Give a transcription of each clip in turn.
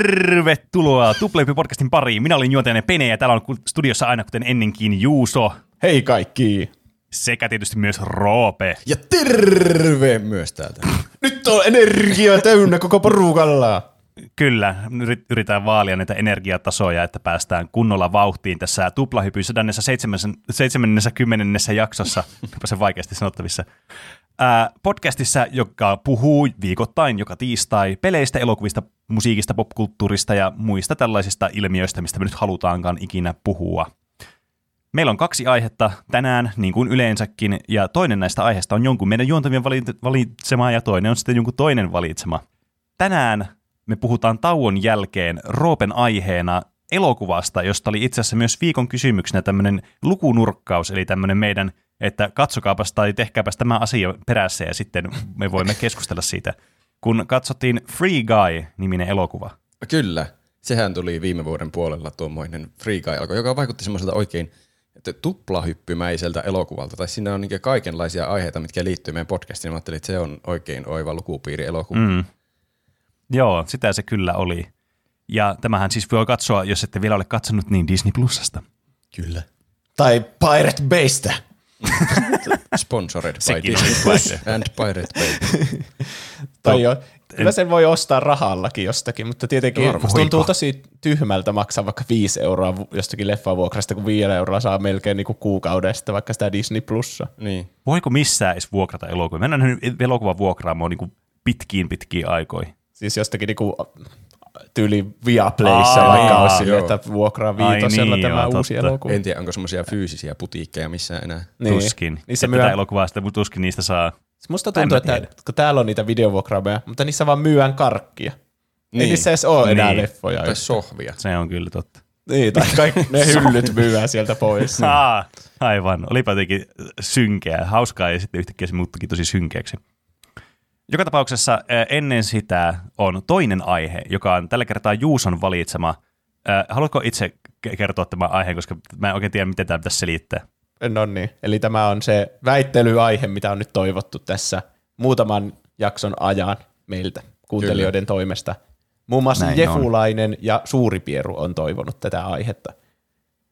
Tervetuloa Tupleipi podcastin pariin. Minä olin juontajana Pene ja täällä on studiossa aina kuten ennenkin Juuso Hei kaikki! sekä tietysti myös Roope. Ja terve myös täältä. Nyt on energia täynnä koko porukalla! Kyllä, yrit- yritetään vaalia näitä energiatasoja, että päästään kunnolla vauhtiin tässä tuplahypy 170. jaksossa, onpa se vaikeasti sanottavissa. Podcastissa, joka puhuu viikoittain, joka tiistai, peleistä, elokuvista, musiikista, popkulttuurista ja muista tällaisista ilmiöistä, mistä me nyt halutaankaan ikinä puhua. Meillä on kaksi aihetta tänään, niin kuin yleensäkin, ja toinen näistä aiheista on jonkun meidän juontavien vali- valitsema, ja toinen on sitten jonkun toinen valitsema. Tänään me puhutaan tauon jälkeen Roopen aiheena elokuvasta, josta oli itse asiassa myös viikon kysymyksenä tämmöinen lukunurkkaus, eli tämmöinen meidän, että katsokaapas tai tehkääpäs tämä asia perässä, ja sitten me voimme keskustella siitä. Kun katsottiin Free Guy-niminen elokuva. Kyllä, sehän tuli viime vuoden puolella tuommoinen Free Guy alkoi, joka vaikutti semmoiselta oikein että tuplahyppymäiseltä elokuvalta. Tai siinä on niin kaikenlaisia aiheita, mitkä liittyy meidän podcastiin. Mä ajattelin, että se on oikein oiva lukupiiri elokuva. Mm. Joo, sitä se kyllä oli. Ja tämähän siis voi katsoa, jos ette vielä ole katsonut, niin Disney Plusasta. Kyllä. Tai Pirate Baystä. Sponsored by Sekin Disney on Plus and Pirate Bay. Tai jo, kyllä sen voi ostaa rahallakin jostakin, mutta tietenkin musta tuntuu tosi tyhmältä maksaa vaikka 5 euroa jostakin leffavuokrasta, kun 5 euroa saa melkein niinku kuukaudesta vaikka sitä Disney Plussa. Niin. Voiko missään edes vuokrata elokuvia? Mennään nyt elokuvan vuokraamoon niin kuin pitkiin pitkiin aikoihin. Siis jostakin niinku tyyli Viaplayssa Aa, vaikka niin, olisi että vuokraa viitosella niin, tämä joo, uusi totta. elokuva. En tiedä, onko semmoisia fyysisiä putiikkeja missään enää. Niin. Tuskin. Niissä myö- myö... elokuvaa sitä tuskin niistä saa. Musta tuntuu, että kun täällä on niitä videovuokraamoja, mutta niissä vaan myyään karkkia. Niin. Ei niissä edes ole enää Niin. leffoja. Tai sohvia. Se on kyllä totta. Niin, tai kaikki ne hyllyt myyään sieltä pois. Aa, aivan. Olipa jotenkin synkeä, hauskaa ja sitten yhtäkkiä se muuttuikin tosi synkeäksi. Joka tapauksessa ennen sitä on toinen aihe, joka on tällä kertaa Juuson valitsema. Haluatko itse ke- kertoa tämän aiheen, koska mä en oikein tiedä, miten tämä pitäisi selittää. No niin, eli tämä on se väittelyaihe, mitä on nyt toivottu tässä muutaman jakson ajan meiltä kuuntelijoiden Kyllä. toimesta. Muun muassa Näin Jefulainen ja Suuripieru on toivonut tätä aihetta.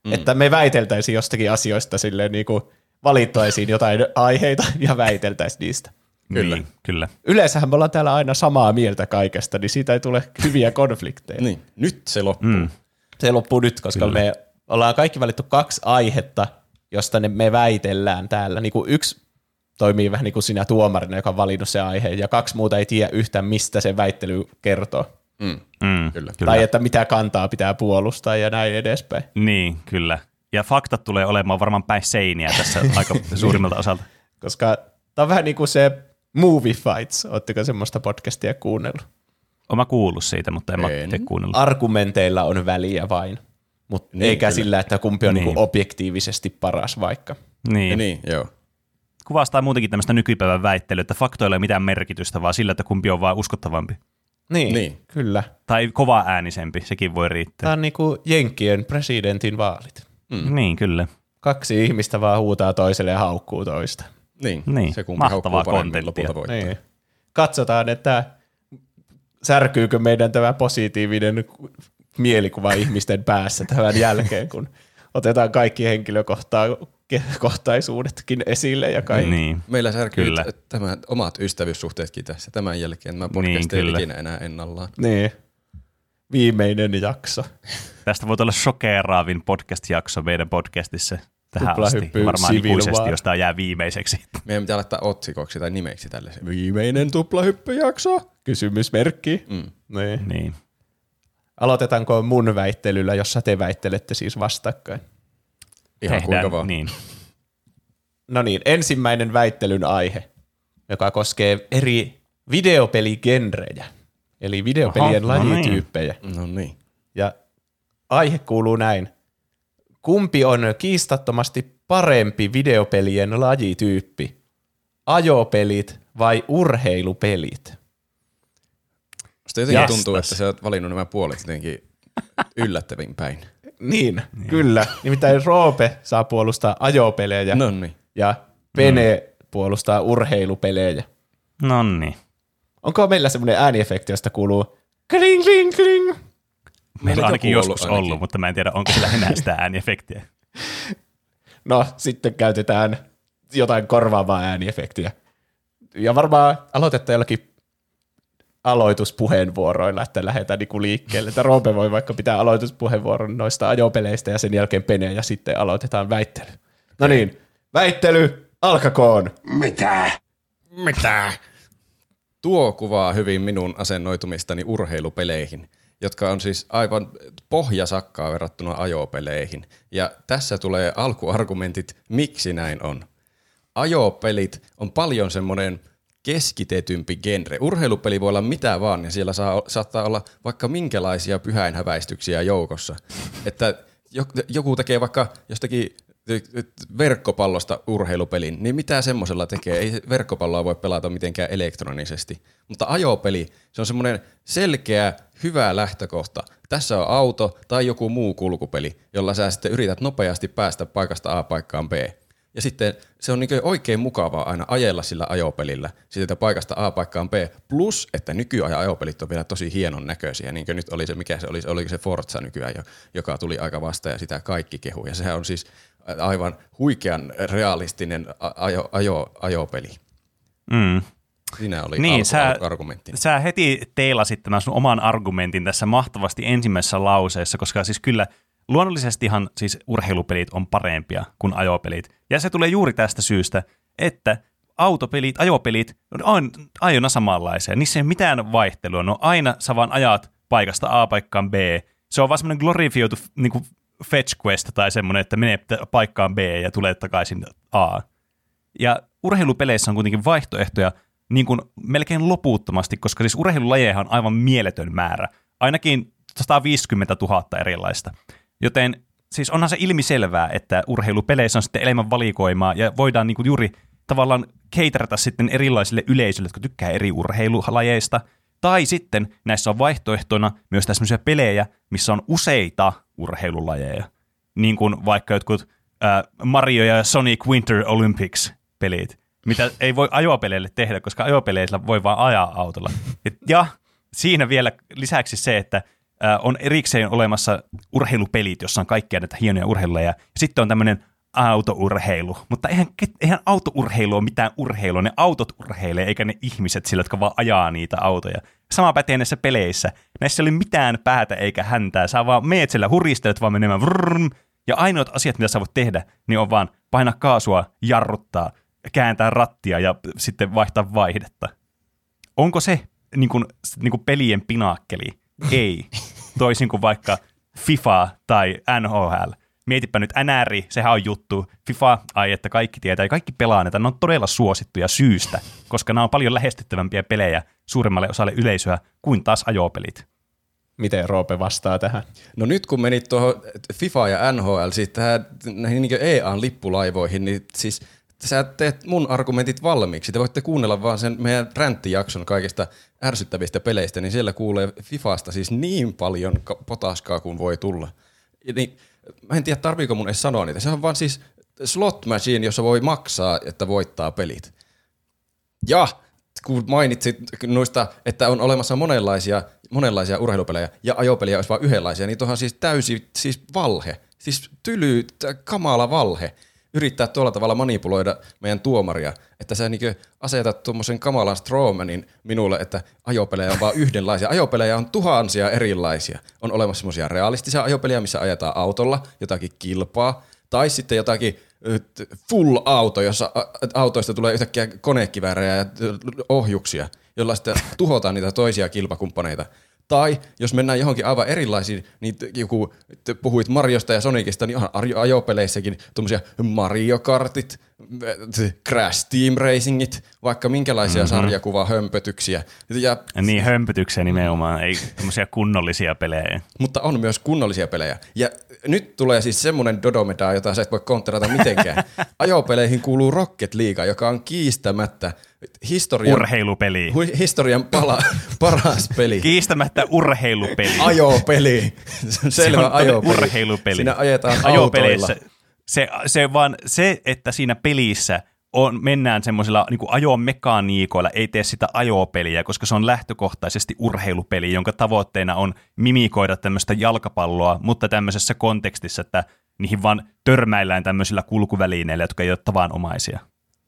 Mm. Että me väiteltäisiin jostakin asioista silleen niin kuin valittaisiin jotain aiheita ja väiteltäisiin niistä. Kyllä. Niin, kyllä. Yleensähän me ollaan täällä aina samaa mieltä kaikesta, niin siitä ei tule hyviä konflikteja. Niin, nyt se loppuu. Mm. Se loppuu nyt, koska Kyllä. Me ollaan kaikki valittu kaksi aihetta, josta ne me väitellään täällä. Niin kuin yksi toimii vähän niin kuin sinä tuomarina, joka on valinnut se aihe, ja kaksi muuta ei tiedä yhtään, mistä se väittely kertoo. Mm. Mm, Kyllä. kyllä. Tai että mitä kantaa pitää puolustaa ja näin edespäin. Niin, kyllä. Ja faktat tulee olemaan varmaan päin seiniä tässä aika suurimmalta osalta. Koska tämä on vähän niin kuin se Movie Fights. Oletteko semmoista podcastia kuunnellut? Olen kuullut siitä, mutta en, en. mä kuunnellut. Argumenteilla on väliä vain, mutta Niin, eikä kyllä. sillä, että kumpi on niin. Niin. Niin objektiivisesti paras vaikka. Niin. Ja niin, joo. Kuvastaa muutenkin tämmöistä nykypäivän väittelyä, että faktoilla ei ole mitään merkitystä, vaan sillä, että kumpi on vaan uskottavampi. Niin, Niin. kyllä. Tai kova äänisempi, sekin voi riittää. Tämä on niin kuin Jenkkien presidentin vaalit. Mm. Niin, kyllä. Kaksi ihmistä vaan huutaa toiselle ja haukkuu toista. Niin, Niin, se kumpi mahtavaa kontenttia. lopulta voittaa. Niin. Katsotaan, että särkyykö meidän tämä positiivinen mielikuva ihmisten päässä tämän jälkeen, kun otetaan kaikki henkilökohtaisuudetkin esille ja kaikki. Niin. Meillä särkyy Kyllä. tämä omat ystävyyssuhteetkin tässä tämän jälkeen. Tämä Niin, podcast ei kyllä. ikinä enää ennallaan. Niin. Viimeinen jakso. Tästä voi olla shokeraavin podcast-jakso meidän podcastissa tähän Tuplahyppy asti. Varmaan ikuisesti, jos tämä jää viimeiseksi. Meidän pitää laittaa otsikoksi tai nimeksi tälle. Viimeinen tuplahyppyjakso. Kysymysmerkki. Mm. Niin. niin. Aloitetaanko mun väittelyllä, jossa te väittelette siis vastakkain? Ihan kuinka vaan. Niin. No niin, ensimmäinen väittelyn aihe, joka koskee eri videopeligenrejä, eli videopelien Oho, no niin. lajityyppejä. No niin. Ja aihe kuuluu näin. Kumpi on kiistattomasti parempi videopelien lajityyppi? Ajopelit vai urheilupelit? Sitten jotenkin Jastas. tuntuu, että sä oot valinnut nämä puolet jotenkin yllättävin päin. Niin, niin. kyllä. Nimittäin Roope saa puolustaa ajopelejä No niin. ja Pene puolustaa urheilupelejä. No niin. Onko meillä semmoinen ääniefekti, josta kuuluu Kling, kling, kling. Meillä on ainakin joku ollut joskus ainakin. ollut, mutta mä en tiedä, onko sillä enää sitä ääniefektiä. No, sitten käytetään jotain korvaavaa ääniefektiä. Ja varmaan aloitetta jollakin aloituspuheenvuoroilla, että lähdetään niinku liikkeelle. Että Roope voi vaikka pitää aloituspuheenvuoron noista ajopeleistä ja sen jälkeen Pene ja sitten aloitetaan väittely. No niin, väittely alkakoon. Mitä? Tuo kuvaa hyvin minun asennoitumistani urheilupeleihin, jotka on siis aivan pohjasakkaa verrattuna ajopeleihin. Ja tässä tulee alkuargumentit, miksi näin on. Ajopelit on paljon semmoinen keskitetympi genre. Urheilupeli voi olla mitä vaan, ja siellä saa, saattaa olla vaikka minkälaisia pyhäinhäväistyksiä joukossa. Että jo- joku tekee vaikka jostakin verkkopallosta urheilupelin, niin mitä semmoisella tekee? Ei verkkopalloa voi pelata mitenkään elektronisesti. Mutta ajopeli, se on semmoinen selkeä, hyvä lähtökohta. Tässä on auto tai joku muu kulkupeli, jolla sä sitten yrität nopeasti päästä paikasta A paikkaan B. Ja sitten se on niin oikein mukavaa aina ajella sillä ajopelillä siitä paikasta A paikkaan B. Plus, että nykyajan ajopelit on vielä tosi hienon näköisiä. Niin kuin nyt oli se, mikä se oli, oliko se Forza nykyään, jo, joka tuli aika vasta ja sitä kaikki kehu. Ja sehän on siis aivan huikean realistinen ajo, ajo, ajopeli. Mm. Siinä oli Niin, alku, sä, argumentti. sä heti teilasit tämän sun oman argumentin tässä mahtavasti ensimmäisessä lauseessa, koska siis kyllä luonnollisestihan siis urheilupelit on parempia kuin ajopelit. Ja se tulee juuri tästä syystä, että autopelit, ajopelit on aina samanlaisia. Niissä ei ole mitään vaihtelua. No aina sä vaan ajat paikasta A paikkaan B. Se on vaan semmoinen glorifioitu niin kuin fetch quest tai semmoinen, että menee paikkaan B ja tulee takaisin A. Ja urheilupeleissä on kuitenkin vaihtoehtoja niin kuin melkein loputtomasti, koska siis urheilulajeja on aivan mieletön määrä. Ainakin 150 000 erilaista. Joten siis onhan se ilmiselvää, että urheilupeleissä on sitten enemmän valikoimaa ja voidaan niin kuin juuri tavallaan keiterata sitten erilaisille yleisöille, jotka tykkää eri urheilulajeista. Tai sitten näissä on vaihtoehtoina myös tämmöisiä pelejä, missä on useita urheilulajeja. Niin kuin vaikka jotkut äh, Mario ja Sonic Winter Olympics pelit, mitä ei voi ajopeleille tehdä, koska ajopeleillä voi vaan ajaa autolla. Ja siinä vielä lisäksi se, että on erikseen olemassa urheilupelit, jossa on kaikkia näitä hienoja urheiluja, ja sitten on tämmöinen autourheilu. Mutta eihän, eihän autourheilu ole mitään urheilua, ne autot urheilee, eikä ne ihmiset sillä, jotka vaan ajaa niitä autoja. Sama pätee näissä peleissä. Näissä ei ole mitään päätä eikä häntää. Sä vaan meet siellä, huristelet vaan menemään vrrrm, ja ainoat asiat, mitä sä voit tehdä, niin on vaan painaa kaasua, jarruttaa, kääntää rattia ja sitten vaihtaa vaihdetta. Onko se niin kuin, niin kuin pelien pinaakkeli? Ei. Toisin kuin vaikka FIFA tai NHL. Mietipä nyt NR, sehän on juttu. FIFA, ai että kaikki tietää ja kaikki pelaa näitä. Ne on todella suosittuja syystä, koska nämä on paljon lähestyttävämpiä pelejä suuremmalle osalle yleisöä kuin taas ajopelit. Miten Roope vastaa tähän? No nyt kun menit tuohon FIFA ja NHL, siis tähän, näihin niin EAN lippulaivoihin, niin siis sä teet mun argumentit valmiiksi. Te voitte kuunnella vaan sen meidän ränttijakson kaikista ärsyttävistä peleistä, niin siellä kuulee Fifasta siis niin paljon ka- potaskaa kuin voi tulla. Niin, mä en tiedä, tarviiko mun edes sanoa niitä. Se on vaan siis slot machine, jossa voi maksaa, että voittaa pelit. Ja kun mainitsit noista, että on olemassa monenlaisia, monenlaisia urheilupelejä ja ajopelejä olisi vain yhdenlaisia, niin tuohan siis täysi siis valhe. Siis tyly, kamala valhe yrittää tuolla tavalla manipuloida meidän tuomaria, että sä niin asetat tuommoisen kamalan Strowmanin minulle, että ajopelejä on vain yhdenlaisia. Ajopelejä on tuhansia erilaisia. On olemassa semmoisia realistisia ajopelejä, missä ajetaan autolla jotakin kilpaa, tai sitten jotakin full auto, jossa autoista tulee yhtäkkiä konekiväärejä ja ohjuksia, jolla sitten tuhotaan niitä toisia kilpakumppaneita. Tai jos mennään johonkin aivan erilaisiin, niin joku, puhuit Mariosta ja Sonicista, niin onhan ajopeleissäkin tuommoisia Mario Kartit, Crash Team Racingit, vaikka minkälaisia mm-hmm. sarjakuvahömpötyksiä. Ja, niin, hömpötyksiä nimenomaan, ei tämmöisiä kunnollisia pelejä. Mutta on myös kunnollisia pelejä. Ja nyt tulee siis semmoinen Dodomeda, jota sä et voi kontrata mitenkään. Ajopeleihin kuuluu Rocket League, joka on kiistämättä historian, urheilupeli. Hu- historian pala, paras peli. Kiistämättä urheilupeli. Ajopeli. Se on selvä se on ajopeli. urheilupeli. Siinä ajetaan Ajopeleissä autoilla. se, se, vaan se, että siinä pelissä on, mennään semmoisilla niin ajomekaniikoilla, ei tee sitä ajopeliä, koska se on lähtökohtaisesti urheilupeli, jonka tavoitteena on mimikoida tämmöistä jalkapalloa, mutta tämmöisessä kontekstissa, että niihin vaan törmäillään tämmöisillä kulkuvälineillä, jotka ei ole tavanomaisia.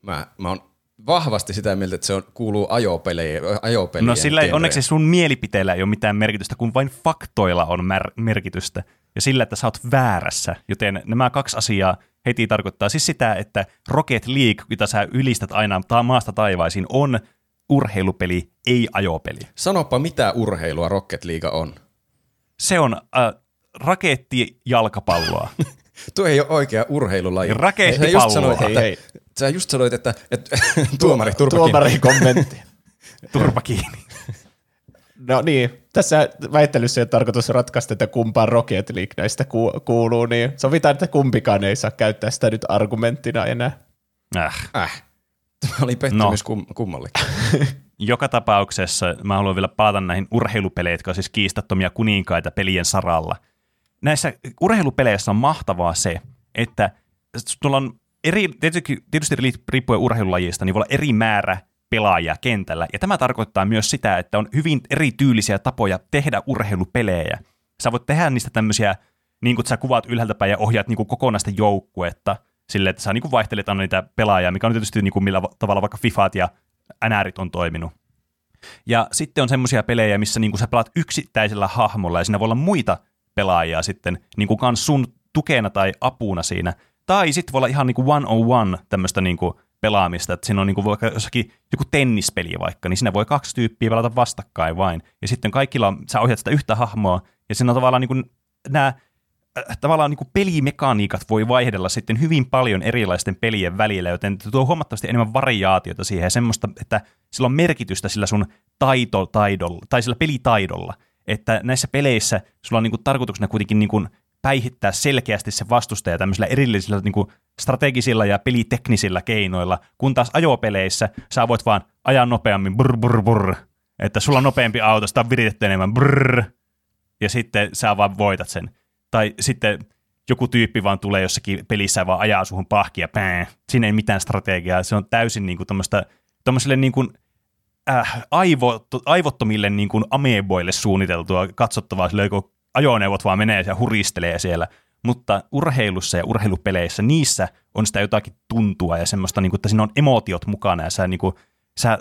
Mä, mä oon vahvasti sitä mieltä, että se on, kuuluu ajopelejä, ajopelien No sillä ei, onneksi sun mielipiteellä ei ole mitään merkitystä, kun vain faktoilla on mer- merkitystä. Ja sillä, että sä oot väärässä. Joten nämä kaksi asiaa heti tarkoittaa siis sitä, että Rocket League, jota sä ylistät aina ta- maasta taivaisiin, on urheilupeli, ei ajopeli. Sanopa, mitä urheilua Rocket League on. Se on äh, rakettijalkapalloa. Tuo ei ole oikea urheilulaji. Rakettipalloa. Sä just sanoit, että, Hei, sä just sanoit, että, että tuomari, turpa kiinni. Tuomari kommentti. Turpa kiinni. No niin, tässä väittelyssä ei ole tarkoitus ratkaista, että kumpaan Rocket League näistä ku- kuuluu, niin sovitaan, että kumpikaan ei saa käyttää sitä nyt argumenttina enää. Äh. Äh. Tämä oli pettymys no. kum, kummallekin. Joka tapauksessa mä haluan vielä palata näihin urheilupeleihin, jotka on siis kiistattomia kuninkaita pelien saralla. Näissä urheilupeleissä on mahtavaa se, että tuolla on eri, tietysti, tietysti riippuen urheilulajista, niin voi olla eri määrä pelaajia kentällä. Ja tämä tarkoittaa myös sitä, että on hyvin erityylisiä tapoja tehdä urheilupelejä. Sä voit tehdä niistä tämmöisiä, niin kuin sä kuvaat ylhäältä päin ja ohjaat niin kokonaista joukkuetta, silleen, että sä niin vaihtelet aina niitä pelaajia, mikä on tietysti niin kuin millä tavalla vaikka FIFAt ja NRit on toiminut. Ja sitten on semmoisia pelejä, missä niin kuin sä pelaat yksittäisellä hahmolla ja siinä voi olla muita pelaajia sitten niin kuin kans sun tukena tai apuna siinä. Tai sitten voi olla ihan niin kuin one on one tämmöistä niin kuin pelaamista, että siinä on niin kuin vaikka jossakin joku tennispeli vaikka, niin siinä voi kaksi tyyppiä pelata vastakkain vain. Ja sitten kaikilla, on, sä ohjat sitä yhtä hahmoa, ja siinä on tavallaan niin kuin nämä äh, tavallaan niin pelimekaniikat voi vaihdella sitten hyvin paljon erilaisten pelien välillä, joten tuo huomattavasti enemmän variaatiota siihen ja semmoista, että sillä on merkitystä sillä sun taito, taidolla, tai sillä pelitaidolla, että näissä peleissä sulla on niin kuin tarkoituksena kuitenkin niin kuin päihittää selkeästi se vastustaja tämmöisillä erillisillä niin kuin strategisilla ja peliteknisillä keinoilla, kun taas ajopeleissä sä voit vaan ajaa nopeammin, brr, brr, brr, että sulla on nopeampi auto, sitä on viritetty enemmän, brr, ja sitten sä vaan voitat sen. Tai sitten joku tyyppi vaan tulee jossakin pelissä ja vaan ajaa suhun pahkia, pää. Siinä ei mitään strategiaa, se on täysin niin kuin tämmöiselle niin kuin, äh, aivo, aivottomille niin kuin ameboille suunniteltua katsottavaa, sille kun ajoneuvot vaan menee ja huristelee siellä. Mutta urheilussa ja urheilupeleissä, niissä on sitä jotakin tuntua ja semmoista, niin kuin, että siinä on emotiot mukana ja sä, niin kuin, sä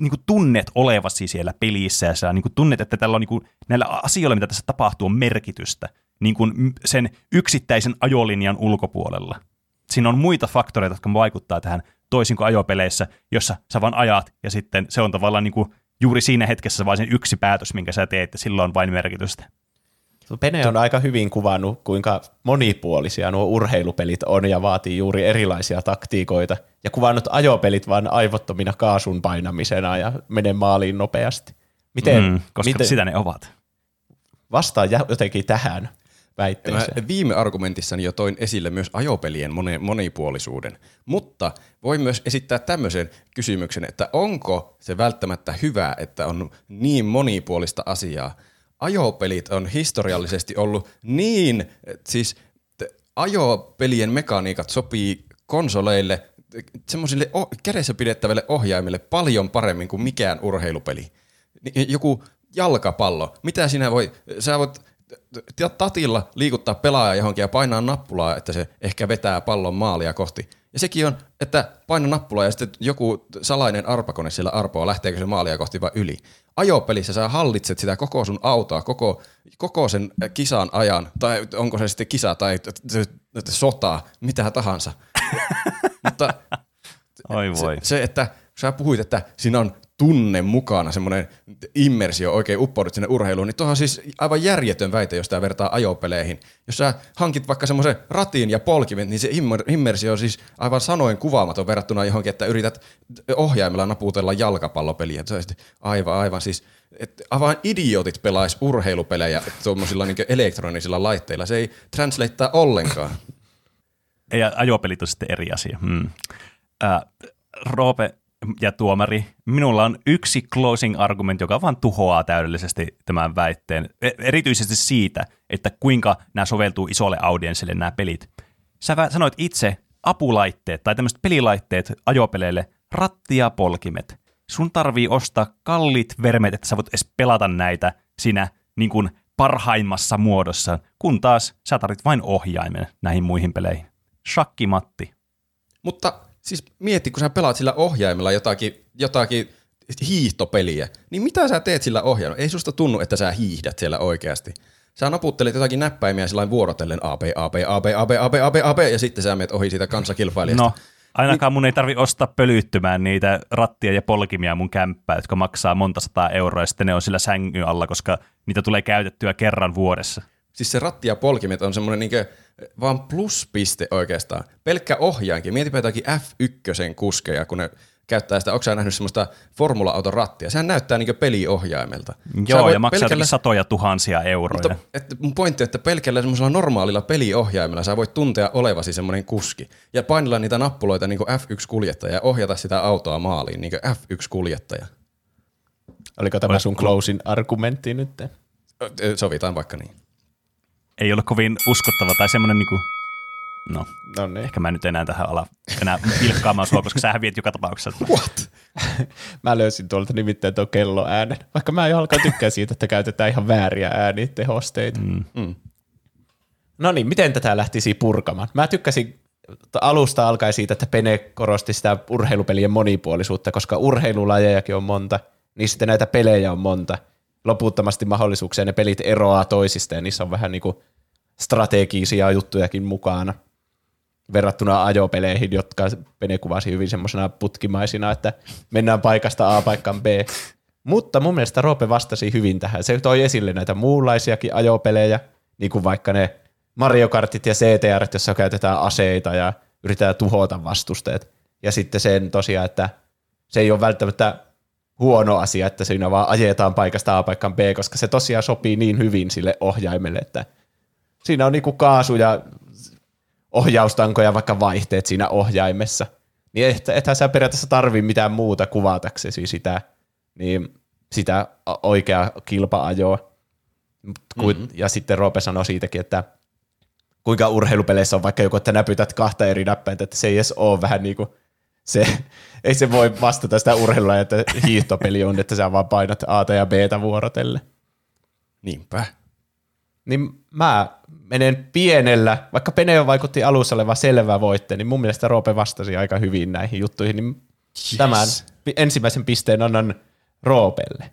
niin kuin tunnet olevasi siellä pelissä ja sä niin kuin tunnet, että tällä on niin kuin, näillä asioilla, mitä tässä tapahtuu, on merkitystä niin kuin sen yksittäisen ajolinjan ulkopuolella. Siinä on muita faktoreita, jotka vaikuttaa tähän toisin kuin ajopeleissä, jossa sä vaan ajat ja sitten se on tavallaan niin kuin juuri siinä hetkessä vain sen yksi päätös, minkä sä teet ja sillä on vain merkitystä. Pene on aika hyvin kuvannut, kuinka monipuolisia nuo urheilupelit on ja vaatii juuri erilaisia taktiikoita. Ja kuvannut ajopelit vain aivottomina kaasun painamisena ja mene maaliin nopeasti. Miten, mm, koska miten sitä ne ovat. vastaa jotenkin tähän Mä väitteeseen? viime argumentissani jo toin esille myös ajopelien moni- monipuolisuuden, mutta voi myös esittää tämmöisen kysymyksen, että onko se välttämättä hyvä, että on niin monipuolista asiaa. Ajopelit on historiallisesti ollut niin, siis ajopelien mekaniikat sopii konsoleille, semmoisille o- kädessä pidettäville ohjaimille paljon paremmin kuin mikään urheilupeli. Joku jalkapallo, mitä sinä voi, sä voit tatilla liikuttaa pelaajaa johonkin ja painaa nappulaa, että se ehkä vetää pallon maalia kohti. Ja sekin on, että paina nappulaa ja sitten joku salainen arpakone siellä arpoa, lähteekö se maalia kohti vai yli. Ajopelissä sä hallitset sitä koko sun autoa, koko, koko sen kisan ajan, tai onko se sitten kisa tai t- t- t- sota, mitä tahansa. Mutta Oi voi. se, se, että sä puhuit, että siinä on tunne mukana, semmoinen immersio, oikein uppoudut sinne urheiluun, niin tuohon on siis aivan järjetön väite, jos tämä vertaa ajopeleihin. Jos sä hankit vaikka semmoisen ratin ja polkimen, niin se immer- immersio on siis aivan sanoin kuvaamaton verrattuna johonkin, että yrität ohjaimella naputella jalkapallopeliä. Se on aivan, aivan siis, että aivan idiotit pelais urheilupelejä tuommoisilla niin elektronisilla laitteilla. Se ei translatea ollenkaan. Ja ajopelit on sitten eri asia. Hmm. Äh, Roope ja tuomari, minulla on yksi closing argument, joka vaan tuhoaa täydellisesti tämän väitteen. E- Erityisesti siitä, että kuinka nämä soveltuu isolle audienssille nämä pelit. Sä sanoit itse apulaitteet tai tämmöiset pelilaitteet ajopeleille, ratti ja polkimet. Sun tarvii ostaa kallit vermet, että sä voit edes pelata näitä siinä niin kuin parhaimmassa muodossa, kun taas sä tarvit vain ohjaimen näihin muihin peleihin. Shakkimatti. Mutta siis mietti, kun sä pelaat sillä ohjaimella jotakin, jotakin hiihtopeliä, niin mitä sä teet sillä ohjaimella? Ei susta tunnu, että sä hiihdät siellä oikeasti. Sä naputtelet jotakin näppäimiä sillä vuorotellen AB, AB, AB, AB, AB, AB, AB, ja sitten sä menet ohi siitä kanssakilpailijasta. No, ainakaan mun ei tarvi ostaa pölyttymään niitä rattia ja polkimia mun kämppää, jotka maksaa monta sataa euroa, ja sitten ne on sillä sängyn alla, koska niitä tulee käytettyä kerran vuodessa. Siis se ratti ja polkimet on semmoinen niinkö vaan pluspiste oikeastaan. Pelkkä ohjaankin. Mietipä jotakin F1 kuskeja, kun ne käyttää sitä. Onko sä nähnyt semmoista formula-auton rattia? Sehän näyttää niin peliohjaimelta. Joo, ja maksaa pelkällä... satoja tuhansia euroja. Mutta, että mun pointti on, että pelkällä semmoisella normaalilla peliohjaimella sä voit tuntea olevasi semmoinen kuski. Ja painella niitä nappuloita niin kuin F1-kuljettaja ja ohjata sitä autoa maaliin niin kuin F1-kuljettaja. Oliko tämä sun closing argumentti nyt? Sovitaan vaikka niin. Ei ole kovin uskottava tai semmoinen niinku No, no niin. ehkä mä nyt enää tähän ala enää pilkkaamaan sua, koska sä häviät joka tapauksessa. What? mä löysin tuolta nimittäin tuon kelloäänen, vaikka mä en alkaa tykkää siitä, että käytetään ihan vääriä äänitehosteita. Mm. Mm. No niin, miten tätä lähtisi purkamaan? Mä tykkäsin alusta alkaen siitä, että Pene korosti sitä urheilupelien monipuolisuutta, koska urheilulajejakin on monta, niin sitten näitä pelejä on monta. Loputtomasti mahdollisuuksia ne pelit eroaa toisista ja niissä on vähän niin kuin strategisia juttujakin mukana – verrattuna ajopeleihin, jotka Pene kuvasi hyvin semmoisena putkimaisina, että mennään paikasta A paikkaan B. Mutta mun mielestä Roope vastasi hyvin tähän. Se toi esille näitä muunlaisiakin ajopelejä, niin kuin vaikka ne Mario Kartit ja CTR, jossa käytetään aseita ja yritetään tuhota vastusteet. Ja sitten sen tosiaan, että se ei ole välttämättä huono asia, että siinä vaan ajetaan paikasta A paikkaan B, koska se tosiaan sopii niin hyvin sille ohjaimelle, että siinä on niinku kaasu ja ohjaustankoja vaikka vaihteet siinä ohjaimessa, niin et, ethän sä periaatteessa tarvii mitään muuta kuvataksesi sitä, niin sitä oikeaa kilpa-ajoa. Mm-hmm. Ja sitten Roope sanoi siitäkin, että kuinka urheilupeleissä on vaikka joku, että näpytät kahta eri näppäintä, että se ei edes ole vähän niin kuin se, ei se voi vastata sitä urheilua, että hiihtopeli on, että sä vaan painat A ja B vuorotelle. Niinpä niin mä menen pienellä, vaikka Peneo vaikutti alussa olevan selvä voitte, niin mun mielestä Roope vastasi aika hyvin näihin juttuihin, niin yes. tämän ensimmäisen pisteen annan Roopelle.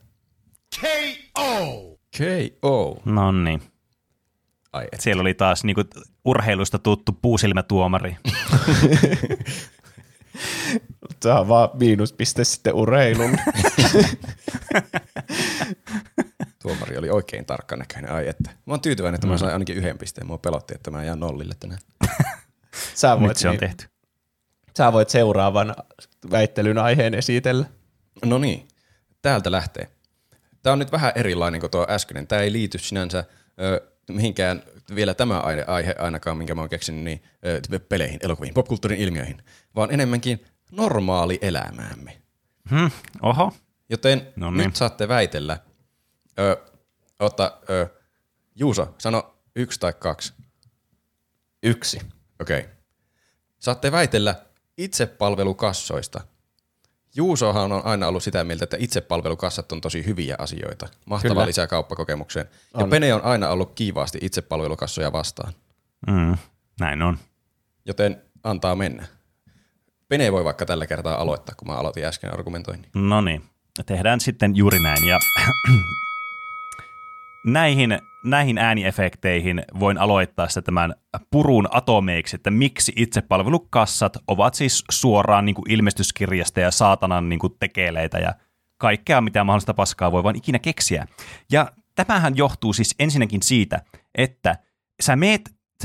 KO! KO. No niin. Ai et. Siellä oli taas niinku urheilusta tuttu puusilmätuomari. Tämä on vaan miinuspiste sitten urheilun. Tuomari oli oikein näköinen. Ai että. Mä oon tyytyväinen, että mm. mä sain ainakin yhden pisteen. Mua pelotti, että mä jään nollille tänään. Sä voit, Nyt se on niin, tehty. Sä voit seuraavan väittelyn aiheen esitellä. No niin, täältä lähtee. Tämä on nyt vähän erilainen kuin tuo äskeinen. Tämä ei liity sinänsä ö, mihinkään vielä tämä aihe, aihe ainakaan, minkä mä oon keksinyt, niin ö, peleihin, elokuviin, popkulttuurin ilmiöihin, vaan enemmänkin normaali elämäämme. Hmm, oho. Joten no niin. nyt saatte väitellä, Ö, ota, ö, Juuso, sano yksi tai kaksi. Yksi. Okei. Okay. Saatte väitellä itsepalvelukassoista. Juusohan on aina ollut sitä mieltä, että itsepalvelukassat on tosi hyviä asioita. Mahtava Kyllä. lisää kauppakokemukseen. On. Ja Pene on aina ollut kiivaasti itsepalvelukassoja vastaan. Mm, näin on. Joten antaa mennä. Pene voi vaikka tällä kertaa aloittaa, kun mä aloitin äsken argumentoinnin. No niin, tehdään sitten juuri näin. Ja näihin, näihin ääniefekteihin voin aloittaa sitä tämän purun atomeiksi, että miksi itsepalvelukassat ovat siis suoraan niin kuin ilmestyskirjasta ja saatanan niin kuin tekeleitä ja kaikkea, mitä mahdollista paskaa voi vain ikinä keksiä. Ja tämähän johtuu siis ensinnäkin siitä, että sä meet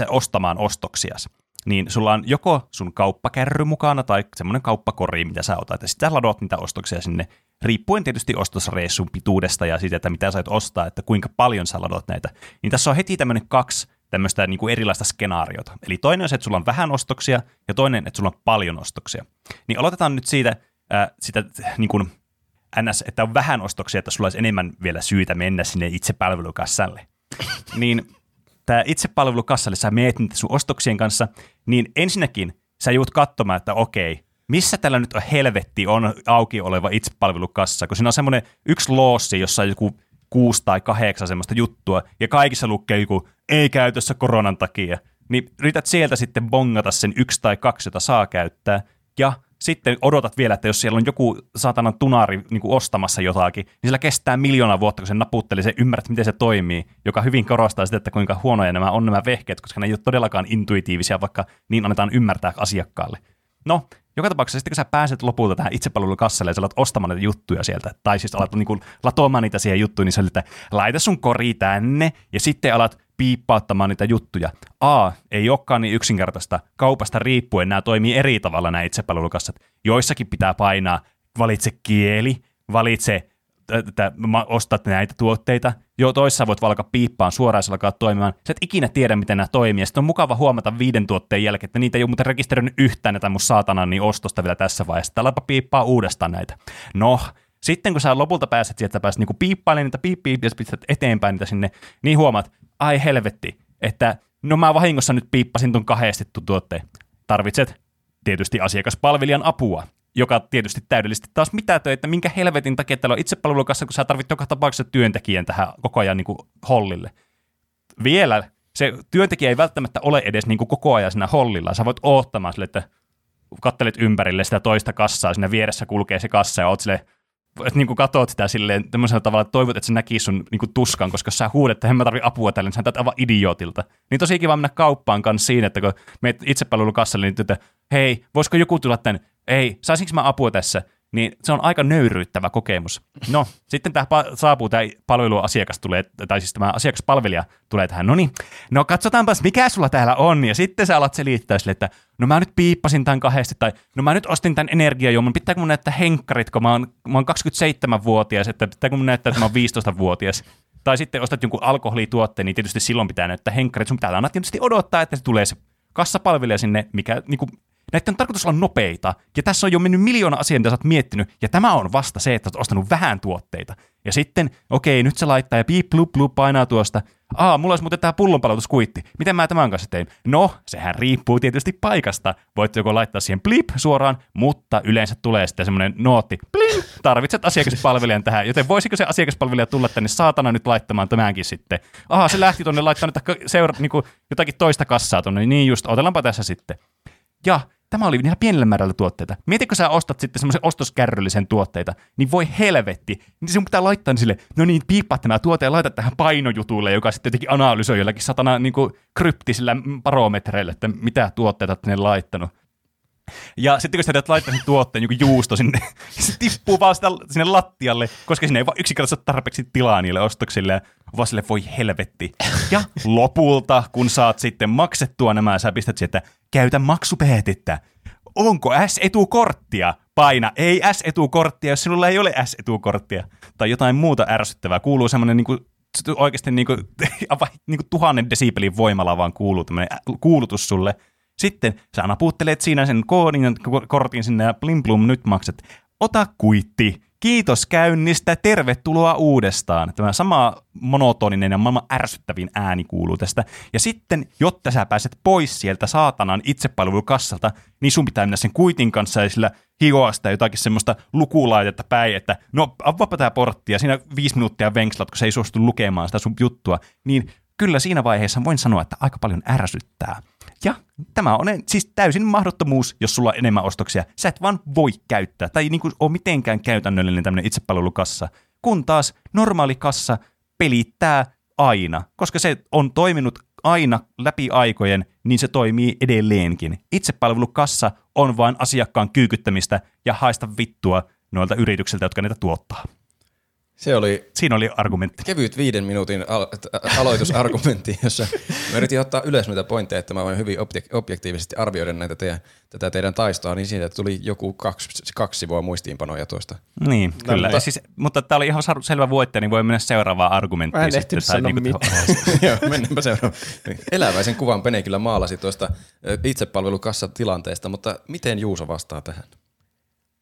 ostamaan ostoksias, niin sulla on joko sun kauppakärry mukana tai semmoinen kauppakori, mitä sä otat, ja sitten ladot niitä ostoksia sinne riippuen tietysti ostosreissun pituudesta ja siitä, että mitä sait ostaa, että kuinka paljon sä ladot näitä, niin tässä on heti tämmöinen kaksi tämmöistä niin kuin erilaista skenaariota. Eli toinen on se, että sulla on vähän ostoksia, ja toinen, että sulla on paljon ostoksia. Niin aloitetaan nyt siitä, äh, sitä niin kuin ns, että on vähän ostoksia, että sulla olisi enemmän vielä syytä mennä sinne itsepalvelukassalle. niin tämä itsepalvelukassalle, sä meet sun ostoksien kanssa, niin ensinnäkin sä joudut katsomaan, että okei, missä tällä nyt on helvetti on auki oleva itsepalvelukassa, kun siinä on semmoinen yksi loossi, jossa on joku kuusi tai kahdeksan semmoista juttua, ja kaikissa lukee joku ei käytössä koronan takia, niin yrität sieltä sitten bongata sen yksi tai kaksi, jota saa käyttää, ja sitten odotat vielä, että jos siellä on joku saatanan tunari niin kuin ostamassa jotakin, niin sillä kestää miljoona vuotta, kun se naputtelee, se ymmärrät, miten se toimii, joka hyvin korostaa sitä, että kuinka huonoja nämä on nämä vehkeet, koska ne ei ole todellakaan intuitiivisia, vaikka niin annetaan ymmärtää asiakkaalle. No, joka tapauksessa sitten kun sä pääset lopulta tähän itsepalvelukassalle ja sä alat ostamaan näitä juttuja sieltä, tai siis alat niin kuin latoamaan niitä siihen juttuun, niin se oli, että laita sun kori tänne, ja sitten alat piippauttamaan niitä juttuja. A, ei olekaan niin yksinkertaista. Kaupasta riippuen nämä toimii eri tavalla nämä itsepalvelukassat. Joissakin pitää painaa, valitse kieli, valitse että ostat näitä tuotteita. Jo toissa voit valkaa piippaan suoraan, se alkaa toimimaan. Sä et ikinä tiedä, miten nämä toimii. Sitten on mukava huomata viiden tuotteen jälkeen, että niitä ei ole muuten rekisteröinyt yhtään näitä mun saatanan niin ostosta vielä tässä vaiheessa. Täälläpä piippaa uudestaan näitä. No, sitten kun sä lopulta pääset sieltä, pääset niinku piippailemaan niitä piip, piip, ja pistät eteenpäin niitä sinne, niin huomaat, ai helvetti, että no mä vahingossa nyt piippasin ton kahdestettu tuotteen. Tarvitset tietysti asiakaspalvelijan apua, joka tietysti täydellisesti taas mitä töitä, minkä helvetin takia täällä on itsepalvelukassa, kun sä tarvit joka tapauksessa työntekijän tähän koko ajan niin kuin hollille. Vielä se työntekijä ei välttämättä ole edes niin kuin koko ajan siinä hollilla. Sä voit oottamaan sille, että kattelet ympärille sitä toista kassaa, siinä vieressä kulkee se kassa ja oot sille, että niin katot sitä silleen tämmöisellä tavalla, että toivot, että se näkisi sun niin tuskan, koska sä huudet, että mä tarvitsen apua tälle, niin sä aivan idiootilta. Niin tosi kiva mennä kauppaan kanssa siinä, että kun meet itsepalvelukassalle, niin että hei, voisiko joku tulla tänne, ei, saisinko mä apua tässä? Niin se on aika nöyryyttävä kokemus. No, sitten tämä saapuu, tämä palveluasiakas tulee, tai siis tämä asiakaspalvelija tulee tähän, no niin, no katsotaanpas mikä sulla täällä on, ja sitten sä alat selittää sille, että no mä nyt piippasin tämän kahdesti, tai no mä nyt ostin tämän energiajuoman, pitääkö mun näyttää henkkarit, kun mä oon, mä oon 27-vuotias, että pitääkö mun näyttää, että mä oon 15-vuotias. Tai sitten ostat jonkun alkoholituotteen, niin tietysti silloin pitää näyttää henkkarit, sun pitää aina tietysti odottaa, että se tulee se kassapalvelija sinne, mikä niin kuin, Näiden on tarkoitus olla nopeita, ja tässä on jo mennyt miljoona asiaa, mitä sä oot miettinyt, ja tämä on vasta se, että oot ostanut vähän tuotteita. Ja sitten, okei, nyt se laittaa ja piip, blup, blup, painaa tuosta. Aa, mulla olisi muuten tämä pullonpalautuskuitti. Miten mä tämän kanssa tein? No, sehän riippuu tietysti paikasta. Voit joko laittaa siihen blip suoraan, mutta yleensä tulee sitten semmoinen nootti. Blim, tarvitset asiakaspalvelijan tähän, joten voisiko se asiakaspalvelija tulla tänne saatana nyt laittamaan tämänkin sitten? Aha, se lähti tuonne laittaa nyt seura- niin jotakin toista kassaa tuonne. Niin just, otellaanpa tässä sitten. Ja Tämä oli ihan pienellä määrällä tuotteita. Mietitkö sä ostat sitten semmoisen ostoskärryllisen tuotteita, niin voi helvetti. Niin sinun pitää laittaa sille, no niin, piippaa tämä tuote ja laita tähän painojutulle, joka sitten jotenkin analysoi jollakin satana niin kuin kryptisillä barometreillä, että mitä tuotteita olet laittanut. Ja sitten kun sä teet laittaa sen tuotteen joku juusto sinne, se tippuu vaan sitä, sinne lattialle, koska sinne ei vaan yksinkertaisesti tarpeeksi tilaa niille ostoksille, vaan sille voi helvetti. Ja lopulta, kun saat sitten maksettua nämä, sä pistät sieltä, käytä maksupeetittä. Onko S-etukorttia? Paina ei S-etukorttia, jos sinulla ei ole S-etukorttia. Tai jotain muuta ärsyttävää. Kuuluu semmoinen niin oikeasti niin kuin, niin kuin tuhannen desibelin voimalla vaan kuuluu tämmöinen kuulutus sulle – sitten sä naputtelet siinä sen koodin kortin sinne ja blim blum, nyt maksat. Ota kuitti. Kiitos käynnistä, tervetuloa uudestaan. Tämä sama monotoninen ja maailman ärsyttävin ääni kuuluu tästä. Ja sitten, jotta sä pääset pois sieltä saatanan itsepalvelukassalta, niin sun pitää mennä sen kuitin kanssa ja sillä hioa sitä jotakin semmoista lukulaitetta päin, että no avaapa tämä portti ja siinä viisi minuuttia venkslat, kun se ei suostu lukemaan sitä sun juttua, niin kyllä siinä vaiheessa voin sanoa, että aika paljon ärsyttää. Ja tämä on siis täysin mahdottomuus, jos sulla on enemmän ostoksia. Sä et vaan voi käyttää, tai niin kuin ole mitenkään käytännöllinen tämmöinen itsepalvelukassa. Kun taas normaali kassa pelittää aina, koska se on toiminut aina läpi aikojen, niin se toimii edelleenkin. Itsepalvelukassa on vain asiakkaan kyykyttämistä ja haista vittua noilta yrityksiltä, jotka niitä tuottaa. Se oli Siinä oli argumentti. Kevyt viiden minuutin al- aloitusargumentti, jossa mä yritin ottaa ylös näitä pointteja, että mä voin hyvin objek- objektiivisesti arvioida näitä teidän, tätä teidän taistoa, niin siitä tuli joku kaksi, kaksi sivua muistiinpanoja tuosta. Niin, no, kyllä. Mutta, siis, mutta tämä oli ihan selvä voittaja, niin voi mennä seuraavaan argumenttiin. Mä en sitten. Tai niin kuin Joo, mennäänpä seuraavaan. Eläväisen kuvan Pene kyllä maalasi tuosta tilanteesta, mutta miten Juuso vastaa tähän?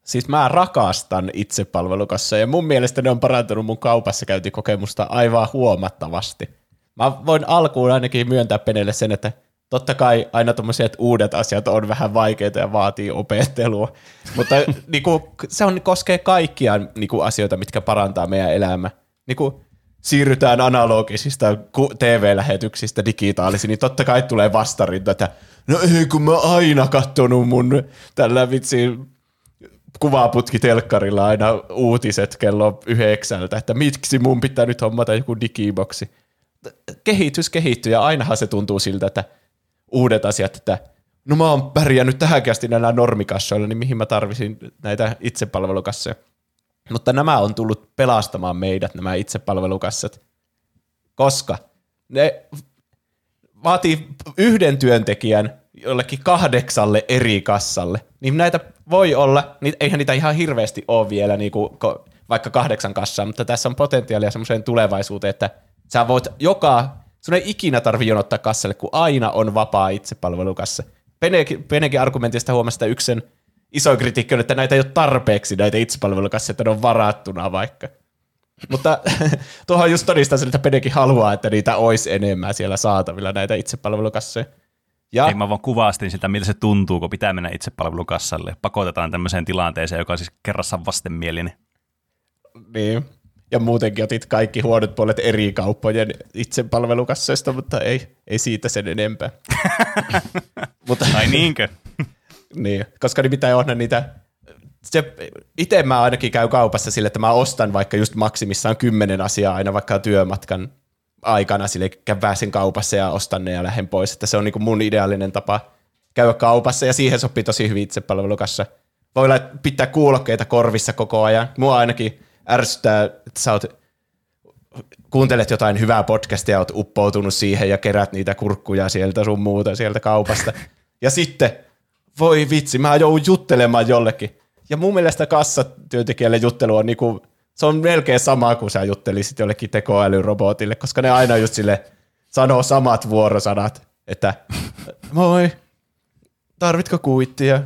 Siis mä rakastan itsepalvelukassa ja mun mielestä ne on parantunut mun kaupassa käyntikokemusta aivan huomattavasti. Mä voin alkuun ainakin myöntää Penelle sen, että totta kai aina tommoset uudet asiat on vähän vaikeita ja vaatii opettelua, mutta niinku, se on, koskee kaikkia niinku, asioita, mitkä parantaa meidän elämää. Niinku, siirrytään analogisista TV-lähetyksistä digitaalisiin, niin totta kai tulee vastarinta, että no ei kun mä aina kattonut mun tällä vitsi kuvaputki telkkarilla aina uutiset kello yhdeksältä, että miksi mun pitää nyt hommata joku digiboksi. Kehitys kehittyy ja ainahan se tuntuu siltä, että uudet asiat, että no mä oon pärjännyt tähänkin asti näillä normikassoilla, niin mihin mä tarvisin näitä itsepalvelukassoja. Mutta nämä on tullut pelastamaan meidät, nämä itsepalvelukassat, koska ne vaatii yhden työntekijän jollekin kahdeksalle eri kassalle, niin näitä voi olla, niin eihän niitä ihan hirveästi ole vielä niin kuin, vaikka kahdeksan kassaa, mutta tässä on potentiaalia semmoiseen tulevaisuuteen, että sä voit joka, sun ei ikinä tarvi jonottaa kassalle, kun aina on vapaa itsepalvelukassa. Penekin, Penekin argumentista huomasi, että yksi sen iso kritiikki on, että näitä ei ole tarpeeksi, näitä itsepalvelukasseja, ne on varattuna vaikka. Mutta tuohon just todistaa sen, että Penekin haluaa, että niitä olisi enemmän siellä saatavilla, näitä itsepalvelukasseja. Ja. Ei mä vaan kuvastin sitä, miltä se tuntuu, kun pitää mennä itsepalvelukassalle. Pakotetaan tämmöiseen tilanteeseen, joka on siis kerrassa vastenmielinen. Niin. Ja muutenkin otit kaikki huonot puolet eri kauppojen itsepalvelukasseista, mutta ei, ei siitä sen enempää. mutta, Ai niinkö? niin, koska pitää on niitä se, itse mä ainakin käy kaupassa sille, että mä ostan vaikka just maksimissaan kymmenen asiaa aina vaikka työmatkan aikana sille käydään sen kaupassa ja ostan ne ja lähden pois. Että se on niin kuin mun ideaalinen tapa käydä kaupassa ja siihen sopii tosi hyvin itsepalvelukassa. Voi pitää kuulokkeita korvissa koko ajan. Mua ainakin ärsyttää, että sä oot, kuuntelet jotain hyvää podcastia, oot uppoutunut siihen ja kerät niitä kurkkuja sieltä sun muuta sieltä kaupasta. Ja sitten, voi vitsi, mä joudun juttelemaan jollekin. Ja mun mielestä kassatyöntekijälle juttelu on niinku se on melkein sama kuin sä juttelisit jollekin tekoälyrobotille, koska ne aina just sille sanoo samat vuorosanat, että moi, tarvitko kuittia?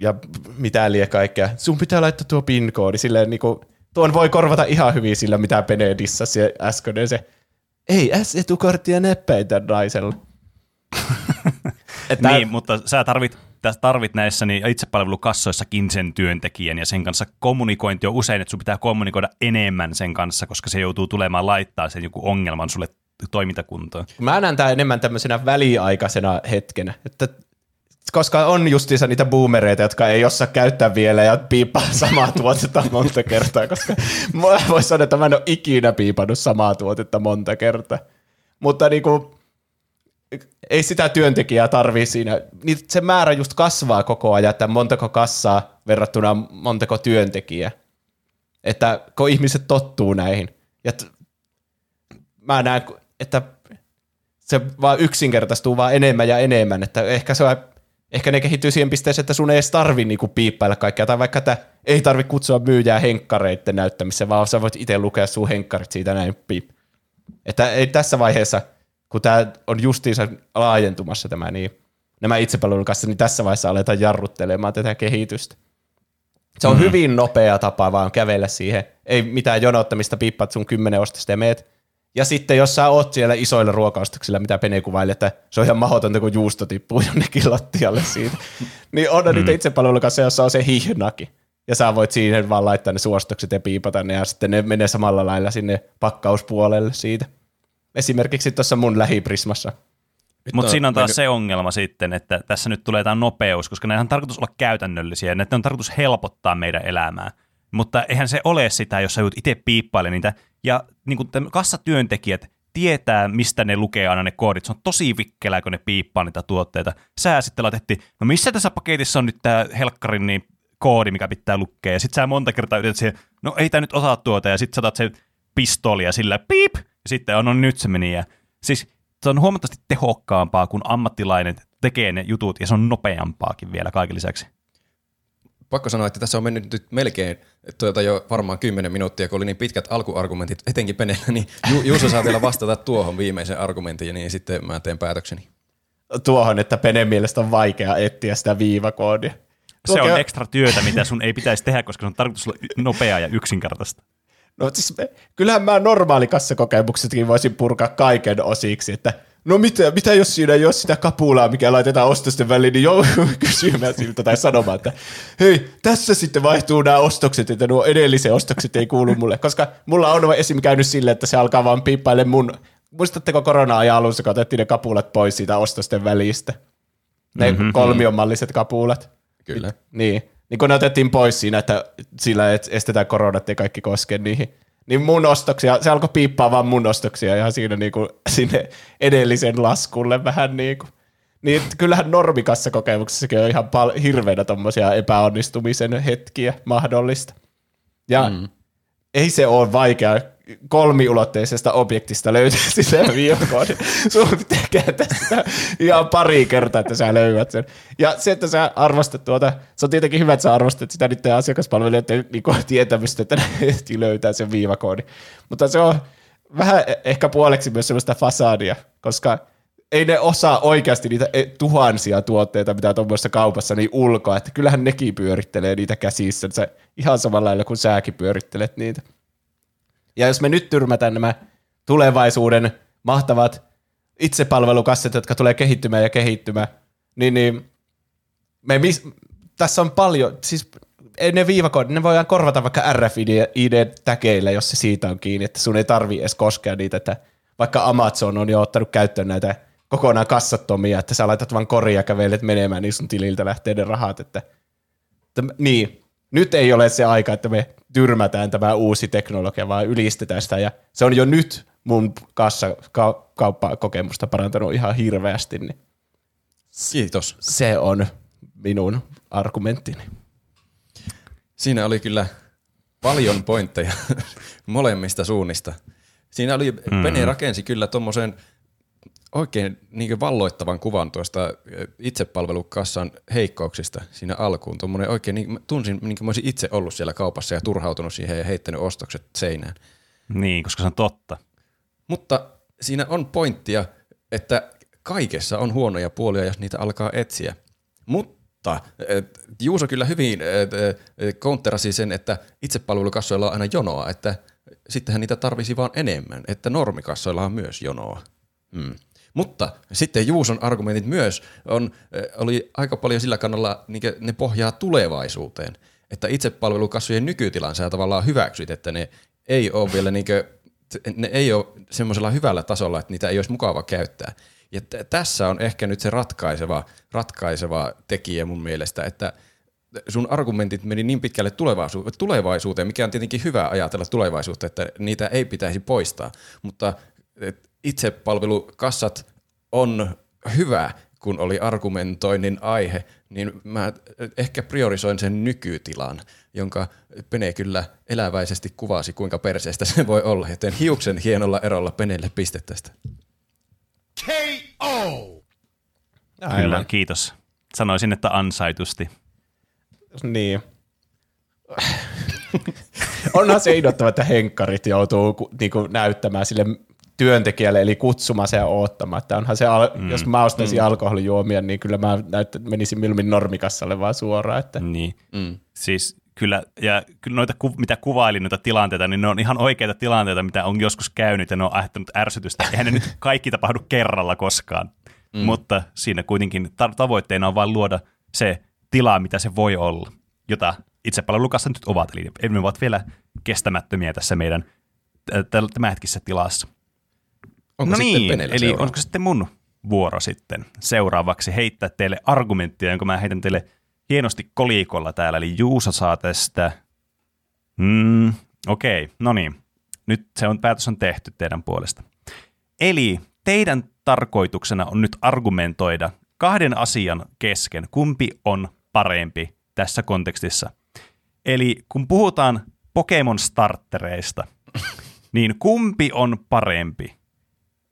Ja mitä liian kaikkea. Sun pitää laittaa tuo PIN-koodi silleen niinku, tuon voi korvata ihan hyvin sillä, mitä Benedissa äsken se ei S-etukorttia näppäitä naisella. että, niin, mutta sä tarvit tarvit näissä niin itsepalvelukassoissakin sen työntekijän ja sen kanssa kommunikointi on usein, että sun pitää kommunikoida enemmän sen kanssa, koska se joutuu tulemaan laittaa sen joku ongelman sulle toimintakuntoon. Mä näen tämä enemmän tämmöisenä väliaikaisena hetkenä, että koska on justiinsa niitä boomereita, jotka ei osaa käyttää vielä ja piipaa samaa tuotetta monta kertaa, koska mä voin sanoa, että mä en ole ikinä piipannut samaa tuotetta monta kertaa. Mutta niinku, ei sitä työntekijää tarvii siinä. Niin se määrä just kasvaa koko ajan, että montako kassaa verrattuna montako työntekijää. Että kun ihmiset tottuu näihin. Ja t- mä näen, että se vaan yksinkertaistuu vaan enemmän ja enemmän, että ehkä se on, ehkä ne kehittyy siihen pisteeseen, että sun ei edes tarvi niinku piippailla kaikkea, tai vaikka että ei tarvi kutsua myyjää henkkareiden näyttämiseen, vaan sä voit itse lukea sun henkkarit siitä näin piip. Että ei tässä vaiheessa – kun tämä on justiinsa laajentumassa tämä, niin nämä itsepalvelun kanssa, niin tässä vaiheessa aletaan jarruttelemaan tätä kehitystä. Se on mm. hyvin nopea tapa vaan kävellä siihen. Ei mitään jonottamista, piippaat sun kymmenen ostosta ja meet. Ja sitten jos sä oot siellä isoilla ruokaustuksilla, mitä Pene kuvaili, että se on ihan mahdotonta, kun juusto tippuu jonnekin lattialle siitä. niin on mm. niitä itsepalvelun kanssa, jossa on se hihnakin. Ja sä voit siihen vaan laittaa ne suostukset ja piipata ne, ja sitten ne menee samalla lailla sinne pakkauspuolelle siitä esimerkiksi tuossa mun lähiprismassa. Mutta siinä on taas mennyt... se ongelma sitten, että tässä nyt tulee tämä nopeus, koska näitä on tarkoitus olla käytännöllisiä, että on tarkoitus helpottaa meidän elämää. Mutta eihän se ole sitä, jos sä joudut itse piippaile niitä. Ja niin kuin kassatyöntekijät tietää, mistä ne lukee aina ne koodit. Se on tosi vikkelää, kun ne piippaa niitä tuotteita. Sä sitten laitettiin, no missä tässä paketissa on nyt tämä helkkarin niin koodi, mikä pitää lukea. Ja sit sä monta kertaa yrität siihen, no ei tämä nyt osaa tuota, ja sit saatat sen pistolia sillä piip, ja sitten on, no nyt se meni. Ja, siis se on huomattavasti tehokkaampaa, kun ammattilainen tekee ne jutut, ja se on nopeampaakin vielä kaiken lisäksi. Pakko sanoa, että tässä on mennyt nyt melkein tuota jo varmaan 10 minuuttia, kun oli niin pitkät alkuargumentit, etenkin Penellä, niin Ju- Juuso saa vielä vastata tuohon viimeisen argumentin, ja niin sitten mä teen päätökseni. Tuohon, että Penen mielestä on vaikea etsiä sitä viivakoodia. Se on ekstra työtä, mitä sun ei pitäisi tehdä, koska se on tarkoitus olla nopeaa ja yksinkertaista. No siis me, kyllähän mä normaali kassakokemuksetkin voisin purkaa kaiken osiksi, että no mitä, mitä jos siinä ei ole sitä kapulaa, mikä laitetaan ostosten väliin, niin joudun kysymään siltä tai sanomaan, että hei, tässä sitten vaihtuu nämä ostokset, että nuo edellisen ostokset ei kuulu mulle, koska mulla on esim. käynyt silleen, että se alkaa vaan piippaille mun, muistatteko korona-ajan alussa, kun otettiin ne kapulat pois siitä ostosten välistä? Ne mm-hmm. kolmionmalliset kapulat. Kyllä. Niin, niin kun ne otettiin pois siinä, että sillä että estetään koronat ja kaikki koske niihin, niin mun ostoksia, se alkoi piippaa vaan mun ostoksia ihan siinä niinku, sinne edellisen laskulle vähän niin kuin. Niin kyllähän normikassa kokemuksessakin on ihan pal- hirveänä tommosia epäonnistumisen hetkiä mahdollista. Ja mm. ei se ole vaikea kolmiulotteisesta objektista löytää sitä viivakoodin. Sun kääntää sitä ihan pari kertaa, että sä löydät sen. Ja se, että sä arvostat tuota, se on tietenkin hyvä, että sä arvostat sitä niiden asiakaspalvelijoiden niin tietämystä, että ne löytää sen viivakoodin. Mutta se on vähän ehkä puoleksi myös semmoista fasadia, koska ei ne osaa oikeasti niitä e- tuhansia tuotteita, mitä tuommoisessa kaupassa, niin ulkoa, että kyllähän nekin pyörittelee niitä käsissä, ihan samalla lailla kuin säkin pyörittelet niitä. Ja jos me nyt tyrmätään nämä tulevaisuuden mahtavat itsepalvelukasset, jotka tulee kehittymään ja kehittymään, niin, niin me mis, tässä on paljon, siis ei ne viivakoodit, ne voidaan korvata vaikka RFID-täkeillä, jos se siitä on kiinni, että sun ei tarvi edes koskea niitä, että vaikka Amazon on jo ottanut käyttöön näitä kokonaan kassattomia, että sä laitat vaan koria ja kävelet menemään, niin sun tililtä lähtee ne rahat, että, että niin, nyt ei ole se aika, että me tyrmätään tämä uusi teknologia, vaan ylistetään sitä. Ja se on jo nyt mun kassa ka- kauppakokemusta parantanut ihan hirveästi. Niin Kiitos. Se on minun argumenttini. Siinä oli kyllä paljon pointteja molemmista suunnista. Siinä oli, mm. Pene rakensi kyllä tuommoisen oikein niin valloittavan kuvan tuosta itsepalvelukassan heikkouksista siinä alkuun. Tuommoinen oikein, niin, tunsin, niin kuin olisin itse ollut siellä kaupassa ja turhautunut siihen ja heittänyt ostokset seinään. Niin, koska se on totta. Mutta siinä on pointtia, että kaikessa on huonoja puolia, jos niitä alkaa etsiä. Mutta Juuso kyllä hyvin counterasi sen, että itsepalvelukassoilla on aina jonoa, että sittenhän niitä tarvisi vaan enemmän, että normikassoilla on myös jonoa. Hmm. Mutta sitten Juuson argumentit myös on, oli aika paljon sillä kannalla, niin ne pohjaa tulevaisuuteen. Että itsepalvelukassojen nykytilan sä tavallaan hyväksyt, että ne ei ole vielä niin kuin, ne ei ole semmoisella hyvällä tasolla, että niitä ei olisi mukava käyttää. Ja t- tässä on ehkä nyt se ratkaiseva, ratkaiseva tekijä mun mielestä, että sun argumentit meni niin pitkälle tulevaisuuteen, tulevaisuuteen, mikä on tietenkin hyvä ajatella tulevaisuutta, että niitä ei pitäisi poistaa, mutta itsepalvelukassat on hyvä, kun oli argumentoinnin aihe, niin mä ehkä priorisoin sen nykytilan, jonka Pene kyllä eläväisesti kuvasi, kuinka perseestä se voi olla, joten hiuksen hienolla erolla Penelle pistet tästä. K.O. Kyllä, kiitos. Sanoisin, että ansaitusti. Niin. Onhan se innoittava, että henkkarit joutuu niinku näyttämään sille työntekijälle, eli kutsumassa ja oottamaan. Että onhan se, al- mm. jos mä ostaisin mm. alkoholijuomia, niin kyllä mä näyttä, menisin milmin normikassalle vaan suoraan. Että. Niin, mm. siis kyllä, ja kyllä noita, mitä kuvailin noita tilanteita, niin ne on ihan oikeita tilanteita, mitä on joskus käynyt, ja ne on aiheuttanut ärsytystä. Eihän ne nyt kaikki tapahdu kerralla koskaan, mm. mutta siinä kuitenkin ta- tavoitteena on vain luoda se tila, mitä se voi olla, jota itsepalvelukassa nyt ovat, eli ne ovat vielä kestämättömiä tässä meidän tämänhetkisessä tilassa. Onko no niin, eli seuraava? onko sitten mun vuoro sitten seuraavaksi heittää teille argumenttia, jonka mä heitän teille hienosti kolikolla täällä, eli Juusa saa tästä. Mm, Okei, okay, no niin. Nyt se on, päätös on tehty teidän puolesta. Eli teidän tarkoituksena on nyt argumentoida kahden asian kesken, kumpi on parempi tässä kontekstissa. Eli kun puhutaan Pokemon startereista, niin kumpi on parempi?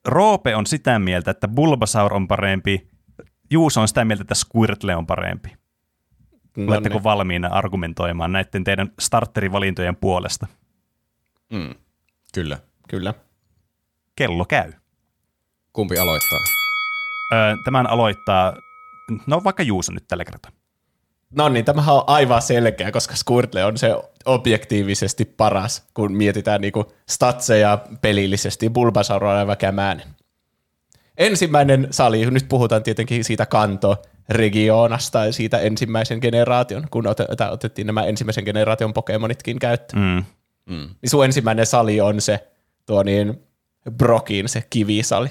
Roope on sitä mieltä, että Bulbasaur on parempi, Juuso on sitä mieltä, että Squirtle on parempi. No Oletteko valmiina argumentoimaan näiden teidän starterivalintojen puolesta? Mm. Kyllä. Kyllä. Kello käy. Kumpi aloittaa? Öö, tämän aloittaa, no vaikka Juuso nyt tällä kertaa. No niin, tämähän on aivan selkeä, koska Squirtle on se objektiivisesti paras, kun mietitään niinku statseja pelillisesti. Bulbasaur on aivan kämään. ensimmäinen sali, nyt puhutaan tietenkin siitä kanto regionasta ja siitä ensimmäisen generaation, kun ot- otettiin nämä ensimmäisen generaation Pokemonitkin käyttöön. Mm. Mm. Niin sun ensimmäinen sali on se tuo niin Brokin se kivisali.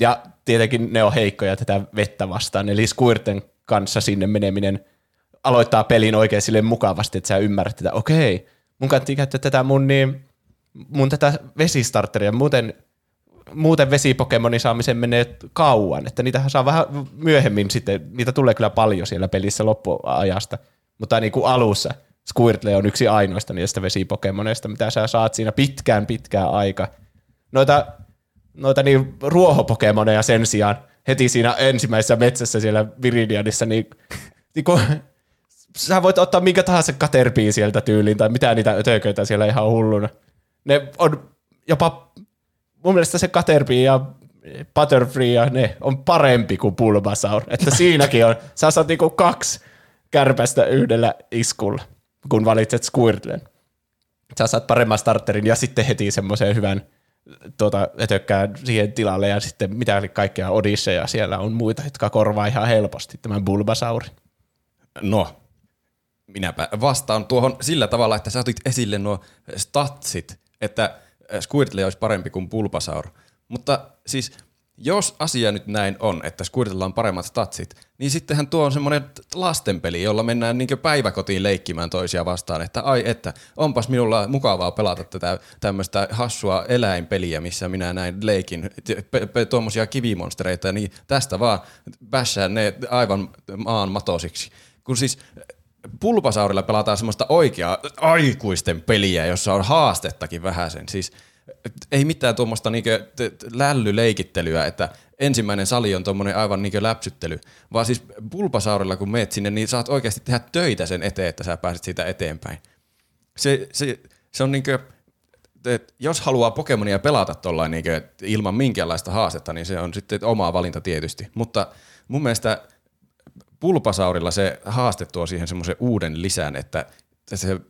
Ja tietenkin ne on heikkoja tätä vettä vastaan, eli Squirten kanssa sinne meneminen aloittaa pelin oikein sille mukavasti, että sä ymmärrät, että okei, mun kannattaa käyttää tätä mun, niin, mun tätä vesistarteria, muuten, muuten vesipokemonin saamisen menee kauan, että niitä saa vähän myöhemmin sitten, niitä tulee kyllä paljon siellä pelissä loppuajasta, mutta niin kuin alussa Squirtle on yksi ainoista niistä vesipokemoneista, mitä sä saat siinä pitkään pitkään aika. Noita, noita niin ruohopokemoneja sen sijaan heti siinä ensimmäisessä metsässä siellä Viridianissa, niin, niin kun, sä voit ottaa minkä tahansa katerpiin sieltä tyyliin, tai mitä niitä ötököitä siellä ihan hulluna. Ne on jopa, mun mielestä se Caterpie ja Butterfree ja ne on parempi kuin Bulbasaur. Että siinäkin on, sä saat niinku kaksi kärpästä yhdellä iskulla, kun valitset Squirtlen. Sä saat paremman starterin ja sitten heti semmoisen hyvän tuota, etökkää siihen tilalle ja sitten mitä kaikkea Odisseja siellä on muita, jotka korvaa ihan helposti tämän Bulbasaurin. No, minäpä vastaan tuohon sillä tavalla, että sä otit esille nuo statsit, että Squirtle olisi parempi kuin Bulbasaur. Mutta siis jos asia nyt näin on, että Squirtlella on paremmat statsit, niin sittenhän tuo on semmoinen lastenpeli, jolla mennään niin päiväkotiin leikkimään toisia vastaan, että ai että, onpas minulla mukavaa pelata tätä tämmöistä hassua eläinpeliä, missä minä näin leikin tuommoisia kivimonstereita, niin tästä vaan bässään ne aivan maan matosiksi. Kun siis Pulpasaurilla pelataan semmoista oikeaa aikuisten peliä, jossa on haastettakin vähäsen. Siis ei mitään tuommoista niinku lällyleikittelyä, että ensimmäinen sali on tuommoinen aivan niinku läpsyttely, vaan siis Pulpasaurilla kun meet sinne, niin saat oikeasti tehdä töitä sen eteen, että sä pääset siitä eteenpäin. Se, se, se on niinku, jos haluaa Pokemonia pelata tollain niinku, ilman minkäänlaista haastetta, niin se on sitten oma valinta tietysti. Mutta mun mielestä Pulpasaurilla se haaste tuo siihen semmoisen uuden lisän, että se,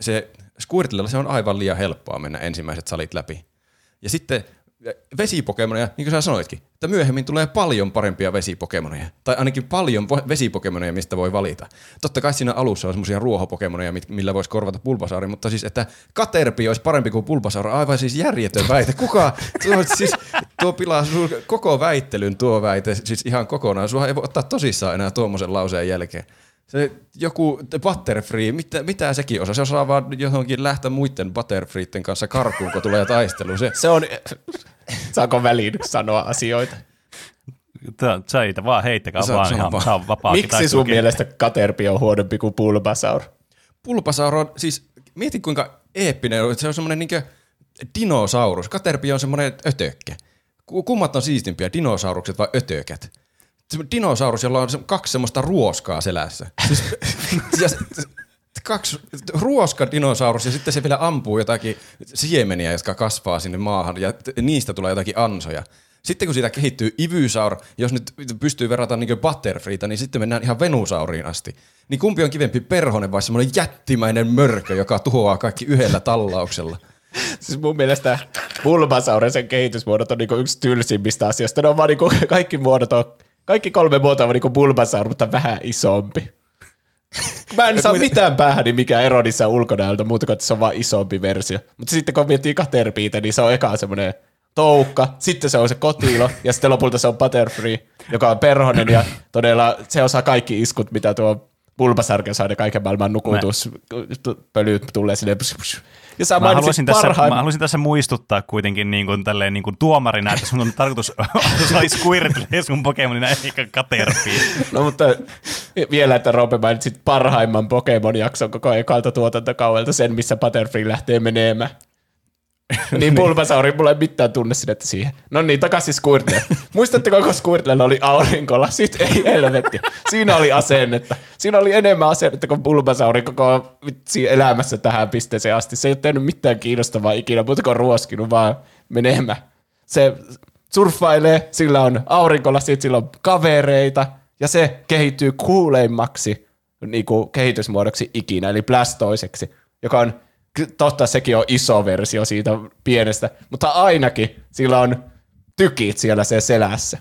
se Squirtlella se on aivan liian helppoa mennä ensimmäiset salit läpi. Ja sitten vesipokemoneja, niin kuin sä sanoitkin, että myöhemmin tulee paljon parempia vesipokemoneja. Tai ainakin paljon vesipokemoneja, mistä voi valita. Totta kai siinä alussa on semmoisia ruohopokemoneja, millä voisi korvata Bulbasauri, mutta siis, että Katerpi olisi parempi kuin Bulbasaur, aivan siis järjetön väite. Kuka, tuo, siis, tuo pilaa koko väittelyn tuo väite, siis ihan kokonaan. Sua ei voi ottaa tosissaan enää tuommoisen lauseen jälkeen. Se joku Butterfree, mitä, mitä sekin osaa? Se osaa vaan johonkin lähteä muiden Butterfreeiden kanssa karkuun, kun tulee taistelu. Se, se on, saako väliin sanoa asioita? Töitä vaan, heittäkää se, vaan, ihan vaan. vapaa. Miksi sun mielestä Caterpie on huonompi kuin Bulbasaur? Bulbasaur on, siis mieti kuinka eeppinen on, se on semmoinen niinkö dinosaurus. Caterpie on semmoinen ötökkä. Kummat on siistimpiä, dinosaurukset vai ötökät? Dinosaurus, jolla on kaksi semmoista ruoskaa selässä. Siis, ja, kaksi ruoska dinosaurus ja sitten se vielä ampuu jotakin siemeniä, jotka kasvaa sinne maahan ja niistä tulee jotakin ansoja. Sitten kun siitä kehittyy Ivysaur, jos nyt pystyy verrata niin Butterfreeta, niin sitten mennään ihan Venusauriin asti. Niin kumpi on kivempi perhonen vai semmoinen jättimäinen mörkö, joka tuhoaa kaikki yhdellä tallauksella? Siis mun mielestä Bulbasaurin sen kehitysmuodot on niinku yksi tylsimmistä asioista. Ne on vaan niinku, kaikki muodot on kaikki kolme muotoa on niin Bulbasaur, mutta vähän isompi. Mä en saa mitään päähän, niin mikä ero niissä ulkonäöltä, muuta kuin että se on vaan isompi versio. Mutta sitten kun miettii Caterpiitä, niin se on eka semmoinen toukka, sitten se on se kotilo, ja sitten lopulta se on Butterfree, joka on perhonen, ja todella se osaa kaikki iskut, mitä tuo Bulbasaur saa ne kaiken maailman nukutuspölyt tulee sinne. Ja sä mä, haluaisin tässä, mä haluaisin tässä muistuttaa kuitenkin niin kuin, tälleen, niin kuin tuomarina, että sun on tarkoitus olla Squirtle sun Pokemonina eikä Caterpie. no mutta vielä, että Roope mainitsit parhaimman Pokemon-jakson koko ekalta tuotantokaudelta, sen missä Butterfree lähtee menemään. niin Bulbasauri, mulla ei mitään tunne sinne siihen. No niin, takaisin Squirtle. Muistatteko, kun Squirtlella oli aurinkolla? Sitten ei helvetti. Siinä oli asennetta. Siinä oli enemmän asennetta kuin Bulbasauri koko vitsi elämässä tähän pisteeseen asti. Se ei ole tehnyt mitään kiinnostavaa ikinä, mutta kuin ruoskinut vaan menemään. Se surffailee, sillä on aurinkolla, sitten sillä on kavereita, ja se kehittyy kuuleimmaksi niin kuin kehitysmuodoksi ikinä, eli blastoiseksi, joka on totta sekin on iso versio siitä pienestä, mutta ainakin sillä on tykit siellä sen selässä.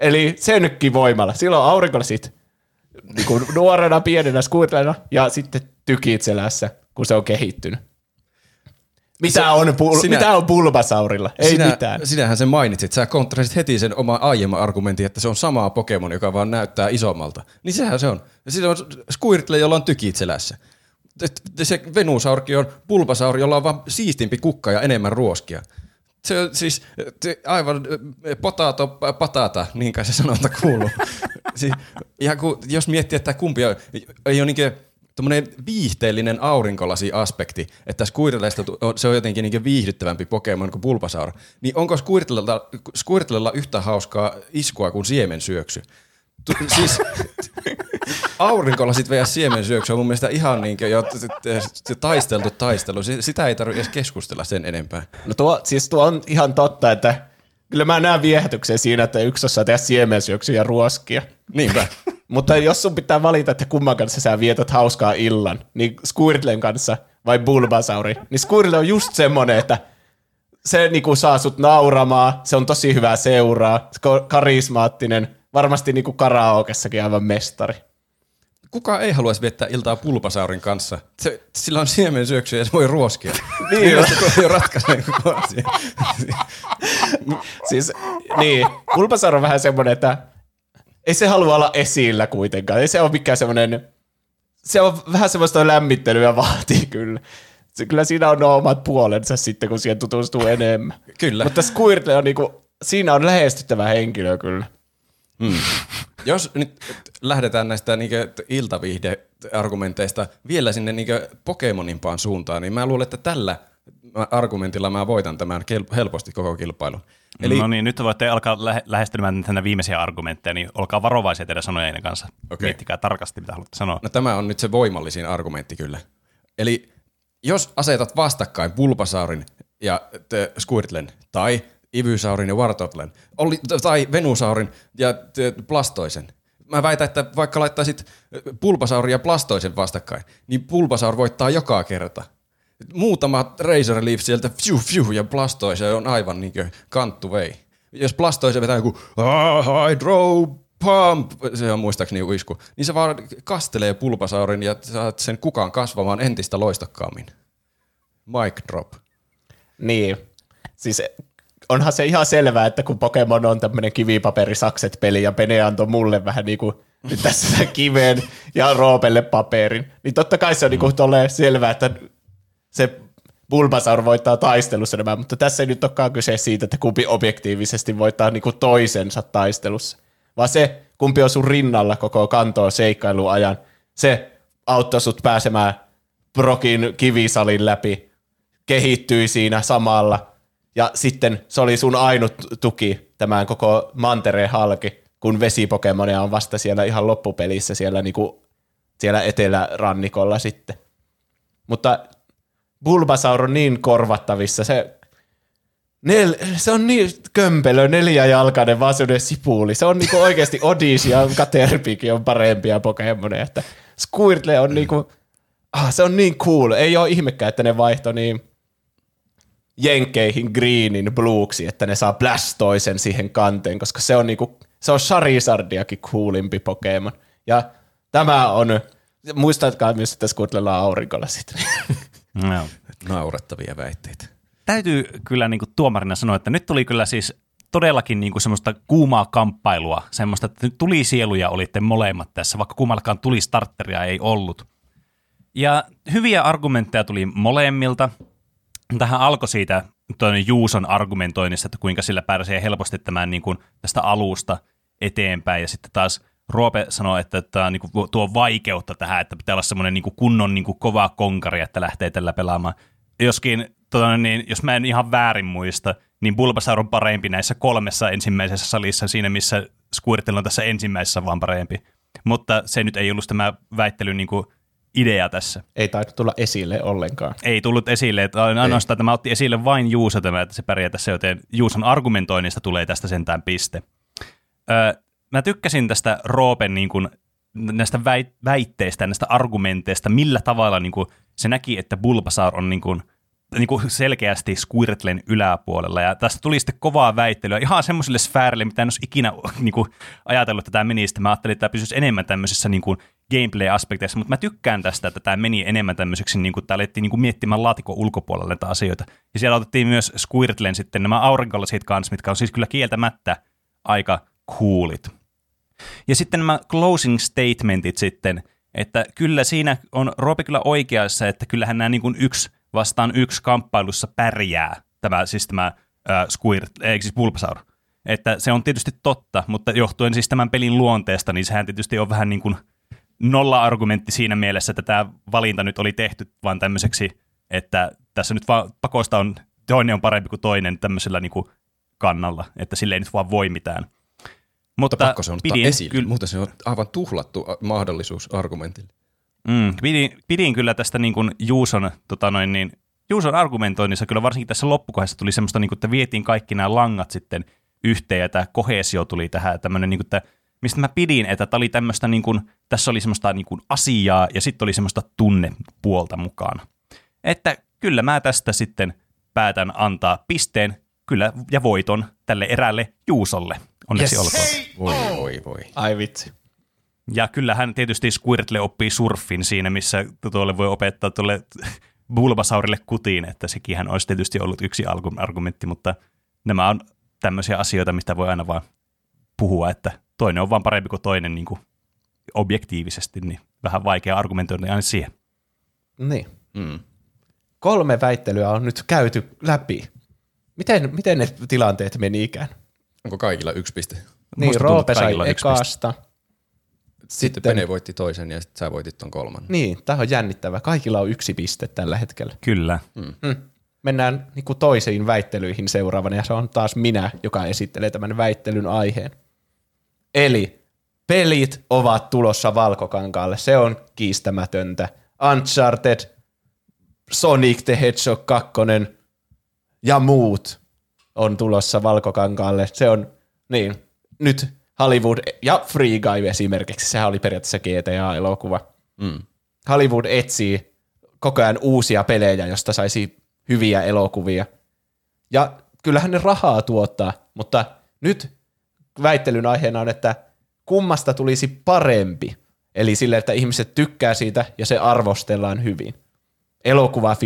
Eli senkin voimalla. Silloin aurinkolasit niin kuin nuorena, pienenä skuutlena ja sitten tykit selässä, kun se on kehittynyt. Mitä, se, on, pul- sinä, mitä on Bulbasaurilla? Ei sinä, mitään. Sinähän sen mainitsit. Sä kontrasit heti sen oma aiemman argumentin, että se on sama Pokemon, joka vaan näyttää isommalta. Niin sehän se on. Ja on Squirtle, jolla on tykit selässä. Se Venusaurki on Bulbasauri, jolla on vaan siistimpi kukka ja enemmän ruoskia. Se on siis se aivan potato patata, niin kai se sanonta kuuluu. siis, ja kun, jos miettii, että kumpi on, ei ole niin tuommoinen viihteellinen aurinkolasi-aspekti, että Squirtlesta se on jotenkin niin viihdyttävämpi Pokemon kuin Bulbasaur, niin onko Squirtlella, Squirtlella yhtä hauskaa iskua kuin siemensyöksy? Siis aurinkolasit vs. siemensyöksy on mun mielestä ihan niin jo taisteltu taistelu. Sitä ei tarvitse edes keskustella sen enempää. No tuo, siis tuo on ihan totta, että kyllä mä näen viehätyksen siinä, että yksi osaa tehdä siemensyöksyjä ja ruoskia. Niinpä. Mutta jos sun pitää valita, että kumman kanssa sä vietät hauskaa illan, niin Squirtlen kanssa vai Bulbasauri, niin Squirtle on just semmonen, että se niinku saa sut nauramaan, se on tosi hyvä seuraa, karismaattinen, varmasti niinku karaokessakin aivan mestari. Kuka ei haluaisi viettää iltaa pulpasaurin kanssa? Se, sillä on siemen syöksyä ja se voi ruoskia. niin, se jo ratkaisee koko asia. siis, niin, pulpasaur on vähän semmoinen, että ei se halua olla esillä kuitenkaan. Ei se ole mikään semmoinen, se on vähän semmoista lämmittelyä vaatii kyllä. Se, kyllä siinä on omat puolensa sitten, kun siihen tutustuu enemmän. Kyllä. Mutta Squirtle on niinku, siinä on lähestyttävä henkilö kyllä. Hmm. Jos nyt lähdetään näistä niinku iltaviihde-argumenteista vielä sinne niinku Pokemonimpaan suuntaan, niin mä luulen, että tällä argumentilla mä voitan tämän helposti koko kilpailun. Eli, no niin, nyt voitte alkaa lähe- lähestymään tänne viimeisiä argumentteja, niin olkaa varovaisia teidän sanojen kanssa. Okay. Miettikää tarkasti, mitä haluatte sanoa. No tämä on nyt se voimallisin argumentti kyllä. Eli jos asetat vastakkain Bulbasaurin ja Squirtlen tai Ivysaurin ja Wartotlen, tai Venusaurin ja Plastoisen, mä väitän, että vaikka laittaisit Bulbasaurin ja Plastoisen vastakkain, niin Bulbasaur voittaa joka kerta – muutama Razor Leaf sieltä fiu, fiu, ja Blastoise on aivan niin kanttu vei. Jos Blastoise vetää joku Hydro Pump, se on muistaakseni uisku, niin se vaan kastelee pulpasaurin ja saat sen kukaan kasvamaan entistä loistokkaammin. Mic drop. Niin. Siis onhan se ihan selvää, että kun Pokemon on tämmöinen kivipaperisakset peli ja Pene antoi mulle vähän niin kuin nyt tässä kiven ja Roopelle paperin, niin totta kai se on niinku mm. niin selvää, että se Bulbasaur voittaa taistelussa nämä, mutta tässä ei nyt olekaan kyse siitä, että kumpi objektiivisesti voittaa niinku toisensa taistelussa, vaan se, kumpi on sun rinnalla koko kantoon seikkailuajan, se auttoi sut pääsemään Brokin kivisalin läpi, kehittyi siinä samalla, ja sitten se oli sun ainut tuki tämän koko mantereen halki, kun vesipokemonia on vasta siellä ihan loppupelissä siellä, niinku, siellä etelärannikolla sitten. Mutta Bulbasaur on niin korvattavissa, se, nel, se on niin kömpelö, neljäjalkainen, vaan semmoinen sipuli. Se on niinku oikeasti Odis ja Caterpiekin on parempia Pokemoneja. Että Squirtle on niinku, ah, se on niin cool. Ei ole ihmekään, että ne vaihto niin jenkkeihin greenin blueksi, että ne saa Blastoisen siihen kanteen, koska se on niinku, se on Charizardiakin coolimpi Pokemon. Ja tämä on, muistatkaa myös, että Squirtlella on aurinkolla sitten. No. Naurettavia väitteitä. Täytyy kyllä niin tuomarina sanoa, että nyt tuli kyllä siis todellakin niin kuin semmoista kuumaa kamppailua, semmoista, että tuli sieluja olitte molemmat tässä, vaikka kummallakaan tuli starteria ei ollut. Ja hyviä argumentteja tuli molemmilta. Tähän alkoi siitä toinen Juuson argumentoinnista, että kuinka sillä pääsee helposti tämän niin kuin tästä alusta eteenpäin. Ja sitten taas Roope sanoi, että tämä niin kuin, tuo vaikeutta tähän, että pitää olla semmoinen niin kunnon niin kuin kova konkari, että lähtee tällä pelaamaan. Joskin, tota, niin, jos mä en ihan väärin muista, niin Bulbasaur on parempi näissä kolmessa ensimmäisessä salissa siinä, missä Squirtle on tässä ensimmäisessä vaan parempi. Mutta se nyt ei ollut tämä väittely niin kuin idea tässä. Ei tainnut tulla esille ollenkaan. Ei tullut esille, että ainoastaan että tämä otti esille vain Juusa tämä, että se pärjää tässä, joten Juusan argumentoinnista tulee tästä sentään piste. Öö, mä tykkäsin tästä Roopen niin kuin, näistä väitteistä, näistä argumenteista, millä tavalla niin kuin, se näki, että Bulbasaur on niin kuin, niin kuin selkeästi Squirtlen yläpuolella. Ja tästä tuli sitten kovaa väittelyä ihan semmoiselle sfäärille, mitä en olisi ikinä niin kuin, ajatellut, että tämä menisi. Mä ajattelin, että tämä pysyisi enemmän tämmöisessä niin kuin, gameplay-aspekteissa, mutta mä tykkään tästä, että tämä meni enemmän tämmöiseksi, niin kuin, tämä alettiin niin kuin, miettimään laatikon ulkopuolelle näitä asioita. Ja siellä otettiin myös Squirtlen sitten nämä aurinkolasit kanssa, mitkä on siis kyllä kieltämättä aika coolit. Ja sitten nämä closing statementit sitten, että kyllä siinä on Roope kyllä oikeassa, että kyllähän nämä niin kuin yksi vastaan yksi kamppailussa pärjää, tämä, siis tämä äh, Squirt, eikö siis Bulbasaur. Että se on tietysti totta, mutta johtuen siis tämän pelin luonteesta, niin sehän tietysti on vähän niin kuin nolla-argumentti siinä mielessä, että tämä valinta nyt oli tehty vaan tämmöiseksi, että tässä nyt vaan pakosta on, toinen on parempi kuin toinen tämmöisellä niin kuin kannalla, että sille ei nyt vaan voi mitään. Mutta, pakko se on pidin, esille, kyllä, muuten se on aivan tuhlattu mahdollisuus argumentille. Mm, pidin, pidin kyllä tästä niin kuin Juuson, tota noin, niin, Juuson argumentoinnissa kyllä varsinkin tässä loppukohdassa tuli semmoista, niin kuin, että vietiin kaikki nämä langat sitten yhteen ja tämä kohesio tuli tähän, tämmöinen, niin kuin, että mistä mä pidin, että tämä oli tämmöistä, niin kuin, tässä oli semmoista niin kuin asiaa ja sitten oli semmoista tunnepuolta mukana. Että kyllä mä tästä sitten päätän antaa pisteen kyllä ja voiton tälle erälle Juusolle. Onneksi yes. olkoon. Voi, voi, voi. Ai vitsi. Ja kyllähän tietysti Squirtle oppii surfin siinä, missä tuolle voi opettaa tuolle Bulbasaurille kutiin, että sekin olisi tietysti ollut yksi argumentti, mutta nämä on tämmöisiä asioita, mistä voi aina vaan puhua, että toinen on vaan parempi kuin toinen niin kuin objektiivisesti, niin vähän vaikea argumentoida aina siihen. Niin. Mm. Kolme väittelyä on nyt käyty läpi. Miten, miten ne tilanteet meni ikään? Onko kaikilla yksi piste? Niin, Roope sai ekasta. Sitten Pene voitti toisen ja sitten sä voitit ton kolmannen. Niin, tämä on jännittävä. Kaikilla on yksi piste tällä hetkellä. Kyllä. Mm. Mm. Mennään niin kuin toisiin väittelyihin seuraavana ja se on taas minä, joka esittelee tämän väittelyn aiheen. Eli pelit ovat tulossa valkokankaalle. Se on kiistämätöntä. Uncharted, Sonic the Hedgehog 2 ja muut on tulossa valkokankaalle. Se on, niin, nyt Hollywood ja Free Guy esimerkiksi, sehän oli periaatteessa GTA-elokuva. Mm. Hollywood etsii koko ajan uusia pelejä, josta saisi hyviä elokuvia. Ja kyllähän ne rahaa tuottaa, mutta nyt väittelyn aiheena on, että kummasta tulisi parempi. Eli sille, että ihmiset tykkää siitä ja se arvostellaan hyvin. Elokuva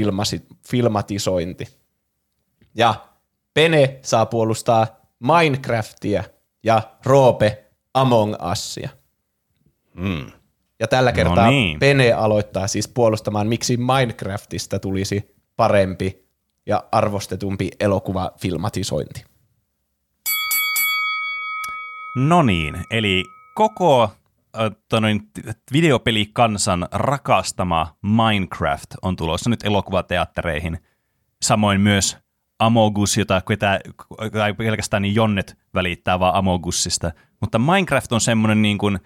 filmatisointi. Ja Pene saa puolustaa Minecraftia ja Roope Among Usia. Mm. Ja tällä kertaa no niin. Pene aloittaa siis puolustamaan, miksi Minecraftista tulisi parempi ja arvostetumpi elokuvafilmatisointi. No niin, eli koko tonoin, videopelikansan rakastama Minecraft on tulossa nyt elokuvateattereihin. Samoin myös Amogus, jota tai pelkästään niin Jonnet välittää vaan Amogussista. Mutta Minecraft on semmoinen, niin kuin,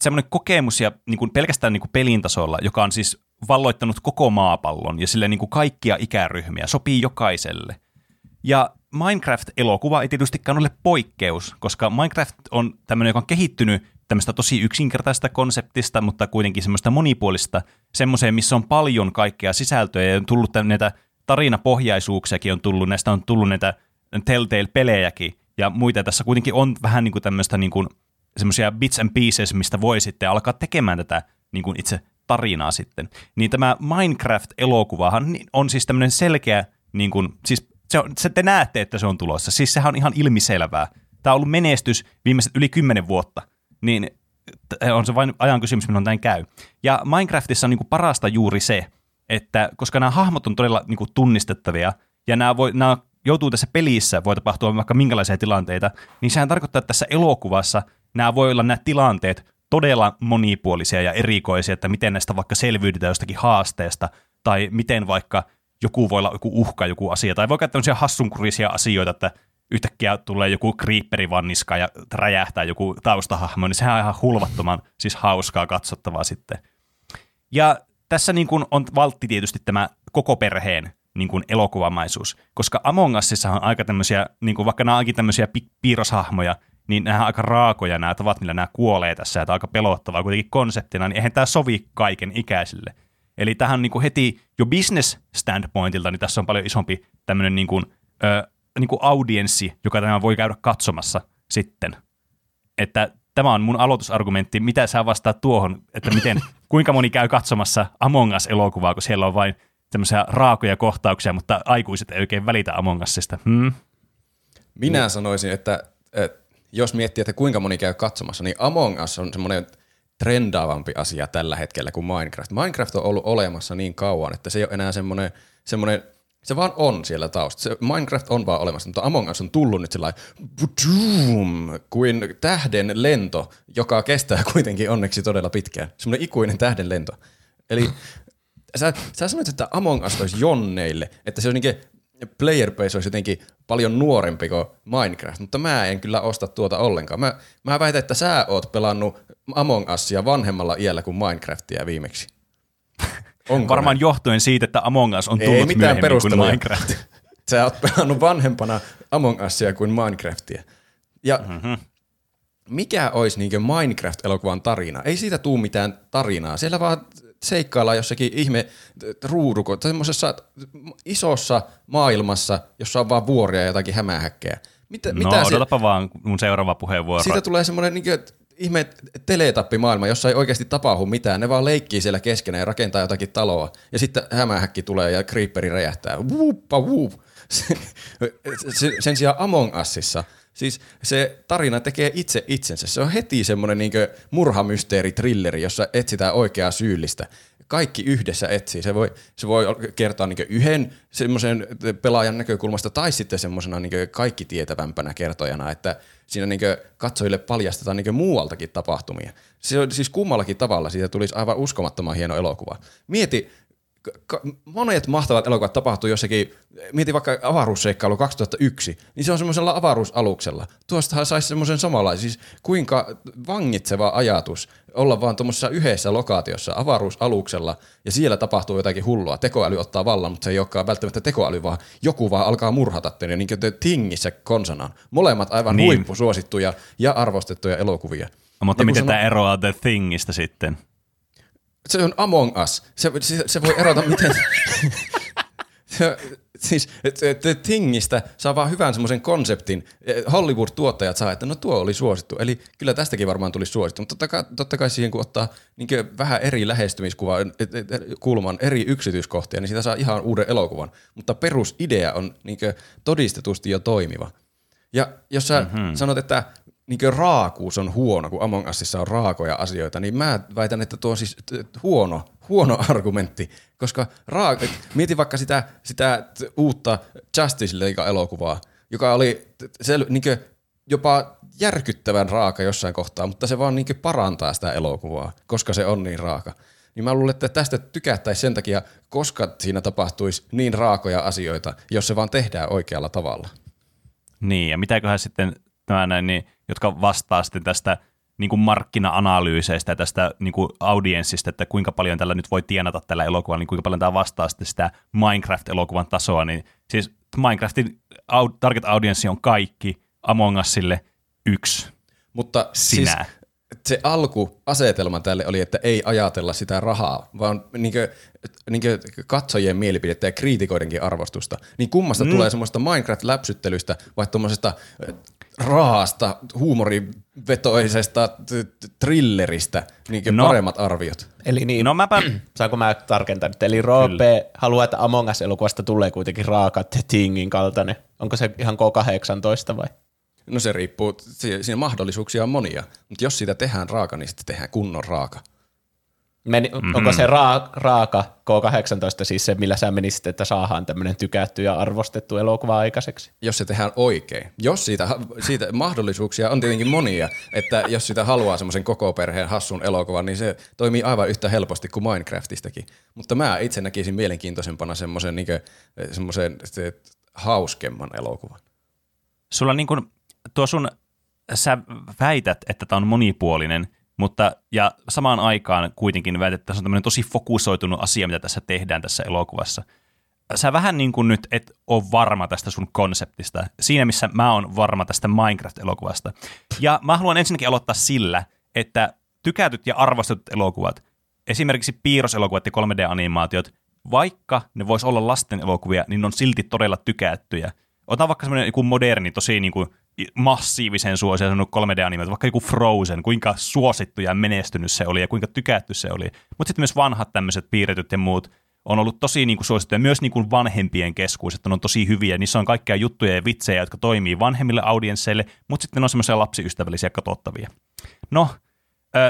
semmoinen kokemus ja niin kuin pelkästään niin kuin pelin tasolla, joka on siis valloittanut koko maapallon ja sille niin kuin kaikkia ikäryhmiä, sopii jokaiselle. Ja Minecraft-elokuva ei tietystikään ole poikkeus, koska Minecraft on tämmöinen, joka on kehittynyt tämmöistä tosi yksinkertaista konseptista, mutta kuitenkin semmoista monipuolista, semmoiseen, missä on paljon kaikkea sisältöä ja on tullut näitä tarinapohjaisuuksiakin on tullut, näistä on tullut näitä Telltale-pelejäkin ja muita. Tässä kuitenkin on vähän niin kuin tämmöistä niin kuin semmoisia bits and pieces, mistä voi sitten alkaa tekemään tätä niin kuin itse tarinaa sitten. Niin tämä Minecraft-elokuvahan on siis tämmöinen selkeä, niin kuin, siis se on, se te näette, että se on tulossa. Siis sehän on ihan ilmiselvää. Tämä on ollut menestys viimeiset yli kymmenen vuotta. Niin on se vain ajan kysymys, milloin näin käy. Ja Minecraftissa on niin kuin parasta juuri se, että koska nämä hahmot on todella niin kuin tunnistettavia, ja nämä, voi, nämä joutuu tässä pelissä, voi tapahtua vaikka minkälaisia tilanteita, niin sehän tarkoittaa, että tässä elokuvassa nämä voi olla nämä tilanteet todella monipuolisia ja erikoisia, että miten näistä vaikka selviydytään jostakin haasteesta, tai miten vaikka joku voi olla joku uhka, joku asia, tai voi tämmöisiä hassunkurisia asioita, että yhtäkkiä tulee joku creeperi vaan ja räjähtää joku taustahahmo, niin sehän on ihan hulvattoman siis hauskaa katsottavaa sitten. Ja tässä niin kuin on valtti tietysti tämä koko perheen niin kuin elokuvamaisuus, koska Among Usissa on aika tämmöisiä, niin kuin vaikka nämä onkin tämmöisiä pi- piirroshahmoja, niin nämä on aika raakoja nämä tavat, millä nämä kuolee tässä, ja tämä on aika pelottavaa kuitenkin konseptina, niin eihän tämä sovi kaiken ikäisille. Eli tähän niin kuin heti jo business standpointilta, niin tässä on paljon isompi tämmöinen niin kuin, ö, niin kuin audienssi, joka tämä voi käydä katsomassa sitten. Että tämä on mun aloitusargumentti. Mitä sä vastaat tuohon, että miten, kuinka moni käy katsomassa Among Us-elokuvaa, kun siellä on vain tämmöisiä raakoja kohtauksia, mutta aikuiset ei oikein välitä Among Usista. Hmm? Minä sanoisin, että, että jos miettii, että kuinka moni käy katsomassa, niin Among Us on semmoinen trendaavampi asia tällä hetkellä kuin Minecraft. Minecraft on ollut olemassa niin kauan, että se ei ole enää semmoinen, semmoinen se vaan on siellä taustassa. Se Minecraft on vaan olemassa, mutta Among Us on tullut nyt sellainen kuin tähden lento, joka kestää kuitenkin onneksi todella pitkään. Semmoinen ikuinen tähden lento. Eli sä, sä sanoit, että Among Us olisi jonneille, että se on niin player base olisi jotenkin paljon nuorempi kuin Minecraft, mutta mä en kyllä osta tuota ollenkaan. Mä, mä väitän, että sä oot pelannut Among Usia vanhemmalla iällä kuin Minecraftia viimeksi. Onko Varmaan näin? johtuen siitä, että Among Us on tullut Ei mitään kuin Minecraft. Sä oot pelannut vanhempana Among Usia kuin Minecraftia. Ja mm-hmm. mikä olisi niin Minecraft-elokuvan tarina? Ei siitä tuu mitään tarinaa. Siellä vaan seikkaillaan jossakin ihme ruuduko, semmoisessa isossa maailmassa, jossa on vaan vuoria ja jotakin hämähäkkejä. Mitä, no, mitä odotapa se, vaan mun seuraava puheenvuoro. Siitä tulee semmoinen niin kuin, ihme teletappimaailma, jossa ei oikeasti tapahdu mitään. Ne vaan leikkii siellä keskenään ja rakentaa jotakin taloa. Ja sitten hämähäkki tulee ja creeperi räjähtää. Wuuppa wuup. Sen sijaan Among Usissa – Siis se tarina tekee itse itsensä. Se on heti semmoinen niin murhamysteeri-trilleri, jossa etsitään oikeaa syyllistä. Kaikki yhdessä etsii. Se voi, se voi kertoa niin yhden semmoisen pelaajan näkökulmasta tai sitten semmoisena niin kaikki tietävämpänä kertojana, että siinä niin katsojille paljastetaan niin muualtakin tapahtumia. Se on, siis kummallakin tavalla siitä tulisi aivan uskomattoman hieno elokuva. Mieti, monet mahtavat elokuvat tapahtuu jossakin, mieti vaikka avaruusseikkailu 2001, niin se on semmoisella avaruusaluksella. Tuostahan saisi semmoisen samanlaisen, siis kuinka vangitseva ajatus olla vaan tuommoisessa yhdessä lokaatiossa avaruusaluksella ja siellä tapahtuu jotakin hullua. Tekoäly ottaa vallan, mutta se ei olekaan välttämättä tekoäly, vaan joku vaan alkaa murhata teille, niin kuin The Tingissä konsanaan. Molemmat aivan niin. huippusuosittuja ja arvostettuja elokuvia. No, mutta ja miten tämä eroaa The Thingistä sitten? Se on Among Us. Se, se, se voi erota miten... siis The Thingistä saa vaan hyvän semmoisen konseptin. Hollywood-tuottajat saa, että no tuo oli suosittu. Eli kyllä tästäkin varmaan tuli suosittu. Mutta totta kai, totta kai siihen kun ottaa niin vähän eri lähestymiskuvan, kulman, eri yksityiskohtia, niin siitä saa ihan uuden elokuvan. Mutta perusidea on niin todistetusti jo toimiva. Ja jos sä mm-hmm. sanot, että niin raakuus on huono, kun Among Usissa on raakoja asioita, niin mä väitän, että tuo on siis huono, huono argumentti, koska raak- mieti vaikka sitä, sitä uutta Justice League-elokuvaa, joka oli se, niin jopa järkyttävän raaka jossain kohtaa, mutta se vaan niin parantaa sitä elokuvaa, koska se on niin raaka. Niin mä luulen, että tästä tykättäisiin sen takia, koska siinä tapahtuisi niin raakoja asioita, jos se vaan tehdään oikealla tavalla. Niin, ja mitäköhän sitten tämä näin, niin, jotka vastaa sitten tästä niin kuin markkina-analyyseistä ja tästä niin kuin audienssista, että kuinka paljon tällä nyt voi tienata tällä elokuvalla, niin kuinka paljon tämä vastaa sitten sitä Minecraft-elokuvan tasoa, niin siis Minecraftin target audienssi on kaikki Among Usille yksi. Mutta sinä. Siis se alkuasetelma tälle oli, että ei ajatella sitä rahaa, vaan niinkö, niinkö katsojien mielipidettä ja kriitikoidenkin arvostusta. Niin kummasta mm. tulee semmoista Minecraft-läpsyttelystä vai tuommoisesta raasta, huumorivetoisesta thrilleristä niin no. paremmat arviot. Eli niin, no mäpä... saanko mä tarkentaa nyt? Eli Roope haluaa, että Among Us-elokuvasta tulee kuitenkin raaka The Thingin kaltainen. Onko se ihan K18 vai? No se riippuu, siinä mahdollisuuksia on monia, mutta jos siitä tehdään raaka, niin sitten tehdään kunnon raaka. Meni, mm-hmm. Onko se raa, raaka K18 siis se, millä sä menisit, että saadaan tämmöinen tykätty ja arvostettu elokuva aikaiseksi? Jos se tehdään oikein. Jos siitä, siitä mahdollisuuksia on tietenkin monia, että jos sitä haluaa semmoisen koko perheen hassun elokuvan, niin se toimii aivan yhtä helposti kuin Minecraftistakin. Mutta mä itse näkisin mielenkiintoisempana semmoisen niin semmoisen hauskemman elokuvan. Sulla niin kuin, tuo sun, sä väität, että tämä on monipuolinen – mutta, ja samaan aikaan kuitenkin väität, että se on tämmöinen tosi fokusoitunut asia, mitä tässä tehdään tässä elokuvassa. Sä vähän niin kuin nyt et ole varma tästä sun konseptista, siinä missä mä oon varma tästä Minecraft-elokuvasta. Ja mä haluan ensinnäkin aloittaa sillä, että tykätyt ja arvostetut elokuvat esimerkiksi piirroselokuvat ja 3D-animaatiot, vaikka ne vois olla lasten elokuvia, niin ne on silti todella tykättyjä. Ota vaikka semmoinen moderni, tosi niin kuin massiivisen suosion 3D-animaatio, vaikka joku Frozen, kuinka suosittu ja menestynyt se oli ja kuinka tykätty se oli. Mutta sitten myös vanhat tämmöiset piirretyt ja muut on ollut tosi niin kuin suosittuja myös niin kuin vanhempien keskuus, että ne on tosi hyviä. Niissä on kaikkia juttuja ja vitsejä, jotka toimii vanhemmille audiensseille, mutta sitten ne on semmoisia lapsiystävällisiä katsottavia. No,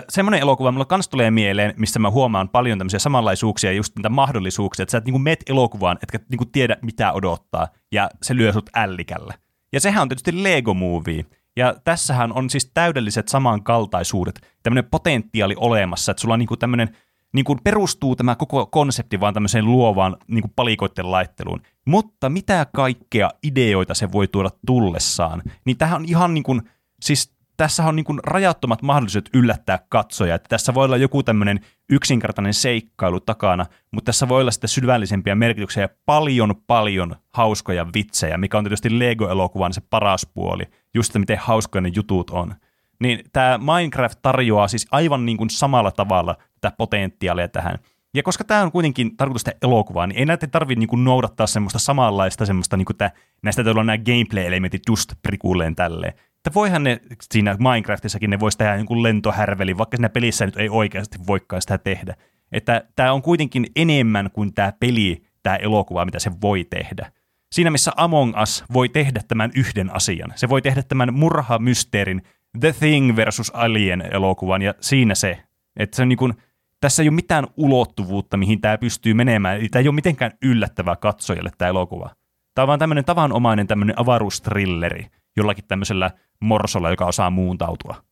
semmoinen elokuva mulla kans tulee mieleen, missä mä huomaan paljon tämmöisiä samanlaisuuksia ja just niitä mahdollisuuksia, että sä et niinku met elokuvaan, etkä niinku tiedä mitä odottaa, ja se lyö sut ällikällä. Ja sehän on tietysti Lego Movie. Ja tässähän on siis täydelliset samankaltaisuudet, tämmöinen potentiaali olemassa, että sulla on niinku tämmöinen, niin kuin perustuu tämä koko konsepti vaan tämmöiseen luovaan niin kuin palikoiden laitteluun. Mutta mitä kaikkea ideoita se voi tuoda tullessaan, niin tähän on ihan niin kuin, siis tässä on niin rajattomat mahdollisuudet yllättää katsoja. Että tässä voi olla joku tämmöinen yksinkertainen seikkailu takana, mutta tässä voi olla sitten syvällisempiä merkityksiä ja paljon, paljon hauskoja vitsejä, mikä on tietysti Lego-elokuvan se paras puoli, just se, miten hauskoja ne jutut on. Niin tämä Minecraft tarjoaa siis aivan niin kuin samalla tavalla tätä potentiaalia tähän. Ja koska tämä on kuitenkin tarkoitus tehdä elokuvaa, niin ei näitä tarvitse niinku noudattaa semmoista samanlaista semmoista, niinku tää, näistä olla nämä gameplay-elementit just prikulleen tälleen että voihan ne siinä Minecraftissakin ne voisi tehdä jonkun lentohärveli, vaikka siinä pelissä nyt ei oikeasti voikaan sitä tehdä. Että tämä on kuitenkin enemmän kuin tämä peli, tämä elokuva, mitä se voi tehdä. Siinä missä Among Us voi tehdä tämän yhden asian. Se voi tehdä tämän murhamysteerin The Thing versus Alien elokuvan ja siinä se. Että se on niin kuin, tässä ei ole mitään ulottuvuutta, mihin tämä pystyy menemään. Tämä ei ole mitenkään yllättävää katsojalle tämä elokuva. Tämä on vaan tämmöinen tavanomainen tämmöinen avaruustrilleri jollakin tämmöisellä morsolla, joka osaa muuntautua.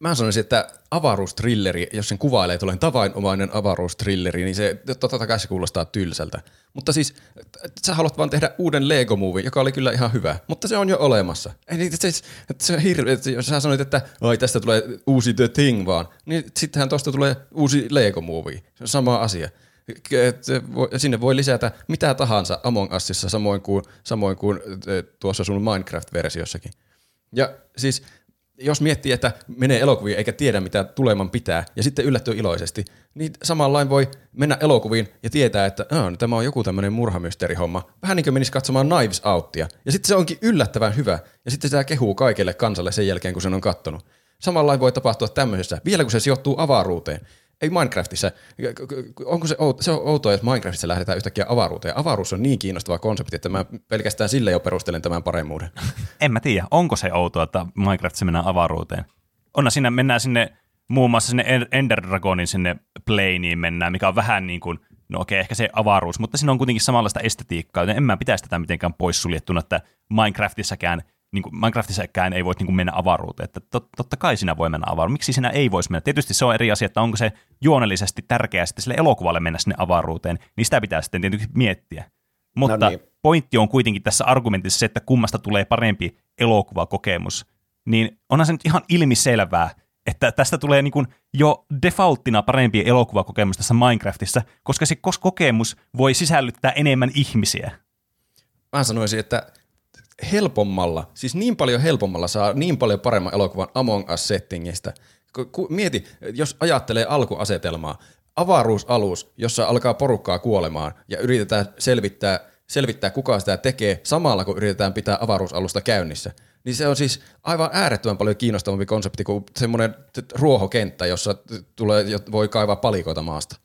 Mä sanoisin, että avaruustrilleri, jos sen kuvailee tulee tavainomainen avaruustrilleri, niin se totta kai se kuulostaa tylsältä. Mutta siis sä haluat vaan tehdä uuden Lego Movie, joka oli kyllä ihan hyvä, mutta se on jo olemassa. Eli se, se on hirveä, jos sä sanoit, että Oi, tästä tulee uusi The Thing vaan, niin sittenhän tuosta tulee uusi Lego Movie. Se on sama asia sinne voi lisätä mitä tahansa Among Usissa samoin kuin, samoin kuin tuossa sun Minecraft-versiossakin. Ja siis jos miettii, että menee elokuviin eikä tiedä mitä tuleman pitää ja sitten yllättyy iloisesti, niin samanlain voi mennä elokuviin ja tietää, että no, tämä on joku tämmöinen murhamysteerihomma. Vähän niin kuin menisi katsomaan Knives Outia. Ja sitten se onkin yllättävän hyvä ja sitten sitä kehuu kaikille kansalle sen jälkeen, kun sen on kattonut. Samanlain voi tapahtua tämmöisessä, vielä kun se sijoittuu avaruuteen ei Minecraftissa, onko se, outo, se on outoa, että Minecraftissa lähdetään yhtäkkiä avaruuteen. Avaruus on niin kiinnostava konsepti, että mä pelkästään sille jo perustelen tämän paremmuuden. en mä tiedä, onko se outoa, että Minecraftissa mennään avaruuteen. Onna siinä mennään sinne muun muassa sinne Ender Dragonin sinne planeen mennään, mikä on vähän niin kuin, no okei, ehkä se avaruus, mutta siinä on kuitenkin samanlaista estetiikkaa, joten en mä pitäisi tätä mitenkään poissuljettuna, että Minecraftissäkään – niin kuin Minecraftissäkään ei voi niin kuin mennä avaruuteen. Että tot, totta kai sinä voi mennä avaruuteen. Miksi sinä ei voisi mennä? Tietysti se on eri asia, että onko se juonellisesti tärkeää sitten sille elokuvalle mennä sinne avaruuteen, niin sitä pitää sitten tietysti miettiä. Mutta no niin. pointti on kuitenkin tässä argumentissa se, että kummasta tulee parempi elokuvakokemus. Niin onhan se nyt ihan ilmiselvää, että tästä tulee niin kuin jo defaulttina parempi elokuvakokemus tässä Minecraftissa, koska se kokemus voi sisällyttää enemmän ihmisiä. Mä sanoisin, että helpommalla, siis niin paljon helpommalla saa niin paljon paremman elokuvan Among Us-settingistä. Mieti, jos ajattelee alkuasetelmaa, avaruusalus, jossa alkaa porukkaa kuolemaan ja yritetään selvittää, selvittää kuka sitä tekee samalla kun yritetään pitää avaruusalusta käynnissä. Niin se on siis aivan äärettömän paljon kiinnostavampi konsepti kuin semmoinen ruohokenttä, jossa tulee, voi kaivaa palikoita maasta.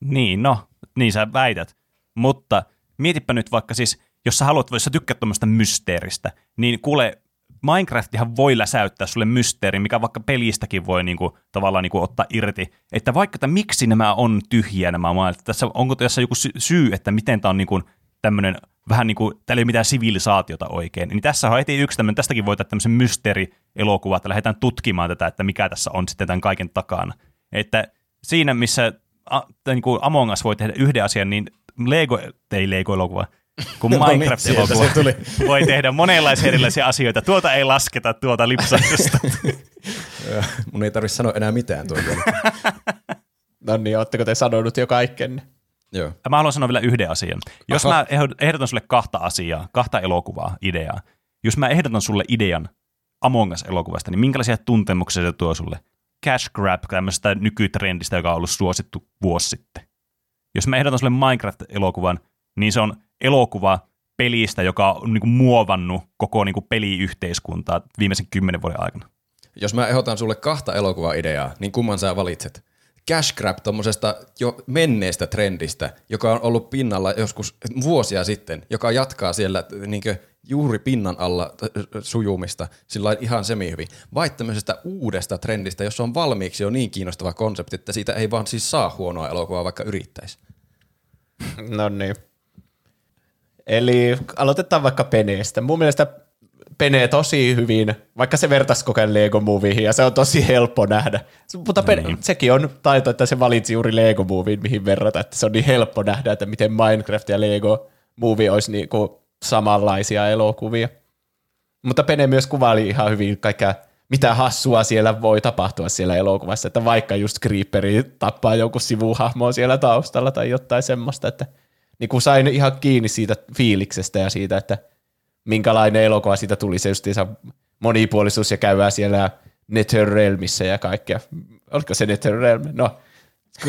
Niin, no, niin sä väität. Mutta mietipä nyt vaikka siis jos sä haluat, jos sä tykkäät tuommoista mysteeristä, niin kuule, Minecraftihan voi läsäyttää sulle mysteeri, mikä vaikka pelistäkin voi niinku, tavallaan niinku, ottaa irti. Että vaikka, että miksi nämä on tyhjiä nämä maailmat, tässä, onko tässä joku syy, että miten tämä on niinku, tämmöinen vähän niin kuin, täällä ei ole mitään sivilisaatiota oikein. Niin tässä on heti yksi tämmöinen, tästäkin voi tämmöisen mysteerielokuva, että lähdetään tutkimaan tätä, että mikä tässä on sitten tämän kaiken takana. Että siinä, missä a, niin kuin Among Us voi tehdä yhden asian, niin Lego, ei Lego-elokuva, kun no niin, Minecraft-elokuva voi tehdä monenlaisia erilaisia asioita. Tuota ei lasketa, tuota lipsahdusta. Mun ei tarvitse sanoa enää mitään tuon No niin, ootteko te sanonut jo kaiken? Joo. Mä haluan sanoa vielä yhden asian. Jos Aha. mä ehdotan sulle kahta asiaa, kahta elokuvaa, ideaa. Jos mä ehdotan sulle idean Among Us-elokuvasta, niin minkälaisia tuntemuksia se tuo sulle? cash grab tämmöisestä nykytrendistä, joka on ollut suosittu vuosi sitten. Jos mä ehdotan sulle Minecraft-elokuvan, niin se on elokuva pelistä, joka on niin kuin muovannut koko niin kuin peliyhteiskuntaa viimeisen kymmenen vuoden aikana. Jos mä ehdotan sulle kahta elokuvaideaa, niin kumman sä valitset? Cash Grab tuommoisesta jo menneestä trendistä, joka on ollut pinnalla joskus vuosia sitten, joka jatkaa siellä niin juuri pinnan alla sujumista sillä ihan semi-hyvin. Vai tämmöisestä uudesta trendistä, jossa on valmiiksi jo niin kiinnostava konsepti, että siitä ei vaan siis saa huonoa elokuvaa, vaikka yrittäisi. No niin. Eli aloitetaan vaikka Peneestä. Mun mielestä Pene tosi hyvin, vaikka se vertaisi koko ajan Lego Movieihin, ja se on tosi helppo nähdä. Mutta Pene, mm. sekin on taito, että se valitsi juuri Lego Movien, mihin verrata, että se on niin helppo nähdä, että miten Minecraft ja Lego Movie olisi niinku samanlaisia elokuvia. Mutta Pene myös kuvaili ihan hyvin kaikkea, mitä hassua siellä voi tapahtua siellä elokuvassa, että vaikka just Creeperi tappaa joku sivuhahmo siellä taustalla tai jotain semmoista, että niin kuin sain ihan kiinni siitä fiiliksestä ja siitä, että minkälainen elokuva siitä tuli, se justiinsa monipuolisuus ja käydään siellä Netherrealmissa ja kaikkea. Oliko se Netherrealm? No,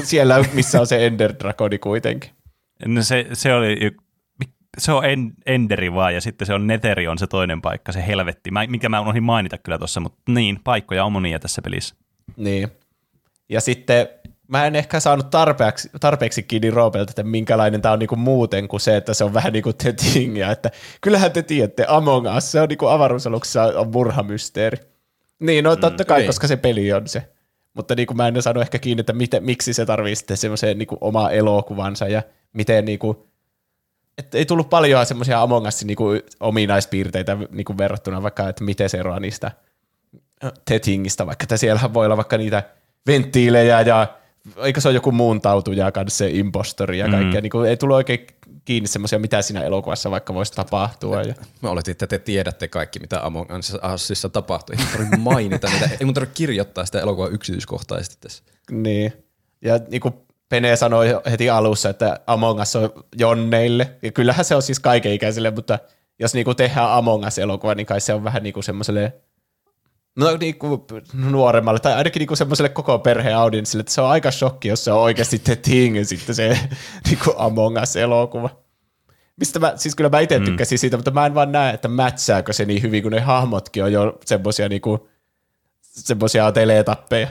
siellä missä on se Ender Dragoni kuitenkin. No se, se oli se on en, Enderi vaan, ja sitten se on Neteri on se toinen paikka, se helvetti, mä, mikä mä unohdin mainita kyllä tuossa, mutta niin, paikkoja on monia tässä pelissä. Niin. Ja sitten mä en ehkä saanut tarpeeksi, tarpeeksi kiinni Roopelta, että minkälainen tämä on niinku muuten kuin se, että se on vähän niin kuin The Thing, että kyllähän te tiedätte, Among Us, se on niinku avaruusaluksessa on murhamysteeri. Niin, no totta kai, mm, koska se peli on se. Mutta niin kuin mä en saanut ehkä kiinni, että miten, miksi se tarvii sitten semmoiseen niin oma elokuvansa ja miten niin kuin, että ei tullut paljon semmoisia Among Usin niin kuin ominaispiirteitä niin kuin verrattuna vaikka, että miten se eroaa niistä Tetingistä, vaikka että siellä voi olla vaikka niitä venttiilejä ja eikö se ole joku muuntautuja kanssa se impostori ja kaikkea. Mm. Niin kuin, ei tullut oikein kiinni semmoisia, mitä siinä elokuvassa vaikka voisi tapahtua. Ja... Mä oletin, että te tiedätte kaikki, mitä Among Usissa tapahtuu. Ei tarvitse mainita niitä, ei mun tarvitse kirjoittaa sitä elokuvaa yksityiskohtaisesti tässä. Niin. Ja niin kuin Pene sanoi heti alussa, että Among Us on jonneille. Ja kyllähän se on siis kaikenikäisille, mutta jos niinku tehdään Among Us-elokuva, niin kai se on vähän niinku semmoiselle no, niinku nuoremmalle, tai ainakin niinku semmoiselle koko perheen audienssille, että se on aika shokki, jos se on oikeasti The Thing, sitten se niinku Among Us-elokuva. Mistä mä, siis kyllä mä itse mm. tykkäsin mm. siitä, mutta mä en vaan näe, että mätsääkö se niin hyvin, kun ne hahmotkin on jo semmoisia niinku, semmoisia teletappeja.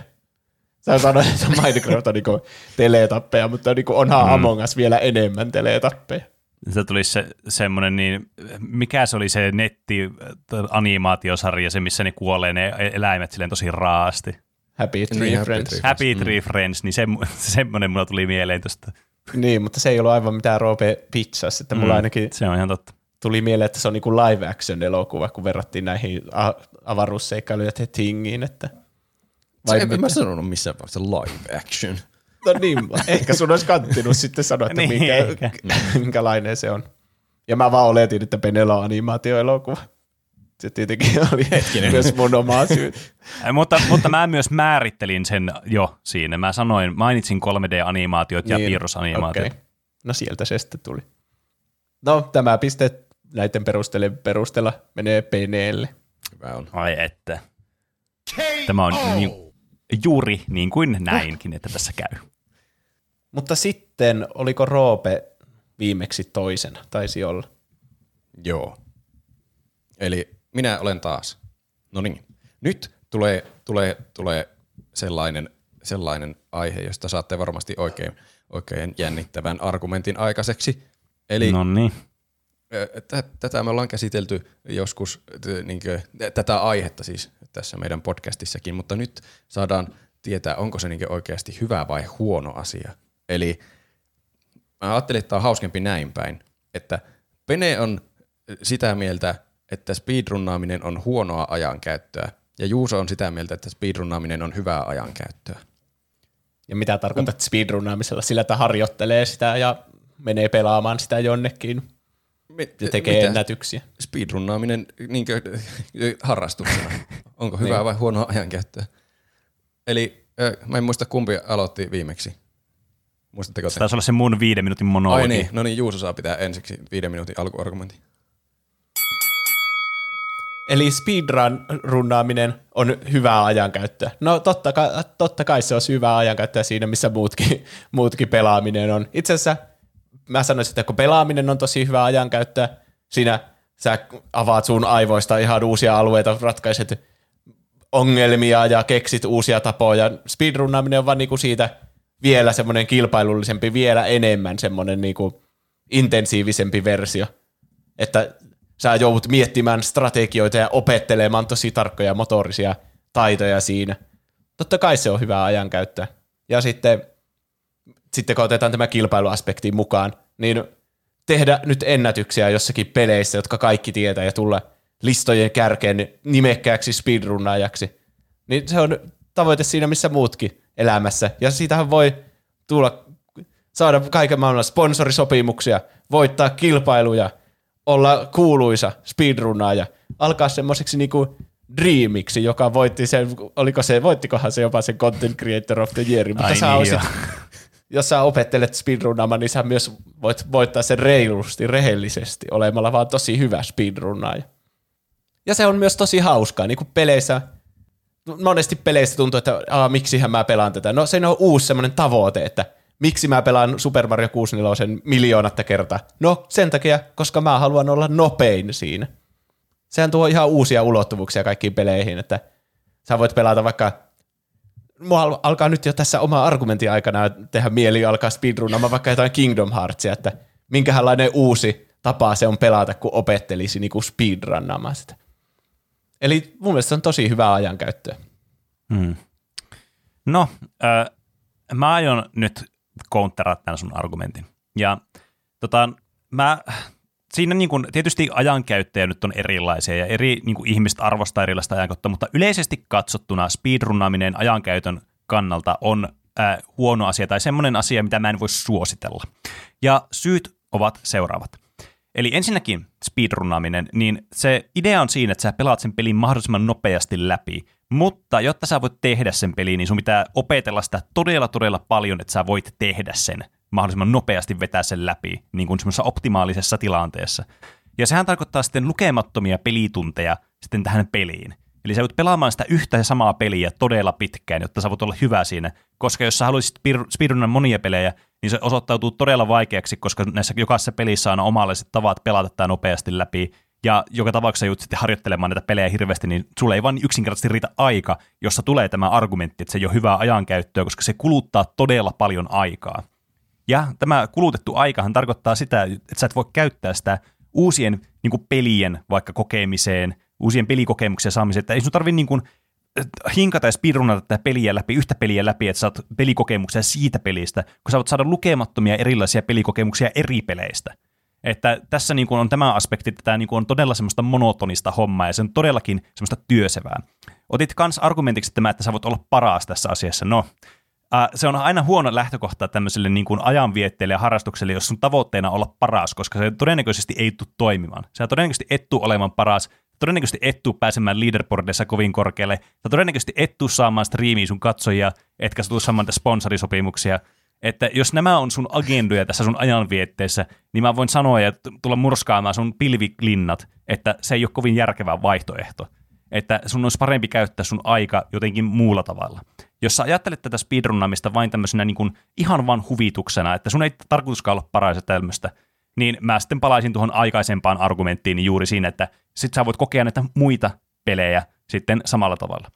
Sä sanoit, että Minecraft on niinku teletappeja, mutta niinku onhan mm. Among Us vielä enemmän teletappeja. Se tuli se, semmoinen, niin mikä se oli se netti-animaatiosarja, se missä ne kuolee ne eläimet silleen tosi raasti. Happy Tree niin, Friends. Happy Tree, Happy Tree mm. Friends, niin se, semmoinen mulla tuli mieleen tuosta. Niin, mutta se ei ollut aivan mitään Roope Pizzas, että mulla mm, ainakin se on ihan totta. tuli mieleen, että se on niinku live action elokuva, kun verrattiin näihin avaruusseikkailuja The Thingiin, että – vai en mä sanonut missään vaiheessa live action. No niin, ehkä sun olisi kanttinut sitten sanoa, että niin, minkä, minkälainen se on. Ja mä vaan oletin, että Penelo on animaatioelokuva. Se tietenkin oli Hetkinen. myös mun omaa syyt. mutta, mutta mä myös määrittelin sen jo siinä. Mä sanoin, mainitsin 3D-animaatiot niin, ja piirrosanimaatiot. Okay. No sieltä se sitten tuli. No tämä piste näiden perusteella menee Peneelle. Hyvä on. Ai että. Tämä on niin, juuri niin kuin näinkin, että tässä käy. Mutta sitten, oliko Roope viimeksi toisena? Taisi olla. Joo. Eli minä olen taas. No niin. Nyt tulee, tulee, tulee sellainen, sellainen aihe, josta saatte varmasti oikein, oikein jännittävän argumentin aikaiseksi. Eli Noniin. Tätä me ollaan käsitelty joskus, niin kuin, tätä aihetta siis tässä meidän podcastissakin, mutta nyt saadaan tietää, onko se niin oikeasti hyvä vai huono asia. Eli mä ajattelin, että tämä on hauskempi näin päin, että Pene on sitä mieltä, että speedrunnaaminen on huonoa ajankäyttöä, ja Juuso on sitä mieltä, että speedrunnaaminen on hyvää ajankäyttöä. Ja mitä tarkoitat speedrunnaamisella? Sillä, että harjoittelee sitä ja menee pelaamaan sitä jonnekin ja tekee mitä? ennätyksiä. Speedrunnaaminen niin harrastuksena. Onko hyvää niin. vai huonoa ajankäyttöä? Eli mä en muista kumpi aloitti viimeksi. Muistatteko se? Taisi olla se mun viiden minuutin monologi. Ai niin, no niin, Juuso saa pitää ensiksi viiden minuutin alkuargumentin. Eli speedrun-runnaaminen on hyvää ajankäyttöä. No totta kai, totta kai se on hyvää ajankäyttöä siinä, missä muutkin, muutkin pelaaminen on. Itse asiassa mä sanoisin, että kun pelaaminen on tosi hyvää ajankäyttöä, siinä sä avaat sun aivoista ihan uusia alueita, ratkaiset ongelmia ja keksit uusia tapoja. Speedrunnaaminen on vaan niinku siitä vielä semmoinen kilpailullisempi, vielä enemmän semmoinen niinku intensiivisempi versio. Että sä joudut miettimään strategioita ja opettelemaan tosi tarkkoja motorisia taitoja siinä. Totta kai se on hyvää ajankäyttöä. Ja sitten, sitten kun otetaan tämä kilpailuaspekti mukaan, niin tehdä nyt ennätyksiä jossakin peleissä, jotka kaikki tietää ja tulla listojen kärkeen nimekkääksi speedrunnaajaksi. Niin se on tavoite siinä, missä muutkin elämässä. Ja siitähän voi tulla, saada kaiken maailman sponsorisopimuksia, voittaa kilpailuja – olla kuuluisa speedrunnaaja, alkaa semmoiseksi niinku Dreamiksi, joka voitti sen, oliko se, voittikohan se jopa sen Content Creator of the Year, mutta Ai sä niin olisit, jos sä opettelet speedrunnaamaan, niin sä myös voit voittaa sen reilusti, rehellisesti, olemalla vaan tosi hyvä speedrunnaaja. Ja se on myös tosi hauskaa, niin kuin peleissä, monesti peleissä tuntuu, että Aa, miksihän mä pelaan tätä. No se on uusi semmoinen tavoite, että Miksi mä pelaan Super Mario 64 miljoonatta kertaa? No sen takia, koska mä haluan olla nopein siinä. Sehän tuo ihan uusia ulottuvuuksia kaikkiin peleihin, että sä voit pelata vaikka mua alkaa nyt jo tässä oma argumentin aikana tehdä mieli alkaa speedrunnaamaan vaikka jotain Kingdom Heartsia, että minkälainen uusi tapa se on pelata, kun opettelisi niin speedrunnaamaan sitä. Eli mun mielestä se on tosi hyvä ajankäyttöä. Hmm. No, äh, mä aion nyt counteraa tämän sun argumentin. Ja tota, mä, siinä niin kuin, tietysti ajankäyttäjä nyt on erilaisia ja eri niin kuin, ihmiset arvostaa erilaista ajankäyttöä, mutta yleisesti katsottuna speedrunnaaminen ajankäytön kannalta on äh, huono asia tai semmoinen asia, mitä mä en voi suositella. Ja syyt ovat seuraavat. Eli ensinnäkin speedrunnaaminen, niin se idea on siinä, että sä pelaat sen pelin mahdollisimman nopeasti läpi. Mutta jotta sä voit tehdä sen peliin, niin sun pitää opetella sitä todella todella paljon, että sä voit tehdä sen mahdollisimman nopeasti vetää sen läpi, niin kuin semmoisessa optimaalisessa tilanteessa. Ja sehän tarkoittaa sitten lukemattomia pelitunteja sitten tähän peliin. Eli sä voit pelaamaan sitä yhtä ja samaa peliä todella pitkään, jotta sä voit olla hyvä siinä. Koska jos sä haluaisit speedrunnan monia pelejä, niin se osoittautuu todella vaikeaksi, koska näissä jokaisessa pelissä on omalaiset tavat pelata tämä nopeasti läpi, ja joka tapauksessa joudut sitten harjoittelemaan näitä pelejä hirveästi, niin sulle ei vaan yksinkertaisesti riitä aika, jossa tulee tämä argumentti, että se ei ole hyvää ajankäyttöä, koska se kuluttaa todella paljon aikaa. Ja tämä kulutettu aikahan tarkoittaa sitä, että sä et voi käyttää sitä uusien niin pelien vaikka kokemiseen, uusien pelikokemuksia saamiseen, että ei sun tarvitse niin kuin hinkata ja speedrunata tätä peliä läpi, yhtä peliä läpi, että saat pelikokemuksia siitä pelistä, kun sä voit saada lukemattomia erilaisia pelikokemuksia eri peleistä. Että tässä niin kuin on tämä aspekti, että tämä niin kuin on todella semmoista monotonista hommaa ja se on todellakin semmoista työsevää. Otit kans argumentiksi tämä, että sä voit olla paras tässä asiassa. No, äh, se on aina huono lähtökohta tämmöiselle niin kuin ajanvietteelle ja harrastukselle, jos sun tavoitteena olla paras, koska se todennäköisesti ei tule toimimaan. Se todennäköisesti et tule olemaan paras, todennäköisesti et tuu pääsemään leaderboardissa kovin korkealle, ja todennäköisesti et tuu saamaan striimiä sun katsojia, etkä sä tuu saamaan sponsorisopimuksia, että jos nämä on sun agendoja tässä sun ajanvietteessä, niin mä voin sanoa ja tulla murskaamaan sun pilviklinnat, että se ei ole kovin järkevä vaihtoehto. Että sun olisi parempi käyttää sun aika jotenkin muulla tavalla. Jos sä ajattelet tätä speedrunnaamista vain tämmöisenä niin kuin ihan vaan huvituksena, että sun ei tarkoituskaan olla paras tämmöistä, niin mä sitten palaisin tuohon aikaisempaan argumenttiin juuri siinä, että sit sä voit kokea näitä muita pelejä sitten samalla tavalla.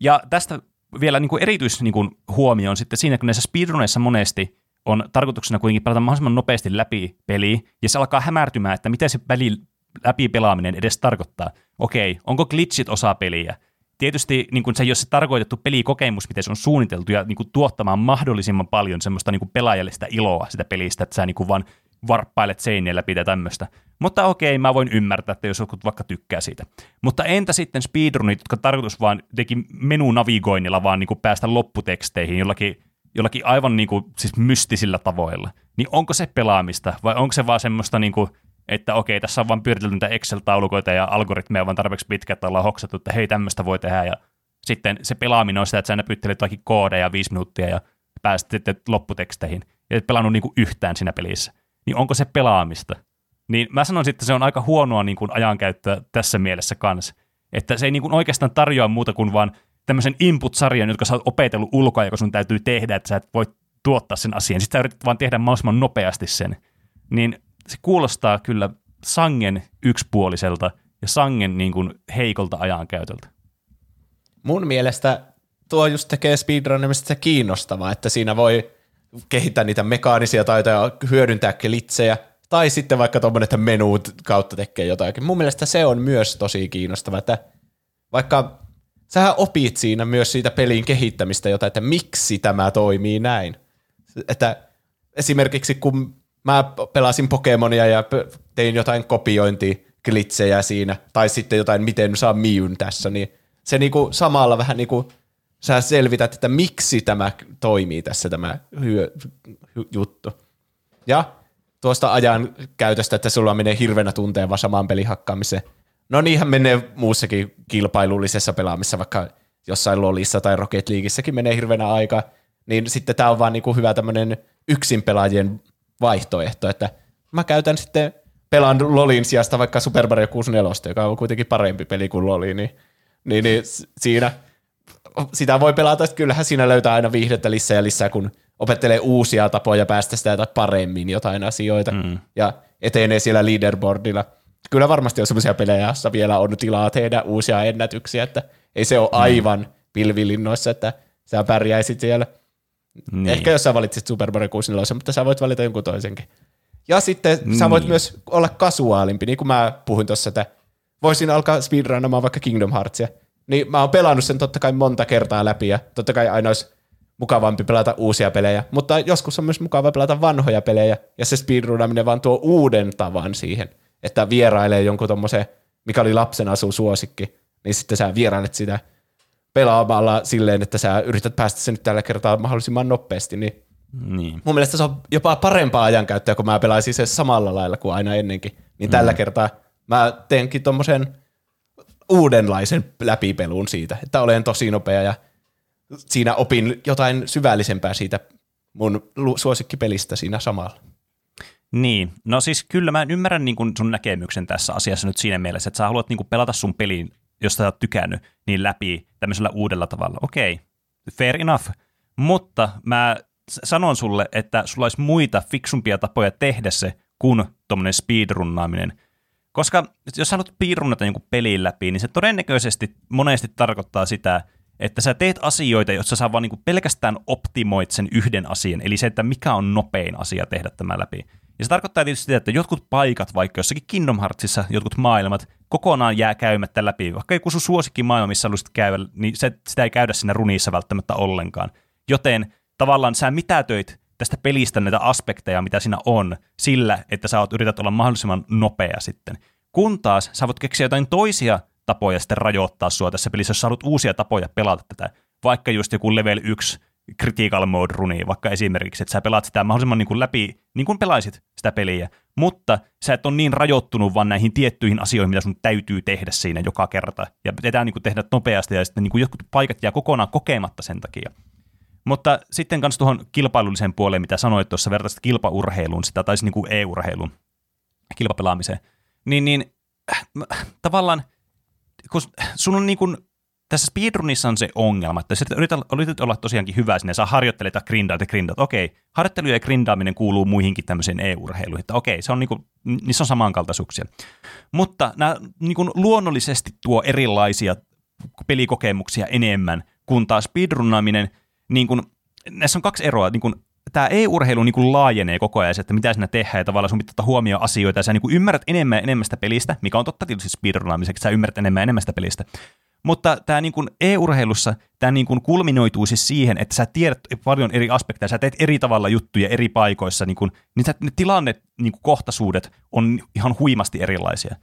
Ja tästä vielä niin erityis niin huomio on sitten siinä, kun näissä speedruneissa monesti on tarkoituksena kuitenkin pelata mahdollisimman nopeasti läpi peli, ja se alkaa hämärtymään, että mitä se väli läpi pelaaminen edes tarkoittaa. Okei, onko glitchit osa peliä? Tietysti niin kuin se ei ole se tarkoitettu pelikokemus, miten se on suunniteltu, ja niin kuin tuottamaan mahdollisimman paljon semmoista niin kuin pelaajalle sitä iloa sitä pelistä, että sä niin kuin vaan varppailet seinien läpi tai tämmöistä. Mutta okei, mä voin ymmärtää, että jos joku vaikka tykkää siitä. Mutta entä sitten speedrunit, jotka tarkoitus vaan teki menunavigoinnilla vaan niin kuin päästä lopputeksteihin jollakin, jollakin aivan niin kuin, siis mystisillä tavoilla. Niin onko se pelaamista vai onko se vaan semmoista niin kuin, että okei, tässä on vaan pyöritelty niitä Excel-taulukoita ja algoritmeja vaan tarpeeksi pitkä, että ollaan hoksattu, että hei, tämmöistä voi tehdä. Ja sitten se pelaaminen on sitä, että sä näpyttelet jotakin koodeja viisi minuuttia ja pääset sitten lopputeksteihin. Ja et pelannut niin kuin yhtään siinä pelissä niin onko se pelaamista? Niin mä sanoisin, että se on aika huonoa niin kuin ajankäyttöä tässä mielessä kanssa. Että se ei niin kuin oikeastaan tarjoa muuta kuin vaan tämmöisen input-sarjan, jotka sä oot opetellut ulkoa, joka sun täytyy tehdä, että sä et voi tuottaa sen asian. Sitten sä yrität vaan tehdä mahdollisimman nopeasti sen. Niin se kuulostaa kyllä sangen yksipuoliselta ja sangen niin kuin heikolta ajankäytöltä. Mun mielestä tuo just tekee speedrunnemista se kiinnostavaa, että siinä voi kehittää niitä mekaanisia taitoja, hyödyntää kelitsejä, tai sitten vaikka tuommoinen, että menuut kautta tekee jotakin. Mun mielestä se on myös tosi kiinnostava, että vaikka sähän opit siinä myös siitä pelin kehittämistä jotain, että miksi tämä toimii näin. Että esimerkiksi kun mä pelasin Pokemonia ja tein jotain kopiointiklitsejä siinä, tai sitten jotain, miten saa Miun tässä, niin se niinku samalla vähän niinku sä selvität, että miksi tämä toimii tässä tämä hyö, hy, juttu. Ja tuosta ajan käytöstä, että sulla menee hirveänä tunteen vaan samaan pelihakkaamiseen. No niinhän menee muussakin kilpailullisessa pelaamisessa, vaikka jossain Lolissa tai Rocket Leagueissäkin menee hirveänä aikaa. Niin sitten tämä on vaan niinku hyvä tämmöinen yksin pelaajien vaihtoehto, että mä käytän sitten pelaan Lolin sijasta vaikka Super Mario 64, joka on kuitenkin parempi peli kuin Loli, niin, niin, niin siinä sitä voi pelata, että kyllähän siinä löytää aina viihdettä lisää ja lisää, kun opettelee uusia tapoja päästä sitä paremmin jotain asioita mm. ja etenee siellä leaderboardilla. Kyllä varmasti on sellaisia pelejä, joissa vielä on tilaa tehdä uusia ennätyksiä, että ei se ole mm. aivan mm. pilvilinnoissa, että sä pärjäisit siellä. Niin. Ehkä jos sä valitsit Super Mario 64, mutta sä voit valita jonkun toisenkin. Ja sitten niin. sä voit myös olla kasuaalimpi, niin kuin mä puhuin tuossa, että voisin alkaa speedrunnamaan vaikka Kingdom Heartsia. Niin mä oon pelannut sen totta kai monta kertaa läpi ja totta kai aina olisi mukavampi pelata uusia pelejä, mutta joskus on myös mukava pelata vanhoja pelejä ja se speedrunaminen vaan tuo uuden tavan siihen, että vierailee jonkun tommosen, mikä oli lapsen asu suosikki, niin sitten sä vierailet sitä pelaamalla silleen, että sä yrität päästä sen nyt tällä kertaa mahdollisimman nopeasti, niin niin. Mun mielestä se on jopa parempaa ajankäyttöä, kun mä pelaisin se samalla lailla kuin aina ennenkin. Niin mm. tällä kertaa mä teenkin tommosen uudenlaisen läpipelun siitä, että olen tosi nopea ja siinä opin jotain syvällisempää siitä mun suosikkipelistä siinä samalla. Niin, no siis kyllä mä ymmärrän niin kun sun näkemyksen tässä asiassa nyt siinä mielessä, että sä haluat niin pelata sun peliin, josta sä oot tykännyt, niin läpi tämmöisellä uudella tavalla. Okei, fair enough. Mutta mä sanon sulle, että sulla olisi muita fiksumpia tapoja tehdä se kuin tuommoinen speedrunnaaminen – koska jos haluat piirunnata jonkun pelin läpi, niin se todennäköisesti monesti tarkoittaa sitä, että sä teet asioita, joissa sä vaan niin pelkästään optimoit sen yhden asian, eli se, että mikä on nopein asia tehdä tämä läpi. Ja se tarkoittaa tietysti sitä, että jotkut paikat, vaikka jossakin Kingdom Heartsissa, jotkut maailmat, kokonaan jää käymättä läpi. Vaikka joku sun maailma, missä haluaisit käydä, niin se, sitä ei käydä siinä runissa välttämättä ollenkaan. Joten tavallaan sä mitätöit tästä pelistä näitä aspekteja, mitä siinä on, sillä, että sä oot, yrität olla mahdollisimman nopea sitten. Kun taas sä voit keksiä jotain toisia tapoja sitten rajoittaa sua tässä pelissä, jos sä haluat uusia tapoja pelata tätä. Vaikka just joku level 1 critical mode runi, vaikka esimerkiksi, että sä pelaat sitä mahdollisimman niin kuin läpi, niin kuin pelaisit sitä peliä, mutta sä et ole niin rajoittunut vaan näihin tiettyihin asioihin, mitä sun täytyy tehdä siinä joka kerta, ja pitää niin kuin tehdä nopeasti, ja sitten niin kuin jotkut paikat jää kokonaan kokematta sen takia. Mutta sitten kanssa tuohon kilpailulliseen puoleen, mitä sanoit tuossa, vertaisit kilpaurheiluun sitä, tai siis niin kuin e-urheiluun, kilpapelaamiseen, niin, niin äh, tavallaan, kun sun on niin kuin, tässä speedrunissa on se ongelma, että sä yrität, yrität olla tosiaankin hyvä sinne, sä harjoittelet ja grindaat ja grindaat. Okei, harjoittelu ja grindaaminen kuuluu muihinkin tämmöiseen e-urheiluihin, että okei, se on niin kuin, niissä on samankaltaisuuksia. Mutta nämä niin kuin luonnollisesti tuo erilaisia pelikokemuksia enemmän, kun taas speedrunnaaminen – niin kuin, näissä on kaksi eroa. Niin kuin, tämä e-urheilu niin kuin laajenee koko ajan, että mitä siinä tehdään, ja tavallaan sun pitää ottaa huomioon asioita, ja sä niin kuin ymmärrät enemmän ja enemmän sitä pelistä, mikä on totta tietysti speedrunaamiseksi, sä ymmärrät enemmän ja enemmän sitä pelistä. Mutta tämä niin kuin e-urheilussa tämä niin kuin kulminoituu siis siihen, että sä tiedät paljon eri aspekteja, sä teet eri tavalla juttuja eri paikoissa, niin, kuin, niin ne tilanne, niin kuin kohtaisuudet on ihan huimasti erilaisia.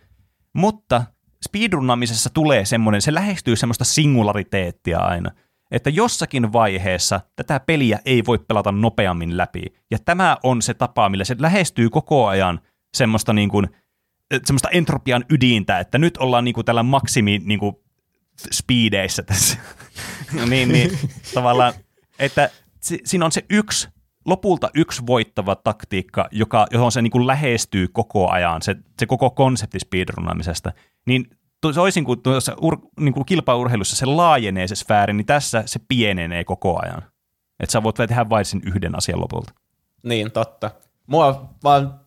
Mutta speedrunnaamisessa tulee semmoinen, se lähestyy semmoista singulariteettia aina – että jossakin vaiheessa tätä peliä ei voi pelata nopeammin läpi. Ja tämä on se tapa, millä se lähestyy koko ajan semmoista, niin kuin, semmoista entropian ydintä, että nyt ollaan niin kuin tällä maksimi niin kuin speedeissä tässä. no niin, niin, tavallaan, että siinä on se yksi, lopulta yksi voittava taktiikka, joka, johon se niin kuin lähestyy koko ajan, se, se koko konsepti speedrunnamisesta, niin toisin kuin tuossa ur, niin kuin kilpaurheilussa se laajenee se sfääri, niin tässä se pienenee koko ajan. Että sä voit tehdä vain sen yhden asian lopulta. Niin, totta. Mua vaan,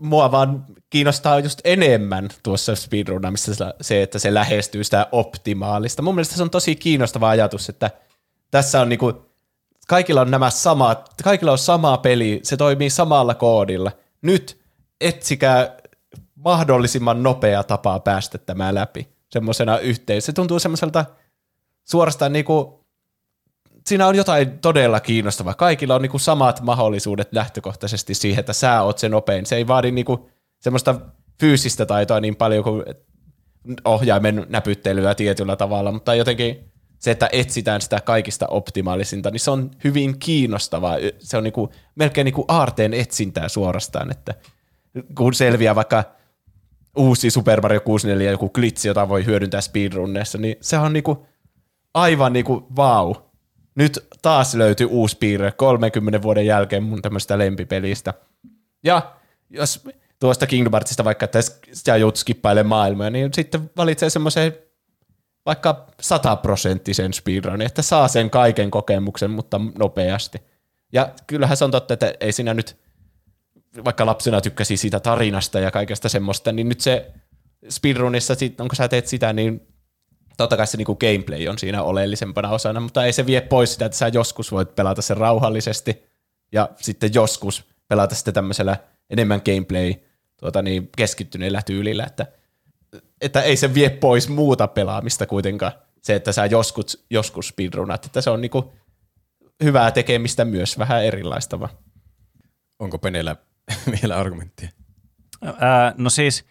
mua vaan kiinnostaa just enemmän tuossa speedrunamissa se, että se lähestyy sitä optimaalista. Mun mielestä se on tosi kiinnostava ajatus, että tässä on niinku, kaikilla on nämä samat, kaikilla on sama peli, se toimii samalla koodilla. Nyt etsikää mahdollisimman nopea tapa päästä tämä läpi semmoisena yhteen. Se tuntuu semmoiselta suorastaan niinku, siinä on jotain todella kiinnostavaa. Kaikilla on niinku samat mahdollisuudet lähtökohtaisesti siihen, että sä oot se nopein. Se ei vaadi niinku semmoista fyysistä taitoa niin paljon kuin ohjaimen näpyttelyä tietyllä tavalla, mutta jotenkin se, että etsitään sitä kaikista optimaalisinta, niin se on hyvin kiinnostavaa. Se on niinku, melkein niinku aarteen etsintää suorastaan, että kun selviää vaikka uusi Super Mario 64 joku glitsi, jota voi hyödyntää speedrunneissa, niin se on niinku aivan niinku vau. Wow. Nyt taas löytyy uusi piirre 30 vuoden jälkeen mun tämmöistä lempipelistä. Ja jos tuosta Kingdom Heartsista vaikka, että sitä joudut skippailemaan maailmaa, niin sitten valitsee semmoisen vaikka sataprosenttisen speedrunin, että saa sen kaiken kokemuksen, mutta nopeasti. Ja kyllähän se on totta, että ei siinä nyt, vaikka lapsena tykkäsi siitä tarinasta ja kaikesta semmoista, niin nyt se speedrunissa, kun sä teet sitä, niin totta kai se niinku gameplay on siinä oleellisempana osana, mutta ei se vie pois sitä, että sä joskus voit pelata sen rauhallisesti ja sitten joskus pelata sitten tämmöisellä enemmän gameplay tuota niin, keskittyneellä tyylillä, että että ei se vie pois muuta pelaamista kuitenkaan. Se, että sä joskus, joskus speedrunat, että se on niinku hyvää tekemistä myös, vähän erilaista vaan. Onko Penellä vielä argumenttia? Ää, no siis,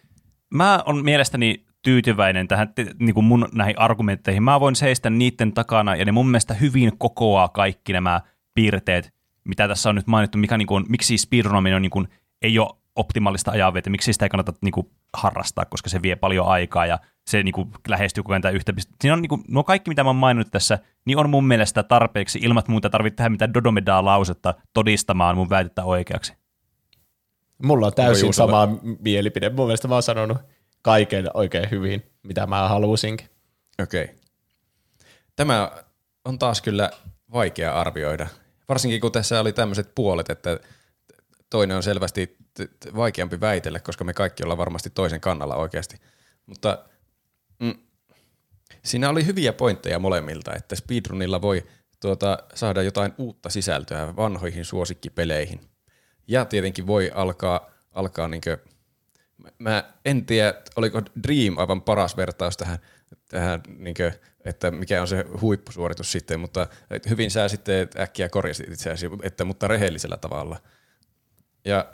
mä on mielestäni tyytyväinen tähän niin kuin mun näihin argumentteihin. Mä voin seistä niiden takana, ja ne mun mielestä hyvin kokoaa kaikki nämä piirteet, mitä tässä on nyt mainittu, mikä niin kuin, miksi speedrunaminen on, niin kuin, ei ole optimaalista ajanvietä, miksi sitä ei kannata niin kuin, harrastaa, koska se vie paljon aikaa ja se niin kuin, lähestyy koko ajan tämä yhtä pistettä. Siinä on niin kuin, nuo kaikki, mitä mä oon maininnut tässä, niin on mun mielestä tarpeeksi ilmat muuta tarvitse tehdä mitään Dodomedaa lausetta todistamaan mun väitettä oikeaksi. Mulla on täysin sama mielipide. Mun mielestä mä oon sanonut kaiken oikein hyvin, mitä mä halusinkin. Okei. Okay. Tämä on taas kyllä vaikea arvioida. Varsinkin kun tässä oli tämmöiset puolet, että toinen on selvästi vaikeampi väitellä, koska me kaikki ollaan varmasti toisen kannalla oikeasti. Mutta mm, siinä oli hyviä pointteja molemmilta, että speedrunilla voi tuota, saada jotain uutta sisältöä vanhoihin suosikkipeleihin. Ja tietenkin voi alkaa, alkaa niinkö, mä en tiedä, oliko Dream aivan paras vertaus tähän, tähän niinkö, että mikä on se huippusuoritus sitten, mutta hyvin sä sitten äkkiä korjasit itse asiassa, että mutta rehellisellä tavalla. Ja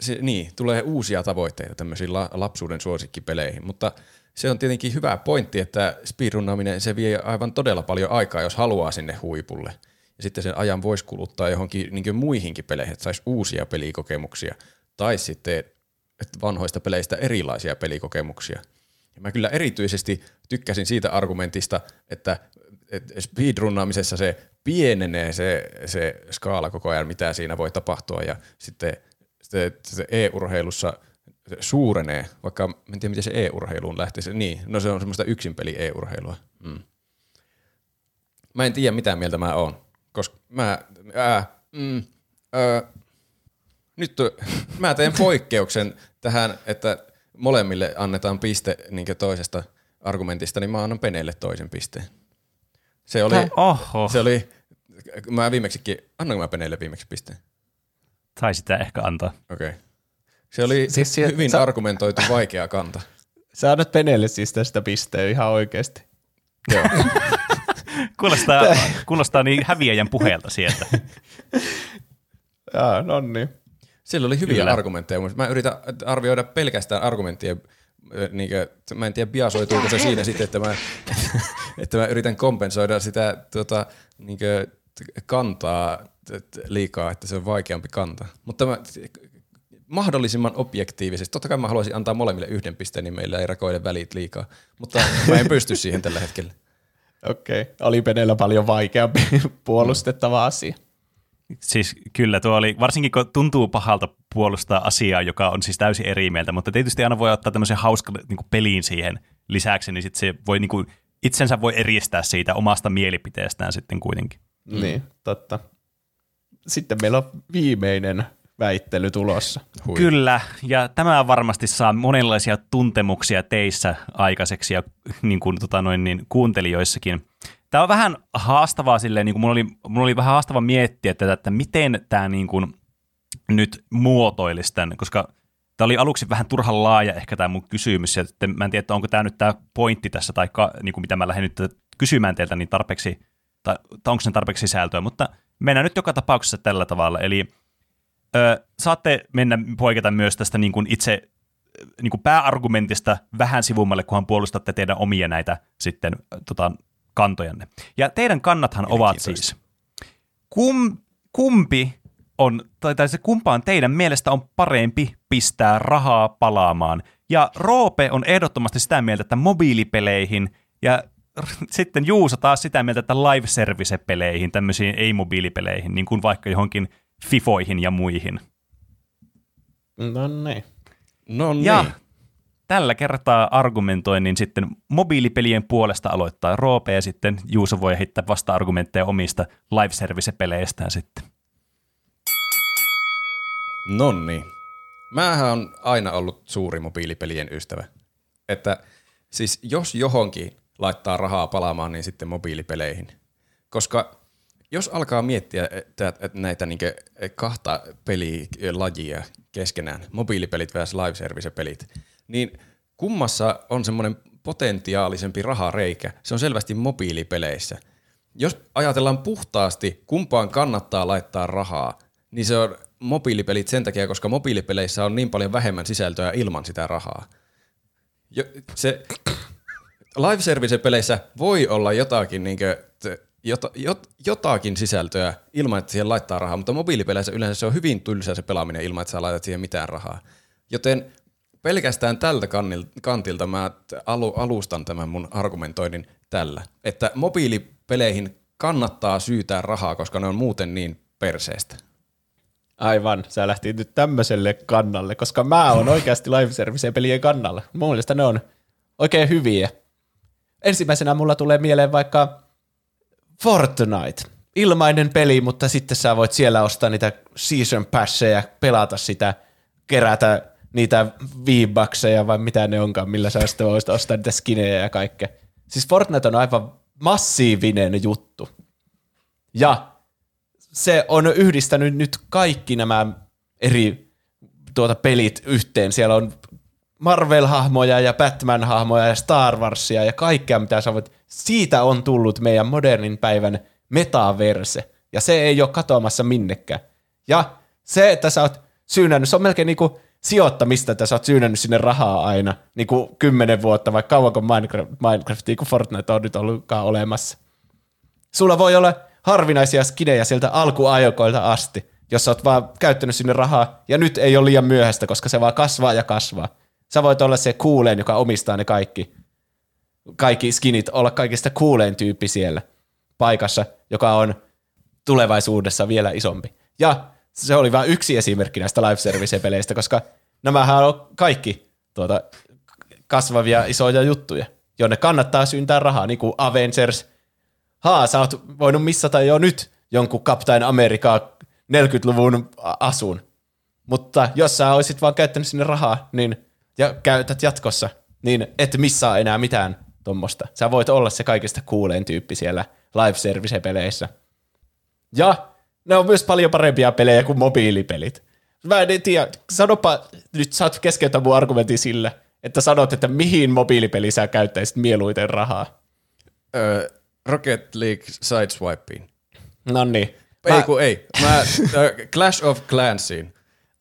se, niin, tulee uusia tavoitteita tämmöisiin la, lapsuuden suosikkipeleihin, mutta se on tietenkin hyvä pointti, että speedrunnaaminen se vie aivan todella paljon aikaa, jos haluaa sinne huipulle. Ja sitten sen ajan voisi kuluttaa johonkin niin muihinkin peleihin, että saisi uusia pelikokemuksia. Tai sitten että vanhoista peleistä erilaisia pelikokemuksia. Ja mä kyllä erityisesti tykkäsin siitä argumentista, että, että speedrunnaamisessa se pienenee se, se skaala koko ajan, mitä siinä voi tapahtua, ja sitten se, se e-urheilussa se suurenee, vaikka en tiedä miten se e-urheiluun lähtee. Niin, no se on semmoista yksinpeli e-urheilua. Mm. Mä en tiedä mitä mieltä mä oon, koska mä, ää, mm, ää, nyt mä teen poikkeuksen tähän, että molemmille annetaan piste niin toisesta argumentista, niin mä annan Peneille toisen pisteen. Se oli, Oho. se oli, mä viimeksikin, annanko mä Peneille viimeksi pisteen? Tai sitä ehkä antaa. Okei. Okay. Se oli siis sie- hyvin sä... argumentoitu vaikea kanta. Sä annat Penelle siis tästä pisteen ihan oikeasti. Joo. kuulostaa, kuulostaa niin häviäjän puheelta sieltä. Jaa, no niin. Siellä oli hyviä Kyllä. argumentteja. Mä yritän arvioida pelkästään argumenttien niin kuin, mä en tiedä biasoituuko se siinä sitten, että mä, että mä yritän kompensoida sitä tuota, niin kuin, kantaa liikaa, että se on vaikeampi kantaa. Mutta mä, mahdollisimman objektiivisesti. Totta kai mä haluaisin antaa molemmille yhden pisteen, niin meillä ei rakoile välit liikaa. Mutta mä en pysty siihen tällä hetkellä. Okei. Okay. Oli Penellä paljon vaikeampi puolustettava asia. Siis kyllä, tuo oli, varsinkin kun tuntuu pahalta puolustaa asiaa, joka on siis täysin eri mieltä, mutta tietysti aina voi ottaa tämmöisen hauskan niin peliin siihen lisäksi, niin sit se voi niin kuin, itsensä voi eristää siitä omasta mielipiteestään sitten kuitenkin. Mm. Niin, totta. Sitten meillä on viimeinen väittely tulossa. Hui. Kyllä, ja tämä varmasti saa monenlaisia tuntemuksia teissä aikaiseksi ja niin kuin, tota noin, niin, kuuntelijoissakin. Tämä on vähän haastavaa silleen, niin kuin mulla, oli, mulla oli vähän haastava miettiä tätä, että miten tämä niin kuin, nyt muotoilisi tämän, koska tämä oli aluksi vähän turhan laaja ehkä tämä mun kysymys, ja sitten mä en tiedä, onko tämä nyt tämä pointti tässä, tai ka, niin kuin mitä mä lähden nyt kysymään teiltä, niin tarpeeksi, tai, tai onko se tarpeeksi sisältöä, mutta mennään nyt joka tapauksessa tällä tavalla, eli ö, saatte mennä poiketa myös tästä niin kuin itse niin kuin pääargumentista vähän sivummalle, kunhan puolustatte teidän omia näitä sitten tota, kantojanne. Ja teidän kannathan ovat siis, kum, kumpi on, tai, tai se kumpaan teidän mielestä on parempi pistää rahaa palaamaan. Ja Roope on ehdottomasti sitä mieltä, että mobiilipeleihin ja sitten Juuso taas sitä mieltä, että live service-peleihin, tämmöisiin ei-mobiilipeleihin, niin kuin vaikka johonkin FIFOihin ja muihin. No niin. No niin. Ja tällä kertaa argumentoinnin sitten mobiilipelien puolesta aloittaa Roope ja sitten Juuso voi heittää vasta-argumentteja omista live service-peleistään sitten. Nonni. Mähän on aina ollut suuri mobiilipelien ystävä. Että siis jos johonkin laittaa rahaa palaamaan, niin sitten mobiilipeleihin. Koska jos alkaa miettiä että, näitä niin kahta pelilajia keskenään, mobiilipelit vs. live service pelit, niin kummassa on semmoinen potentiaalisempi rahareikä? Se on selvästi mobiilipeleissä. Jos ajatellaan puhtaasti, kumpaan kannattaa laittaa rahaa, niin se on mobiilipelit sen takia, koska mobiilipeleissä on niin paljon vähemmän sisältöä ilman sitä rahaa. Jo, se live service peleissä voi olla jotakin, niin kuin, jota, jot, jotakin sisältöä ilman, että siihen laittaa rahaa, mutta mobiilipeleissä yleensä se on hyvin tylsä se pelaaminen ilman, että sä laitat siihen mitään rahaa. Joten pelkästään tältä kantilta mä alustan tämän mun argumentoinnin tällä, että mobiilipeleihin kannattaa syytää rahaa, koska ne on muuten niin perseestä. Aivan, sä lähti nyt tämmöiselle kannalle, koska mä oon oikeasti live service pelien kannalla. Mun mielestä ne on oikein hyviä. Ensimmäisenä mulla tulee mieleen vaikka Fortnite. Ilmainen peli, mutta sitten sä voit siellä ostaa niitä season passeja, pelata sitä, kerätä niitä V-buckseja vai mitä ne onkaan, millä sä sitten voisit ostaa niitä skinejä ja kaikkea. Siis Fortnite on aivan massiivinen juttu. Ja se on yhdistänyt nyt kaikki nämä eri tuota pelit yhteen. Siellä on Marvel-hahmoja ja Batman-hahmoja ja Star Warsia ja kaikkea, mitä sä voit. Siitä on tullut meidän modernin päivän metaverse. Ja se ei ole katoamassa minnekään. Ja se, että sä oot syynännyt, se on melkein niinku sijoittamista, että sä oot syynännyt sinne rahaa aina, niin kuin kymmenen vuotta, vaikka kauanko Minecraft, Minecraft kuin Fortnite on nyt ollutkaan olemassa. Sulla voi olla harvinaisia skinejä sieltä alkuajokoilta asti, jos sä oot vaan käyttänyt sinne rahaa, ja nyt ei ole liian myöhäistä, koska se vaan kasvaa ja kasvaa. Sä voit olla se kuuleen, joka omistaa ne kaikki, kaikki skinit, olla kaikista kuuleen tyyppi siellä paikassa, joka on tulevaisuudessa vielä isompi. Ja se oli vain yksi esimerkki näistä live service-peleistä, koska nämähän on kaikki tuota, kasvavia isoja juttuja, jonne kannattaa syntää rahaa, niin kuin Avengers. Haa, sä oot voinut missata jo nyt jonkun Captain America 40-luvun asun. Mutta jos sä olisit vaan käyttänyt sinne rahaa, niin ja käytät jatkossa, niin et missaa enää mitään tuommoista. Sä voit olla se kaikista kuuleen tyyppi siellä live service-peleissä. Ja ne on myös paljon parempia pelejä kuin mobiilipelit. Mä en tiedä, sanopa, nyt saat keskeyttää mun argumentin sille, että sanot, että mihin mobiilipeli sä käyttäisit mieluiten rahaa. Öö, Rocket League Sideswipeen. No niin. Ei mä... kun ei. Mä, uh, Clash of Clansiin.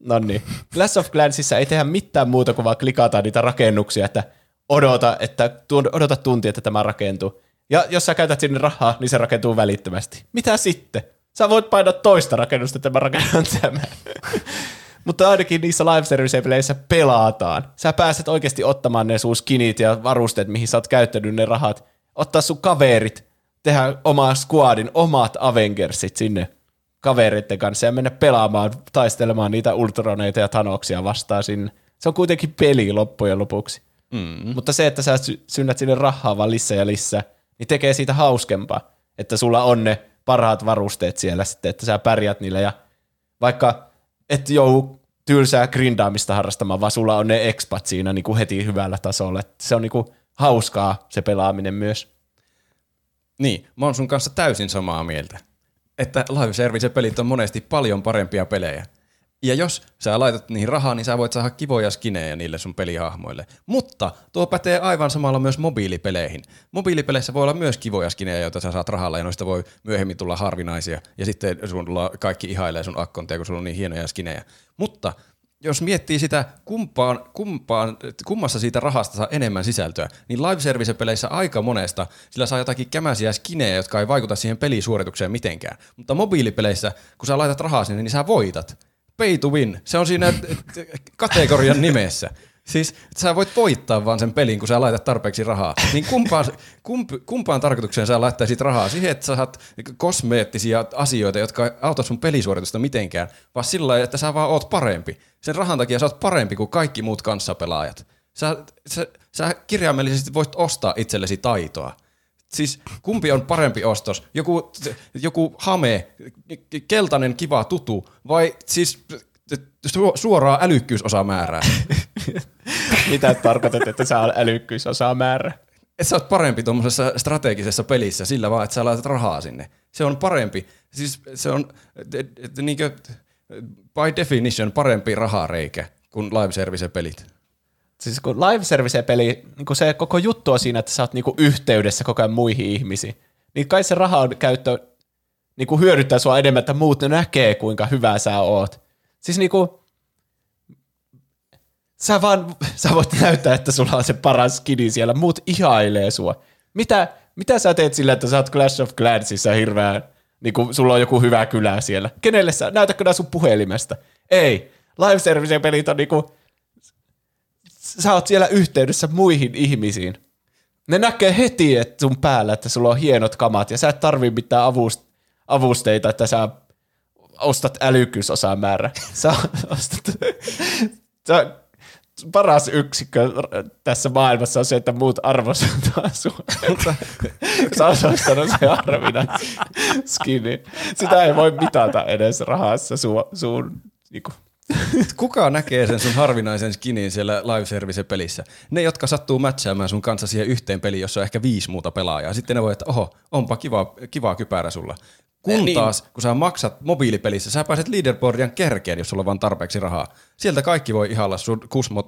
No niin. Clash of Clansissa ei tehdä mitään muuta kuin vaan klikataan niitä rakennuksia, että odota, että odota tunti, että tämä rakentuu. Ja jos sä käytät sinne rahaa, niin se rakentuu välittömästi. Mitä sitten? Sä voit painaa toista rakennusta, että mä rakennan tämän. Mutta ainakin niissä live service peleissä pelataan. Sä pääset oikeasti ottamaan ne sun skinit ja varusteet, mihin sä oot käyttänyt ne rahat. Ottaa sun kaverit, tehdä oma squadin, omat Avengersit sinne kavereiden kanssa ja mennä pelaamaan, taistelemaan niitä ultroneita ja tanoksia vastaan sinne. Se on kuitenkin peli loppujen lopuksi. Mm. Mutta se, että sä sy- synnät sinne rahaa vaan lisää ja lisää, niin tekee siitä hauskempaa. Että sulla on ne parhaat varusteet siellä sitten, että sä pärjät niillä ja vaikka et jou tylsää grindaamista harrastamaan, vaan sulla on ne expat siinä niin kuin heti hyvällä tasolla. Että se on niin kuin hauskaa se pelaaminen myös. Niin, mä oon sun kanssa täysin samaa mieltä. Että live service pelit on monesti paljon parempia pelejä. Ja jos sä laitat niihin rahaa, niin sä voit saada kivoja skinejä niille sun pelihahmoille. Mutta tuo pätee aivan samalla myös mobiilipeleihin. Mobiilipeleissä voi olla myös kivoja skinejä, joita sä saat rahalla, ja noista voi myöhemmin tulla harvinaisia. Ja sitten sulla kaikki ihailee sun akkontia, kun sulla on niin hienoja skinejä. Mutta jos miettii sitä, kumpaan, kumpaan, kummassa siitä rahasta saa enemmän sisältöä, niin live service peleissä aika monesta sillä saa jotakin kämäsiä skinejä, jotka ei vaikuta siihen pelisuoritukseen mitenkään. Mutta mobiilipeleissä, kun sä laitat rahaa sinne, niin sä voitat. Pay to win. Se on siinä kategorian nimessä. Siis sä voit voittaa vaan sen pelin, kun sä laitat tarpeeksi rahaa. Niin kumpaan, kump, kumpaan tarkoitukseen sä laittaisit rahaa? Siihen, että sä saat kosmeettisia asioita, jotka auta sun pelisuoritusta mitenkään, vaan sillä lailla, että sä vaan oot parempi. Sen rahan takia sä oot parempi kuin kaikki muut kanssapelaajat. Sä, sä, sä kirjaimellisesti voit ostaa itsellesi taitoa. Siis kumpi on parempi ostos? Joku, joku hame, keltainen kiva tutu vai siis suoraa älykkyysosamäärää? Mitä tarkoitat, että sä on älykkyysosamäärä? Että sä oot parempi tuommoisessa strategisessa pelissä sillä vaan, että sä laitat rahaa sinne. Se on parempi. Siis se on niinkö, by definition parempi rahareikä kuin live service pelit. Siis kun live service peli, niin se koko juttu on siinä, että sä oot niin yhteydessä koko ajan muihin ihmisiin. Niin kai se rahan käyttö niin hyödyttää sua enemmän, että muut ne näkee, kuinka hyvä sä oot. Siis niinku, sä vaan, sä voit näyttää, että sulla on se paras skidi siellä, muut ihailee sua. Mitä, mitä sä teet sillä, että sä oot Clash of Clansissa hirveän, niin kuin sulla on joku hyvä kylä siellä. Kenelle sä, näytätkö nää sun puhelimesta? Ei. Live service pelit on niinku, sä oot siellä yhteydessä muihin ihmisiin. Ne näkee heti että sun päällä, että sulla on hienot kamat ja sä et tarvii mitään avust, avusteita, että sä ostat älykkyysosamäärä. Sä ostat, sä, paras yksikkö tässä maailmassa on se, että muut arvostaa sua. Sä oot ostanut se harvinainen skini. Sitä ei voi mitata edes rahassa su, sun niinku, Kuka näkee sen sun harvinaisen skinin siellä live service pelissä? Ne, jotka sattuu matchaamaan sun kanssa siihen yhteen peliin, jossa on ehkä viisi muuta pelaajaa. Sitten ne voi, että oho, onpa kiva, kiva kypärä sulla. Kun niin. taas, kun sä maksat mobiilipelissä, sä pääset leaderboardian kerkeen, jos sulla on vaan tarpeeksi rahaa. Sieltä kaikki voi ihalla sun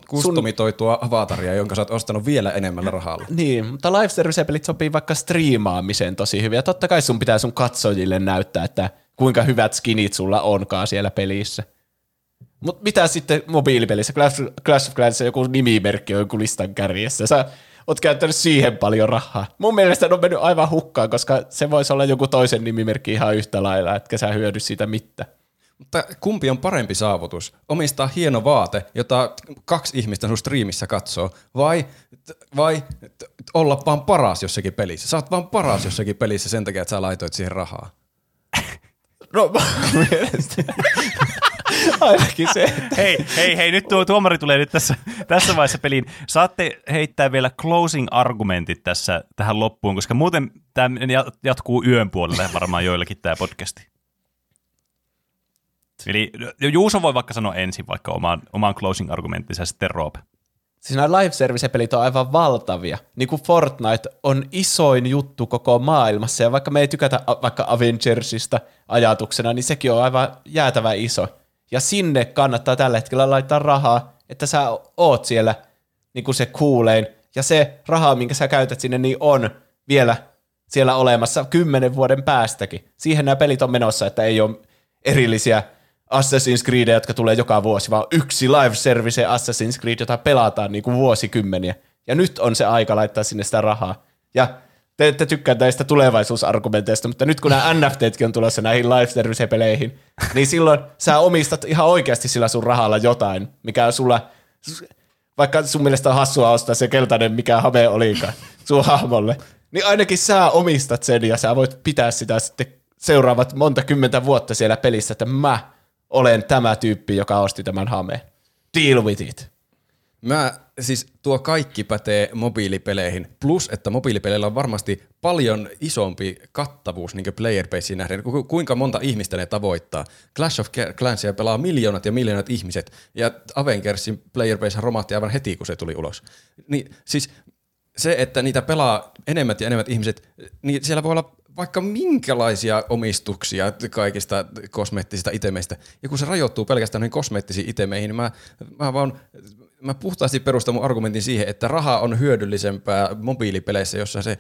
kustomitoitua avataria, jonka sä oot ostanut vielä enemmällä rahalla. Niin, mutta live service-pelit sopii vaikka striimaamiseen tosi hyvin. Ja totta kai sun pitää sun katsojille näyttää, että kuinka hyvät skinit sulla onkaan siellä pelissä. Mutta mitä sitten mobiilipelissä? Clash, Clash of Clans joku nimimerkki on joku listan kärjessä. Sä oot käyttänyt siihen paljon rahaa. Mun mielestä on mennyt aivan hukkaan, koska se voisi olla joku toisen nimimerkki ihan yhtä lailla, etkä sä hyödy siitä mitään. Mutta kumpi on parempi saavutus? Omistaa hieno vaate, jota kaksi ihmistä sun striimissä katsoo, vai, vai olla vaan paras jossakin pelissä? Sä oot vaan paras jossakin pelissä sen takia, että sä laitoit siihen rahaa. No mielestäni Ainakin se. hei, hei, hei, nyt tuo tuomari tulee nyt tässä, tässä vaiheessa peliin. Saatte heittää vielä closing argumentit tässä tähän loppuun, koska muuten tämä jatkuu yön puolelle varmaan joillekin tämä podcasti. Eli Juuso voi vaikka sanoa ensin vaikka oman, oman closing argumenttinsa sitten Roope. Siis nämä live service pelit on aivan valtavia. Niin kuin Fortnite on isoin juttu koko maailmassa, ja vaikka me ei tykätä vaikka Avengersista ajatuksena, niin sekin on aivan jäätävä iso. Ja sinne kannattaa tällä hetkellä laittaa rahaa, että sä oot siellä niin kuin se kuulein. Ja se raha, minkä sä käytät sinne, niin on vielä siellä olemassa kymmenen vuoden päästäkin. Siihen nämä pelit on menossa, että ei ole erillisiä Assassin's Creed, jotka tulee joka vuosi, vaan yksi live service Assassin's Creed, jota pelataan niin kuin vuosikymmeniä. Ja nyt on se aika laittaa sinne sitä rahaa. Ja te ette tykkää näistä tulevaisuusargumenteista, mutta nyt kun nämä NFTtkin on tulossa näihin live service-peleihin, niin silloin sä omistat ihan oikeasti sillä sun rahalla jotain, mikä on sulla, vaikka sun mielestä on hassua ostaa se keltainen, mikä hame olikaan sun hahmolle, niin ainakin sä omistat sen ja sä voit pitää sitä sitten seuraavat monta kymmentä vuotta siellä pelissä, että mä olen tämä tyyppi, joka osti tämän hameen. Deal with it. Mä, siis tuo kaikki pätee mobiilipeleihin, plus että mobiilipeleillä on varmasti paljon isompi kattavuus niin player baseen nähden, Ku- kuinka monta ihmistä ne tavoittaa. Clash of Clansia pelaa miljoonat ja miljoonat ihmiset, ja Avengersin player base romahti aivan heti, kun se tuli ulos. Niin, siis se, että niitä pelaa enemmät ja enemmät ihmiset, niin siellä voi olla vaikka minkälaisia omistuksia kaikista kosmeettisista itemeistä. Ja kun se rajoittuu pelkästään noihin kosmeettisiin itemeihin, niin mä, mä vaan mä puhtaasti perustan mun argumentin siihen, että raha on hyödyllisempää mobiilipeleissä, jossa se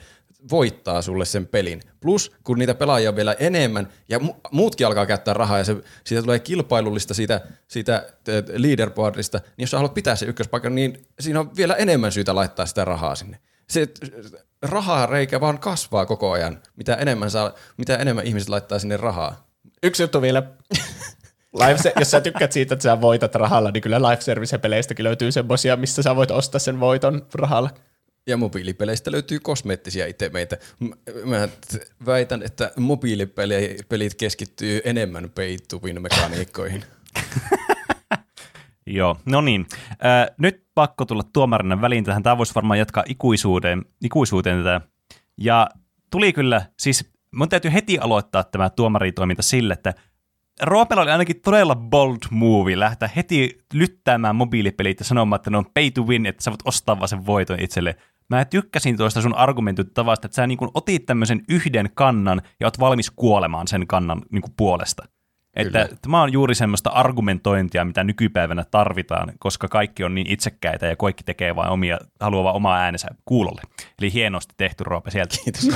voittaa sulle sen pelin. Plus, kun niitä pelaajia on vielä enemmän ja mu- muutkin alkaa käyttää rahaa ja se, siitä tulee kilpailullista siitä, siitä leaderboardista, niin jos sä haluat pitää se ykköspaikan, niin siinä on vielä enemmän syytä laittaa sitä rahaa sinne. Se rahaa reikä vaan kasvaa koko ajan, mitä enemmän, saa, mitä enemmän ihmiset laittaa sinne rahaa. Yksi juttu vielä. Live se, jos sä tykkäät siitä, että sä voitat rahalla, niin kyllä live service peleistäkin löytyy semmosia, missä sä voit ostaa sen voiton rahalla. Ja mobiilipeleistä löytyy kosmeettisia itemeitä. Mä väitän, että mobiilipelit keskittyy enemmän pay mekaniikkoihin. Joo, no niin. Äh, nyt pakko tulla tuomarina väliin tähän. Tämä voisi varmaan jatkaa ikuisuuteen, ikuisuuteen tätä. Ja tuli kyllä, siis mun täytyy heti aloittaa tämä tuomaritoiminta sille, että Roopella oli ainakin todella bold move lähteä heti lyttäämään mobiilipelit ja sanomaan, että ne on pay to win, että sä voit ostaa vaan sen voiton itselle. Mä tykkäsin tuosta sun argumentoitavasta, että sä niin otit tämmöisen yhden kannan ja oot valmis kuolemaan sen kannan niin puolesta. Että tämä on juuri semmoista argumentointia, mitä nykypäivänä tarvitaan, koska kaikki on niin itsekkäitä ja kaikki tekee vain omia, haluaa vain omaa äänensä kuulolle. Eli hienosti tehty Roope sieltä. Kiitos.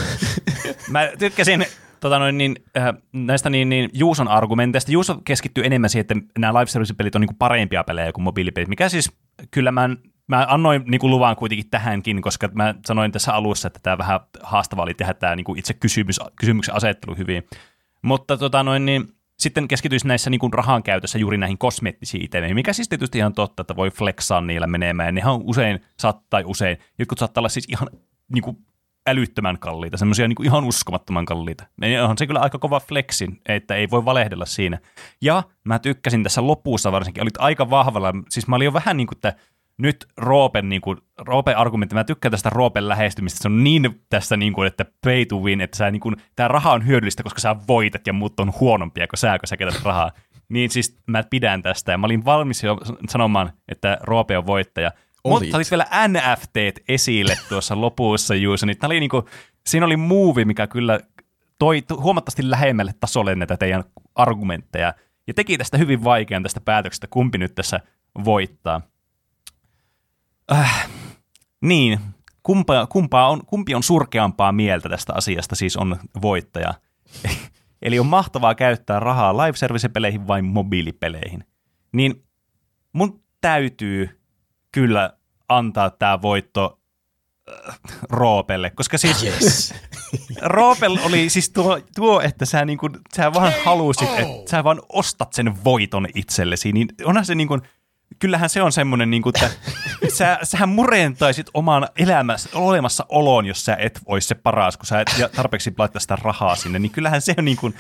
Mä tykkäsin tota noin, niin, äh, näistä niin, niin, Juuson argumenteista. Juuso keskittyy enemmän siihen, että nämä live service-pelit on niin kuin parempia pelejä kuin mobiilipelit, mikä siis kyllä mä, mä annoin niin kuin luvan kuitenkin tähänkin, koska mä sanoin tässä alussa, että tämä vähän haastavaa oli tehdä tämä niin kuin itse kysymys, kysymyksen asettelu hyvin. Mutta tota noin, niin, sitten keskityisi näissä niin rahan käytössä juuri näihin kosmeettisiin itemeihin, mikä siis tietysti ihan totta, että voi flexaa niillä menemään. Nehän on usein, saattaa usein, jotkut saattaa olla siis ihan niin kuin älyttömän kalliita, semmoisia niin ihan uskomattoman kalliita. Ja on se kyllä aika kova flexin, että ei voi valehdella siinä. Ja mä tykkäsin tässä lopussa varsinkin, olit aika vahvalla, siis mä olin jo vähän niin kuin, että nyt Roopen, niin kuin, Roopen argumentti, mä tykkään tästä Roopen lähestymistä, se on niin tässä, niin kuin, että pay to win, että sä, niin kuin, tämä raha on hyödyllistä, koska sä voitat ja muut on huonompia kuin sä, kun sä käytät rahaa. Niin siis mä pidän tästä ja mä olin valmis jo sanomaan, että Roope on voittaja. Olit. Mutta olit vielä NFT esille tuossa lopussa, Juuso, niin oli niin kuin, siinä oli muuvi, mikä kyllä toi huomattavasti lähemmälle tasolle näitä teidän argumentteja ja teki tästä hyvin vaikean tästä päätöksestä, kumpi nyt tässä voittaa. Äh, niin, kumpa, kumpa on, kumpi on surkeampaa mieltä tästä asiasta, siis on voittaja. Eli on mahtavaa käyttää rahaa live service-peleihin vai mobiilipeleihin. Niin mun täytyy kyllä antaa tämä voitto äh, Roopelle, koska siis yes. Roopel oli siis tuo, tuo että sä, niinku, sä vaan halusit, oh. että sä vaan ostat sen voiton itsellesi, niin onhan se niin kuin, kyllähän se on semmoinen, niin kuin, että sä, sähän murentaisit oman elämässä, olemassa oloon, jos sä et olisi se paras, kun sä et tarpeeksi laittaa sitä rahaa sinne, niin kyllähän se on niin kuin,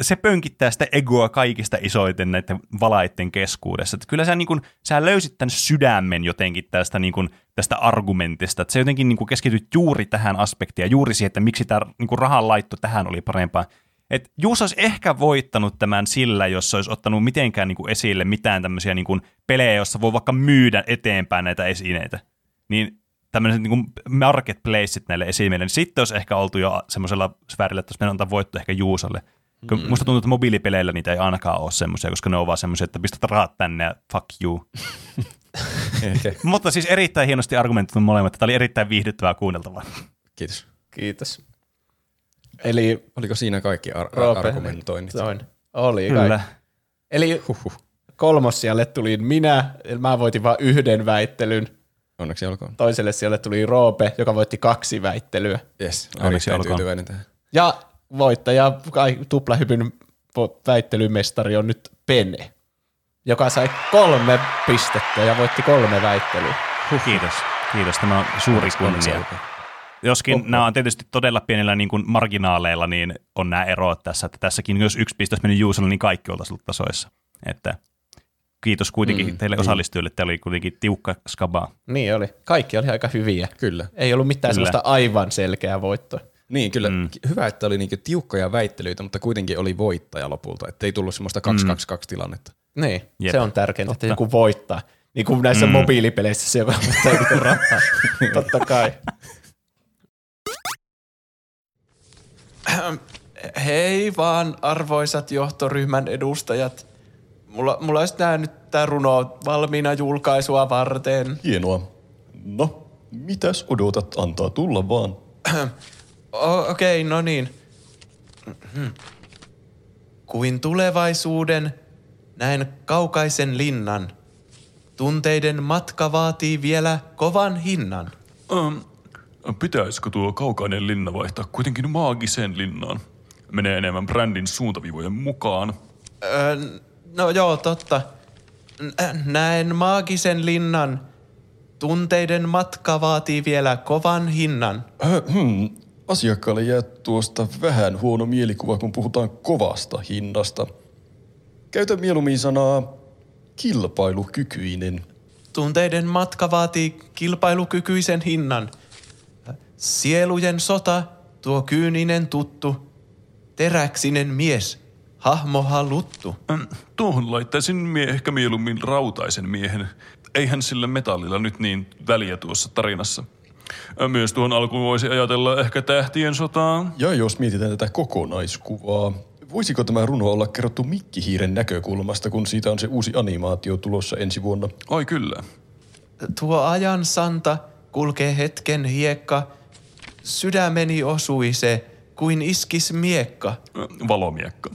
se pönkittää sitä egoa kaikista isoiten näiden valaitten keskuudessa. Että kyllä sä, niin kuin, sä löysit tämän sydämen jotenkin tästä, niin kuin, tästä argumentista, että se jotenkin niin kuin keskityt juuri tähän aspektiin ja juuri siihen, että miksi tämä niin rahan laitto tähän oli parempaa. Et Juus olisi ehkä voittanut tämän sillä, jos se olisi ottanut mitenkään niin esille mitään tämmöisiä niin pelejä, jossa voi vaikka myydä eteenpäin näitä esineitä. Niin tämmöiset niin marketplaceit näille esineille, niin sitten olisi ehkä oltu jo semmoisella sfäärillä, että olisi antaa voitto ehkä Juusalle. Mm. Musta tuntuu, että mobiilipeleillä niitä ei ainakaan ole semmoisia, koska ne on vaan semmoisia, että pistät rahat tänne ja fuck you. Mutta siis erittäin hienosti argumentoitu molemmat. Tämä oli erittäin viihdyttävää kuunneltavaa. Kiitos. Kiitos. Eli Oliko siinä kaikki ar- Roope, argumentoinnit? Noin. Oli Kyllä. Kai. Eli Huhhuh. kolmossijalle tuli minä, mä voitin vain yhden väittelyn. Onneksi olkoon. Toiselle siellä tuli Roope, joka voitti kaksi väittelyä. Yes, onneksi olkoon. Ja voittaja, tuplahypyn väittelymestari on nyt Pene, joka sai kolme pistettä ja voitti kolme väittelyä. Kiitos. Kiitos, tämä on suuri kunnia. Joskin Oho. nämä on tietysti todella pienillä niin kuin marginaaleilla, niin on nämä erot tässä, että tässäkin jos yksi piste meni Juusolle, niin kaikki oltaisiin ollut tasoissa. Että kiitos kuitenkin mm, teille osallistujille. Teillä oli kuitenkin tiukka skaba. Niin oli. Kaikki oli aika hyviä. Kyllä. Ei ollut mitään Kyllä. sellaista aivan selkeää voittoa. Niin, kyllä. Mm. Hyvä, että oli niinku tiukkoja väittelyitä, mutta kuitenkin oli voittaja lopulta. Että ei tullut semmoista 2-2-2 tilannetta. Niin, Jep. se on tärkeintä, että joku voittaa. Niin kuin näissä mm. mobiilipeleissä se, joka voittaa joku rahaa. Totta kai. Hei vaan, arvoisat johtoryhmän edustajat. Mulla, mulla olisi tää nyt tää runo valmiina julkaisua varten. Hienoa. No, mitäs odotat? Antaa tulla vaan. O- Okei, okay, no niin. Kuin tulevaisuuden näen kaukaisen linnan. Tunteiden matka vaatii vielä kovan hinnan. Ähm, pitäisikö tuo kaukainen linna vaihtaa kuitenkin maagiseen linnaan? Menee enemmän brändin suuntavivojen mukaan. Öö, no joo, totta. N- näen maagisen linnan. Tunteiden matka vaatii vielä kovan hinnan. Äh, hmm. Asiakkaalle jää tuosta vähän huono mielikuva, kun puhutaan kovasta hinnasta. Käytä mieluummin sanaa kilpailukykyinen. Tunteiden matka vaatii kilpailukykyisen hinnan. Sielujen sota, tuo kyyninen tuttu. Teräksinen mies, hahmo haluttu. Ähm, tuohon laittaisin mie- ehkä mieluummin rautaisen miehen. Eihän sillä metallilla nyt niin väliä tuossa tarinassa. Myös tuohon alkuun voisi ajatella ehkä tähtien sotaa. Ja jos mietitään tätä kokonaiskuvaa, voisiko tämä runo olla kerrottu mikkihiiren näkökulmasta, kun siitä on se uusi animaatio tulossa ensi vuonna? Ai kyllä. Tuo ajan santa kulkee hetken hiekka. Sydämeni osui se, kuin iskis miekka. Valomiekka.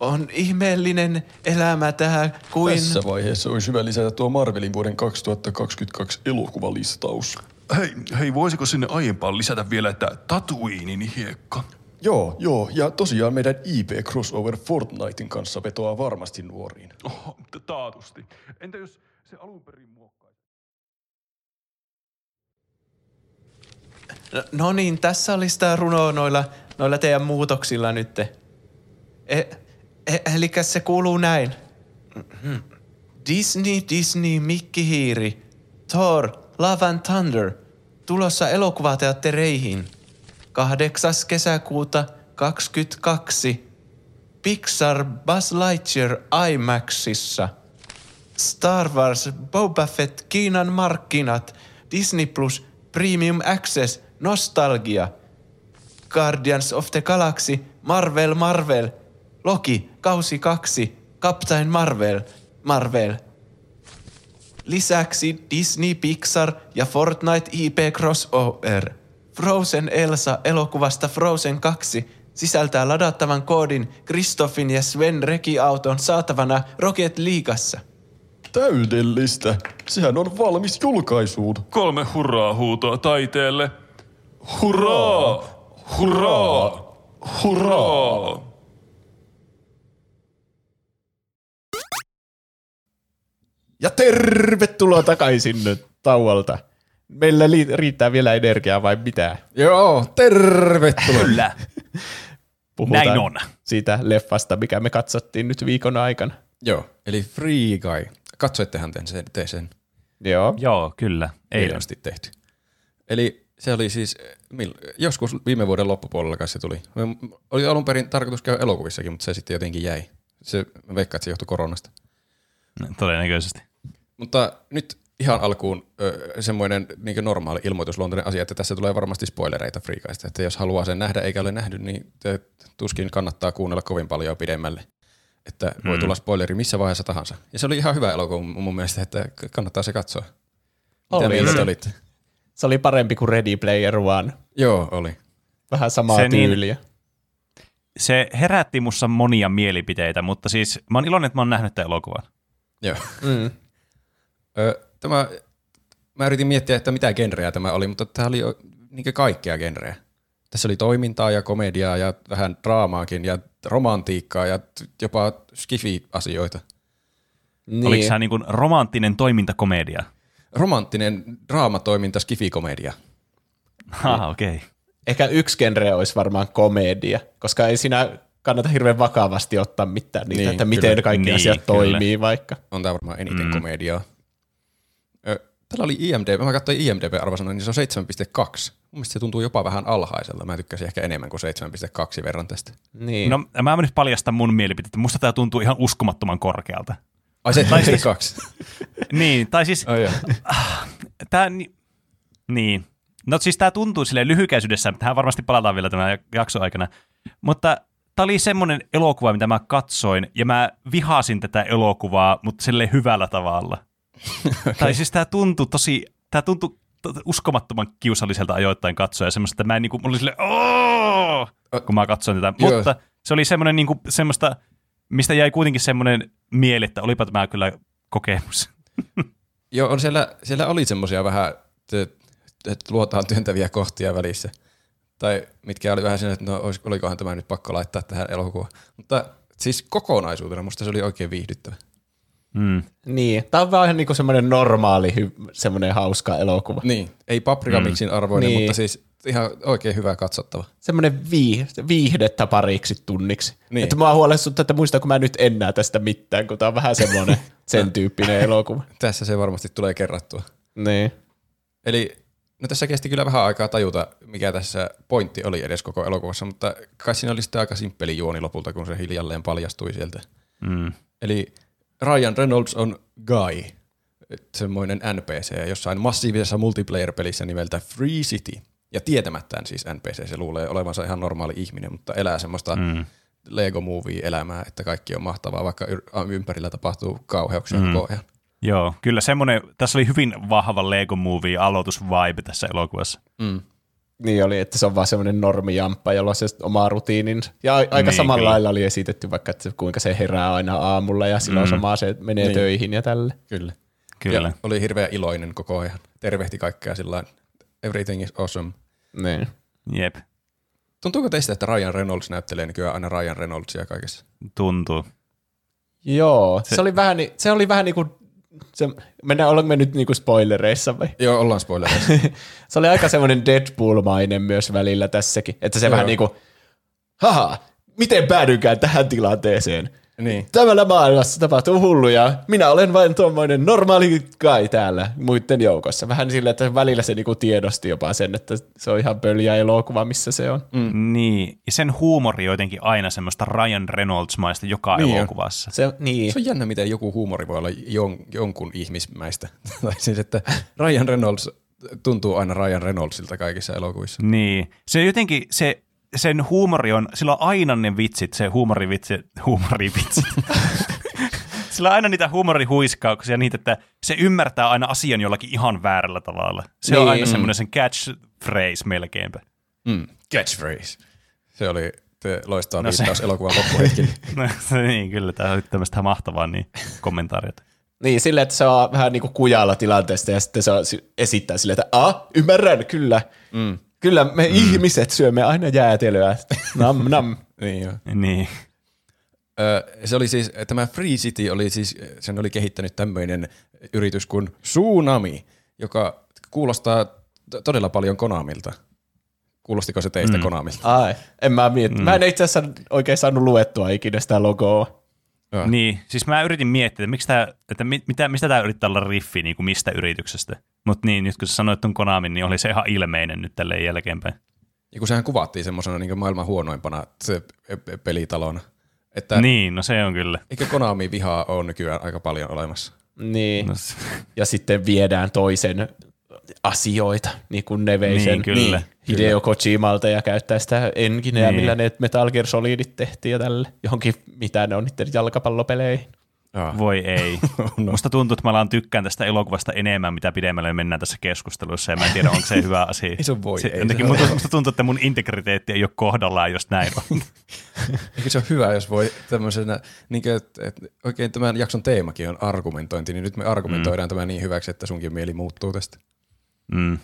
On ihmeellinen elämä tähän kuin... Tässä vaiheessa olisi hyvä lisätä tuo Marvelin vuoden 2022 elokuvalistaus. Hei, hei, voisiko sinne aiempaan lisätä vielä, että Tatooinin hiekka? Joo, joo, ja tosiaan meidän IP Crossover Fortnitein kanssa vetoaa varmasti nuoriin. Oho, taatusti. Entä jos se alun perin muokkaisi? No niin, tässä oli sitä runoa noilla, noilla teidän muutoksilla nyt. E, e, eli se kuuluu näin. Disney, Disney, Mikki Hiiri, Thor, Love and Thunder, tulossa elokuvateattereihin. 8. kesäkuuta 22. Pixar Buzz Lightyear IMAXissa. Star Wars Boba Fett Kiinan markkinat. Disney Plus Premium Access Nostalgia. Guardians of the Galaxy Marvel Marvel. Loki kausi 2 Captain Marvel Marvel. Lisäksi Disney, Pixar ja Fortnite IP Crossover. Frozen Elsa elokuvasta Frozen 2 sisältää ladattavan koodin Kristoffin ja Sven Rekiauton saatavana Rocket Leagueassa. Täydellistä. Sehän on valmis julkaisuun. Kolme hurraa huutoa taiteelle. Hurraa! Hurraa! Hurraa! Ja tervetuloa takaisin nyt tauolta. Meillä li- riittää vielä energiaa vai mitä? Joo, tervetuloa. Kyllä. Puhutaan Näin on. siitä leffasta, mikä me katsottiin nyt viikon aikana. Joo, eli Free Guy. Katsoittehan te sen, te sen. Joo. Joo, kyllä. Eilen. Hienosti tehty. Eli se oli siis, eh, joskus viime vuoden loppupuolella kai se tuli. Me- Oli alun perin tarkoitus käydä elokuvissakin, mutta se sitten jotenkin jäi. Se, mä veikkaan, että se johtui koronasta. Todennäköisesti. Mutta nyt ihan alkuun ö, semmoinen niin normaali ilmoitusluontoinen asia, että tässä tulee varmasti spoilereita Freekaista. Että jos haluaa sen nähdä eikä ole nähnyt, niin te, tuskin kannattaa kuunnella kovin paljon pidemmälle. Että voi tulla spoileri missä vaiheessa tahansa. Ja se oli ihan hyvä elokuva mun mielestä, että kannattaa se katsoa. Mitä Oli. mieltä te olitte? Se oli parempi kuin Ready Player One. Joo, oli. Vähän samaa Se niin- tyyliä. Se herätti mussa monia mielipiteitä, mutta siis mä oon iloinen, että mä oon nähnyt tämän elokuvan. Joo. Mm. Ö, tämä, mä yritin miettiä, että mitä genreä tämä oli, mutta tämä oli niin kaikkea genreä. Tässä oli toimintaa ja komediaa ja vähän draamaakin ja romantiikkaa ja jopa skifi-asioita. Niin. Oliko se niin kuin romanttinen toimintakomedia? Romanttinen draamatoiminta skifikomedia. Ah, okei. Okay. Ehkä yksi genre olisi varmaan komedia, koska ei siinä kannata hirveän vakavasti ottaa mitään niitä, Niin, että miten kyllä. kaikki Niin, asiat kyllä. toimii vaikka. On tämä varmaan eniten mm. komediaa. Tällä oli IMDb, mä katsoin IMDb-arvosana, niin se on 7,2. Mun mielestä se tuntuu jopa vähän alhaiselta. Mä tykkäsin ehkä enemmän kuin 7,2 verran tästä. Niin. No mä nyt paljastan mun mielipiteet. Musta tämä tuntuu ihan uskomattoman korkealta. Ai 7,2? Niin, tai siis oh, joo. Tää, ni- niin. No siis tämä tuntuu silleen lyhykäisyydessä, tähän varmasti palataan vielä tämän jakson aikana, mutta tämä oli semmoinen elokuva, mitä mä katsoin, ja mä vihasin tätä elokuvaa, mutta sille hyvällä tavalla. okay. Tai siis tämä tuntui tosi, tämä tuntui to- uskomattoman kiusalliselta ajoittain katsoa, ja semmoista, että mä en niinku, mulla oli silleen, "Oo!" kun mä katsoin tätä, Joo. mutta se oli semmoinen niinku, semmoista, mistä jäi kuitenkin semmoinen mieli, että olipa tämä kyllä kokemus. Joo, on siellä, siellä oli semmoisia vähän, että luotaan työntäviä kohtia välissä. Tai mitkä oli vähän siinä, että no olikohan tämä nyt pakko laittaa tähän elokuvaan. Mutta siis kokonaisuutena musta se oli oikein viihdyttävä. Mm. Niin, tämä on vaan ihan niinku semmoinen normaali, semmoinen hauska elokuva. Niin, ei paprikamiksin arvoinen, Niin. mutta siis ihan oikein hyvä katsottava. Semmoinen vii- viihdettä pariksi tunniksi. Niin. Niin. Että mua huolestuttaa, että muistanko mä nyt enää tästä mitään, kun tämä on vähän semmoinen sen tyyppinen elokuva. Tässä se varmasti tulee kerrattua. Niin. Eli no tässä kesti kyllä vähän aikaa tajuta, mikä tässä pointti oli edes koko elokuvassa, mutta kai siinä oli sitten aika simppeli juoni lopulta, kun se hiljalleen paljastui sieltä. Mm. Eli Ryan Reynolds on Guy, semmoinen NPC jossain massiivisessa multiplayer-pelissä nimeltä Free City. Ja tietämättään siis NPC, se luulee olevansa ihan normaali ihminen, mutta elää semmoista mm. Lego Movie-elämää, että kaikki on mahtavaa, vaikka ympärillä tapahtuu kauheuksia mm. koko ajan. Joo, kyllä semmoinen, tässä oli hyvin vahva Lego Movie aloitusvibe tässä elokuvassa. Mm. Niin oli, että se on vaan semmoinen normijamppa, jolla on se oma rutiininsa. Ja aika Niin, samalla kyllä. lailla oli esitetty vaikka, että kuinka se herää aina aamulla ja silloin mm. samaa se menee Niin. töihin ja tälle. Kyllä. Kyllä. Ja oli hirveän iloinen koko ajan. Tervehti kaikkea sillä everything is awesome. Niin. Jep, Tuntuuko teistä, että Ryan Reynolds näyttelee nykyään aina Ryan Reynoldsia kaikessa? tuntuu. Joo, se, se, oli vähän, ni- se oli vähän niin kuin, se, mennään, olemme nyt niin kuin spoilereissa vai? Joo, ollaan spoilereissa. Se oli aika semmoinen Deadpool-mainen myös välillä tässäkin, että se Joo. vähän niin kuin, haha, miten päädyinkään tähän tilanteeseen? Niin. Tämällä maailmassa tapahtuu hulluja. Minä olen vain tuommoinen normaali kai täällä muiden joukossa. Vähän sillä, että välillä se niinku tiedosti jopa sen, että se on ihan pöljä elokuva, missä se on. Mm. Niin, ja sen huumori jotenkin aina semmoista Ryan Reynolds-maista joka Niin on. elokuvassa. Se, niin. Se on jännä, miten joku huumori voi olla jon, jonkun ihmismäistä. tai siis, että Ryan Reynolds tuntuu aina Ryan Reynoldsilta kaikissa elokuvissa. Niin, se jotenkin, se, sen huumori on, sillä on aina ne vitsit, se huumorivitsi, huumorivitsit. sillä on aina niitä huumorihuiskauksia, niitä, että se ymmärtää aina asian jollakin ihan väärällä tavalla. Se on Niin. aina semmoinen sen catchphrase melkeinpä. Mm. Catchphrase. Se oli loistava No no se- viittaus elokuvan loppuhetkille. No, niin, kyllä, tämä oli tämmöistä mahtavaa niin, kommentaariota. Niin, silleen, että se on vähän niin kuin kujalla tilanteesta ja sitten se on, esittää silleen, että a, ymmärrän, kyllä. Mm. Kyllä me mm. ihmiset syömme aina jäätelöä. Nam, nam. niin joo. Niin, Ö, se oli siis, tämä Free City oli siis, sen oli kehittänyt tämmöinen yritys kuin Tsunami, joka kuulostaa t- todella paljon Konamilta. Kuulostiko se teistä mm. Konamilta? Ai, en mä mieti. Mm. Mä en itse asiassa oikein saanut luettua ikinä sitä logoa. Joo. niin, siis mä yritin miettiä, että, miksi tää, että mit, mitä, mistä tämä yrittää olla riffi, niin kuin mistä yrityksestä. Mutta niin, nyt kun sä sanoit tuon Konamin, niin oli se ihan ilmeinen nyt tälleen jälkeenpäin. Ja kun sehän kuvattiin semmoisena niin maailman huonoimpana se pe- pe- pelitalona. Että niin. Niin, no se on kyllä. eikö Konami vihaa ole nykyään aika paljon olemassa? Niin. No, Ja sitten viedään toisen asioita, niin kuin ne vei Niin, sen kyllä. Niin, Hideo Kojimalta ja käyttää sitä engineä, Niin. niin. millä ne Metal Gear Solidit tehtiin ja tälle. Johonkin, mitä ne on niiden jalkapallopeleihin. Jaa. voi ei. Musta tuntuu, että mä alan tykkään tästä elokuvasta enemmän, mitä pidemmälle mennään tässä keskustelussa, ja mä en tiedä, onko se hyvä asia. Ei se voi, Se, ei jotenkin se musta, tuntuu, että mun integriteetti ei ole kohdallaan, jos näin on. Eikö se ole hyvä, jos voi tämmöisenä, niin kuin, että, että oikein tämän jakson teemakin on argumentointi, niin nyt me argumentoidaan mm. tämä niin hyväksi, että sunkin mieli muuttuu tästä. Mm.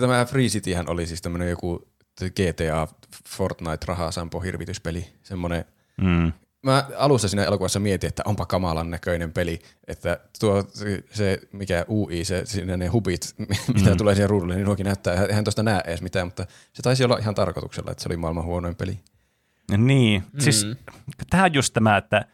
Tämä Free Cityhän oli siis tämmöinen joku GTA Fortnite rahasampo hirvityspeli, semmoinen Mm. Mä alussa siinä elokuvassa mietin, että onpa kamalan näköinen peli, että tuo se, mikä UI, se, siinä ne hubit, mitä mm. tulee siihen ruudulle, niin nuokin näyttää, eihän tuosta näe edes mitään, mutta se taisi olla ihan tarkoituksella, että se oli maailman huonoin peli. Niin, mm. siis tämä on just tämä, että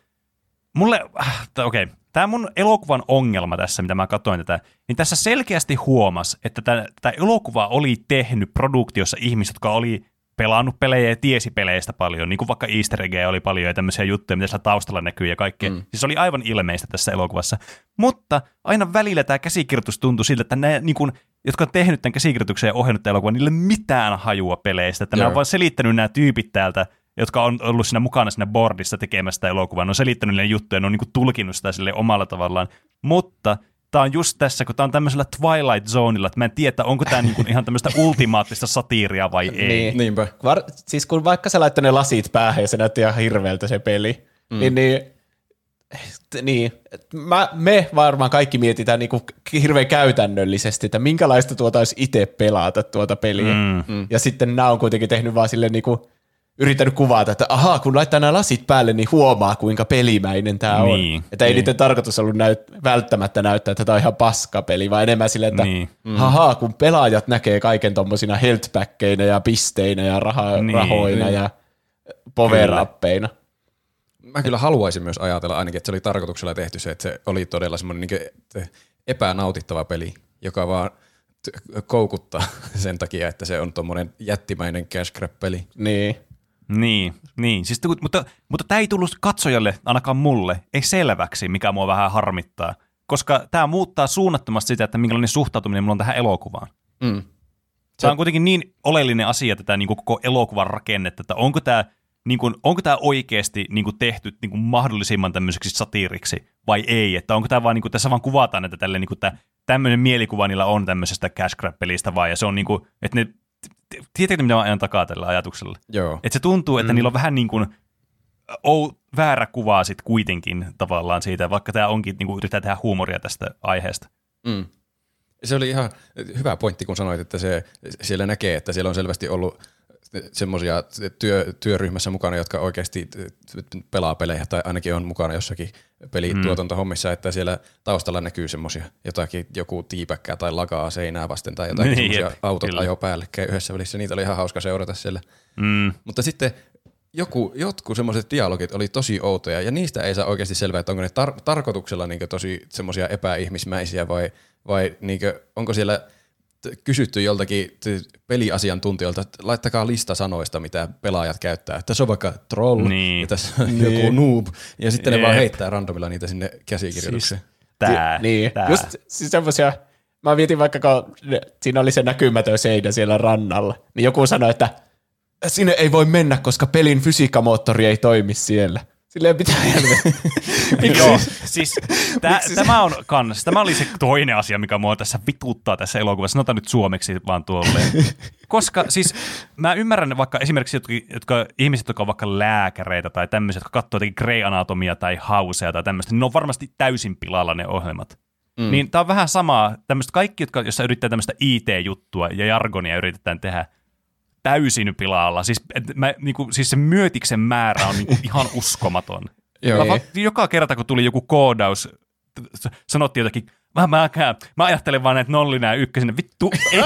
mulle, äh, okei, okay, tämä mun elokuvan ongelma tässä, mitä mä katsoin tätä, niin tässä selkeästi huomas, että tämä elokuva oli tehnyt produktiossa ihmiset, jotka oli pelannut pelejä ja tiesi peleistä paljon, niin kuin vaikka easter eggejä oli paljon ja tämmöisiä juttuja, mitä siellä taustalla näkyy ja kaikkea. Mm. Siis oli aivan ilmeistä tässä elokuvassa. Mutta aina välillä tämä käsikirjoitus tuntui siltä, että ne, niin kuin, jotka on tehnyt tämän käsikirjoituksen ja ohjannut tämän elokuvan, niille mitään hajua peleistä. Että Joo. nämä on vaan selittänyt nämä tyypit täältä, jotka on ollut siinä mukana siinä boardissa tekemästä elokuvaa. Ne on selittänyt niille juttuja, ne on niin kuin tulkinut sitä sille omalla tavallaan. Mutta tämä on just tässä, kun tämä on tämmöisellä Twilight Zoneilla, että mä en tiedä, onko tämä niinku ihan tämmöistä ultimaattista satiiria vai ei. Niin. Niinpä. Var, siis kun vaikka sä laittoi ne lasit päähän ja se näytti ihan hirveältä se peli, mm. niin, niin niin, mä, me varmaan kaikki mietitään niin kuin hirveän käytännöllisesti, että minkälaista tuota olisi itse pelata tuota peliä. Mm. mm. Ja sitten nämä on kuitenkin tehnyt vaan silleen niin kuin yrittänyt kuvata, että ahaa, kun laittaa nämä lasit päälle, niin huomaa, kuinka pelimäinen tämä niin, on. Että ei niin. niiden tarkoitus ollut näyt, välttämättä näyttää, että tämä on ihan paskapeli, vaan enemmän silleen, että niin. mm. ahaa, kun pelaajat näkee kaiken tuommoisina healthbackkeinä ja pisteinä ja raha, niin, rahoina niin. ja power Mä kyllä haluaisin myös ajatella ainakin, että se oli tarkoituksella tehty se, että se oli todella semmoinen niin epänautittava peli, joka vaan koukuttaa sen takia, että se on tuommoinen jättimäinen cash grab-peli. Niin. Niin, niin. Siis, mutta, mutta tämä ei tullut katsojalle, ainakaan mulle, ei selväksi, mikä mua vähän harmittaa. Koska tämä muuttaa suunnattomasti sitä, että minkälainen suhtautuminen mulla on tähän elokuvaan. Mm. Tämä on kuitenkin niin oleellinen asia, tätä niin koko elokuvan rakennetta, että onko tämä, niin kuin, onko tämä oikeasti niin kuin tehty niin kuin mahdollisimman tämmöiseksi satiiriksi vai ei. Että onko tämä vaan, niin kuin, tässä vaan kuvataan, että tälle, niin kuin, tämä, tämmöinen mielikuva niillä on tämmöisestä cash grab-pelistä vai, ja se on niin kuin, että ne Tiedätkö, mitä mä ajan takaa tällä ajatuksella? Joo. Että se tuntuu, että mm. niillä on vähän niin kuin ou, väärä kuva sit kuitenkin tavallaan siitä, vaikka tämä onkin, niin kuin yritetään tehdä huumoria tästä aiheesta. Mm. Se oli ihan hyvä pointti, kun sanoit, että se, siellä näkee, että siellä on selvästi ollut semmoisia työ, työryhmässä mukana, jotka oikeasti pelaa pelejä tai ainakin on mukana jossakin pelituotantohommissa, että siellä taustalla näkyy semmoisia jotakin, joku tiipäkkää tai lakaa seinää vasten tai jotakin niin, semmoisia autot kyllä. ajo päällekkäin yhdessä välissä. Niitä oli ihan hauska seurata siellä. Mm. Mutta sitten joku, jotkut semmoiset dialogit oli tosi outoja ja niistä ei saa oikeasti selvää, että onko ne tar- tarkoituksella niin tosi semmoisia epäihmismäisiä vai, vai niin onko siellä – kysytty joltakin peliasiantuntijoilta, että laittakaa lista sanoista, mitä pelaajat käyttää. Tässä on vaikka troll niin. ja tässä on niin. joku noob, ja sitten Jeep. ne vaan heittää randomilla niitä sinne käsikirjoitukseen. Siis tää, niin, tää. just siis semmoisia, mä mietin vaikka, kun siinä oli se näkymätön seinä siellä rannalla, niin joku sanoi, että sinne ei voi mennä, koska pelin fysiikkamoottori ei toimi siellä. Silleen pitää Joo, siis tä, tämä on kans, tämä oli se toinen asia, mikä mua tässä vituttaa tässä elokuvassa. Sanotaan nyt suomeksi vaan tuolle. Koska siis mä ymmärrän vaikka esimerkiksi jotka, jotka ihmiset, jotka on vaikka lääkäreitä tai tämmöiset, jotka katsoo jotenkin Grey Anatomia tai Housea tai tämmöistä, niin ne on varmasti täysin pilalla ne ohjelmat. Mm. Niin tää on vähän samaa, tämmöistä kaikki, jotka, jossa yrittää tämmöistä IT-juttua ja jargonia yritetään tehdä, täysin pilalla. Siis, et mä, niinku, siis se myötiksen määrä on niinku ihan uskomaton. Joo. Mä, joka kerta, kun tuli joku koodaus, sanottiin jotakin, mä, mä, mä ajattelen vaan näitä nollina ja ykkösinä, vittu, et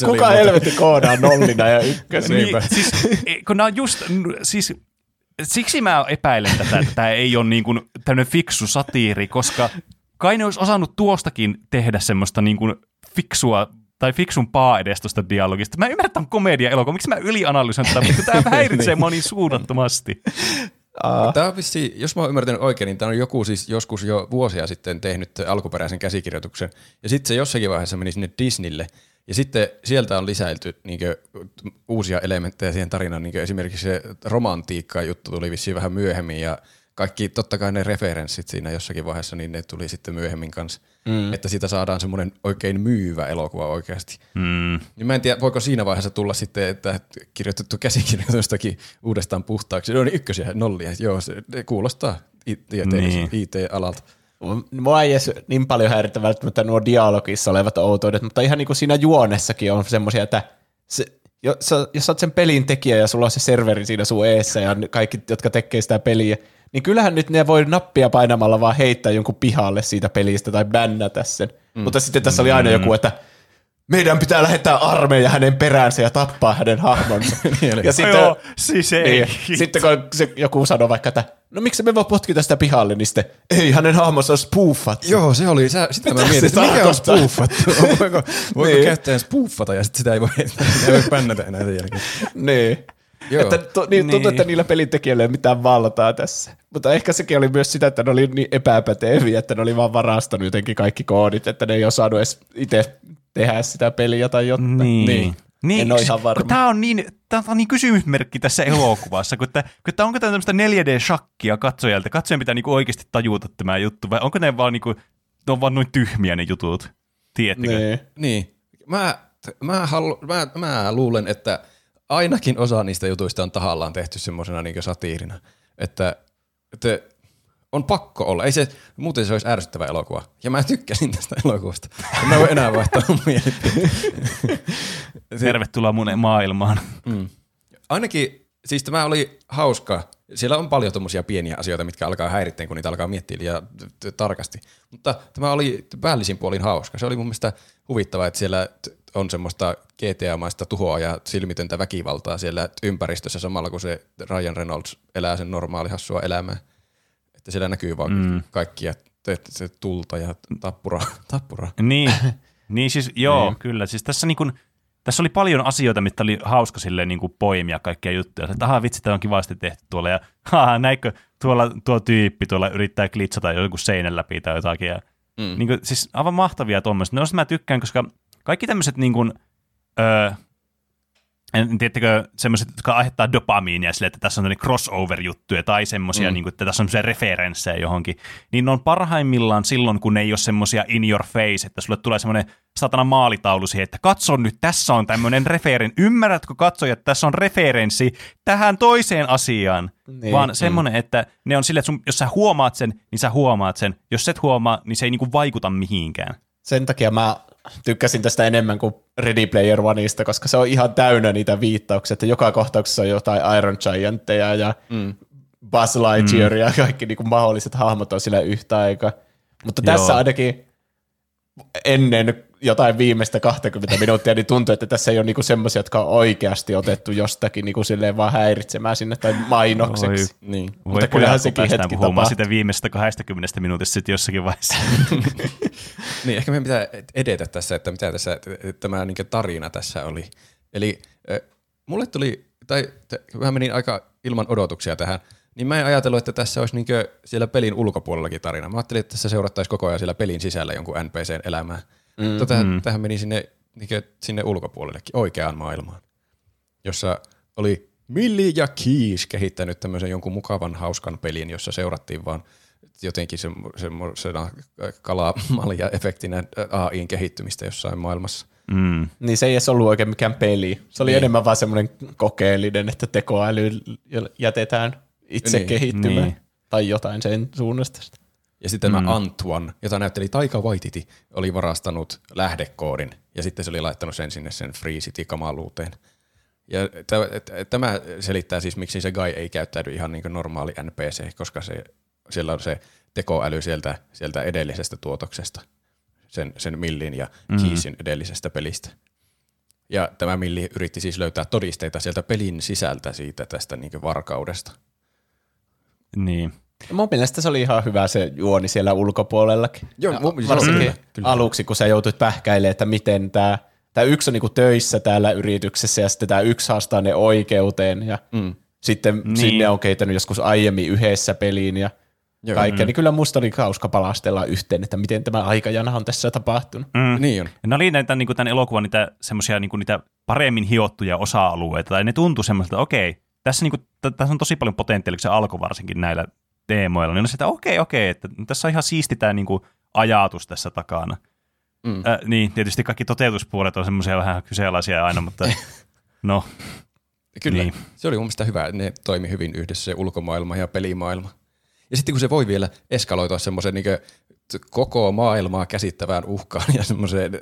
Kuka helvetti koodaa nollina ja ykkösinä? niin, siis, e, kun nämä on just, siis siksi mä epäilen tätä, että tämä ei ole niin kuin tämmöinen fiksu satiiri, koska kai ne olisi osannut tuostakin tehdä semmoista niin kuin fiksua tai fiksumpaa edes tuosta dialogista. Mä ymmärrän tämän komedia-elokuva, miksi mä ylianalysoin tätä, mutta tämä häiritsee moni suunnattomasti. Uh. Tämä on vissi, jos mä oon ymmärtänyt oikein, niin tämä on joku siis joskus jo vuosia sitten tehnyt alkuperäisen käsikirjoituksen, ja sitten se jossakin vaiheessa meni sinne Disneylle, ja sitten sieltä on lisäilty niin uusia elementtejä siihen tarinaan, niin esimerkiksi se romantiikka-juttu tuli vissiin vähän myöhemmin, ja kaikki totta kai ne referenssit siinä jossakin vaiheessa, niin ne tuli sitten myöhemmin kanssa. Mm. Että siitä saadaan semmoinen oikein myyvä elokuva oikeasti. Mm. Niin mä en tiedä, voiko siinä vaiheessa tulla sitten, että kirjoitettu käsikirjoitustakin uudestaan puhtaaksi. No niin ykkösiä, nollia. Joo, se kuulostaa niin. IT-alalta. Mua ei edes niin paljon häiritä välttämättä nuo dialogissa olevat outoudet, mutta ihan niin kuin siinä juonessakin on semmoisia, että se, jos, jos sä oot sen pelin tekijä ja sulla on se serveri siinä sun eessä ja kaikki, jotka tekee sitä peliä, niin kyllähän nyt ne voi nappia painamalla vaan heittää jonkun pihalle siitä pelistä tai bännätä sen. Mm. Mutta sitten tässä oli aina joku, että meidän pitää lähettää armeija hänen peräänsä ja tappaa hänen hahmonsa. ja sitten, Joo, siis ei. niin, sitten kun se joku sanoo vaikka, että no miksi me voi potkita sitä pihalle, niin sitten ei hänen hahmonsa on spoofat. Joo, se oli. Sä, sitä mä mietin, että mikä on spoofattu? voiko voiko Niin. käyttäjän spoofata ja sitten sitä ei voi, ei voi pännätä enää sen jälkeen. Niin. Joo. Että to, niin, tuntuu, Niin. että niillä pelintekijöillä ei ole mitään valtaa tässä. Mutta ehkä sekin oli myös sitä, että ne oli niin epäpäteviä, että ne oli vaan varastanut jotenkin kaikki koodit, että ne ei osannut edes itse tehdä sitä peliä tai jotain. Niin. niin. En ole ihan varma. Tämä on niin, tää on niin kysymysmerkki tässä elokuvassa, kun, tää, kun tää, onko tämä tämmöistä 4D-shakkia katsojalta? Katsojan pitää niinku oikeasti tajuta tämä juttu, vai onko ne vaan, niinku, ne on vaan noin tyhmiä ne jutut? Tiedättekö? Niin. Niin. Mä, mä, halu, mä, mä luulen, että ainakin osa niistä jutuista on tahallaan tehty semmoisena niin satiirina, että, että on pakko olla. Ei se, muuten se olisi ärsyttävä elokuva. Ja mä tykkäsin tästä elokuvasta. En Mä voi enää vaihtaa mun mielipiteitä. Tervetuloa mun maailmaan. Mm. Ainakin, siis tämä oli hauska. Siellä on paljon tommosia pieniä asioita, mitkä alkaa häiritteen, kun niitä alkaa miettiä liian tarkasti. Mutta tämä oli päällisin puolin hauska. Se oli mun mielestä huvittavaa, että siellä t- on semmoista GTA-maista tuhoa ja silmitöntä väkivaltaa siellä ympäristössä samalla, kun se Ryan Reynolds elää sen normaali hassua elämää. Että siellä näkyy vaan mm. kaikkia se tulta ja tappura. tappura. Niin, niin siis joo, niin. kyllä. Siis tässä, niin kun, tässä oli paljon asioita, mitä oli hauska silleen niin kuin poimia kaikkia juttuja. Että aha, vitsi, tämä on kivasti tehty tuolla. Ja haha, näikö tuolla tuo tyyppi tuolla yrittää klitsata joku seinän läpi tai jotakin. Ja, mm. niin kuin, siis aivan mahtavia tuommoista. Noista mä tykkään, koska kaikki tämmöiset niin kuin, öö, en, tiedättekö, semmoiset, jotka aiheuttaa dopamiinia sille, että tässä on tämmöinen crossover-juttuja tai semmoisia, mm. niin kuin, että tässä on semmoisia referenssejä johonkin, niin ne on parhaimmillaan silloin, kun ne ei ole semmoisia in your face, että sulle tulee semmoinen satana maalitaulu siihen, että katso nyt, tässä on tämmöinen referen, ymmärrätkö katsoja, että tässä on referenssi tähän toiseen asiaan, Niin. vaan semmoinen, että ne on silleen, että sun, jos sä huomaat sen, niin sä huomaat sen, jos et huomaa, niin se ei niinku vaikuta mihinkään. Sen takia mä tykkäsin tästä enemmän kuin Ready Player Oneista, koska se on ihan täynnä niitä viittauksia, että joka kohtauksessa on jotain Iron Giantteja ja mm. Buzz Lightyear mm. ja kaikki niin kuin mahdolliset hahmot on sillä yhtä aikaa. Mutta Joo. tässä ainakin ennen jotain viimeistä 20 minuuttia, niin tuntuu, että tässä ei ole niinku semmoisia, jotka on oikeasti otettu jostakin niinku silleen vaan häiritsemään sinne tai mainokseksi. Oi. Niin. Voi Mutta kyllähän sekin hetki puhumaan tapahtuu. sitä viimeisestä 20 minuutista sitten jossakin vaiheessa. Niin, ehkä meidän pitää edetä tässä, että mitä tässä, tämä niin tarina tässä oli. Eli äh, mulle tuli, tai mä menin aika ilman odotuksia tähän, niin mä en ajatellut, että tässä olisi niin siellä pelin ulkopuolellakin tarina. Mä ajattelin, että tässä seurattaisi koko ajan siellä pelin sisällä jonkun NPCn elämää. Mm, Mutta tähän, mm. tähän meni sinne, niin sinne ulkopuolellekin, oikeaan maailmaan, jossa oli Milli ja Keys kehittänyt tämmöisen jonkun mukavan hauskan pelin, jossa seurattiin vaan jotenkin semmo- semmoisena kalamalja efektinä AIin kehittymistä jossain maailmassa. Mm. Niin se ei edes ollut oikein mikään peli. Se oli Niin. enemmän vaan semmoinen kokeellinen, että tekoäly jätetään itse niin. kehittymään. Niin. Tai jotain sen suunnasta. Ja sitten mm. tämä Antoine, jota näytteli Taika Waititi, oli varastanut lähdekoodin ja sitten se oli laittanut sen sinne sen Free City-kamaluuteen. Ja tämä selittää siis, miksi se Guy ei käyttäydy ihan niin kuin normaali NPC, koska se, siellä on se tekoäly sieltä, sieltä edellisestä tuotoksesta, sen, sen Millin ja mm. Keysin edellisestä pelistä. Ja tämä Milli yritti siis löytää todisteita sieltä pelin sisältä siitä tästä niin varkaudesta. Niin. Mun mielestä se oli ihan hyvä se juoni siellä ulkopuolellakin. Joo, mun- varsinkin joo, kyllä, kyllä. aluksi, kun sä joutuit pähkäilemään, että miten tämä Tämä yksi on niinku töissä täällä yrityksessä ja sitten tämä yksi haastaa ne oikeuteen ja mm. sitten niin. sinne on kehittänyt joskus aiemmin yhdessä peliin ja Joo. kaikkea. Niin kyllä musta oli hauska palastella yhteen, että miten tämä aikajana on tässä tapahtunut. Mm. Niin on. Ja ne oli näitä, niin tämän elokuvan niitä, semmosia, niin niitä paremmin hiottuja osa-alueita, tai ne tuntui semmoiselta, että okei, tässä, niin kuin, tässä on tosi paljon potentiaalia, kun se alkoi varsinkin näillä teemoilla, niin on se, että okei, okei, että tässä on ihan siisti tämä niin kuin, ajatus tässä takana. Mm. Äh, niin, tietysti kaikki toteutuspuolet on semmoisia vähän kyseenalaisia aina, mutta no, Kyllä, Niin. se oli mun mielestä hyvä, ne toimi hyvin yhdessä se ulkomaailma ja pelimaailma. Ja sitten kun se voi vielä eskaloitua semmoisen niin koko maailmaa käsittävään uhkaan ja semmoiseen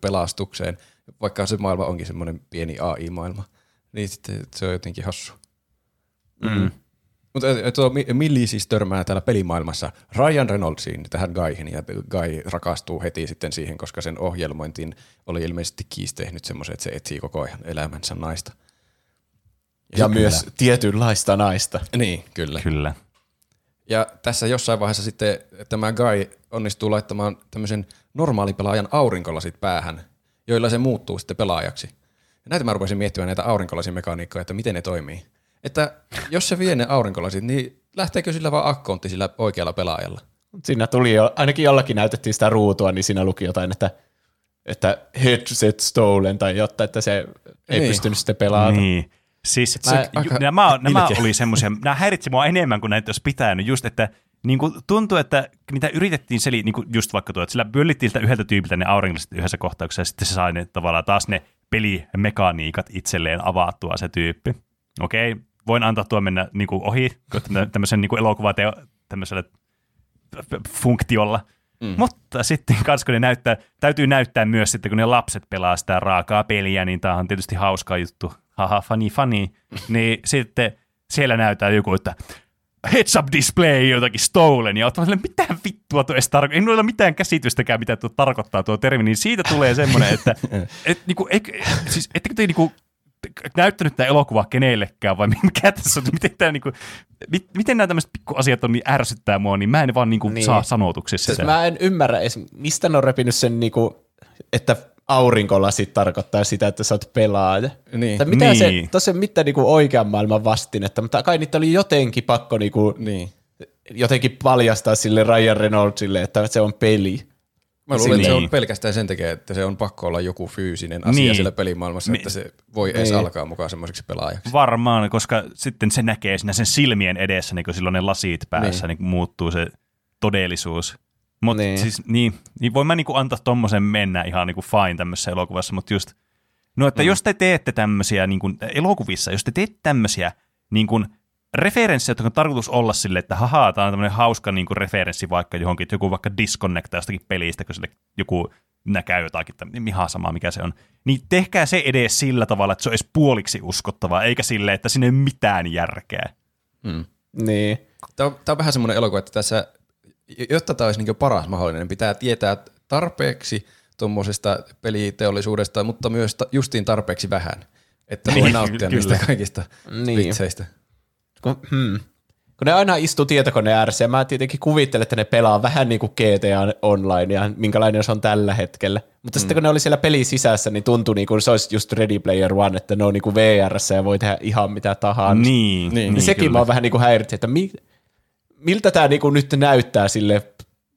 pelastukseen, vaikka se maailma onkin semmoinen pieni AI-maailma, niin sitten se on jotenkin hassu. mm. Mutta tuo Milli siis törmää täällä pelimaailmassa Ryan Reynoldsiin, tähän Guyhin, ja Guy rakastuu heti sitten siihen, koska sen ohjelmointiin oli ilmeisesti Keys tehnyt semmoisen, että se etsii koko ajan elämänsä naista. Ja, ja myös tietynlaista naista. Niin, kyllä. Kyllä. Ja tässä jossain vaiheessa sitten tämä Guy onnistuu laittamaan tämmöisen normaalipelaajan aurinkolasit päähän, joilla se muuttuu sitten pelaajaksi. Ja näitä mä rupesin miettimään näitä aurinkolasimekaniikkoja, että miten ne toimii. Että jos se vie ne aurinkolasit, niin lähteekö sillä vaan akkontti sillä oikealla pelaajalla? Siinä tuli jo, ainakin jollakin näytettiin sitä ruutua, niin siinä luki jotain, että, että headset stolen tai jotta, että se ei niin. pystynyt sitten pelaamaan. Niin. Siis mä, se, aika, nämä, nämä oli semmoisia, nämä häiritsi mua enemmän kuin näitä olisi pitänyt, just että niin kuin tuntuu, että niitä yritettiin seli, niin kuin just vaikka tuo, että sillä pöllittiin sitä yhdeltä tyypiltä ne aurinkolasit yhdessä kohtauksessa, ja sitten se sai ne tavallaan taas ne pelimekaniikat itselleen avattua se tyyppi. Okei, voin antaa tuo mennä niin kuin ohi tämmöisen niin kuin elokuvateo, tämmöisellä funktiolla. Mm. Mutta sitten kanssa, kun ne näyttää, täytyy näyttää myös sitten, kun ne lapset pelaa sitä raakaa peliä, niin tämä on tietysti hauska juttu. Haha, funny, funny. niin sitten siellä näyttää joku, että heads up display jotakin stolen, ja ottamaan mitä vittua tuo edes tarkoittaa, ei ole mitään käsitystäkään, mitä tuo tarkoittaa tuo termi, niin siitä tulee semmoinen, että et, niinku, et, siis, ettekö te niinku, näyttänyt tämä elokuva kenellekään, vai mikä tässä on, miten, tämä, niinku, miten nämä tämmöiset pikkuasiat on niin ärsyttää mua, niin mä en vaan niinku niin. saa sanotuksessa siis Mä en ymmärrä edes, mistä ne on repinyt sen, niinku, että aurinkolasit tarkoittaa sitä, että sä oot pelaaja. Niin. Tai mitä niin. se, tossa ei mitään niinku oikean maailman vastinetta, mutta kai niitä oli jotenkin pakko niinku, niin. jotenkin paljastaa sille Ryan Reynoldsille, että se on peli. Mä luulen, niin. että se on pelkästään sen takia, että se on pakko olla joku fyysinen asia niin. siellä pelimaailmassa, että se voi edes niin. alkaa mukaan semmoiseksi pelaajaksi. Varmaan, koska sitten se näkee siinä sen silmien edessä, niin kun silloin ne lasit päässä, niin, niin muuttuu se todellisuus. Mutta niin. siis niin, niin voin mä niinku antaa tommosen mennä ihan niinku fine tämmöisessä elokuvassa, mutta just, no että mm. jos te teette tämmöisiä niinku, elokuvissa, jos te teette tämmöisiä niinku, referenssejä, jotka on tarkoitus olla sille, että haha, tämä on tämmöinen hauska niinku, referenssi vaikka johonkin, että joku vaikka disconnecta jostakin pelistä, kun sille joku näkää jotakin, niin ihan sama mikä se on, niin tehkää se edes sillä tavalla, että se on edes puoliksi uskottavaa, eikä sille, että sinne ei ole mitään järkeä. Mm. Niin. Tämä on, tämä on vähän semmoinen elokuva, että tässä jotta tämä olisi niin paras mahdollinen, pitää tietää tarpeeksi tuommoisesta peliteollisuudesta, mutta myös ta- justiin tarpeeksi vähän, että voi niin, nauttia niistä kaikista niin. vitseistä. Kun, hmm. Kun ne aina istuu tietokoneen ääressä, ja mä tietenkin kuvittelen, että ne pelaa vähän niin kuin GTA Online, ja minkälainen se on tällä hetkellä. Mutta mm. sitten kun ne oli siellä pelin sisässä, niin tuntui niin kuin se olisi just Ready Player One, että ne on niin kuin vr ja voi tehdä ihan mitä tahansa. Niin, niin, niin sekin kyllä. mä oon vähän niin kuin häiritsi, että mi- miltä tämä niinku nyt näyttää sille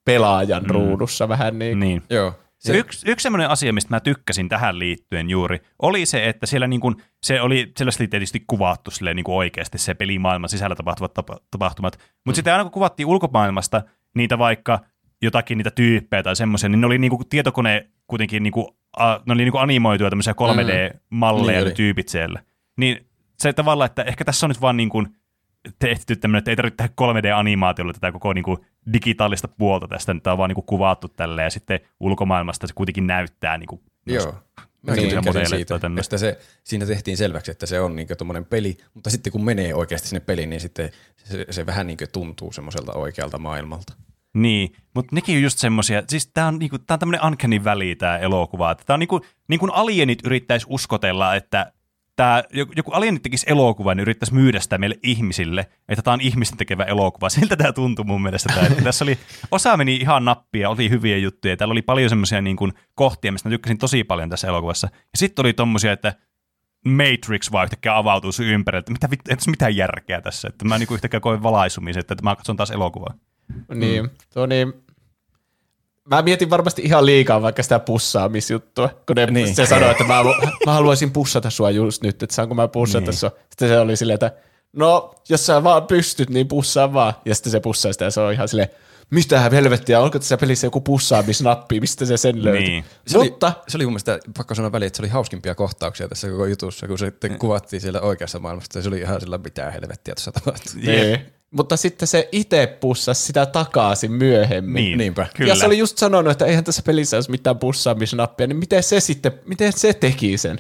pelaajan mm. ruudussa vähän niin. niin. Joo. Se yksi, yksi sellainen asia, mistä mä tykkäsin tähän liittyen juuri, oli se, että siellä niin kuin, se oli selvästi tietysti kuvattu sille niin kuin oikeasti se pelimaailman sisällä tapahtuvat tapahtumat, mutta mm. sitten aina kun kuvattiin ulkomaailmasta niitä vaikka jotakin niitä tyyppejä tai semmoisia, niin ne oli niin kuin tietokone kuitenkin, niin kuin, a, ne oli niin kuin animoituja tämmöisiä 3D-malleja mm. niin, tyypit siellä. Niin se tavalla, että ehkä tässä on nyt vaan niin kuin tehty tämmöinen, että ei tarvitse tehdä 3D-animaatiolla tätä koko niin kuin, digitaalista puolta tästä, tämä on vaan niin kuin, kuvattu tälleen, ja sitten ulkomailmasta se kuitenkin näyttää niin kuin, Joo. Mä niin, siitä, että se, siinä tehtiin selväksi, että se on niin tuommoinen peli, mutta sitten kun menee oikeasti sinne peliin, niin sitten se, se vähän niin tuntuu semmoiselta oikealta maailmalta. Niin, mutta nekin on just semmoisia, siis tämä on, niinku, tää on tämmöinen uncanny väli tämä elokuva, että tämä on niinku, niin kuin alienit yrittäisi uskotella, että tämä, joku alieni tekisi elokuvan, niin yrittäisi myydä sitä meille ihmisille, että tämä on ihmisten tekevä elokuva. Siltä tämä tuntui mun mielestä. Tämä, että tässä oli, osa meni ihan nappia, oli hyviä juttuja. Täällä oli paljon semmoisia niin kuin, kohtia, mistä mä tykkäsin tosi paljon tässä elokuvassa. Ja sitten oli tommosia, että Matrix vaan yhtäkkiä avautuu sun ympärille, että mitä, ei tässä mitään järkeä tässä. Että mä niin kuin yhtäkkiä koen valaisumisen, että mä katson taas elokuvaa. Niin, mm. tuo niin, Mä mietin varmasti ihan liikaa vaikka sitä pussaamisjuttua, kun ne, niin. se sanoi, että mä, mä haluaisin pussata sua just nyt, että saanko mä pussata niin. sua. Sitten se oli silleen, että no, jos sä vaan pystyt, niin pussaa vaan. Ja sitten se pussaa sitä ja se on ihan silleen, mistä helvettiä, onko tässä pelissä joku pussaamisnappi, mistä se sen löytyy. Niin. Se, Mutta, oli, se oli mun mielestä, pakko sanoa väliin, että se oli hauskimpia kohtauksia tässä koko jutussa, kun se sitten kuvattiin siellä oikeassa maailmassa. Se oli ihan sillä mitään helvettiä tuossa tapahtuu. Niin mutta sitten se itse pussasi sitä takaisin myöhemmin. Niin, Niinpä. Kyllä. Ja se oli just sanonut, että eihän tässä pelissä olisi mitään pussaamisnappia, niin miten se sitten, miten se teki sen?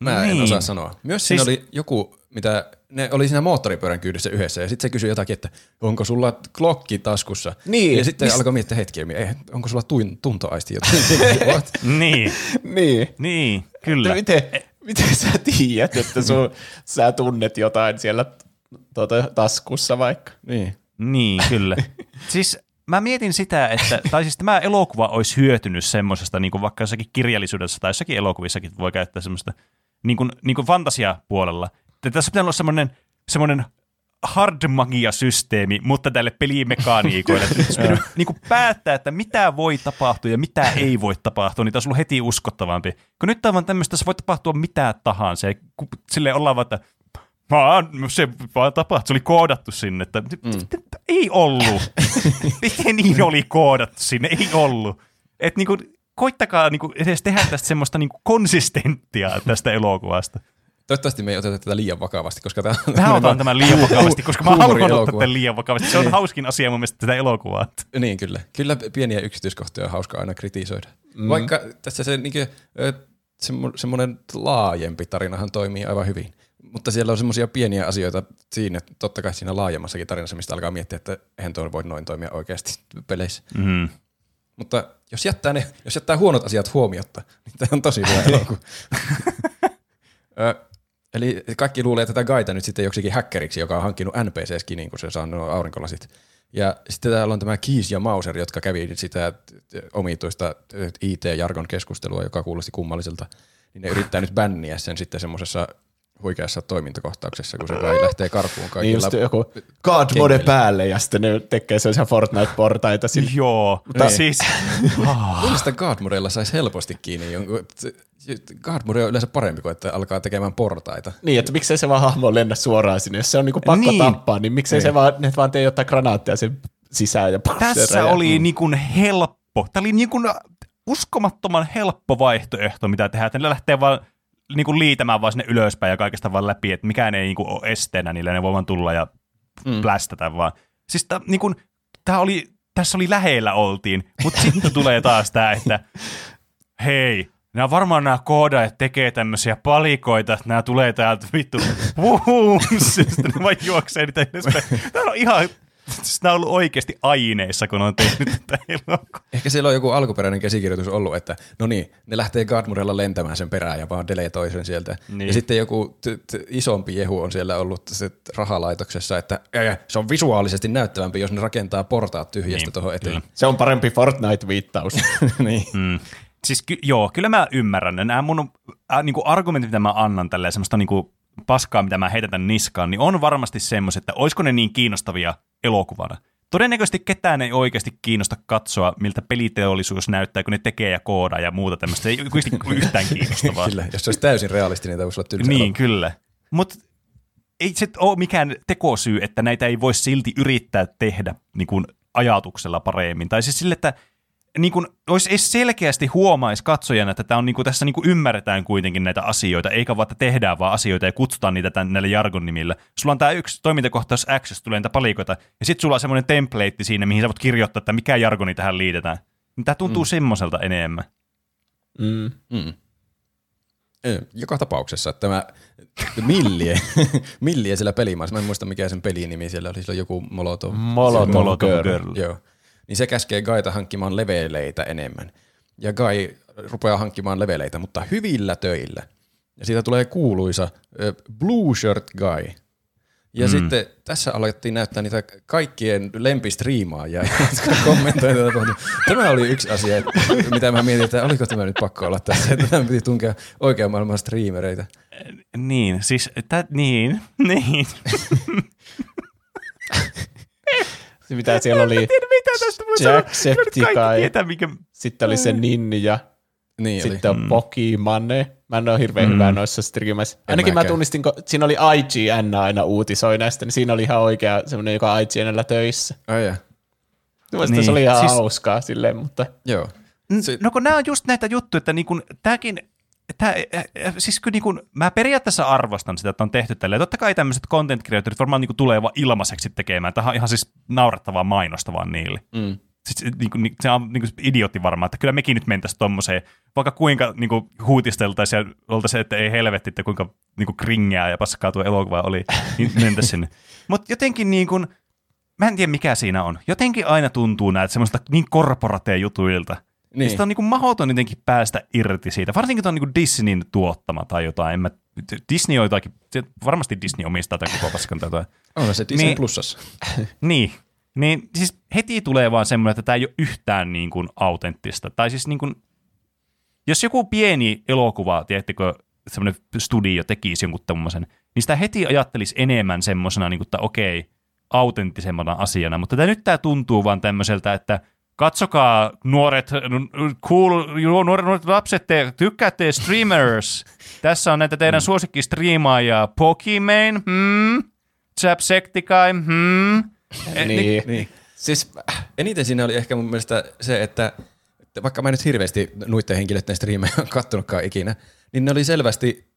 Mä niin. en osaa sanoa. Myös siis... siinä oli joku mitä ne oli siinä moottoripyörän kyydissä yhdessä, ja sitten se kysyi jotakin, että onko sulla klokki taskussa? Niin. Ja sitten Mis- alkoi miettiä hetkiä, ei, onko sulla tuin, tuntoaisti jotain? Niin, Niin. niin, kyllä. Miten, miten sä tiedät, että sun, sä tunnet jotain siellä tuota, taskussa vaikka? niin. Niin, kyllä. siis mä mietin sitä, että, tai siis tämä elokuva olisi hyötynyt semmoisesta, niin kuin vaikka jossakin kirjallisuudessa tai jossakin elokuvissakin voi käyttää semmoista niin kuin, niin kuin fantasiapuolella. Että tässä pitää olla semmoinen, semmoinen hard magia-systeemi, mutta tälle pelimekaniikoille. Että niin kuin päättää, että mitä voi tapahtua ja mitä ei voi tapahtua, niin tämä olisi ollut heti uskottavampi. Kun nyt tämä on vaan tämmöistä, se voi tapahtua mitä tahansa. Ja silleen ollaan vaan, että vaan, se vaan tapahtui, se oli koodattu sinne. Että, mm. Ei ollut. Miten niin oli koodattu sinne? Ei ollut. Et niinku, koittakaa niinku edes tehdä tästä semmoista niinku konsistenttia tästä elokuvasta. Toivottavasti me ei oteta tätä liian vakavasti, koska tämä on... Mä otan tämän liian vakavasti, koska mä haluan ottaa tämän liian vakavasti. Se on hauskin asia mun mielestä tätä elokuvaa. Niin, kyllä. Kyllä pieniä yksityiskohtia on hauska aina kritisoida. Mm. Vaikka tässä se niin semmoinen laajempi tarinahan toimii aivan hyvin. Mutta siellä on semmoisia pieniä asioita siinä, totta kai siinä laajemmassakin tarinassa, mistä alkaa miettiä, että eihän tuo voi noin toimia oikeasti peleissä. Mm. Mutta jos jättää, ne, jos jättää huonot asiat huomiotta, niin tämä on tosi hyvä elokuva. Eli kaikki luulee tätä Gaita nyt sitten joksikin häkkeriksi, joka on hankkinut NPC-skinin, kun se saa nuo aurinkolasit. Ja sitten täällä on tämä Keys ja Mauser, jotka kävi sitä omituista IT-jargon keskustelua, joka kuulosti kummalliselta. Niin ne yrittää nyt bänniä sen sitten semmoisessa huikeassa toimintakohtauksessa, kun se vai lähtee karkuun Niin kaikilla. just joku God mode päälle ja sitten ne tekee sellaisia Fortnite-portaita sille. Joo, mutta siis... Mielestäni Guardmodella saisi helposti kiinni jonkun. Guardmode on yleensä parempi kuin, että alkaa tekemään portaita. Niin, että miksei se vaan hahmo lennä suoraan sinne. Jos se on niinku pakko Niin. niin. tappaa, niin miksei Niin. se vaan, ne vaan tee jotain granaatteja sen sisään. Ja Tässä oli niin kuin helppo. Tämä oli niin kuin uskomattoman helppo vaihtoehto, mitä tehdään. Että ne lähtee vaan niin kuin liitämään vaan sinne ylöspäin ja kaikesta vaan läpi, että mikään ei niin kuin ole esteenä niille, ne voi vaan tulla ja mm. plästätä vaan. Siis tää, niin kuin, tää oli, tässä oli lähellä oltiin, mutta sitten tulee taas tämä, että hei, Nämä varmaan nämä koodaajat tekee tämmöisiä palikoita, että nämä tulee täältä vittu, vuhum, sitten ne vaan juoksee niitä ylöspäin. Tämä on ihan, nämä on ollut oikeasti aineissa, kun on tehnyt tätä elokuvaa. Ehkä siellä on joku alkuperäinen käsikirjoitus ollut, että no niin, ne lähtee Guardmodella lentämään sen perään ja vaan deletoi sen sieltä. Niin. Ja sitten joku t- t- isompi jehu on siellä ollut se rahalaitoksessa, että "Ää, se on visuaalisesti näyttävämpi, jos ne rakentaa portaat tyhjästä Niin, tuohon eteen. kyllä. Se on parempi Fortnite-viittaus. niin. Mm. Siis ky- joo, kyllä mä ymmärrän. ne. Nämä mun äh, niinku argumentit, mitä mä annan tälle semmoista niinku paskaa, mitä mä heitän tän niskaan, niin on varmasti semmoiset, että olisiko ne niin kiinnostavia elokuvana. Todennäköisesti ketään ei oikeasti kiinnosta katsoa, miltä peliteollisuus näyttää, kun ne tekee ja koodaa ja muuta tämmöistä. Ei oikeasti yhtään kiinnostavaa. Kyllä, jos se olisi täysin realistinen, tämä voisi olla tylsä Niin, elokuva. kyllä. Mutta ei se ole mikään tekosyy, että näitä ei voi silti yrittää tehdä niin kuin ajatuksella paremmin. Tai siis sille, että niin kuin, olisi edes selkeästi huomaisi katsojana, että tämä on, niin kuin, tässä niin kuin ymmärretään kuitenkin näitä asioita, eikä vaan, että tehdään vaan asioita ja kutsutaan niitä tämän, näillä jargon nimillä. Sulla on tämä yksi toimintakohtaus X, jossa tulee niitä palikoita, ja sitten sulla on semmoinen template siinä, mihin sä voit kirjoittaa, että mikä jargoni tähän liitetään. Niin Tämä tuntuu mm. semmoiselta enemmän. Mm. Mm. Joka tapauksessa tämä Millie, Millie siellä pelimaassa, mä en muista mikä sen pelin nimi siellä oli, sillä joku Molotov. Molotov Molotov Girl. Girl. Joo. Niin se käskee Gaita hankkimaan leveleitä enemmän. Ja Gai rupeaa hankkimaan leveleitä, mutta hyvillä töillä. Ja siitä tulee kuuluisa Blue Shirt Guy. Ja mm. sitten tässä alettiin näyttää niitä kaikkien lempistriimaajia, jotka kommentoivat tätä. Tämä oli yksi asia, että- mitä mä mietin, että oliko tämä nyt pakko olla tässä, että tämä piti tunkea oikean maailman striimereitä. Niin, siis, tä, niin, niin. Se mitä siellä oli, tiedä, mitä tästä voi sanoa. Jacksepticeye. Kaikki tietää, mikä... sitten oli se Ninja, Niin oli. sitten on Pokimane. Mä en ole hirveän mm. hyvä noissa streamissa. Ainakin mä mäkään. tunnistin, kun siinä oli IGN aina uutisoi näistä, niin siinä oli ihan oikea semmoinen, joka on IGNllä töissä. Ai ja. Mielestäni Niin, se oli ihan siis- siis... hauskaa silleen, mutta Joo. Se... No kun nämä on just näitä juttuja, että niin kun, tämäkin, tää, siis kyllä niin kun, mä periaatteessa arvostan sitä, että on tehty tälleen. Totta kai tämmöiset content creatorit varmaan niin tulee vaan ilmaiseksi tekemään. Tämä on ihan siis naurettavaa mainosta vaan niille. Mm. Siis, niin kuin, se on niin kuin idiotti varmaan, että kyllä mekin nyt mentäisiin tommoseen, vaikka kuinka niin kuin, huutisteltaisiin ja oltaisiin, että ei helvetti, että kuinka niin kuin, kringeää ja paskaa tuo elokuva oli, niin mentäisiin sinne. Mutta jotenkin niin kuin, mä en tiedä mikä siinä on. Jotenkin aina tuntuu näitä semmoista niin korporateen jutuilta. Niin. Sitä on niin kuin mahdoton jotenkin päästä irti siitä. Varsinkin tuon niin Disneyn tuottama tai jotain. En mä, Disney on jotakin, varmasti Disney omistaa tämän koko paskan tätä. On se Disney niin, Plusassa. niin, niin siis heti tulee vaan semmoinen, että tämä ei ole yhtään niin kuin autenttista. Tai siis niin kuin, jos joku pieni elokuva, tiedättekö, semmoinen studio tekisi jonkun tämmöisen, niin sitä heti ajattelisi enemmän semmoisena, niin kuin, että okei, autenttisemmana asiana. Mutta tämä nyt tämä tuntuu vaan tämmöiseltä, että katsokaa nuoret, cool, nuoret, nuoret lapset, te tykkäätte streamers. Tässä on näitä teidän mm. suosikkistriimaajia. Pokimane, hmm, Chapsecticai, hmm. Eh, niin. niin. Siis eniten siinä oli ehkä mun mielestä se, että vaikka mä en nyt hirveästi nuitten henkilöiden striimejä kattonutkaan ikinä, niin ne oli selvästi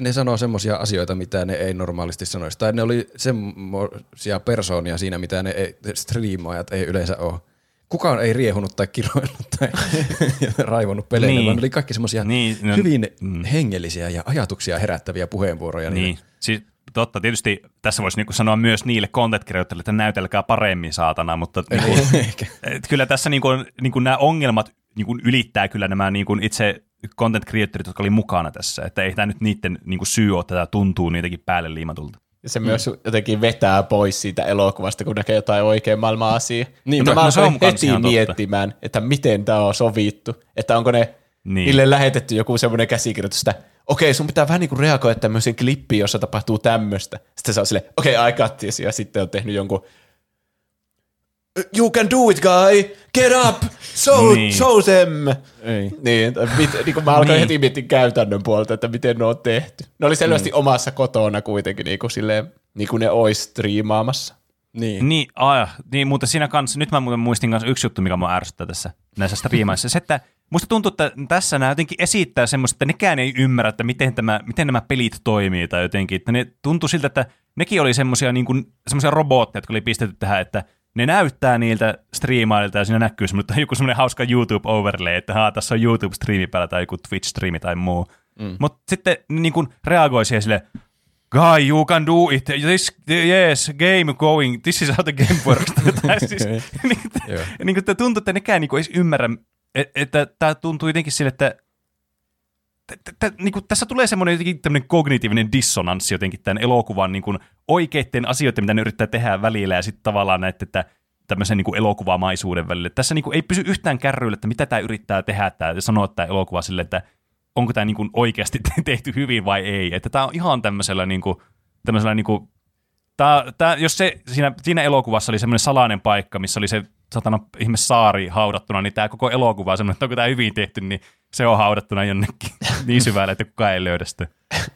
ne sanoo semmoisia asioita, mitä ne ei normaalisti sanoisi. Tai ne oli semmoisia persoonia siinä, mitä ne ei, striimaajat ei yleensä ole. Kukaan ei riehunut tai kiroillut tai raivonnut peleille, niin. vaan oli kaikki semmoisia niin, no, hyvin mm. hengellisiä ja ajatuksia herättäviä puheenvuoroja. Niin, niin. siis totta. Tietysti tässä voisi niinku sanoa myös niille content että näytelkää paremmin saatana, mutta niinku, kyllä tässä niinku, niinku nämä ongelmat niinku ylittää kyllä nämä niinku itse content creatorit, jotka oli mukana tässä. Että ei tämä nyt niiden niinku syy ole, että tämä tuntuu niitäkin päälle liimatulta. Se mm. myös jotenkin vetää pois siitä elokuvasta, kun näkee jotain oikein maailman asiaa. Niin, no, mä no, aloin heti miettimään, totta. että miten tämä on sovittu. Että onko ne niin. niille lähetetty joku semmoinen käsikirjoitus, että okei, sun pitää vähän niin kuin reagoida tämmöiseen klippiin, jossa tapahtuu tämmöistä. Sitten se on silleen, okei, okay, I got this. Ja sitten on tehnyt jonkun You can do it, guy! Get up! Show, niin. show them! Ei. Niin, mit, niin kuin mä alkoin niin. heti miettiä käytännön puolta, että miten ne on tehty. Ne oli selvästi niin. omassa kotona kuitenkin, niin kuin, silleen, niin kuin ne ois striimaamassa. Niin. Niin, aja, niin, mutta siinä kanssa, nyt mä muuten muistin kanssa yksi juttu, mikä mua ärsyttää tässä näissä striimaissa, se, että musta tuntuu, että tässä nämä jotenkin esittää semmoista, että nekään ei ymmärrä, että miten, tämä, miten nämä pelit toimii tai jotenkin, että ne tuntuu siltä, että nekin oli semmoisia niin robotteja, jotka oli pistetty tähän, että ne näyttää niiltä striimailta ja siinä näkyy semmoinen, joku semmoinen hauska YouTube-overlay, että haa, tässä on YouTube-striimi päällä tai joku Twitch-striimi tai muu. Mm. Mutta sitten niin kuin reagoi siihen sille, Guy, you can do it. This, yes, game going. This is how the game works. siis, niin, niin tuntuu, että nekään niin kuin, ei ymmärrä, että, että tämä tuntuu jotenkin sille, että niin kuin, tässä tulee semmoinen jotenkin tämmöinen kognitiivinen dissonanssi jotenkin tämän elokuvan niin kuin, oikeiden asioiden, mitä ne yrittää tehdä välillä, ja sitten tavallaan näette, että tämmöisen niin kuin elokuvamaisuuden välillä. Tässä niin kuin, ei pysy yhtään kärryillä, että mitä tämä yrittää tehdä, tämä, ja sanoa tämä elokuva sille, että onko tämä niin kuin oikeasti tehty hyvin vai ei. Että tämä on ihan tämmöisellä, niin kuin, tämmöisellä niin kuin, tämä, tämä, jos se siinä, siinä elokuvassa oli semmoinen salainen paikka, missä oli se satana ihme saari haudattuna, niin tämä koko elokuva on semmoinen, että onko tämä hyvin tehty, niin se on haudattuna jonnekin niin syvälle, että kukaan ei löydä sitä.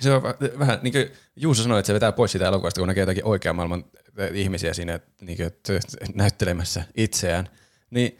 Se on vähän, niin kuin Juuso sanoi, että se vetää pois siitä elokuvasta, kun näkee jotakin oikean maailman ihmisiä siinä niin kuin, näyttelemässä itseään. Niin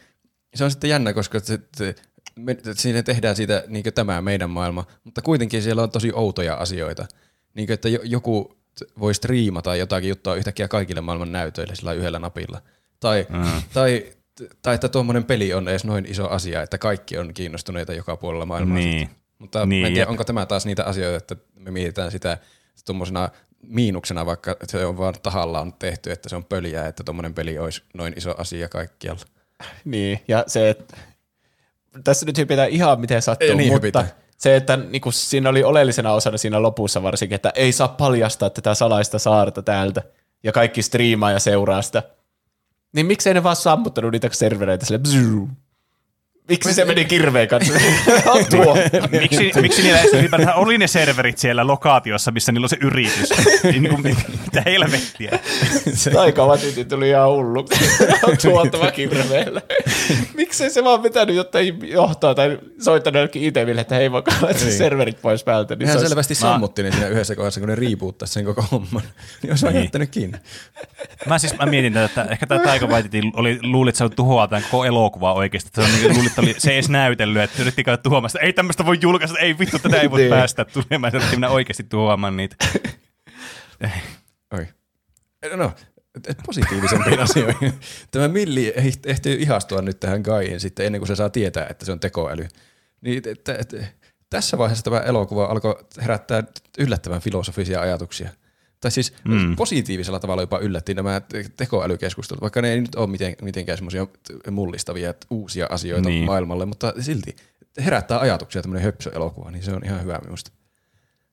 se on sitten jännä, koska se, me, siinä tehdään siitä niin tämä meidän maailma, mutta kuitenkin siellä on tosi outoja asioita. Niin kuin, että joku voi striimata jotakin juttua yhtäkkiä kaikille maailman näytöille sillä yhdellä napilla. Tai, mm. tai tai että tuommoinen peli on edes noin iso asia, että kaikki on kiinnostuneita joka puolella maailmaa. Niin. Mutta niin, en tiedä, onko tämä taas niitä asioita, että me mietitään sitä tuommoisena miinuksena, vaikka se on vaan tahallaan tehty, että se on pöliä, että tuommoinen peli olisi noin iso asia kaikkialla. Niin, ja se, että tässä nyt hypitään ihan miten sattuu, niin mutta hypitä. se, että niin kuin siinä oli oleellisena osana siinä lopussa varsinkin, että ei saa paljastaa tätä salaista saarta täältä, ja kaikki striimaa ja seuraa sitä niin miksei ne vaan sammuttanut niitä servereitä sille bzzz. Miksi se meni kirveen kanssa? Tuo. miksi, miksi niillä ylipäätään oli ne serverit siellä lokaatiossa, missä niillä on se yritys? niin kuin, mitä helvettiä. Taikavatitin tuli ihan hullu. Tuottava kirveellä. Miksei se vaan vetänyt jotain johtoa tai soittanut jollekin iteville, että hei vaikka niin. serverit pois päältä. Niin Hän selvästi mä... sammutti ne siinä yhdessä kohdassa, kun ne riipuuttaisi sen koko homman. Niin olisi niin. jättänyt kiinni. Mä siis mä mietin että ehkä tämä Taikavatitin oli, luulit, että se tuhoaa tämän koko elokuva oikeasti. Se on niin, luulit, oli, se ei edes näytellyt, että yritti käydä tuhoamassa. Ei tämmöistä voi julkaista, ei vittu, tätä ei voi niin. päästä tulemaan. Se yritti minä oikeasti tuhoamaan niitä. Oi. No, positiivisempiin asioihin. Tämä Milli ehtii ihastua nyt tähän Gaiin sitten ennen kuin se saa tietää, että se on tekoäly. Niin, että, että, tässä vaiheessa tämä elokuva alkoi herättää yllättävän filosofisia ajatuksia. Tai siis mm. positiivisella tavalla jopa yllätti nämä tekoälykeskustelut, vaikka ne ei nyt ole miten, mitenkään semmoisia mullistavia uusia asioita niin. maailmalle, mutta silti herättää ajatuksia tämmöinen höpsöelokuva, niin se on ihan hyvä minusta.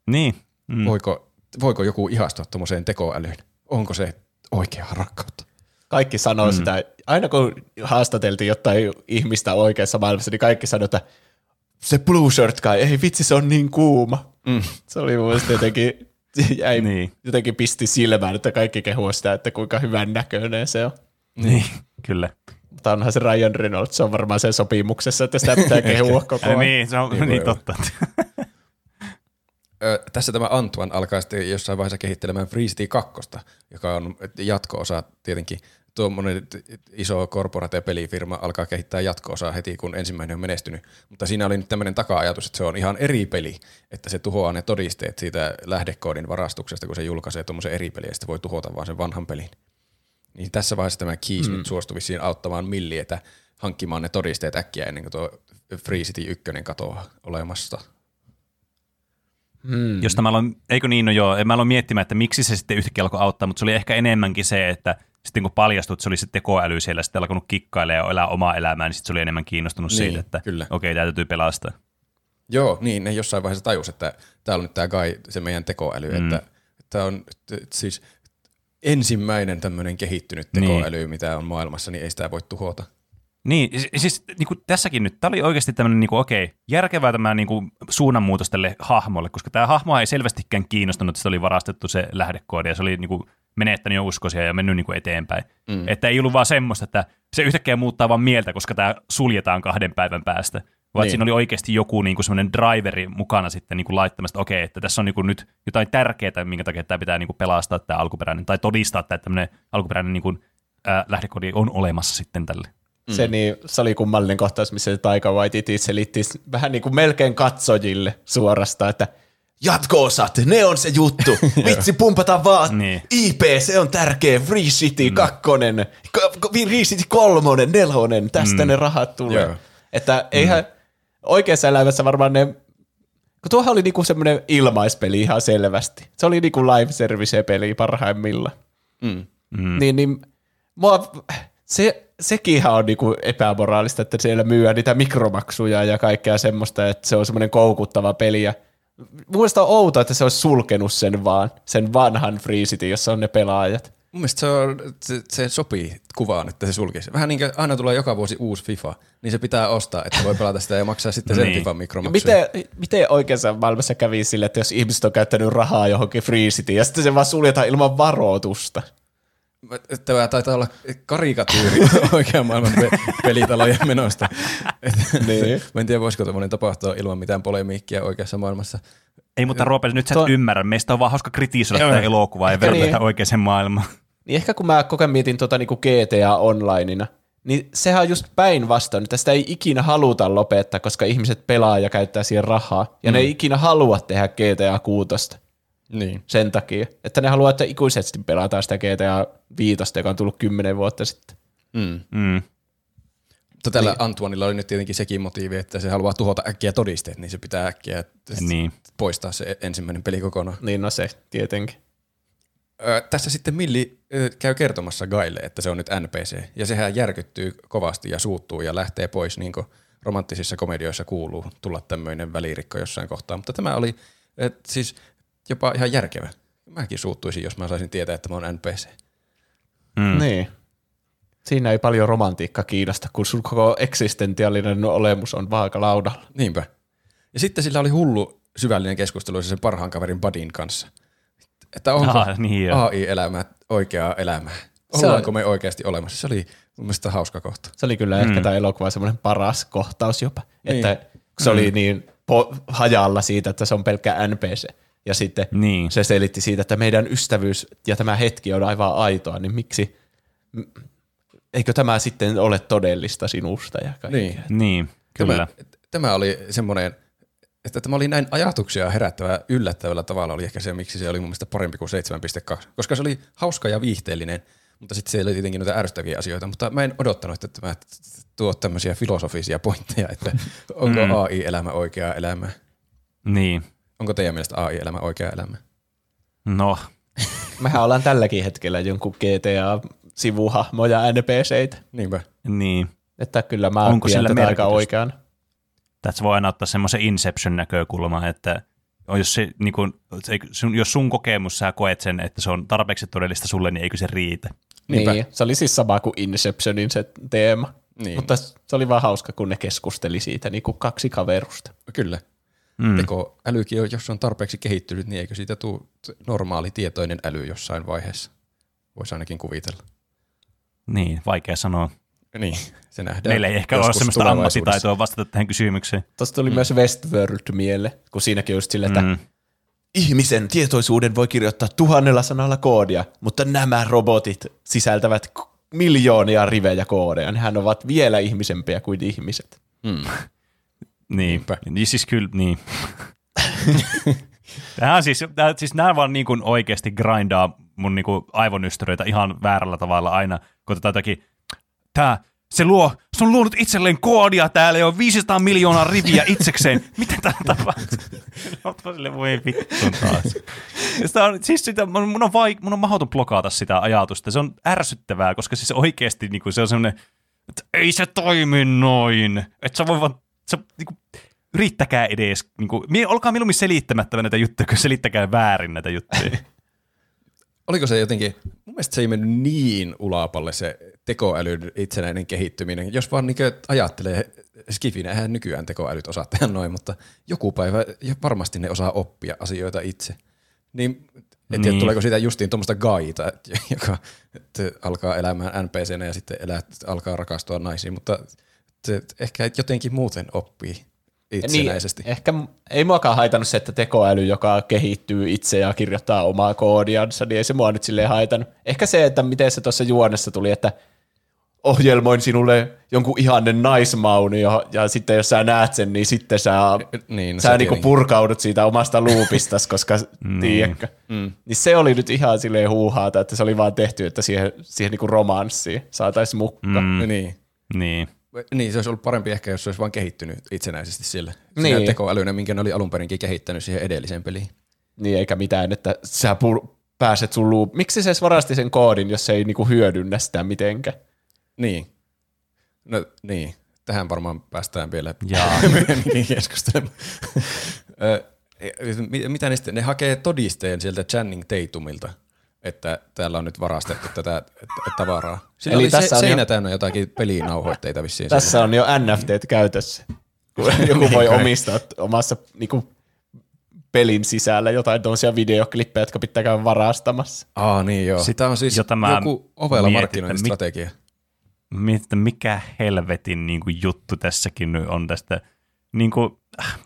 Niin. Mm. Voiko, voiko joku ihastua tuommoiseen tekoälyyn? Onko se oikea rakkautta? Kaikki sanoo mm. sitä, aina kun haastateltiin jotain ihmistä oikeassa maailmassa, niin kaikki sanoo, että se blue shirt kai, ei vitsi, se on niin kuuma. Mm. Se oli mun mielestä jotenkin, jäi, niin. jotenkin pisti silmään, että kaikki kehuu sitä, että kuinka hyvän näköinen se on. Niin, kyllä. Mutta onhan se Ryan Reynolds, se on varmaan sen sopimuksessa, että sitä pitää kehua koko ajan. niin, se on niin, niin totta. Ö, tässä tämä Antuan alkaa sitten jossain vaiheessa kehittelemään Free City 2, joka on jatko-osa tietenkin tuommoinen iso korporate-pelifirma alkaa kehittää jatko-osaa heti, kun ensimmäinen on menestynyt. Mutta siinä oli nyt tämmöinen taka-ajatus, että se on ihan eri peli, että se tuhoaa ne todisteet siitä lähdekoodin varastuksesta, kun se julkaisee tuommoisen eri peliä, ja sitten voi tuhota vaan sen vanhan pelin. Niin tässä vaiheessa tämä Keys mm. nyt suostui vissiin auttamaan Milli, että hankkimaan ne todisteet äkkiä ennen kuin tuo Free City 1 katoaa olemasta. Hmm. Josta mä aloin, eikö niin, no joo, mä aloin miettimään, että miksi se sitten yhtäkkiä alkoi auttaa, mutta se oli ehkä enemmänkin se, että sitten kun paljastui, että se oli se tekoäly siellä sitten alkanut kikkailemaan ja elää omaa elämää, niin sitten se oli enemmän kiinnostunut niin, siitä, että kyllä. okei, okay, tämä täytyy pelastaa. Joo, niin ne jossain vaiheessa tajus, että tämä on nyt tämä Guy, se meidän tekoäly, mm. että tämä on siis ensimmäinen tämmöinen kehittynyt tekoäly, niin. mitä on maailmassa, niin ei sitä voi tuhota. Niin, siis niin kuin tässäkin nyt, tämä oli oikeasti tämmöinen, niin kuin, okei, järkevää tämä niin kuin, suunnanmuutos tälle hahmolle, koska tämä hahmo ei selvästikään kiinnostunut, että se oli varastettu se lähdekoodi, ja se oli niin kuin, menettänyt jo uskoisia ja mennyt niin kuin eteenpäin. Mm. Että ei ollut vaan semmoista, että se yhtäkkiä muuttaa vaan mieltä, koska tämä suljetaan kahden päivän päästä. Vaan niin. siinä oli oikeasti joku niin kuin semmoinen driveri mukana sitten niin kuin laittamasta, että okei, että tässä on niin kuin nyt jotain tärkeää, minkä takia tämä pitää niin kuin pelastaa tämä alkuperäinen, tai todistaa, että tämmöinen alkuperäinen niin kuin, äh, lähdekodi on olemassa sitten tälle. Mm. Se, niin, se oli kummallinen kohtaus, missä se Taika Waititi selitti vähän niin kuin melkein katsojille suorastaan, että – jatko-osat, ne on se juttu. Vitsi, pumpataan vaan. Niin. IP, se on tärkeä. Free City mm. kakkonen, Free City kolmonen, nelonen, tästä mm. ne rahat tulee. Yeah. Että eihän mm. oikeassa elämässä varmaan ne, kun tuohan oli niinku semmoinen ilmaispeli ihan selvästi. Se oli niinku live service-peli parhaimmillaan. Mm. Mm. Niin, niin mua, se, sekin on niinku epämoraalista, että siellä myyä niitä mikromaksuja ja kaikkea semmoista, että se on semmoinen koukuttava peli ja Mun mielestä on outoa, että se olisi sulkenut sen vaan, sen vanhan Free City, jossa on ne pelaajat. Mun mielestä se, on, se, se sopii kuvaan, että se sulkisi. Vähän niin kuin aina tulee joka vuosi uusi FIFA, niin se pitää ostaa, että voi pelata sitä ja maksaa sitten sen niin. FIFA mikromaksuja. Miten, miten oikeassa maailmassa kävi sille, että jos ihmiset on käyttänyt rahaa johonkin Free City ja sitten se vaan suljetaan ilman varoitusta? Tämä taitaa olla karikatyyri oikean maailman pelitalojen menosta. niin. Mä en tiedä, voisiko tämmöinen tapahtua ilman mitään polemiikkia oikeassa maailmassa. Ei, mutta Roope, nyt sä et to... ymmärrä. Meistä on vaan hauska kritisoida tätä elokuvaa ja verrata niin. oikeaan maailmaan. Niin ehkä kun mä koko mietin tuota niin kuin GTA Onlineina, niin sehän on just päinvastoin, että sitä ei ikinä haluta lopettaa, koska ihmiset pelaa ja käyttää siihen rahaa, ja mm. ne ei ikinä halua tehdä GTA 6. Niin. Sen takia, että ne haluaa, että ikuisesti pelataan sitä GTA 5, joka on tullut kymmenen vuotta sitten. Mm. Mm. Mutta tällä niin. Antuanilla oli nyt tietenkin sekin motiivi, että se haluaa tuhota äkkiä todisteet, niin se pitää äkkiä niin. poistaa se ensimmäinen peli kokonaan. Niin no se, tietenkin. Öö, tässä sitten Milli ö, käy kertomassa Gaille, että se on nyt NPC, ja sehän järkyttyy kovasti ja suuttuu ja lähtee pois, niin kuin romanttisissa komedioissa kuuluu tulla tämmöinen välirikko jossain kohtaa. Mutta tämä oli, et, siis jopa ihan järkevä. Mäkin suuttuisin, jos mä saisin tietää, että mä oon NPC. Mm. Niin. Siinä ei paljon romantiikka kiinnosta, kun sun koko eksistentiaalinen olemus on vaakalaudalla. Niinpä. Ja sitten sillä oli hullu syvällinen keskustelu sen parhaan kaverin Budin kanssa. Että onko ah, niin AI-elämä oikeaa elämää? Ollaanko me oikeasti olemassa? Se oli mun mielestä hauska kohta. Se oli kyllä mm. ehkä tämä elokuva semmoinen paras kohtaus jopa. Niin. Että se mm. oli niin po- hajalla siitä, että se on pelkkä NPC. Ja sitten niin. se selitti siitä, että meidän ystävyys ja tämä hetki on aivan aitoa, niin miksi, eikö tämä sitten ole todellista sinusta ja kaikkea. Niin, niin kyllä. Tämä, tämä oli semmoinen, että tämä oli näin ajatuksia herättävä yllättävällä tavalla oli ehkä se, miksi se oli mun mielestä parempi kuin 7.2, koska se oli hauska ja viihteellinen, Mutta sitten siellä oli tietenkin noita ärsyttäviä asioita, mutta mä en odottanut, että mä tuot tämmöisiä filosofisia pointteja, että onko mm. AI-elämä oikeaa elämää. Niin. Onko teidän mielestä AI-elämä oikea elämä? No. Mehän ollaan tälläkin hetkellä jonkun GTA-sivuhahmoja NPCitä. Niinpä. Niin. Että kyllä mä Onko sillä tätä aika oikean. Tässä voi aina ottaa semmoisen Inception-näkökulman, että jos, se, niin kun, jos sun kokemus sä koet sen, että se on tarpeeksi todellista sulle, niin eikö se riitä? Niinpä. Niin, se oli siis sama kuin Inceptionin se teema. Niin. Mutta se oli vaan hauska, kun ne keskusteli siitä niin kuin kaksi kaverusta. Kyllä. Mm. Teko älykin, jos on tarpeeksi kehittynyt, niin eikö siitä tule normaali tietoinen äly jossain vaiheessa? Voisi ainakin kuvitella. Niin, vaikea sanoa. Niin, se nähdään. Meillä ei ehkä ole sellaista ammattitaitoa vastata tähän kysymykseen. Tuosta tuli mm. myös Westworld miele, kun siinäkin just sille, että mm. ihmisen tietoisuuden voi kirjoittaa tuhannella sanalla koodia, mutta nämä robotit sisältävät miljoonia rivejä koodeja. Nehän ovat vielä ihmisempiä kuin ihmiset. Mm. Niin, niin siis kyllä, niin. Tämä siis, tämä, siis nämä vaan niin kuin oikeasti grindaa mun niin kuin aivonystyröitä ihan väärällä tavalla aina, kun tätä jotakin tämä, se luo, se on luonut itselleen koodia täällä jo 500 miljoonaa riviä itsekseen. Miten tämä tapahtuu? sille voi vittu taas. Sitä on, siis sitä, mun, on vaik, mun on mahdoton blokata sitä ajatusta. Se on ärsyttävää, koska siis oikeasti niin kuin, se on semmoinen, että ei se toimi noin. Että sä voi vaan, sä, niin kuin, yrittäkää edes, niin kuin, olkaa mieluummin selittämättä näitä juttuja, kun selittäkää väärin näitä juttuja. Oliko se jotenkin, mun mielestä se ei mennyt niin ulapalle se tekoälyn itsenäinen kehittyminen. Jos vaan niin ajattelee, Skifinä eihän nykyään tekoälyt osaa tehdä noin, mutta joku päivä varmasti ne osaa oppia asioita itse. Niin en tiedä, niin. tuleeko siitä justiin tuommoista gaita, joka alkaa elämään NPCnä ja sitten elää, alkaa rakastua naisiin, mutta ehkä jotenkin muuten oppii itsenäisesti. Niin, ehkä ei muakaan haitannut se, että tekoäly, joka kehittyy itse ja kirjoittaa omaa koodiansa, niin ei se mua nyt silleen haitannut. Ehkä se, että miten se tuossa juonessa tuli, että ohjelmoin sinulle jonkun ihannen naismauni, ja, ja sitten jos sä näet sen, niin sitten sä, niin, no sä niinku purkaudut siitä omasta luupistasi, koska niin. tiedätkö. Mm. Niin se oli nyt ihan silleen huuhaata, että se oli vaan tehty, että siihen, siihen niinku romanssiin saataisiin mukka. Mm. Niin. Niin. Niin, se olisi ollut parempi ehkä, jos se olisi vain kehittynyt itsenäisesti sille. Niin. tekoälynä, minkä ne oli alun perinkin kehittänyt siihen edelliseen peliin. Niin, eikä mitään, että sä pur- pääset sun luu... Miksi se edes varasti sen koodin, jos se ei niinku hyödynnä sitä mitenkään? Niin. No niin, tähän varmaan päästään vielä myöhemmin keskustelemaan. Mitä ne sitten? Ne hakee todisteen sieltä Channing Tatumilta – että täällä on nyt varastettu tätä tavaraa. Sillä Eli oli tässä se, on seinä jo... täynnä jotakin pelinauhoitteita vissiin. Tässä siellä. on jo NFT käytössä. Joku voi omistaa omassa niin kuin, pelin sisällä jotain tuollaisia videoklippejä, jotka pitää käydä varastamassa. Aa niin joo. Sitä on siis Jota joku ovella markkinointistrategia. Mietin, mikä helvetin niin kuin, juttu tässäkin nyt on tästä – niin kuin,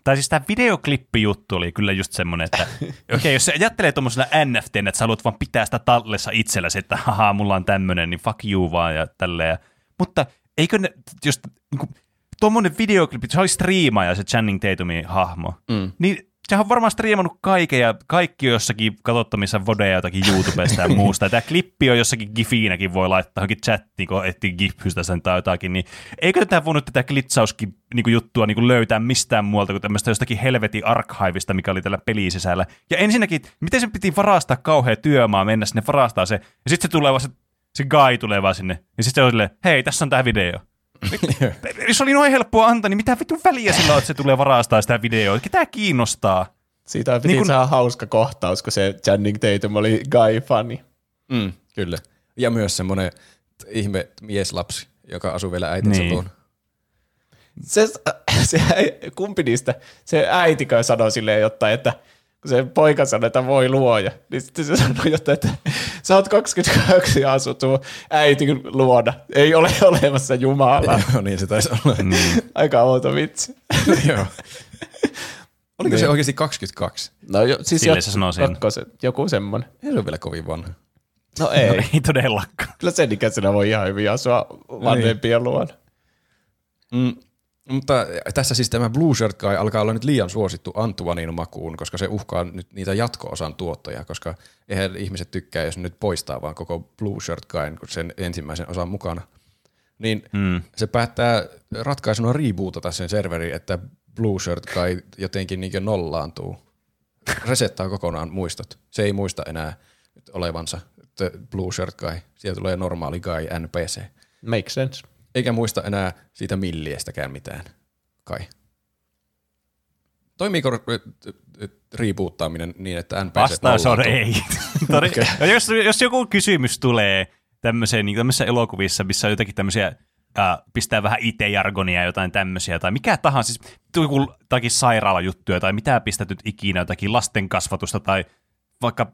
tai siis tämä videoklippijuttu oli kyllä just semmoinen, että okei, okay, jos se ajattelee tuommoisena NFT, että sä haluat vaan pitää sitä tallessa itselläsi, että haha, mulla on tämmöinen, niin fuck you vaan ja tälleen. Mutta eikö ne, just niin kuin, tuommoinen videoklippi, se oli striimaaja se Channing Tatumin hahmo, mm. niin sehän on varmaan striimannut kaiken ja kaikki on jossakin katsottamissa vodeja jotakin YouTubesta ja muusta. Tämä klippi on jossakin gifiinäkin voi laittaa johonkin chattiin, kun etsii gifystä sen tai jotakin. Niin eikö tätä voinut tätä glitsauskin niin juttua niin löytää mistään muualta kuin tämmöistä jostakin helvetin archiveista, mikä oli tällä pelin sisällä. Ja ensinnäkin, miten se piti varastaa kauhea työmaa mennä sinne varastaa se. Ja sitten se tulee vaan se, se guy tulee vaan sinne. Ja sitten se on silleen, hei, tässä on tämä video. Jos oli noin helppoa antaa, niin mitä vittu väliä sillä on, että se tulee varastaa sitä videoa? Ketä kiinnostaa? Siitä piti niin kun... saada hauska kohtaus, kun se Channing Tatum oli guy-fani. Mm, kyllä. Ja myös semmoinen ihme mieslapsi, joka asuu vielä äitinsä niin. luona. Se, se, kumpi niistä, se äitikö sanoi silleen jotain, että kun se poika sanoi, että voi luoja, niin sitten se sanoi jotain, että sä oot 22 ja asut äiti luoda. Ei ole olemassa Jumalaa. Joo, niin se taisi olla. Mm. Aika outo vitsi. Joo. Oliko niin. se oikeasti 22? No jo, siis Sille se sanoo sen. joku semmoinen. Ei se ole vielä kovin vanha. No ei. No, ei todellakaan. Kyllä sen ikäisenä voi ihan hyvin asua vanhempien niin. luona. Mm. Mutta tässä siis tämä Blue Shirt Guy alkaa olla nyt liian suosittu Antuanin makuun, koska se uhkaa nyt niitä jatko-osan tuottoja, koska eihän ihmiset tykkää, jos nyt poistaa vaan koko Blue Shirt Guyn sen ensimmäisen osan mukana. Niin mm. se päättää ratkaisuna rebootata sen serveri, että Blue Shirt Guy jotenkin niin nollaantuu. Resettaa kokonaan muistot. Se ei muista enää olevansa The Blue Shirt Guy. Sieltä tulee normaali Guy NPC. Makes sense. Eikä muista enää siitä milliestäkään mitään, kai. Toimiiko reboottaaminen niin, että NPC Vastaus on ei. okay. jos, jos joku kysymys tulee tämmöiseen, niin tämmöisissä elokuvissa, missä on jotakin tämmöisiä äh, pistää vähän IT-jargonia jotain tämmöisiä, tai mikä tahansa, siis joku sairaalajuttuja, tai mitä pistätyt ikinä, jotakin lasten kasvatusta, tai vaikka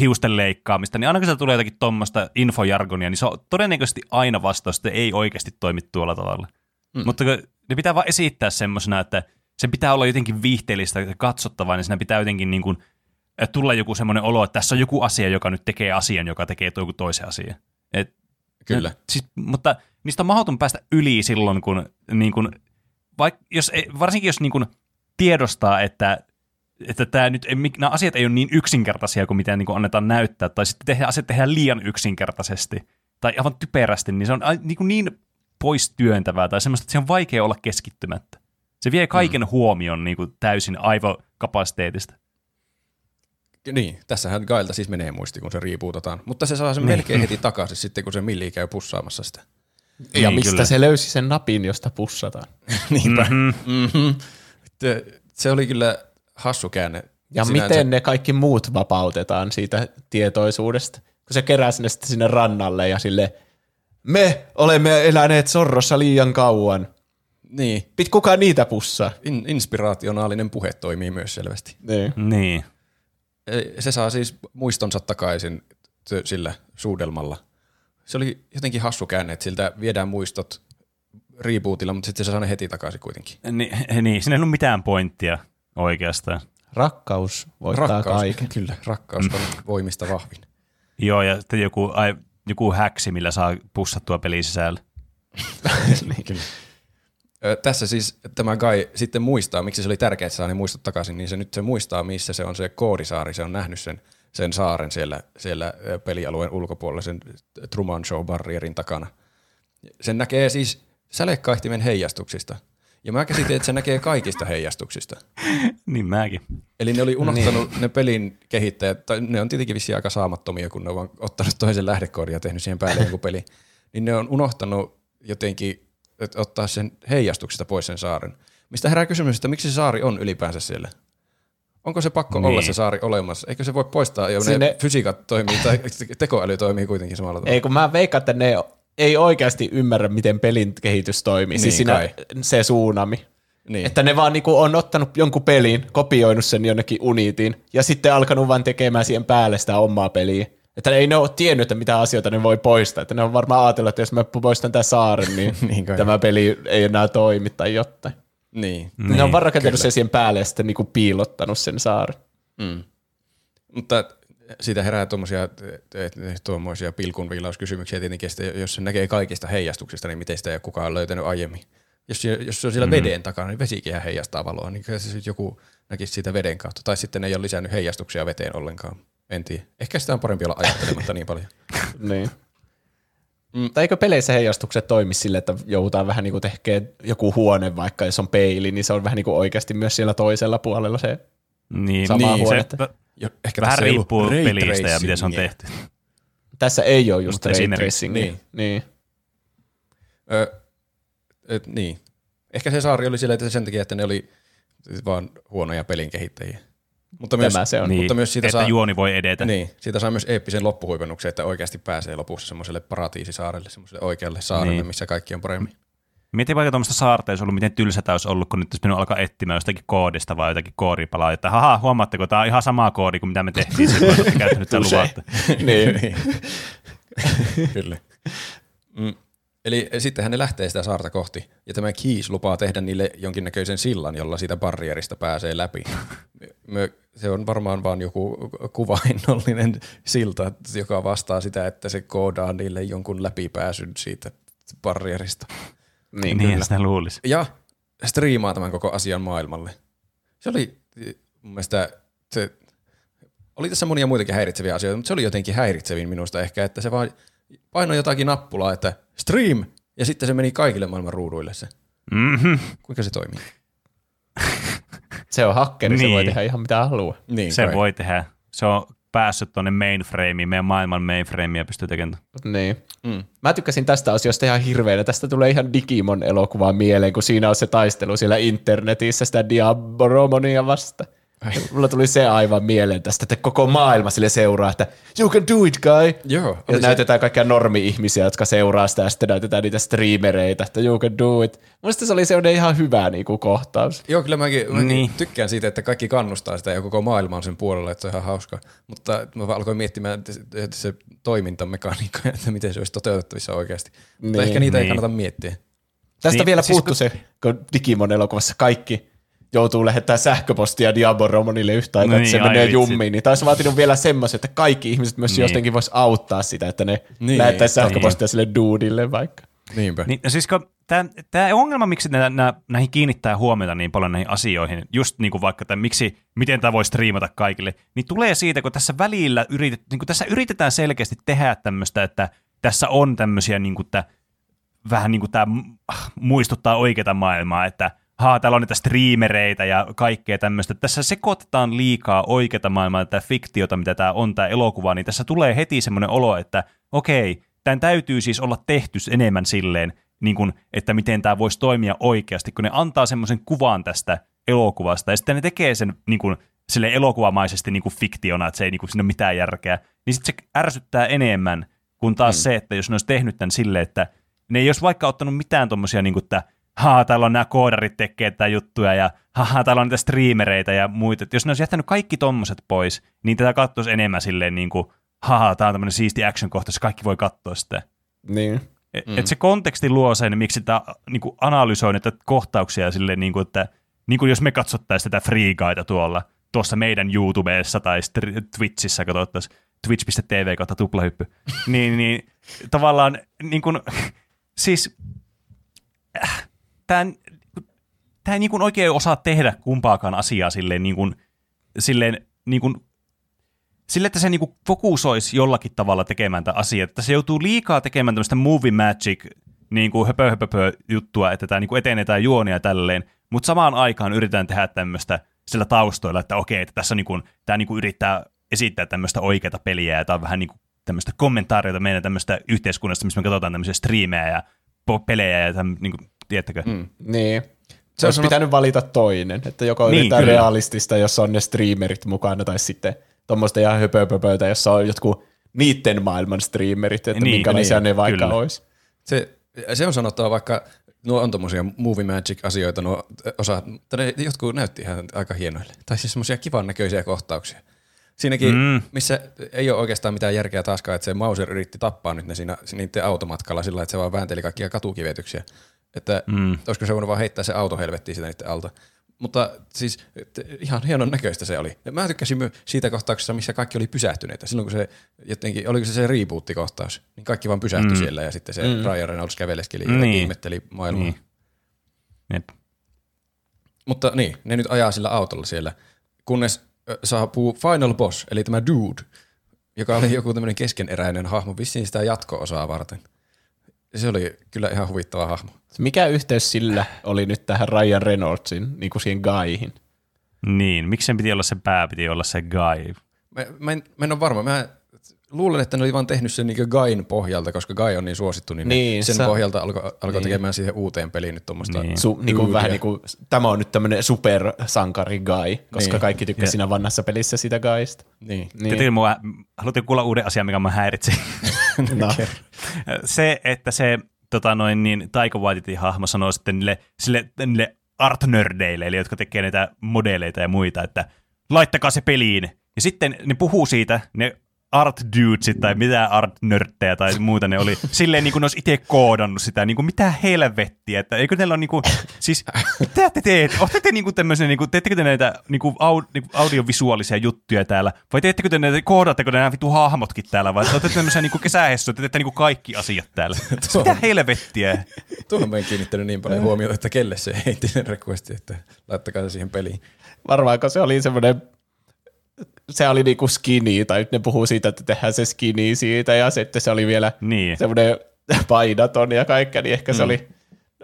hiusten leikkaamista, niin aina kun se tulee jotakin tuommoista infojargonia, niin se on todennäköisesti aina vastaus, että ei oikeasti toimi tuolla tavalla. Mm. Mutta ne pitää vaan esittää semmoisena, että se pitää olla jotenkin viihteellistä ja katsottavaa, niin siinä pitää jotenkin niin kuin, tulla joku semmoinen olo, että tässä on joku asia, joka nyt tekee asian, joka tekee joku toisen asian. Et, Kyllä. Et, siis, mutta niistä on mahdoton päästä yli silloin, kun, niin kuin, vaik, jos, varsinkin jos niin kuin, tiedostaa, että että tämä nyt, nämä asiat ei ole niin yksinkertaisia kuin mitä niin annetaan näyttää, tai sitten tehdään, asiat tehdään liian yksinkertaisesti, tai aivan typerästi, niin se on niin, kuin niin pois työntävää, tai semmoista, että se on vaikea olla keskittymättä. Se vie kaiken mm. huomion niin kuin täysin aivokapasiteetista. Niin, tässähän Gailta siis menee muisti, kun se riipuutetaan. Mutta se saa sen niin. melkein heti takaisin sitten, kun se Milli käy pussaamassa sitä. Ja niin, mistä kyllä. se löysi sen napin, josta pussataan. Niinpä. Mm-hmm. Mm-hmm. Se oli kyllä hassu käänne. Ja Sinänsä... miten ne kaikki muut vapautetaan siitä tietoisuudesta? Kun se kerää sinne sitten sinne rannalle ja sille me olemme eläneet sorrossa liian kauan. Niin. Pit kukaan niitä pussaa? In, inspiraationaalinen puhe toimii myös selvästi. Niin. niin. Se saa siis muistonsa takaisin sillä suudelmalla. Se oli jotenkin hassu käänne, että siltä viedään muistot rebootilla, mutta sitten se saa ne heti takaisin kuitenkin. Ni, niin, siinä ei ollut mitään pointtia oikeastaan. Rakkaus voittaa rakkaus, kaiken. Kyllä, rakkaus on voimista vahvin. Joo, ja sitten joku, ai, joku häksi, millä saa pussattua pelin sisällä. niin, kyllä. Tässä siis tämä Guy sitten muistaa, miksi se oli tärkeää, että saa ne muistot takaisin, niin se nyt se muistaa, missä se on se koodisaari, se on nähnyt sen, sen saaren siellä, siellä pelialueen ulkopuolella, sen Truman Show-barrierin takana. Sen näkee siis sälekaihtimen heijastuksista – ja mä käsitin, että se näkee kaikista heijastuksista. niin mäkin. Eli ne oli unohtanut niin. ne pelin kehittäjät, tai ne on tietenkin vissiin aika saamattomia, kun ne on ottanut toisen lähdekoodin ja tehnyt siihen päälle joku peli. Niin ne on unohtanut jotenkin että ottaa sen heijastuksista pois sen saaren. Mistä herää kysymys, että miksi se saari on ylipäänsä siellä? Onko se pakko niin. olla se saari olemassa? Eikö se voi poistaa, jos Sinne... ne fysiikat toimii tai tekoäly toimii kuitenkin samalla tavalla? Ei, kun mä veikkaan, että ne ei oikeasti ymmärrä, miten pelin kehitys toimii. Siis niin siis siinä, se suunami. Niin. Että ne vaan niinku on ottanut jonkun pelin, kopioinut sen jonnekin unitiin ja sitten alkanut vaan tekemään siihen päälle sitä omaa peliä. Että ei ne ole tiennyt, että mitä asioita ne voi poistaa. Että ne on varmaan ajatellut, että jos mä poistan tämän saaren, niin, niin tämä peli ei enää toimi tai jotain. Niin. Ne niin, on vaan rakentanut sen siihen päälle ja sitten niinku piilottanut sen saaren. Mm. Mutta siitä herää tuommoisia tuommoisia pilkunviilauskysymyksiä tietenkin, että jos se näkee kaikista heijastuksista, niin miten sitä ei ole kukaan löytänyt aiemmin. Jos, jos se on siellä mm. veden takana, niin vesikin heijastaa valoa, niin se joku näkisi siitä veden kautta. Tai sitten ei ole lisännyt heijastuksia veteen ollenkaan. En tiedä. Ehkä sitä on parempi olla ajattelematta niin paljon. niin. Mm. Tai eikö peleissä heijastukset toimi sille, että joudutaan vähän niin kuin tekemään joku huone, vaikka jos on peili, niin se on vähän niin kuin oikeasti myös siellä toisella puolella se niin, sama niin, huone. Se, jo, ehkä Vähän riippuu pelistä ja miten se on tehty. Tässä ei ole just ray tracing. Niin. niin. Ö, et, niin. Ehkä se saari oli sillä, että sen takia, että ne oli vaan huonoja pelin kehittäjiä. Mutta myös, Tämä se on. Niin, mutta myös siitä että saa, juoni voi edetä. Niin, siitä saa myös eeppisen loppuhuipennuksen, että oikeasti pääsee lopussa semmoiselle paratiisisaarelle, semmoiselle oikealle saarelle, niin. missä kaikki on paremmin. Mietin vaikka tuommoista saarta olisi ollut, miten tylsä tämä olisi ollut, kun nyt olisi mennyt alkaa etsimään jostakin koodista vai jotakin koodipalaa, että haha, huomaatteko, tämä on ihan sama koodi kuin mitä me tehtiin kun käyttänyt tämän luvatta. niin, niin. Kyllä. Mm. Eli sittenhän ne lähtee sitä saarta kohti, ja tämä Keys lupaa tehdä niille jonkinnäköisen sillan, jolla siitä barrierista pääsee läpi. Me, se on varmaan vain joku kuvainnollinen silta, joka vastaa sitä, että se koodaa niille jonkun läpipääsyn siitä barrierista. Niin, niin sitä luulisi. Ja striimaa tämän koko asian maailmalle. Se oli mun mielestä, se, oli tässä monia muitakin häiritseviä asioita, mutta se oli jotenkin häiritsevin minusta ehkä, että se vaan painoi jotakin nappulaa, että stream, ja sitten se meni kaikille maailman ruuduille se. Mm-hmm. Kuinka se toimii? Se on hakkeri, niin. se voi Niin. tehdä ihan mitä haluaa. Niin, Se kai. voi tehdä. Se on päässyt tuonne mainframeen, meidän maailman mainframeen ja pystyy tekemään. Niin. Mm. Mä tykkäsin tästä osiosta ihan hirveänä. Tästä tulee ihan Digimon elokuvaa mieleen, kun siinä on se taistelu siellä internetissä sitä Diaboromonia vasta. Mulla tuli se aivan mieleen tästä, että koko maailma sille seuraa, että you can do it, guy. Joo, Ja se- näytetään kaikkia normi-ihmisiä, jotka seuraa sitä, ja sitten näytetään niitä streamereita, että you can do it. Mielestäni se oli sellainen ihan hyvä niin kuin, kohtaus. Joo, kyllä mäkin, mäkin Niin. tykkään siitä, että kaikki kannustaa sitä ja koko maailma on sen puolella, että se on ihan hauska. Mutta mä vaan alkoin miettimään että se- että se toimintamekaniikka, että miten se olisi toteutettavissa oikeasti. Mutta Niin. ehkä niitä ei Niin. kannata miettiä. Tästä Niin, vielä siis puuttu se, kun Digimon elokuvassa kaikki joutuu lähettämään sähköpostia Diaboromonille yhtä aikaa, Niin, että se ai menee vitsi. jummiin. Niin taisi vaatinut vielä semmoisen, että kaikki ihmiset myös Niin. jotenkin vois auttaa sitä, että ne niin, Niin, lähettäisi sähköpostia sille duudille vaikka. Niinpä. Niin, no siis tämä ongelma, miksi nä, nä, näihin kiinnittää huomiota niin paljon näihin asioihin, just niin kuin vaikka, että miksi, miten tämä voi striimata kaikille, niin tulee siitä, kun tässä välillä yritet, niin kuin tässä yritetään selkeästi tehdä tämmöistä, että tässä on tämmöisiä, niin kuin, että vähän niin kuin tämä muistuttaa oikeata maailmaa, että haa, täällä on niitä striimereitä ja kaikkea tämmöistä. Tässä sekoitetaan liikaa oikeata maailmaa, tätä fiktiota, mitä tämä on, tämä elokuva, niin tässä tulee heti semmoinen olo, että okei, tämän täytyy siis olla tehty enemmän silleen, niin kuin, että miten tämä voisi toimia oikeasti, kun ne antaa semmoisen kuvan tästä elokuvasta, ja sitten ne tekee sen niin kuin, sille elokuvamaisesti niin kuin fiktiona, että se ei niin kuin, siinä ole mitään järkeä, niin sitten se ärsyttää enemmän kuin taas mm. se, että jos ne olisi tehnyt tämän silleen, että ne ei olisi vaikka ottanut mitään tuommoisia, niin kuin, että haa, täällä on nämä koodarit tekee tätä juttuja ja haha, täällä on niitä streamereita ja muita. Et jos ne olisi jättänyt kaikki tommoset pois, niin tätä katsoisi enemmän silleen niin kuin, haha, tää on tämmöinen siisti action-kohta, jossa kaikki voi katsoa sitä. Niin. Et, mm. et se konteksti luo sen, miksi sitä niin kuin analysoi näitä kohtauksia silleen, niin kuin, että niin kuin jos me katsottaisiin tätä Free Guyta tuolla, tuossa meidän YouTubessa tai Twitchissä katsottaisiin, twitch.tv kautta tuplahyppy, niin, niin tavallaan niin kuin, siis tämä tämä ei niin kuin oikein osaa tehdä kumpaakaan asiaa silleen, niin kuin, silleen niin kuin, sille, että se niin kuin fokusoisi jollakin tavalla tekemään tätä asiaa. Että se joutuu liikaa tekemään tämmöistä movie magic niin kuin höpö, höpö, höpö juttua, että tämä niin kuin etenee tämä juoni ja tälleen, mutta samaan aikaan yritetään tehdä tämmöistä sillä taustoilla, että okei, että tässä niin kuin, tämä niin kuin yrittää esittää tämmöistä oikeata peliä ja tämä on vähän niin kuin tämmöistä kommentaariota meidän tämmöistä yhteiskunnasta, missä me katsotaan tämmöisiä striimejä ja pelejä ja täm, niin kuin, tiedättekö? Mm. Niin. Se olisi pitänyt valita toinen, että joko Niin, yritetään kyllä. realistista, jossa on ne streamerit mukana, tai sitten tuommoista ihan höpöpöpöitä, jossa on jotkut niitten maailman streamerit, että Niin, minkälaisia niin, ne vaikka kyllä. olisi. Se, se on sanottava vaikka, nuo on tommosia movie magic-asioita, nuo osa, mutta ne jotkut näytti ihan aika hienoille. Tai siis semmoisia kivan näköisiä kohtauksia. Siinäkin, mm. missä ei ole oikeastaan mitään järkeä taaskaan, että se Mauser yritti tappaa nyt ne siinä niiden automatkalla sillä, että se vaan väänteli kaikkia katukivetyksiä. Että mm. olisiko se voinut vaan heittää se auto helvettiin sitä niiden alta. Mutta siis ihan hienon näköistä se oli. Ja mä tykkäsin myös siitä kohtauksessa, missä kaikki oli pysähtyneitä. Silloin kun se jotenkin, oliko se se reboot-kohtaus, niin kaikki vaan pysähtyi mm. siellä ja sitten se mm. Ryan Reynolds käveleskeli ja Niin. ihmetteli maailmaa. Niin. Jep. Mutta niin, ne nyt ajaa sillä autolla siellä, kunnes saapuu Final Boss, eli tämä Dude, joka oli joku tämmöinen keskeneräinen hahmo, vissiin sitä jatko-osaa varten. Se oli kyllä ihan huvittava hahmo. Mikä yhteys sillä oli nyt tähän Ryan Reynoldsin, niin kuin siihen Gaihin? Niin, miksi sen piti olla se pää, piti olla se guy? Mä, mä, en, mä en ole varma. Mä luulen, että ne oli vaan tehnyt sen niin Gain pohjalta, koska Gai on niin suosittu, niin, Niin, niin sen sä- pohjalta alkoi alko tekemään siihen uuteen peliin nyt tuommoista. Niin. Su, niin kuin Dudeä. vähän niin kuin, tämä on nyt tämmöinen supersankari Guy, koska Niin. kaikki tykkäsivät siinä vanhassa pelissä sitä Guysta. Niin. Niin. Tietenkin mua, haluatte kuulla uuden asian, mikä mä häiritsi. No. se, että se tota noin, niin Taika Waititin hahmo sanoo sitten niille, sille, niille art-nördeille, eli jotka tekee näitä modeleita ja muita, että laittakaa se peliin. Ja sitten ne puhuu siitä, ne art dudesit tai mitä art nörttejä tai muuta ne oli. Silleen niin kuin ne olisi itse koodannut sitä, niin kuin mitä helvettiä, että eikö teillä ole niin kuin, siis mitä te teette? Oletteko te niin kuin tämmöisiä, niin kuin, teettekö te näitä niin kuin au, niin kuin audiovisuaalisia juttuja täällä? Vai teettekö te näitä, koodatteko te nämä vitu hahmotkin täällä? Vai olette tämmöisiä niin kesähessuja, te teette niin kuin kaikki asiat täällä? Mitä helvettiä? Tuohon mä en kiinnittänyt niin paljon huomiota, että kelle se heitti sen requestin, että laittakaa se siihen peliin. Varmaanko se oli semmoinen se oli niinku skinny, tai ne puhuu siitä, että tehdään se skinny siitä, ja sitten se oli vielä Niin. semmoinen painaton ja kaikkea, niin ehkä se oli,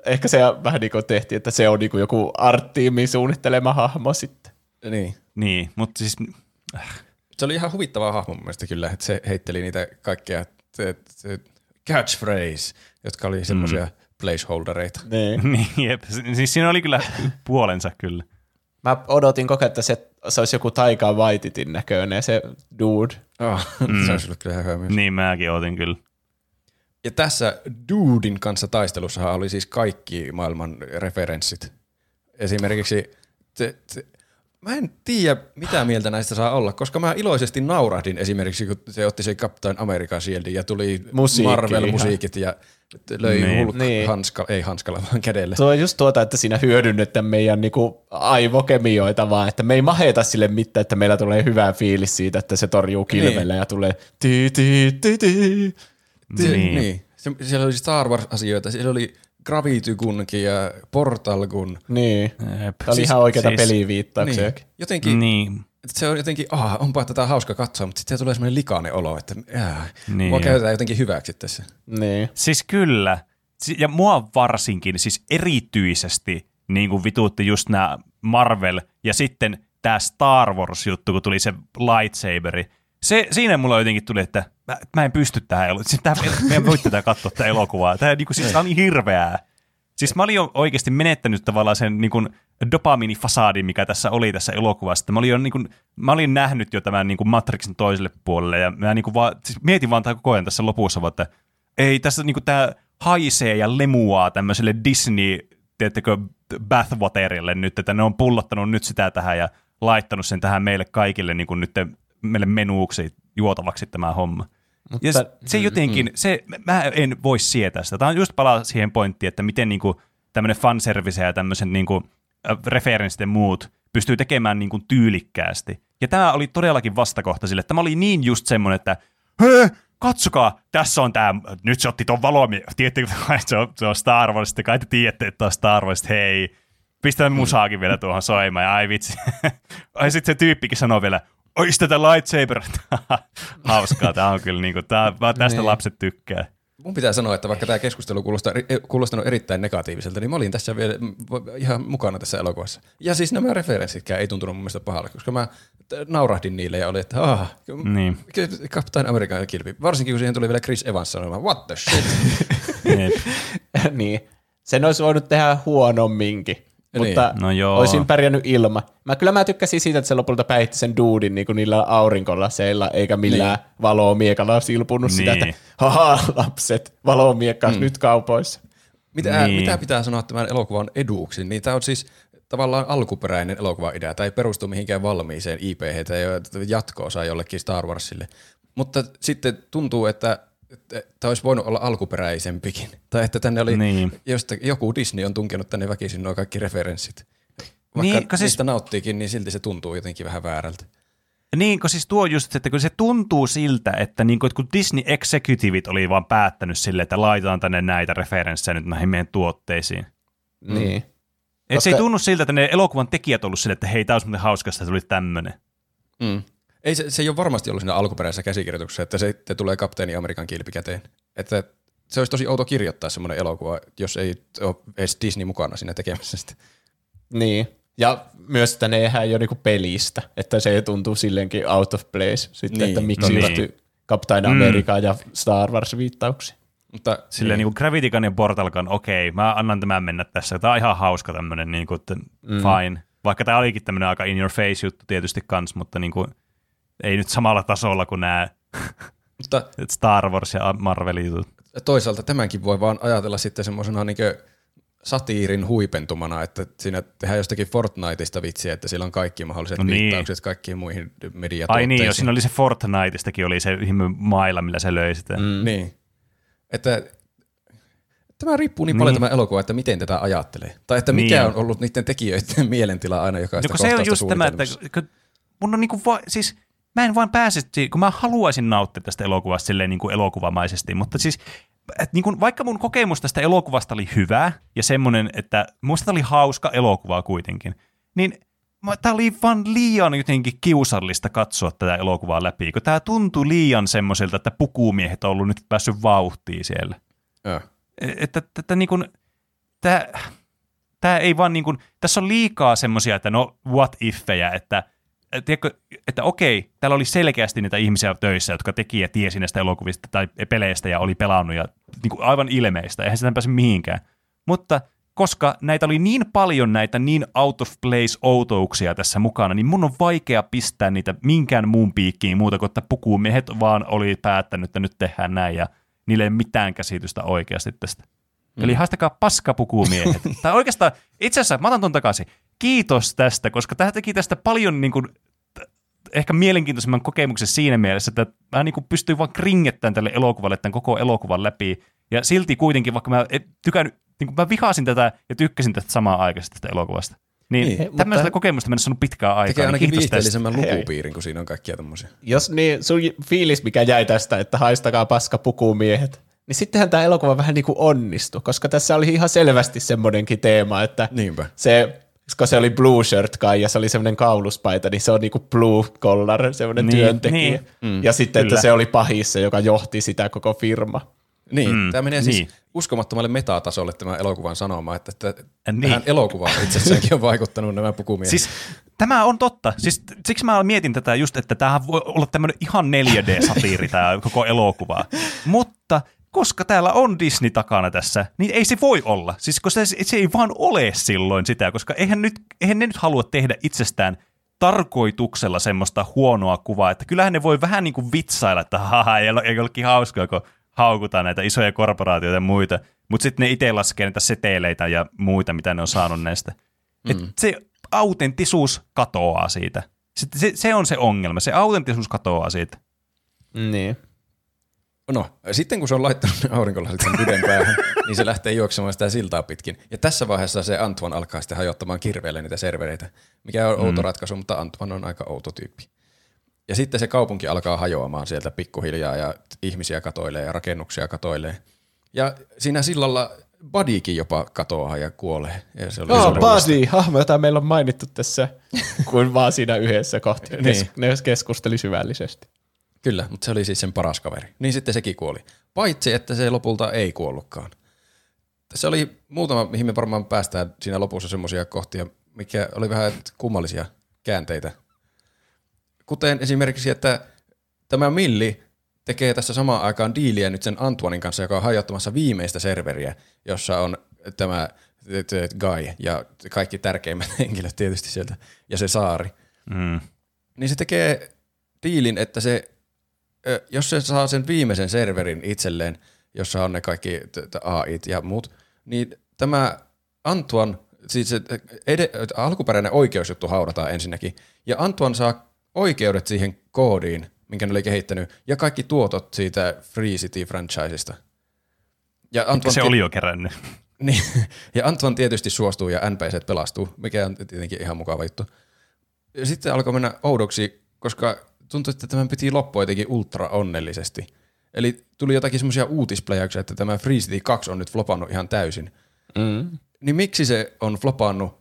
ehkä se vähän niin kuin tehtiin, että se on niinku joku art-tiimin suunnittelema hahmo sitten. Niin. Niin, mutta siis Se oli ihan huvittava hahmo mun mielestä kyllä, että se heitteli niitä kaikkea se, se catchphrase, jotka oli semmoisia mm. placeholdereita. Niin. Niin, jep. Siis siinä oli kyllä puolensa kyllä. Mä odotin koko ajan, että se, se olisi joku Taika Waititin näköinen, se dude. Oh, mm. Se olisi ollut kyllä ihan hyvä myös. Niin mäkin otin kyllä. Ja tässä Dudin kanssa taistelussahan oli siis kaikki maailman referenssit. Esimerkiksi se, se, mä en tiedä, mitä mieltä näistä saa olla, koska mä iloisesti naurahdin esimerkiksi, kun se otti se Captain America Shieldin ja tuli Musiikki Marvel-musiikit ja löi Niin. Hulk Niin. hanska, ei hanskalla, vaan kädellä. Se on just tuota, että siinä hyödynnetään meidän niinku aivokemioita vaan, että me ei maheta sille mitään, että meillä tulee hyvä fiilis siitä, että se torjuu kilvellä ja tulee ti ti ti ti. Niin. niin. niin. Se, siellä oli Star Wars-asioita, siellä oli Gravity Gunkin ja Portal Gun. Niin. Jep. Tämä oli Siis- ihan oikeita siis- peliviittauksia. Niin. Jotenkin, niin. Se on jotenkin, ah, onpa tätä hauska katsoa, mutta sitten tulee semmoinen likainen olo, että äh, Niin. mua käytetään jotenkin hyväksi tässä. Niin. Siis kyllä. Ja mua varsinkin, siis erityisesti niin kuin vituutti just nämä Marvel ja sitten tämä Star Wars-juttu, kun tuli se lightsaberi. Se, siinä mulla jotenkin tuli, että mä, mä en pysty tähän elokuvaan. Siis tää, mä en voi tätä katsoa tätä elokuvaa. Tämä, niin kuin, siis, on niin hirveää. Siis mä olin jo oikeasti menettänyt tavallaan sen niin kuin dopaminifasaadin, mikä tässä oli tässä elokuvassa. Mä olin, jo, niin kuin, mä olin nähnyt jo tämän niin Matrixin toiselle puolelle ja mä niin vaan, siis mietin vaan koko ajan tässä lopussa, vaan, että ei tässä niin tämä haisee ja lemuaa tämmöiselle Disney, tiedättekö, bathwaterille nyt, että ne on pullottanut nyt sitä tähän ja laittanut sen tähän meille kaikille niin nyt meille menuuksi juotavaksi tämä homma. Mutta- Ja se, se jotenkin, se, mä en voi sietää sitä. Tämä on just palaa siihen pointtiin, että miten niinku tämmöinen fanservice ja tämmöisen niinku, äh, referenssit ja muut pystyy tekemään niinku tyylikkäästi. Ja tämä oli todellakin vastakohta sille. Tämä oli niin just semmoinen, että Hö, katsokaa, tässä on tämä, nyt se otti ton valomie, tiedättekö, että se on, se on Star Wars, sitten kai te tiedätte, että on Star Wars, hei, pistän musaakin vielä tuohon soimaan, ja ai vitsi. ai sitten se tyyppikin sanoo vielä, oi tätä lightsaber. Hauskaa, tämä on kyllä niinku, tää, vaan tästä Niin. lapset tykkää. Mun pitää sanoa, että vaikka tämä keskustelu kuulostaa, kuulostanut erittäin negatiiviselta, niin mä olin tässä vielä mm, ihan mukana tässä elokuvassa. Ja siis nämä referenssitkään ei tuntunut mun mielestä pahalle, koska mä naurahdin niille ja oli, että ah, Niin. Captain American kilpi. Varsinkin kun siihen tuli vielä Chris Evans sanomaan, what the shit. Jep. niin. Sen olisi voinut tehdä huonomminkin. Niin. Mutta No joo. olisin pärjännyt ilman. Mä kyllä mä tykkäsin siitä, että se lopulta päihitti sen duudin niin kuin niillä aurinkolaseilla, eikä millään niin. valomiekalla silpunut niin. sitä, Niin. että haha lapset, valomiekka mm. nyt kaupoissa. Mitä, Niin. niin. mitä pitää sanoa tämän elokuvan eduksi? Niin tämä on siis tavallaan alkuperäinen elokuva-idea. Tämä ei perustu mihinkään valmiiseen ip tai jatko-osa jollekin Star Warsille. Mutta sitten tuntuu, että tämä olisi voinut olla alkuperäisempikin. Tai että tänne oli, Niin. josta, joku Disney on tunkenut tänne väkisin nuo kaikki referenssit. Vaikka Niin, niin, siis- niistä nauttiikin, niin silti se tuntuu jotenkin vähän väärältä. Niin, kun siis tuo just, että kun se tuntuu siltä, että, niin kun, että kun Disney Executiveit oli vaan päättänyt sille, että laitetaan tänne näitä referenssejä nyt näihin meidän tuotteisiin. Mm. Niin. Et se ei Koska- tunnu siltä, että ne elokuvan tekijät ollut sille, että hei, tämä olisi muuten hauska, että tuli tämmöinen. Mm. Ei, se, se ei ole varmasti ollut siinä alkuperäisessä käsikirjoituksessa, että se että tulee kapteeni Amerikan kilpi käteen. Että se olisi tosi outo kirjoittaa semmoinen elokuva, jos ei ole edes Disney mukana siinä tekemässä sitä. niin. Ja myös, että ne eihän ole niinku pelistä, että se tuntuu silleenkin out of place sitten, Niin. että miksi No niin. niin. Captain America ja Star Wars viittauksia. Mutta Silleen niin kuin Gravitykan ja Portalkan, okei, mä annan tämän mennä tässä. Tämä on ihan hauska tämmöinen, niin kuin, että mm. fine. Vaikka tämä olikin tämmöinen aika in your face juttu tietysti kans, mutta niin kuin, ei nyt samalla tasolla kuin nämä mutta Star Wars ja Marvel jutut. toisaalta tämänkin voi vaan ajatella sitten semmoisena niin satiirin huipentumana, että siinä tehdään jostakin Fortniteista vitsiä, että sillä on kaikki mahdolliset No niin. viittaukset kaikkiin muihin Ai mediatuotteisiin. niin, jos siinä oli se Fortniteistakin oli se ihme mailla, millä se löi sitä. Mm. Niin. Että tämä riippuu niin, Niin. paljon tämä elokuva, että miten tätä ajattelee. Tai että mikä Niin. on ollut niiden tekijöiden mielentila aina jokaista No se on just tämä, että kun mun on niinku va- siis mä en vaan pääse, kun mä haluaisin nauttia tästä elokuvasta silleen niin kuin elokuvamaisesti, mutta siis et niin kuin, vaikka mun kokemus tästä elokuvasta oli hyvä ja semmoinen, että musta oli hauska elokuva kuitenkin, niin tämä oli vaan liian jotenkin kiusallista katsoa tätä elokuvaa läpi, kun tämä tuntui liian semmoiselta, että pukumiehet on ollut nyt päässyt vauhtiin siellä. Joo. Että, että, että niin kuin, tämä, tämä ei vaan niin kuin, tässä on liikaa semmoisia, että no what ifejä, että äh, tiedätkö, että okei, täällä oli selkeästi niitä ihmisiä töissä, jotka teki ja tiesi näistä elokuvista tai peleistä ja oli pelannut ja niin kuin aivan ilmeistä, eihän sitä pääse mihinkään. Mutta koska näitä oli niin paljon näitä niin out of place outouksia tässä mukana, niin mun on vaikea pistää niitä minkään muun piikkiin muuta kuin, että pukumiehet vaan oli päättänyt, että nyt tehdään näin ja niille ei mitään käsitystä oikeasti tästä. Mm. Eli haistakaa paskapukumiehet. tai oikeastaan, itse asiassa, mä otan ton takaisin. Kiitos tästä, koska tämä teki tästä paljon niin kuin, ehkä mielenkiintoisemman kokemuksen siinä mielessä, että mä niin kuin pystyin vaan kringettämään tälle elokuvalle tämän koko elokuvan läpi. Ja silti kuitenkin, vaikka mä et tykännyt, niin kuin mä vihasin tätä ja tykkäsin tästä samaan aikaisesti tästä elokuvasta. Niin, Niin, niin tämmöistä mutta- kokemusta mennessä on pitkään aikaa. Tekee niin ainakin tästä. viihteellisemmän lukupiirin, kun siinä on kaikkia tämmöisiä. Jos niin, sun fiilis, mikä jäi tästä, että haistakaa paska pukumiehet, niin sittenhän tämä elokuva vähän niin kuin onnistui, koska tässä oli ihan selvästi semmoinenkin teema, että Niinpä. se, koska se oli blue shirt kai ja se oli semmoinen kauluspaita, niin se on niinku blue collar, semmoinen Niin, työntekijä. niin. Mm. Ja sitten, Kyllä. että se oli pahissa, joka johti sitä koko firma. Niin, Mm, tämä menee siis niin. uskomattomalle metatasolle tämä elokuvan sanoma, että, että Niin. tähän elokuvaan itsessäänkin on vaikuttanut nämä pukumiehet. Siis tämä on totta. Siis, siksi mä mietin tätä just, että tämähän voi olla tämmöinen ihan 4D-satiiri tämä koko elokuva. Mutta koska täällä on Disney takana tässä, niin ei se voi olla. Siis koska se, se ei vaan ole silloin sitä, koska eihän, nyt, eihän ne nyt halua tehdä itsestään tarkoituksella semmoista huonoa kuvaa, että kyllähän ne voi vähän niin kuin vitsailla, että haha, ei ole ei olekin hauskaa, kun haukutaan näitä isoja korporaatioita ja muita, mutta sitten ne itse laskee näitä seteleitä ja muita, mitä ne on saanut näistä. Mm. Et se autenttisuus katoaa siitä. Se, se, se on se ongelma, se autenttisuus katoaa siitä. Niin. No, sitten kun se on laittanut aurinkolasit sen yden päähän, niin se lähtee juoksemaan sitä siltaa pitkin. Ja tässä vaiheessa se Antoine alkaa sitten hajottamaan kirveelle niitä servereitä, mikä on outo ratkaisu, mutta Antoine on aika outo tyyppi. Ja sitten se kaupunki alkaa hajoamaan sieltä pikkuhiljaa ja ihmisiä katoilee ja rakennuksia katoilee. Ja siinä sillalla Buddykin jopa katoaa ja kuolee. Ja se oli Oh, Buddy, hahmo, jota meillä on mainittu tässä, kuin vaan siinä yhdessä kohti. Kes- Niin. ne keskusteli syvällisesti. Kyllä, mutta se oli siis sen paras kaveri. Niin sitten sekin kuoli. Paitsi, että se lopulta ei kuollutkaan. Se oli muutama, mihin me varmaan päästään siinä lopussa semmoisia kohtia, mikä oli vähän kummallisia käänteitä. Kuten esimerkiksi, että tämä Milli tekee tässä samaan aikaan diiliä nyt sen Antoinin kanssa, joka on hajottamassa viimeistä serveriä, jossa on tämä Guy ja kaikki tärkeimmät henkilöt tietysti sieltä, ja se saari Mm. niin se tekee diilin, että se, jos se saa sen viimeisen serverin itselleen, jossa on ne kaikki AIt ja muut, niin tämä Antoine, siis se ed- alkuperäinen oikeusjuttu haudataan ensinnäkin, ja Antoine saa oikeudet siihen koodiin, minkä ne oli kehittänyt, ja kaikki tuotot siitä Free City-franchisesta. Ja Antoine Se oli jo kerännyt. niin, ja Antoine tietysti suostuu ja NPC pelastuu, mikä on tietenkin ihan mukava juttu. Ja sitten alkoi mennä oudoksi, koska tuntui, että tämän piti loppua jotenkin ultra onnellisesti. Eli tuli jotakin semmoisia uutispläjäyksiä, että tämä Free City 2 on nyt flopannut ihan täysin. Mm. Niin miksi se on flopannut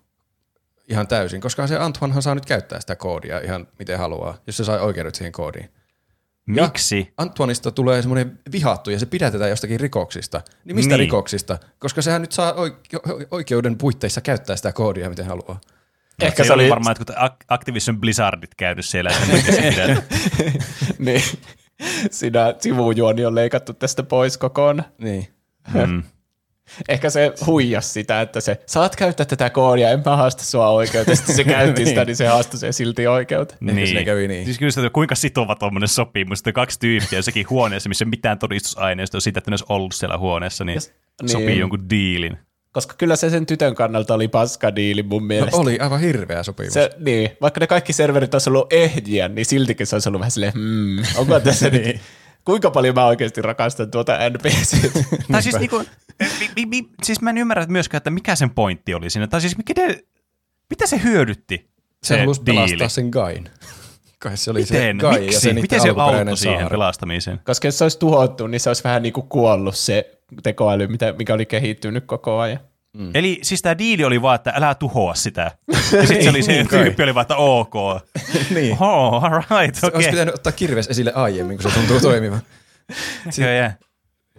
ihan täysin? Koska se Antoinehan saa nyt käyttää sitä koodia ihan miten haluaa, jos se sai oikeudet siihen koodiin. Miksi? Antoinista tulee semmoinen vihattu ja se pidätetään jostakin rikoksista. Niin mistä Niin. rikoksista? Koska sehän nyt saa oike- oikeuden puitteissa käyttää sitä koodia miten haluaa. Ehkä se Siellä oli, varmaan jotkut Ac- Activision Blizzardit käynyt siellä. pidät- niin, siinä sivujuoni on leikattu tästä pois kokonaan. Niin. mm. Ehkä se huijas sitä, että se, saat käyttää tätä koodia, en mä haasta sua oikeuteen. Sitten se käytti sitä, niin se haastoi sen silti oikeuteen. Ehkä siinä kävi niin. Siis kyllä sitä, kuinka sitova tuommoinen sopimus, että kaksi tyyppiä jossakin huoneessa, missä mitään todistusaineistoa siitä, että ne olisi ollut siellä huoneessa, niin Jos- sopii niin. jonkun diilin. Koska kyllä se sen tytön kannalta oli paska diili mun No mielestä. oli aivan hirveä sopimus. Se, niin, vaikka ne kaikki serverit olisi ollut ehjiä, niin siltikin se olisi ollut vähän silleen, hmm, onko tässä niin. Kuinka paljon mä oikeasti rakastan tuota NPC. Tai siis, niinku, mi, mi, mi, siis mä en ymmärrä myöskään, että mikä sen pointti oli siinä. Tai siis mikä, mitä se hyödytti? se halusi diili? pelastaa sen Gain. Kai se oli Miten? se Gai ja Miksi? sen Miten se auttoi siihen saari. pelastamiseen? Koska jos se olisi tuhottu, niin se olisi vähän niin kuin kuollut se tekoäly, mitä, mikä oli kehittynyt koko ajan. Mm. Eli siis tämä diili oli vaan, että älä tuhoa sitä. Ja sitten se oli se Niin kai. tyyppi oli vaan, että ok. niin. Oh, all right, okei. Olisi pitänyt ottaa kirves esille aiemmin, kun se tuntuu toimivan. Okay,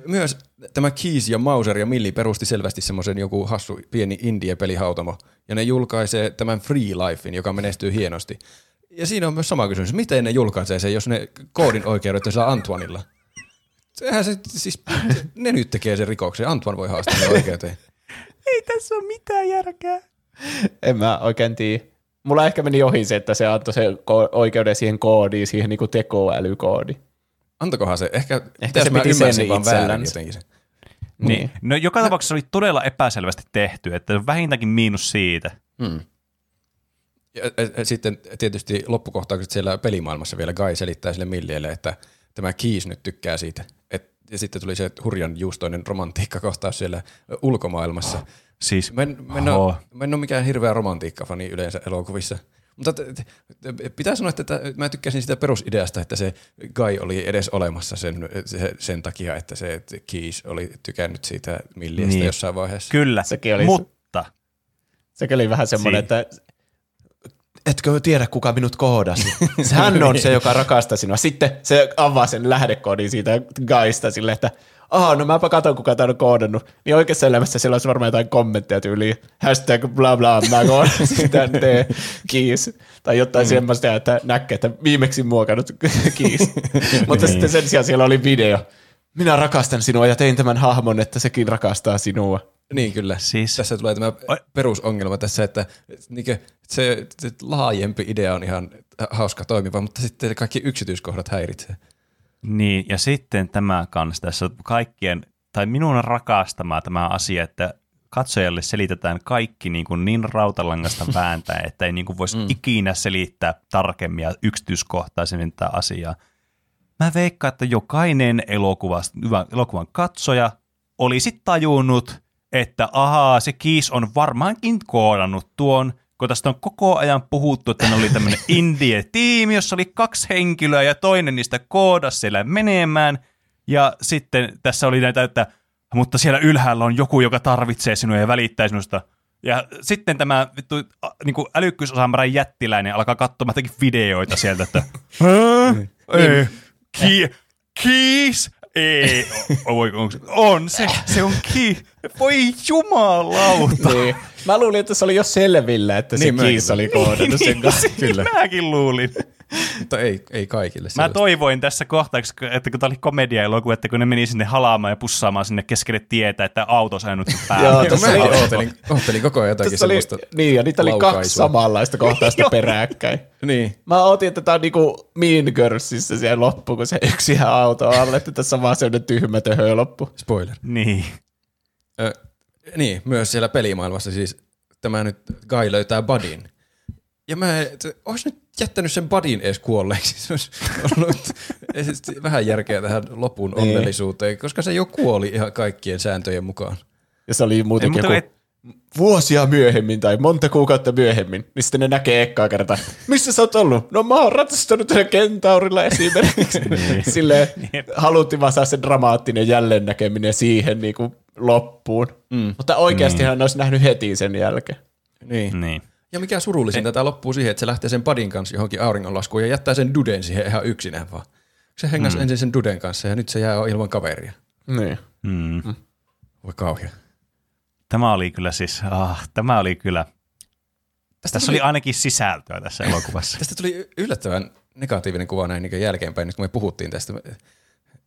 Myös tämä Keys ja Mauser ja Milli perusti selvästi semmoisen joku hassu pieni indie-pelihautamo. Ja ne julkaisee tämän Free Lifein, joka menestyy hienosti. Ja siinä on myös sama kysymys. Miten ne julkaisee sen, jos ne koodin oikeudet saa Antoinilla? Sehän se, siis, ne nyt tekee sen rikoksen. Antoine voi haastaa ne oikeuteen. Ei tässä ole mitään järkeä. En mä oikein tiedä. Mulla ehkä meni ohi se, että se antoi se ko- oikeuden siihen koodiin, siihen niinku tekoälykoodiin. Antakohan se. Ehkä, Ehkä se mä piti sen vaan väärin itsellänsä. jotenkin se. Niin. No joka tapauksessa oli todella epäselvästi tehty, että vähintäänkin miinus siitä. Mm. Ja, ja, ja sitten tietysti loppukohtaukset siellä pelimaailmassa vielä Guy selittää sille Millielle, että tämä Keys nyt tykkää siitä. Et, ja sitten tuli se hurjan juustoinen romantiikkakohtaus siellä ulkomaailmassa. Siis, Mä en, mä en, ole, mä en ole mikään hirveä romantiikkafani yleensä elokuvissa. Mutta t- t- t- pitää sanoa, että t- mä tykkäsin sitä perusideasta, että se Guy oli edes olemassa sen, se- sen takia, että se Keys oli tykännyt siitä Milliestä Niin. niin. jossain vaiheessa. kyllä, Sekin oli- mutta Sekin oli vähän semmoinen, Si- että etkö tiedä, kuka minut koodasi. Hän on se, joka rakastaa sinua. Sitten se avaa sen lähdekoodin siitä Gaista silleen, että Aha, no mäpä katon, kuka tämän on koodannut. Niin oikeassa elämässä siellä olisi varmaan jotain kommentteja tyyliin. Hashtag bla bla, mä koodasin sitä tee kiis. Tai jotain mm. semmoista, että näkee, että viimeksi muokannut kiis. Mutta sitten sen sijaan siellä oli video. Minä rakastan sinua ja tein tämän hahmon, että sekin rakastaa sinua. Niin kyllä. Siis- Tässä tulee tämä perusongelma tässä, että niinkö, se, se laajempi idea on ihan hauska toimiva, mutta sitten kaikki yksityiskohdat häiritsee. Niin, ja sitten tämä kanssa tässä kaikkien, tai minun rakastamaa tämä asia, että katsojalle selitetään kaikki niin, kuin niin rautalangasta vääntää, että ei niin kuin voisi mm. ikinä selittää tarkemmin ja yksityiskohtaisemmin tätä asiaa. Mä veikkaan, että jokainen elokuva, hyvä elokuvan katsoja olisi tajunnut, että ahaa, se Kiis on varmaankin koodannut tuon, kun tästä on koko ajan puhuttu, että ne oli tämmöinen indie-tiimi, jossa oli kaksi henkilöä ja toinen niistä koodasi siellä menemään. Ja sitten tässä oli näitä, että mutta siellä ylhäällä on joku, joka tarvitsee sinua ja välittää sinusta. Ja sitten tämä vittu, a, niin kuin älykkyysosaamärän jättiläinen alkaa katsomaan videoita sieltä, että "Hää? ei, ki, kiis, ei, voi, onko, se- on se, se on ki, voi jumalauta. Niin. Mä luulin, että se oli jo selvillä, että se Niin, kiis oli koodannut sen kanssa. Kyllä. Mäkin luulin. Mutta ei, ei kaikille. Mä sellaista. toivoin tässä kohtauksessa, että kun tämä oli komedia-elokuva, että kun ne meni sinne halaamaan ja pussaamaan sinne keskelle tietä, että auto sainut päälle. Joo, Joo, tässä mäkin oli- ootelin, ootelin koko ajan jotakin Tässä oli, niin, ja niitä oli kaksi samanlaista kohtausta peräkkäin. Niin. Mä ootin, että tää on niinku Mean Girlsissa siellä loppu, kun se yksi ihan auto alle, että tässä on vaan sellainen tyhmä töhö loppu. Spoiler. Niin. Ö, niin, myös siellä pelimaailmassa siis tämä nyt Guy löytää Budin. Ja mä, olisi nyt jättänyt sen Budin edes kuolleeksi. Se olisi ollut siis vähän järkeä tähän lopun Niin. onnellisuuteen, koska se jo kuoli ihan kaikkien sääntöjen mukaan. Ja se oli muutenkin mutta joku et, vuosia myöhemmin tai monta kuukautta myöhemmin, niin sitten ne näkee ekkaa kertaa, missä sä oot ollut? No mä oon ratsastanut kentaurilla esimerkiksi. Silleen haluttiin vaan saada se dramaattinen jälleen näkeminen siihen niin kuin loppuun. Mm. Mutta oikeastihan ne olisi nähnyt heti sen jälkeen. Niin. niin. Ja mikä surullisinta, tämä loppuu siihen, että se lähtee sen Budin kanssa johonkin auringonlaskuun ja jättää sen Duden siihen ihan yksinään vaan. Se hengasi mm. ensin sen Duden kanssa ja nyt se jää ilman kaveria. Niin. Mm. Voi kauhea. Tämä oli kyllä siis, ah, tämä oli kyllä, tässä tuli- oli ainakin sisältöä tässä elokuvassa. Tästä tuli yllättävän negatiivinen kuva näin niin jälkeenpäin, nyt kun me puhuttiin tästä.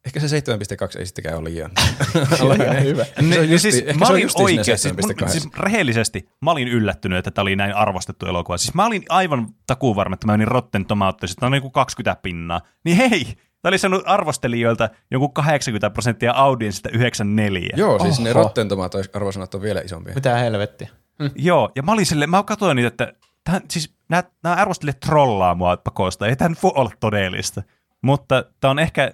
Ehkä se 7.2 ei sittenkään ole liian. Ihan hyvä. Se on Ne, justi- siis, mä se on olin oikeasti, siis, 7.2. siis rehellisesti, mä olin yllättynyt, että tämä oli näin arvostettu elokuva. Siis mä olin aivan takuvarma, että mä menin Rotten Tomatoes, että on niin kuin 20 pinnaa. Niin hei, Tämä oli saanut arvostelijoilta jonkun 80 prosenttia audienssista 94. Joo, siis ne Oho. Rotten Tomatoes arvosanat on vielä isompia. Mitä helvettiä. Joo, ja mä olin silleen, mä katsoin niitä, että tähän, siis nämä, nämä arvostelijat trollaa mua pakosta, ei tämä nyt voi olla todellista. Mutta tämä on ehkä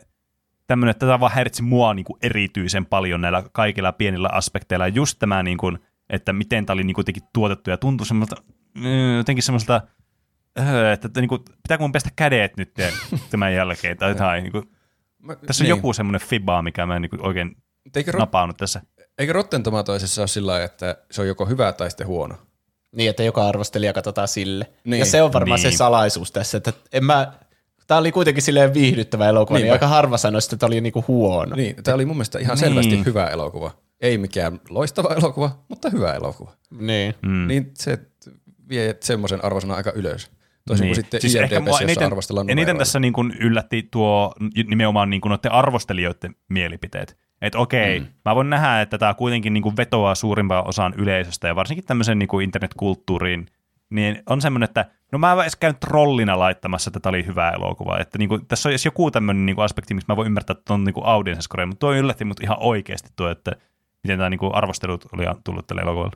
tämmöinen, että tämä vaan häiritsi mua niin kuin erityisen paljon näillä kaikilla pienillä aspekteilla. Ja just tämä, niin kuin, että miten tämä oli niin kuin tuotettu ja tuntui semmoista, mm, jotenkin semmoista, öö, että, että niin kuin, pitääkö mun pestä kädet nyt tämän jälkeen tai jotain. Niin kuin, Mä, tässä on joku semmoinen fibaa, mikä mä en niin kuin oikein Eikö, ro- napannut tässä. eikö Rotten Tomatoesissa ole sillä lailla, että se on joko hyvä tai sitten huono? Niin, että joka arvostelija katsotaan sille. Niin. Niin. Ja se on varmaan Niin. se salaisuus tässä, että en mä... Tämä oli kuitenkin silleen viihdyttävä elokuva, niin Niinpä. aika harva sanoisi, että tämä oli niinku huono. Niin, tämä oli mun mielestä ihan Niin. selvästi hyvä elokuva. Ei mikään loistava elokuva, mutta hyvä elokuva. Niin. Mm. Niin se vie semmoisen arvosanan aika ylös. Toisin niin. kuin sitten Siis IMDb:ssä, jossa eniten, arvostellaan eniten tässä niin kuin yllätti tuo nimenomaan niin kuin noiden arvostelijoiden mielipiteet. Että okei, mm. mä voin nähdä, että tämä kuitenkin niin kuin vetoaa suurimpaan osaan yleisöstä ja varsinkin tämmöisen niin kuin internetkulttuuriin, niin on semmoinen, että no mä edes käyn trollina laittamassa, että tämä oli hyvä elokuva. Että niin kuin, tässä on edes joku tämmöinen niin kuin aspekti, miksi mä voin ymmärtää, että on niin kuin audience score, mutta tuo yllätti mut ihan oikeasti tuo, että miten tämä niin kuin arvostelut oli tullut tälle elokuvalle.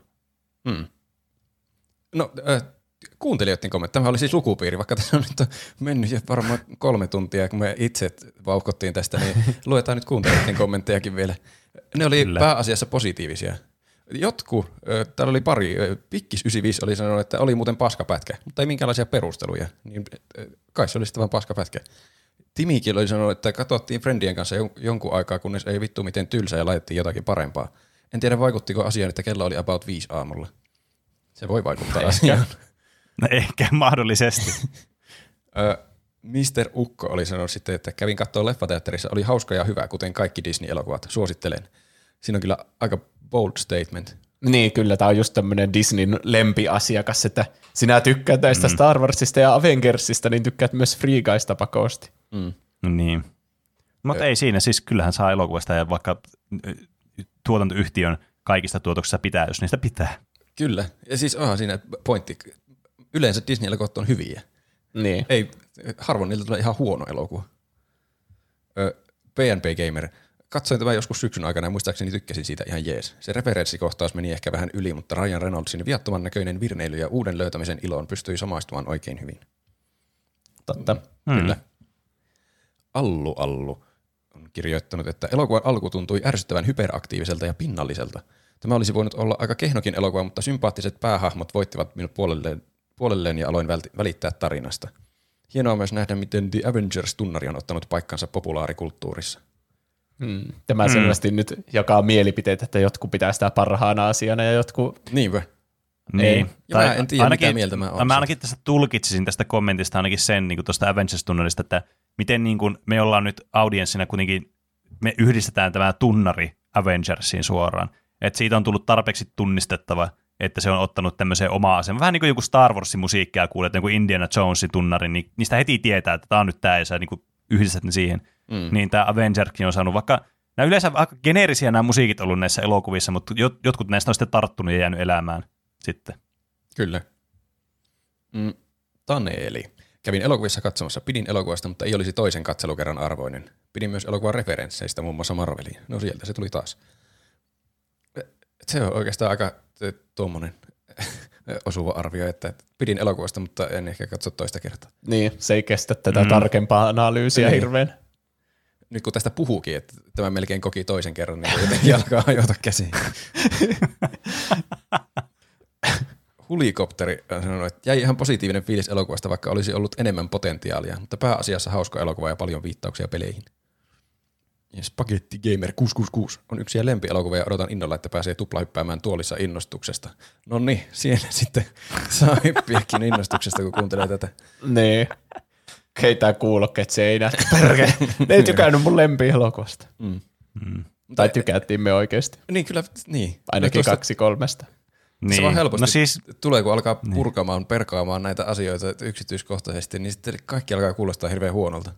Mm. No, äh, kuuntelijoiden kommentti. Tämä oli siis lukupiiri, vaikka tässä on nyt mennyt jo varmaan kolme tuntia, kun me itse vauhkottiin tästä, niin luetaan nyt kuuntelijoiden kommenttejakin vielä. Ne oli Kyllä. pääasiassa positiivisia. Jotkut, äh, täällä oli pari, Pikkis 95 oli sanonut, että oli muuten paskapätkä, mutta ei minkäänlaisia perusteluja. Niin, kai se oli sitten vaan paskapätkä. Timikin oli sanonut, että katsottiin Friendien kanssa jon- jonkun aikaa, kunnes ei vittu miten tylsä ja laitettiin jotakin parempaa. En tiedä vaikuttiko asiaan, että kello oli about 5 aamulla. Se voi vaikuttaa asiaan. No ehkä mahdollisesti. Mr. Ukko oli sanonut sitten, että kävin katsoa leffateatterissa, oli hauska ja hyvä, kuten kaikki Disney-elokuvat. Suosittelen. Siinä on kyllä aika bold statement. Niin, kyllä tämä on just tämmöinen Disneyn lempiasiakas, että sinä tykkäät näistä mm. Star Warsista ja Avengersista, niin tykkäät myös Free Guysta pakosti. Mm. No niin. Mutta ei siinä, siis kyllähän saa elokuvasta ja vaikka tuotantoyhtiön kaikista tuotoksista pitää, jos niistä pitää. Kyllä. Ja siis onhan siinä pointti. Yleensä Disney-elokuvat on hyviä. Niin. Ei, harvoin niiltä tulee ihan huono elokuva. Ö, PNP Gamer. Katsoin tämän joskus syksyn aikana ja muistaakseni tykkäsin siitä ihan jees. Se referenssikohtaus meni ehkä vähän yli, mutta Ryan Reynoldsin viattoman näköinen virneily ja uuden löytämisen iloon pystyi samaistumaan oikein hyvin. Totta. Hmm. Kyllä. Allu Allu on kirjoittanut, että elokuvan alku tuntui ärsyttävän hyperaktiiviselta ja pinnalliselta. Tämä olisi voinut olla aika kehnokin elokuva, mutta sympaattiset päähahmot voittivat minut puolelleen, puolelleen ja aloin välittää tarinasta. Hienoa myös nähdä, miten The Avengers-tunnari on ottanut paikkansa populaarikulttuurissa. Mm. Tämä mm. selvästi nyt jakaa mielipiteet, että jotkut pitää sitä parhaana asiana ja jotkut... Niinpä. Niin. Ja mä en tiedä, mitä mieltä mä oon Mä ainakin tässä tulkitsisin tästä kommentista ainakin sen niin tuosta Avengers-tunnarista, että miten niin kuin me ollaan nyt audienssina kuitenkin, me yhdistetään tämä tunnari Avengersiin suoraan. Että siitä on tullut tarpeeksi tunnistettava, että se on ottanut tämmöiseen omaa asemaan. Vähän niin kuin joku Star Warsin musiikkia kuulet, joku Indiana Jonesin tunnari, niin niistä heti tietää, että tämä on nyt tämä, ja sä niin kuin yhdistät ne siihen. Mm. Niin tämä Avengerkin on saanut, vaikka nämä yleensä aika geneerisiä nämä musiikit ollut näissä elokuvissa, mutta jot- jotkut näistä on sitten tarttunut ja jäänyt elämään sitten. Kyllä. Mm, Taneeli. Kävin elokuvissa katsomassa. Pidin elokuvasta, mutta ei olisi toisen katselukerran arvoinen. Pidin myös elokuvan referensseistä, muun muassa Marveliin. No sieltä se tuli taas. Se on oikeastaan aika eh, tuommoinen osuva arvio, että pidin elokuvasta, mutta en ehkä katso toista kertaa. Niin, se ei kestä tätä mm. tarkempaa analyysiä Niin. hirveän. Nyt kun tästä puhuukin, että tämä melkein koki toisen kerran, niin jotenkin alkaa hajota käsiin. Hulikopteri on sanonut, että jäi ihan positiivinen fiilis elokuvasta, vaikka olisi ollut enemmän potentiaalia, mutta pääasiassa hauska elokuva ja paljon viittauksia peleihin. Ja Spaghetti Gamer 666 on yksi lempielokuvia ja odotan innolla, että pääsee tuplahyppäämään tuolissa innostuksesta. No niin, siellä sitten saa hyppiäkin innostuksesta, kun kuuntelee tätä. Niin. Keitään kuulokkeet seinään. Perkele. Ne ei tykännyt mun lempielokuvasta. Mm. Tai tykättiin me oikeasti. Niin kyllä, niin. Ainakin tuosta- kaksi kolmesta. Niin. Se vaan helposti No siis, tulee, kun alkaa purkamaan, perkaamaan näitä asioita yksityiskohtaisesti, niin sitten kaikki alkaa kuulostaa hirveän huonolta.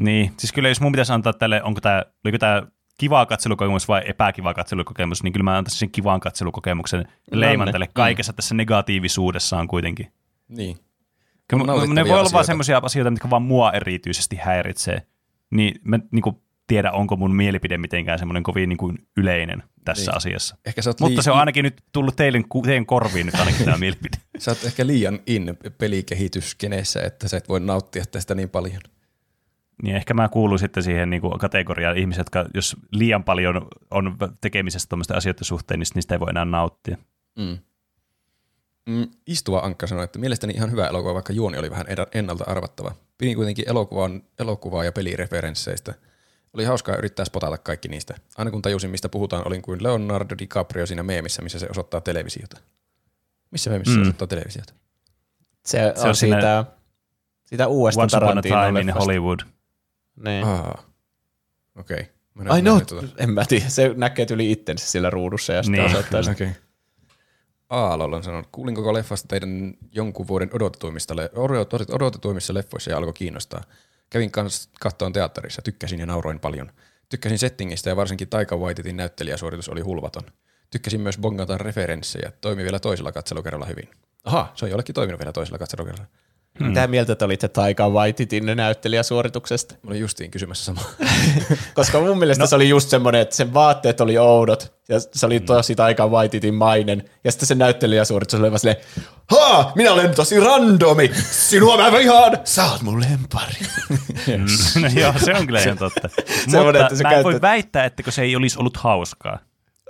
niin. siis kyllä jos mun pitäisi antaa tälle, onko tämä, oliko tämä kiva katselukokemus vai epäkiva katselukokemus, niin kyllä mä antaisin sen kivan katselukokemuksen leiman tälle kaikessa tässä negatiivisuudessaan kuitenkin. Niin. Kyllä, On ne voi olla vaan asioita. semmoisia asioita, mitkä vaan mua erityisesti häiritsee. niin mä niin kuin, tiedä, onko mun mielipide mitenkään semmoinen kovin niin kuin, yleinen tässä Niin. asiassa. Ehkä sä Mutta lii- se on ainakin nyt tullut teille, teidän korviin nyt ainakin tämä mielipide. Sä oot ehkä liian in pelikehityskeneessä, että sä et voi nauttia tästä niin paljon. Niin ehkä mä kuulun sitten siihen niin kuin kategoriaan ihmiset, jotka jos liian paljon on tekemisessä tuommoisten asioiden suhteen, niin niistä ei voi enää nauttia. Mm. Mm, istuva Ankka sanoi, että mielestäni ihan hyvä elokuva, vaikka juoni oli vähän ennalta arvattava. Pidin kuitenkin elokuvan, elokuvaa ja pelireferensseistä. Oli hauskaa yrittää spotata kaikki niistä. Aina kun tajusin, mistä puhutaan, olin kuin Leonardo DiCaprio siinä meemissä, missä se osoittaa televisiota. Missä meemissä mm. se osoittaa televisiota? Se, Se on, on siinä- siitä, siitä uudesta Once upon a time in. Hollywood. Niin. Aa. Okei. Okay. Ai no, en mä tiedä. Se näkee yli itsensä sillä ruudussa ja sitten Niin, osoittaa sen. Aalolla on sanonut, kuulin koko leffasta teidän jonkun vuoden odotetuimmista, odot- odotetuimmissa leffoissa ja alkoi kiinnostaa. Kävin kanssa kattoon teatterissa, tykkäsin ja nauroin paljon. Tykkäsin settingistä ja varsinkin Taika Waititin näyttelijäsuoritus oli hulvaton. Tykkäsin myös bongata referenssejä, toimi vielä toisella katselukerralla hyvin. Aha, se on jollekin toiminut vielä toisella katselukerralla. Hmm. Mitä mieltä te olitte Taika Waititin näyttelijäsuorituksesta? Mä olin justiin kysymässä samaa. Koska mun mielestä no. se oli just semmoinen, että sen vaatteet oli oudot ja se oli tosi Taika Waititin mainen. Ja sitten se näyttelijäsuoritus oli vaan silleen, haa, minä olen tosi randomi, sinua mä vihaan, sä oot mun lempari. Mm. No joo, se on kyllä ihan totta. Mutta että se mä en voi väittää, että se ei olisi ollut hauskaa.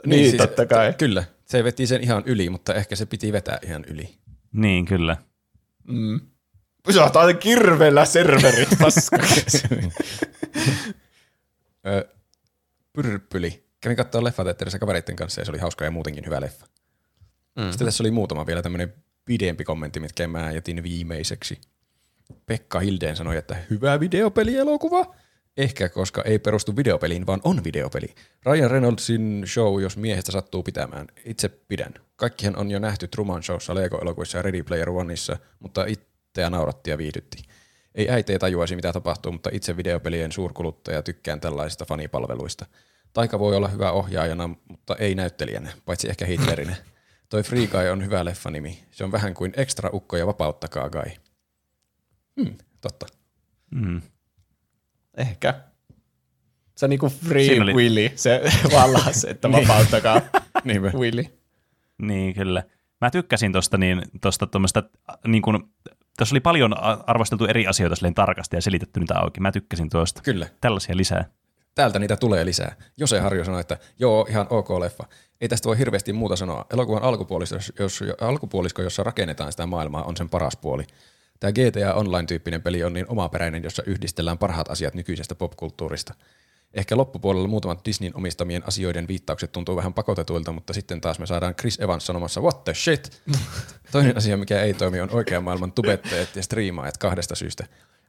niin, siis, totta kai. t- Kyllä, se veti sen ihan yli, mutta ehkä se piti vetää ihan yli. Niin, kyllä. Mm. Pysähtää kirveellä serverit, paska. Ö, Pyrppyli. Kävin katsoa leffateatterissa kavereiden kanssa ja se oli hauska ja muutenkin hyvä leffa. Mm. Sitten tässä oli muutama vielä tämmöinen pidempi kommentti, mitkä mä jätin viimeiseksi. Pekka Hildeen sanoi, että hyvä videopelielokuva. Ehkä koska ei perustu videopeliin, vaan on videopeli. Ryan Reynoldsin show, jos miehestä sattuu pitämään. Itse pidän. Kaikkihan on jo nähty Truman Showssa, Lego-elokuissa ja Ready Player Oneissa, mutta itseä nauratti ja viihdytti. Ei äitejä tajuaisi, mitä tapahtuu, mutta itse videopelien suurkuluttaja tykkään tällaisista fanipalveluista. Taika voi olla hyvä ohjaajana, mutta ei näyttelijänä, paitsi ehkä Hitlerinä. Toi Free Guy on hyvä leffanimi. Se on vähän kuin Extra Ukko ja Vapauttakaa Guy. Hmm, totta. Mm. Ehkä. Se on niinku Free oli- Willy, se vallas, että vapauttakaa Niinpä. Willy. Niin, kyllä. Mä tykkäsin tuosta niin, tosta tuommoista, niin kuin, tässä oli paljon arvosteltu eri asioita silleen tarkasti ja selitetty niitä auki. Mä tykkäsin tuosta. Kyllä. Tällaisia lisää. Täältä niitä tulee lisää. Jose Harjo sanoi, että joo, ihan ok leffa. Ei tästä voi hirveästi muuta sanoa. Elokuvan alkupuolisko, jos, alkupuolisko, jossa rakennetaan sitä maailmaa, on sen paras puoli. Tämä GTA Online-tyyppinen peli on niin omaperäinen, jossa yhdistellään parhaat asiat nykyisestä popkulttuurista. Ehkä loppupuolella muutamat Disneyn omistamien asioiden viittaukset tuntuu vähän pakotetuilta, mutta sitten taas me saadaan Chris Evans sanomassa what the shit. Toinen asia, mikä ei toimi, on oikean maailman tubetteet ja striimaajat kahdesta syystä.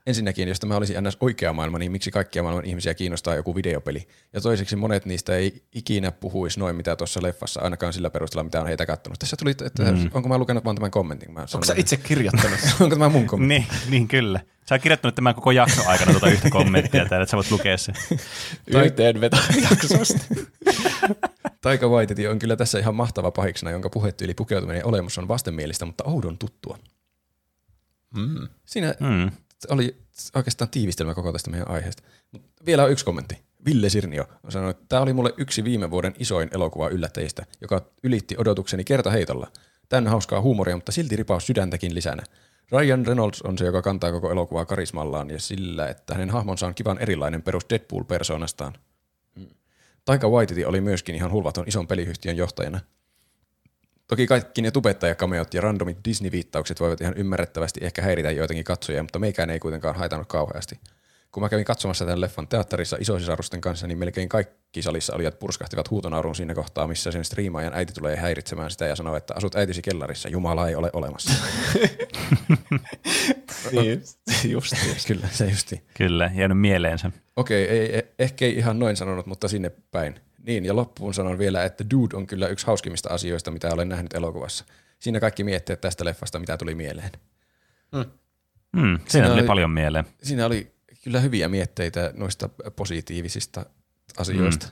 Ensinnäkin, jos tämä olisi ns. oikea maailma, niin miksi kaikkia maailman ihmisiä kiinnostaa joku videopeli? Ja toiseksi monet niistä ei ikinä puhuisi noin, mitä tuossa leffassa, ainakaan sillä perusteella, mitä on heitä kattonut. Tässä tuli, että mm. onko mä lukenut vaan tämän kommentin? Mä Onko sä itse kirjoittanut? onko tämä mun kommentti? Niin, niin kyllä. Sä oot kirjoittanut tämän koko jakson aikana tuota yhtä kommenttia täällä, että sä voit lukea sen. Yhteenveto jaksosta. Taika Waititi on kyllä tässä ihan mahtava pahiksena, jonka puhetyyli pukeutuminen ja olemus on vastenmielistä, mutta oudon tuttua. Mm. Siinä Mm. Oli oikeastaan tiivistelmä koko tästä meidän aiheesta. Mut vielä on yksi kommentti. Ville Sirnio on sanonut, että tämä oli mulle yksi viime vuoden isoin elokuva yllättäjistä, joka ylitti odotukseni kertaheitolla. Tän hauskaa huumoria, mutta silti ripaus sydäntäkin lisänä. Ryan Reynolds on se, joka kantaa koko elokuvaa karismallaan ja sillä, että hänen hahmonsa on kivan erilainen perus Deadpool-persoonastaan. Mm. Taika Waititi oli myöskin ihan hulvaton ison peliyhtiön johtajana. Toki kaikki ne tubettajakameot ja randomit Disney-viittaukset voivat ihan ymmärrettävästi ehkä häiritä joitakin katsojia, mutta meikään ei kuitenkaan haitannut kauheasti. Kun mä kävin katsomassa tämän leffan teatterissa isosisarusten kanssa, niin melkein kaikki salissa olijat purskahtivat huutonauruun siinä kohtaa, missä sen striimaajan äiti tulee häiritsemään sitä ja sanoo, että asut äitisi kellarissa, Jumala ei ole olemassa. niin, just. Kyllä, se justi. Kyllä, jäänyt mieleensä. Okei, ei, ei, ehkä ei ihan noin sanonut, mutta sinne päin. Niin, ja loppuun sanon vielä, että Dude on kyllä yksi hauskimmista asioista, mitä olen nähnyt elokuvassa. Siinä kaikki miettii tästä leffasta, mitä tuli mieleen. Mm, siinä tuli oli- paljon mieleen. Siinä oli kyllä hyviä mietteitä noista positiivisista asioista.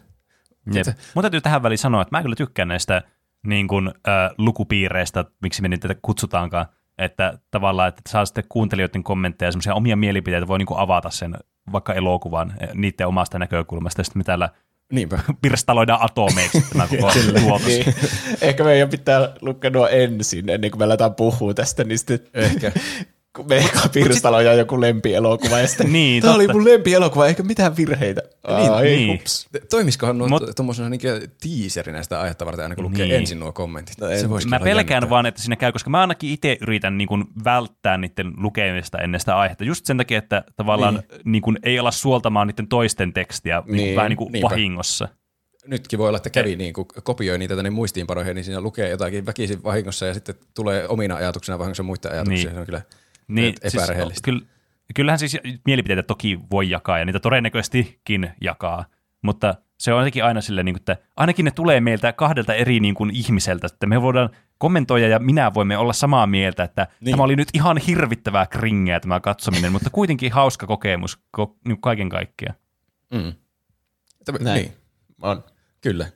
Jep. Että- Mun täytyy tähän väliin sanoa, että mä kyllä tykkään näistä niin kuin, äh, lukupiireistä, miksi me niitä kutsutaankaan, että tavallaan, että saa sitten kuuntelijoiden kommentteja ja semmoisia omia mielipiteitä, voi niin kuin avata sen vaikka elokuvan eh, niiden omasta näkökulmasta, ja sitten me täällä Niinpä. pirstaloidaan atomeiksi tämä koko tuotos. Niin. Ehkä meidän pitää lukea nuo ensin, ennen kuin me aletaan puhua tästä, niin sitten Ehkä. Kun me eka pirstaloja joku lempielokuva, ja sitten Niin, tämä oli totta. mun lempielokuva, eikä mitään virheitä. Niin, Ai, niin. hups. Toimisikohan nuo Mut- tuommoisena niinku tiiserinä sitä aihetta varten, aina kun lukee Niin. ensin nuo kommentit. No en- se Mä pelkään vaan, että siinä käy, koska mä ainakin itse yritän niin kuin välttää niiden lukemista ennen sitä aihetta. Just sen takia, että tavallaan niin. Niin kuin ei ala suoltamaan niiden toisten tekstiä niin. Niin, vähän niin kuin niinpä. vahingossa. Nytkin voi olla, että kävi niin, kun kopioi niitä tänne muistiinpanoihin, niin siinä lukee jotakin väkisin vahingossa ja sitten tulee omina ajatuksina vahingossa muiden ajatuksia. Niin. Se on kyllä Niin, epärehellistä. Siis, kyllä, kyllähän siis mielipiteitä toki voi jakaa ja niitä todennäköisestikin jakaa, mutta se on jotenkin aina silleen, niin kuin, että ainakin ne tulee meiltä kahdelta eri niin kuin, ihmiseltä, että me voidaan kommentoida ja minä voimme olla samaa mieltä, että niin. Niin. tämä oli nyt ihan hirvittävää kringeä tämä katsominen, mutta kuitenkin hauska kokemus ko- niin kaiken kaikkiaan. Mm. Tämä, Näin. niin, On. kyllä.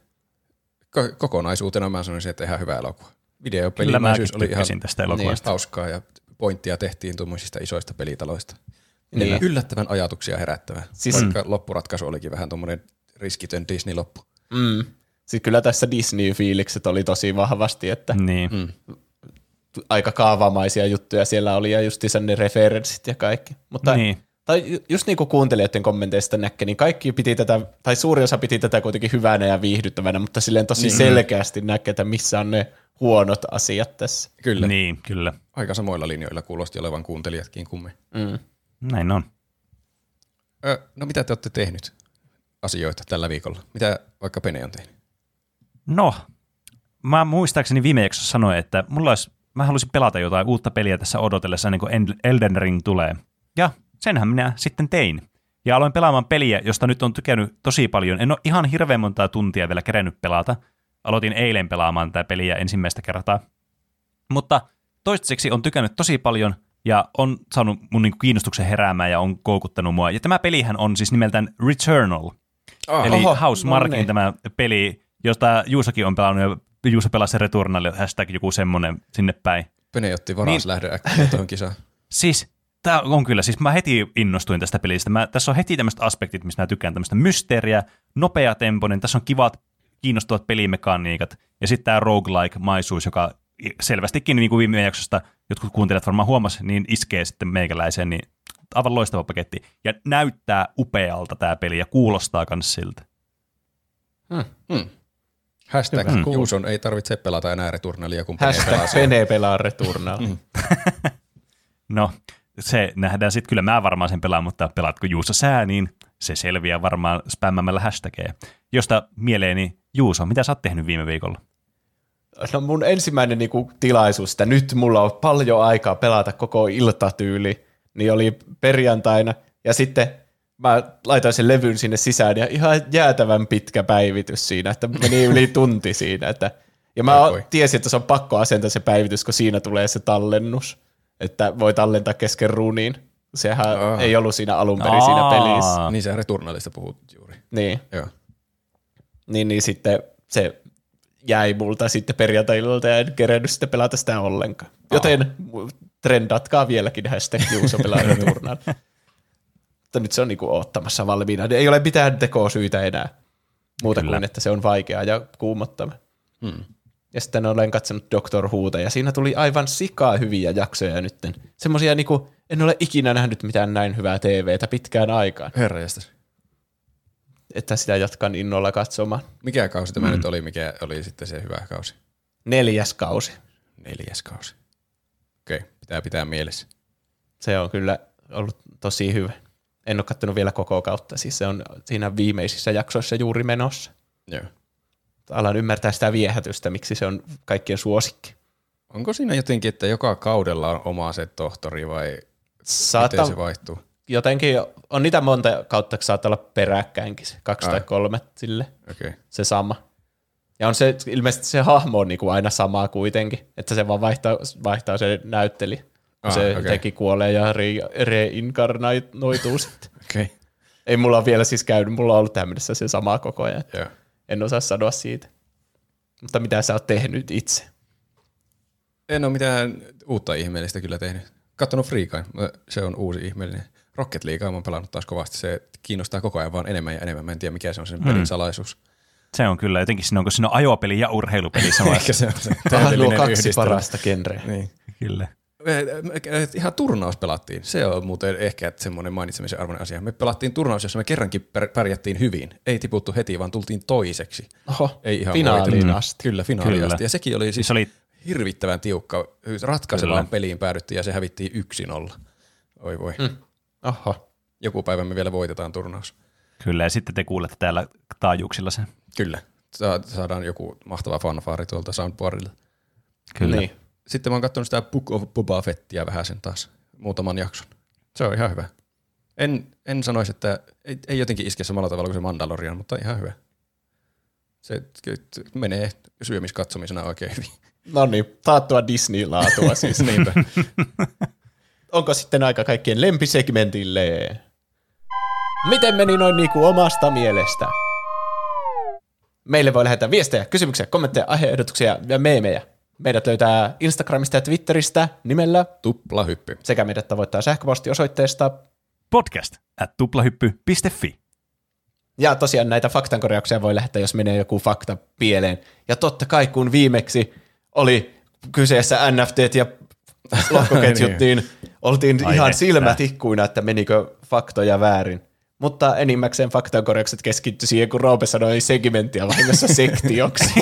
Ko- kokonaisuutena mä sanoisin, että ihan hyvä elokuva. Kyllä mäkin Videopelimäisyys oli ihan tästä elokuvasta. hauskaa ja pointtia tehtiin tuommoisista isoista pelitaloista. Niin. Niin. Yllättävän ajatuksia herättävä. Siis- Siis, Vaikka loppuratkaisu olikin vähän tuommoinen riskitön Disney-loppu. Mm. Sitten kyllä tässä Disney-fiilikset oli tosi vahvasti, että Niin. Mm. aika kaavamaisia juttuja siellä oli ja justiinsa ne referenssit ja kaikki. Mutta Niin. Tai ju- just niin kuin kuuntelijoiden kommenteista näkee, niin kaikki piti tätä, tai suuri osa piti tätä kuitenkin hyvänä ja viihdyttävänä, mutta silleen tosi niin. selkeästi näkee, että missä on ne huonot asiat tässä. Kyllä. Niin. Niin, kyllä. Aika samoilla linjoilla kuulosti olevan kuuntelijatkin kummin. Mm. Näin on. Ö, no mitä te olette tehnyt asioita tällä viikolla? Mitä vaikka Pene on tehnyt? No, mä muistaakseni viime jaksossa sanoin, että mulla olisi, mä haluaisin pelata jotain uutta peliä tässä odotellessa ennen kuin En- Elden Ring tulee. Ja senhän minä sitten tein. Ja aloin pelaamaan peliä, josta nyt on tykännyt tosi paljon. En ole ihan hirveän montaa tuntia vielä kerennyt pelata. Aloitin eilen pelaamaan tätä peliä ensimmäistä kertaa. Mutta toistaiseksi on tykännyt tosi paljon ja on saanut mun niinku kiinnostuksen heräämään ja on koukuttanut mua. Ja tämä pelihän on siis nimeltään Returnal. Ah, Eli Oho, House no Markin niin. tämä peli, josta Juusakin on pelannut ja Juusa pelasi Returnal, hashtag joku semmonen sinne päin. Pene otti varas niin. lähdön äkkiä tuohon kisaan. Siis tämä on kyllä, siis mä heti innostuin tästä pelistä. Mä, tässä on heti tämmöiset aspektit, mistä mä tykkään, tämmöistä mysteeriä, nopea temponen, tässä on kivat, kiinnostavat pelimekaniikat, ja sitten tämä roguelike-maisuus, joka selvästikin niin kuin viime jaksosta jotkut kuuntelijat varmaan huomasi, niin iskee sitten meikäläiseen, niin aivan loistava paketti. Ja näyttää upealta tämä peli, ja kuulostaa myös siltä. Hmm. Hashtag Hyvä. Juuson ei tarvitse pelata enää returnalia, kun Pene pelaa Hashtag pelaa Returnal. No, se nähdään sitten. Kyllä mä varmaan sen pelaan, mutta pelaatko Juuso sää, niin se selviää varmaan spämmämällä hashtageja. Josta mieleeni, Juuso, mitä sä oot tehnyt viime viikolla? No mun ensimmäinen niinku tilaisuus, että nyt mulla on paljon aikaa pelata koko iltatyyli, niin oli perjantaina. Ja sitten mä laitoin sen levyn sinne sisään ja ihan jäätävän pitkä päivitys siinä, että meni yli tunti siinä. Että, ja mä voi. tiesin, että se on pakko asentaa se päivitys, kun siinä tulee se tallennus, että voi tallentaa kesken runin. Sehän Aa. ei ollut siinä alun perin siinä Aa. pelissä. Niin sä returnalista puhut juuri. Niin. Joo. niin, niin sitten se jäi multa sitten perjantai-illalta ja en kerennyt sitten pelata sitä ollenkaan. Joten trendatkaa vieläkin hashtag Juuso pelaa Returnal. Mutta nyt se on niinku oottamassa valmiina. Ei ole mitään tekosyitä enää. Muuta Kyllä. kuin, että se on vaikeaa ja kuumottava. Hmm. Ja sitten olen katsonut Doctor Whota, ja siinä tuli aivan sikaa hyviä jaksoja nytten. Semmoisia niinku, en ole ikinä nähnyt mitään näin hyvää TVtä pitkään aikaan, Herra jästäs. että sitä jatkan innolla katsomaan. Mikä kausi tämä mm. nyt oli, mikä oli sitten se hyvä kausi? Neljäs kausi. Neljäs kausi. Okei, pitää pitää mielessä. Se on kyllä ollut tosi hyvä. En ole katsonut vielä koko kautta, siis se on siinä viimeisissä jaksoissa juuri menossa. Joo. Alan ymmärtää sitä viehätystä, miksi se on kaikkien suosikki. Onko siinä jotenkin, että joka kaudella on oma se tohtori vai miten Saattaa, se vaihtuu? jotenkin, on niitä monta kautta, että saattaa olla peräkkäinkin, se kaksi Ai. tai kolme sille, Okei. se sama. Ja on se, ilmeisesti se hahmo on niinku aina sama kuitenkin, että se vaan vaihtaa, vaihtaa se näytteli. Ah, se okei. jotenkin kuolee ja re, reinkarnoituu sitten. Okei. Ei mulla ole vielä siis käynyt, mulla on ollut tämmöisessä se sama koko ajan. Joo. En osaa sanoa siitä. Mutta mitä sä oot tehnyt itse? En ole mitään uutta ihmeellistä kyllä tehnyt. Kattonut Guy. Se on uusi ihmeellinen. Rocket League mä oon pelannut taas kovasti. Se kiinnostaa koko ajan vaan enemmän ja enemmän. Mä en tiedä, mikä se on sen pelin salaisuus. Se on kyllä jotenkin, siinä onko siinä on ajopeli ja urheilupeli samassa. Ehkä se on se nuo täydellinen kaksi yhdistelmä. parasta genreä. Niin. kyllä. Me- me- Ihan turnaus pelattiin. Se on muuten ehkä semmoinen mainitsemisen arvoinen asia. Me pelattiin turnaus, jossa me kerrankin pär- pärjättiin hyvin. Ei tiputtu heti, vaan tultiin toiseksi. Oho, Ei ihan finaaliin asti. Kyllä, finaaliin Kyllä. asti. Ja sekin oli siis Se oli hirvittävän tiukka. Ratkaisevaan Kyllä. peliin päädyttiin ja se hävittiin 1-0. Oi voi. Mm. Oho. Joku päivä me vielä voitetaan turnaus. Kyllä, ja sitten te kuulette täällä taajuuksilla sen. Kyllä. Sa- saadaan joku mahtava fanfaari tuolta soundboardilta. Kyllä. Niin. Sitten mä oon katsonut sitä Book of Boba Fettia vähän sen taas, muutaman jakson. Se on ihan hyvä. En, en sanoisi, että ei, ei jotenkin iske samalla tavalla kuin se Mandalorian, mutta ihan hyvä. Se menee syömiskatsomisena oikein hyvin. No niin, taattua Disney-laatua siis. Niinpä. Onko sitten aika kaikkien lempisegmentille? Miten meni noin niinku omasta mielestä? Meille voi lähettää viestejä, kysymyksiä, kommentteja, aiheehdotuksia ja meemejä. Meidät löytää Instagramista ja Twitteristä nimellä Tuplahyppy. sekä meidät tavoittaa sähköpostiosoitteesta. Podcast at tuplahyppy.fi. Ja tosiaan näitä faktankorjauksia voi lähettää, jos menee joku fakta pieleen. Ja totta kai, kun viimeksi oli kyseessä NFTt ja lohkoketjut, niin oltiin Ai ihan että. silmät ikkuina, että menikö faktoja väärin. Mutta enimmäkseen faktankorjaukset keskittyi siihen, kun Roope sanoi segmenttiä vahingossa sektioksi.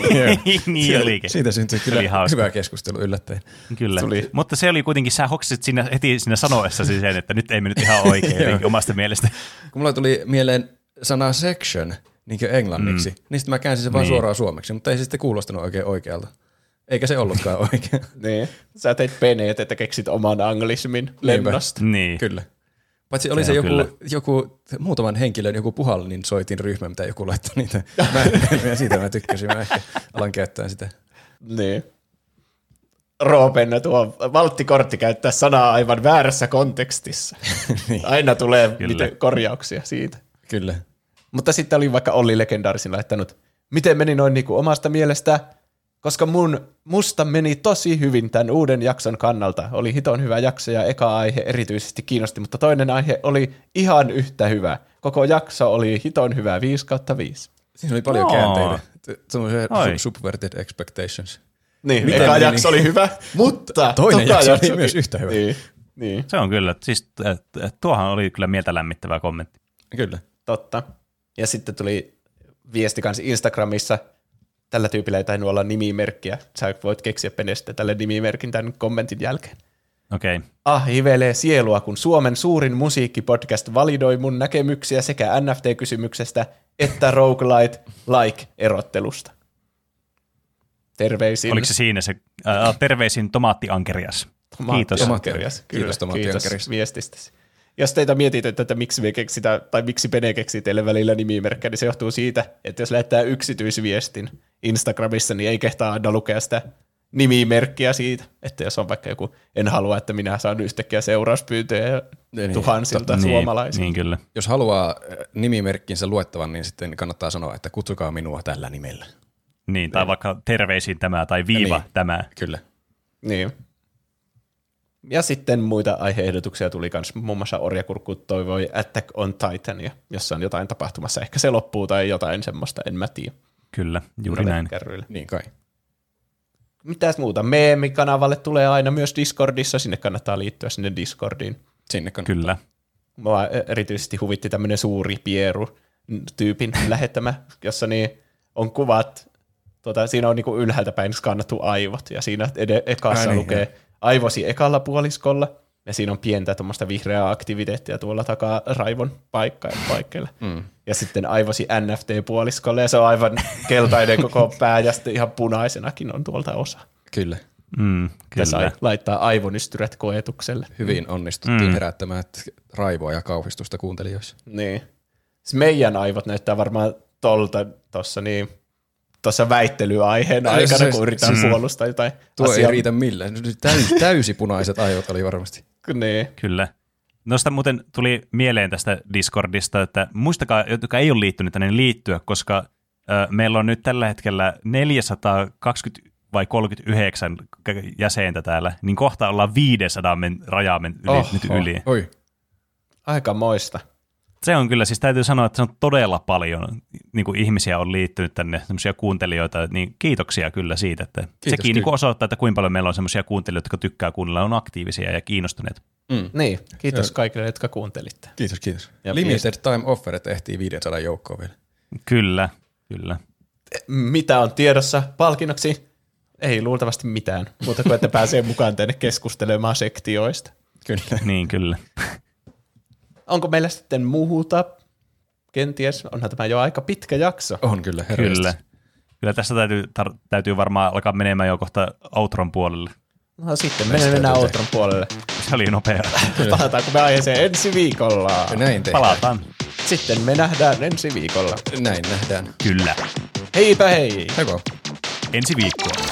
niin olikin. Siitä syntyi kyllä hauska. hyvä keskustelu yllättäen. Kyllä. Tuli. Mutta se oli kuitenkin, sä hoksasit siinä, heti siinä sanoessasi sen, että nyt ei mennyt ihan oikein jotenkin omasta mielestä. Kun mulla tuli mieleen sana section niin kuin englanniksi, mm. niin sitten mä käänsin sen vaan Niin. suoraan suomeksi, mutta ei se sitten kuulostanut oikein oikealta. Eikä se ollutkaan oikein. niin. Sä teit peneet, että keksit oman anglismin lennosta. Niin. Kyllä. Paitsi oli Se se, joku, kyllä. joku, muutaman henkilön joku puhallin soitin ryhmä, mitä joku laittoi niitä. Mä, ja siitä mä tykkäsin, mä ehkä alan käyttää sitä. Niin. Roopen tuo valttikortti käyttää sanaa aivan väärässä kontekstissa. Niin. Aina tulee Kyllä. miten, korjauksia siitä. Kyllä. Mutta sitten oli vaikka Olli Legendaarisin laittanut, miten meni noin niinku omasta mielestä, koska mun, musta meni tosi hyvin tämän uuden jakson kannalta. Oli hiton hyvä jakso ja eka aihe erityisesti kiinnosti, mutta toinen aihe oli ihan yhtä hyvä. Koko jakso oli hiton hyvä 5 kautta 5. Siinä oli paljon Oo. käänteitä. Semmoisia Oi. su- subverted expectations. Niin, Miten eka meni? jakso oli hyvä, mutta Toinen toka jakso oli myös yhtä hyvä. Niin, niin, Se on kyllä, siis tuohan oli kyllä mieltä lämmittävä kommentti. Kyllä. totta. Ja sitten tuli viesti kanssa Instagramissa, tällä tyypillä ei tainnut olla nimimerkkiä. Sä voit keksiä penestä tälle nimimerkin tämän kommentin jälkeen. Okei. Okay. Ah, hivelee sielua, kun Suomen suurin musiikkipodcast validoi mun näkemyksiä sekä NFT-kysymyksestä että roguelite like-erottelusta. Terveisin. Oliko se siinä se, äh, terveisin tomaattiankerias. Kiitos. Tomaattiankerias. Kyllä, Kiitos, kiitos tomaattiankerias. viestistäsi. Jos teitä mietitte, että miksi me keksitään, tai miksi Pene keksii teille välillä nimimerkkejä, niin se johtuu siitä, että jos lähettää yksityisviestin Instagramissa, niin ei kehtaa aina lukea sitä nimimerkkiä siitä. Että jos on vaikka joku, en halua, että minä saan yhtäkkiä seurauspyyntöjä Niin, tuhansilta Niin, suomalaisilta. niin kyllä. Jos haluaa äh, nimimerkkinsä luettavan, niin sitten kannattaa sanoa, että kutsukaa minua tällä nimellä. Niin, tai vaikka terveisin tämä tai viiva Niin. tämä. Kyllä. Niin. Ja sitten muita aiheehdotuksia tuli myös. Muun muassa Orjakurkku toivoi Attack on Titania, jossa on jotain tapahtumassa. Ehkä se loppuu tai jotain semmoista, en mä tiedä. Kyllä, juuri näin. kärryillä. Niin kai. Mitäs muuta? Meemi-kanavalle tulee aina myös Discordissa, sinne kannattaa liittyä sinne Discordiin. Sinne kannattaa. Kyllä. Mua erityisesti huvitti tämmöinen suuri pieru-tyypin lähettämä, jossa niin on kuvat, tuota, siinä on niinku ylhäältä päin skannattu aivot, ja siinä ed- ekassa Ai niin, lukee aivosi ekalla puoliskolla, ja siinä on pientä tuommoista vihreää aktiviteettia tuolla takaa raivon paikka paikkeilla. Mm. Ja sitten aivosi NFT-puoliskolle, ja se on aivan keltainen koko pää, ja sitten ihan punaisenakin on tuolta osa. Kyllä. Mm, Ja sai kyllä. laittaa aivonystyrät koetukselle. Hyvin onnistuttiin mm. herättämään raivoa ja kauhistusta kuuntelijoissa. Niin. Siis meidän aivot näyttää varmaan tolta tuossa niin, tuossa väittelyaiheen Ai, aikana, se- kun yritetään siis- puolustaa jotain Tuo asiaa. ei riitä millään. Täys, täysipunaiset aivot oli varmasti. Niin. Kyllä. Noista muuten tuli mieleen tästä Discordista, että muistakaa, jotka ei ole liittynyt tänne, niin liittyä, koska ö, meillä on nyt tällä hetkellä 420 vai 39 jäsentä täällä, niin kohta ollaan 500 men, rajaa men, yli, Oh, nyt oh, yli. Oi. Aika moista. Se on kyllä, siis täytyy sanoa, että se on todella paljon niin kuin ihmisiä on liittynyt tänne, semmoisia kuuntelijoita, niin kiitoksia kyllä siitä, että Kiitos, sekin niin kuin osoittaa, että kuinka paljon meillä on semmoisia kuuntelijoita, jotka tykkää kuunnella, on aktiivisia ja kiinnostuneet. Mm. Niin, kiitos kaikille, jotka kuuntelitte. Kiitos, kiitos. Ja Limited time offeret ehtii 500 joukkoa vielä. Kyllä, kyllä. Mitä on tiedossa palkinnoksi? Ei luultavasti mitään, mutta kun että pääsee mukaan tänne keskustelemaan sektioista. Kyllä. niin, kyllä. Onko meillä sitten muuta? Kenties, onhan tämä jo aika pitkä jakso. On kyllä, herrasti. Kyllä. Kyllä tässä täytyy, tar- täytyy varmaan alkaa menemään jo kohta outron puolelle. No sitten mennään, mennään outron puolelle. Se oli nopea. Palataanko me aiheeseen ensi viikolla? Näin tehdään. Palataan. Sitten me nähdään ensi viikolla. Näin nähdään. Kyllä. Heipä hei! Heippa. Ensi viikkoon.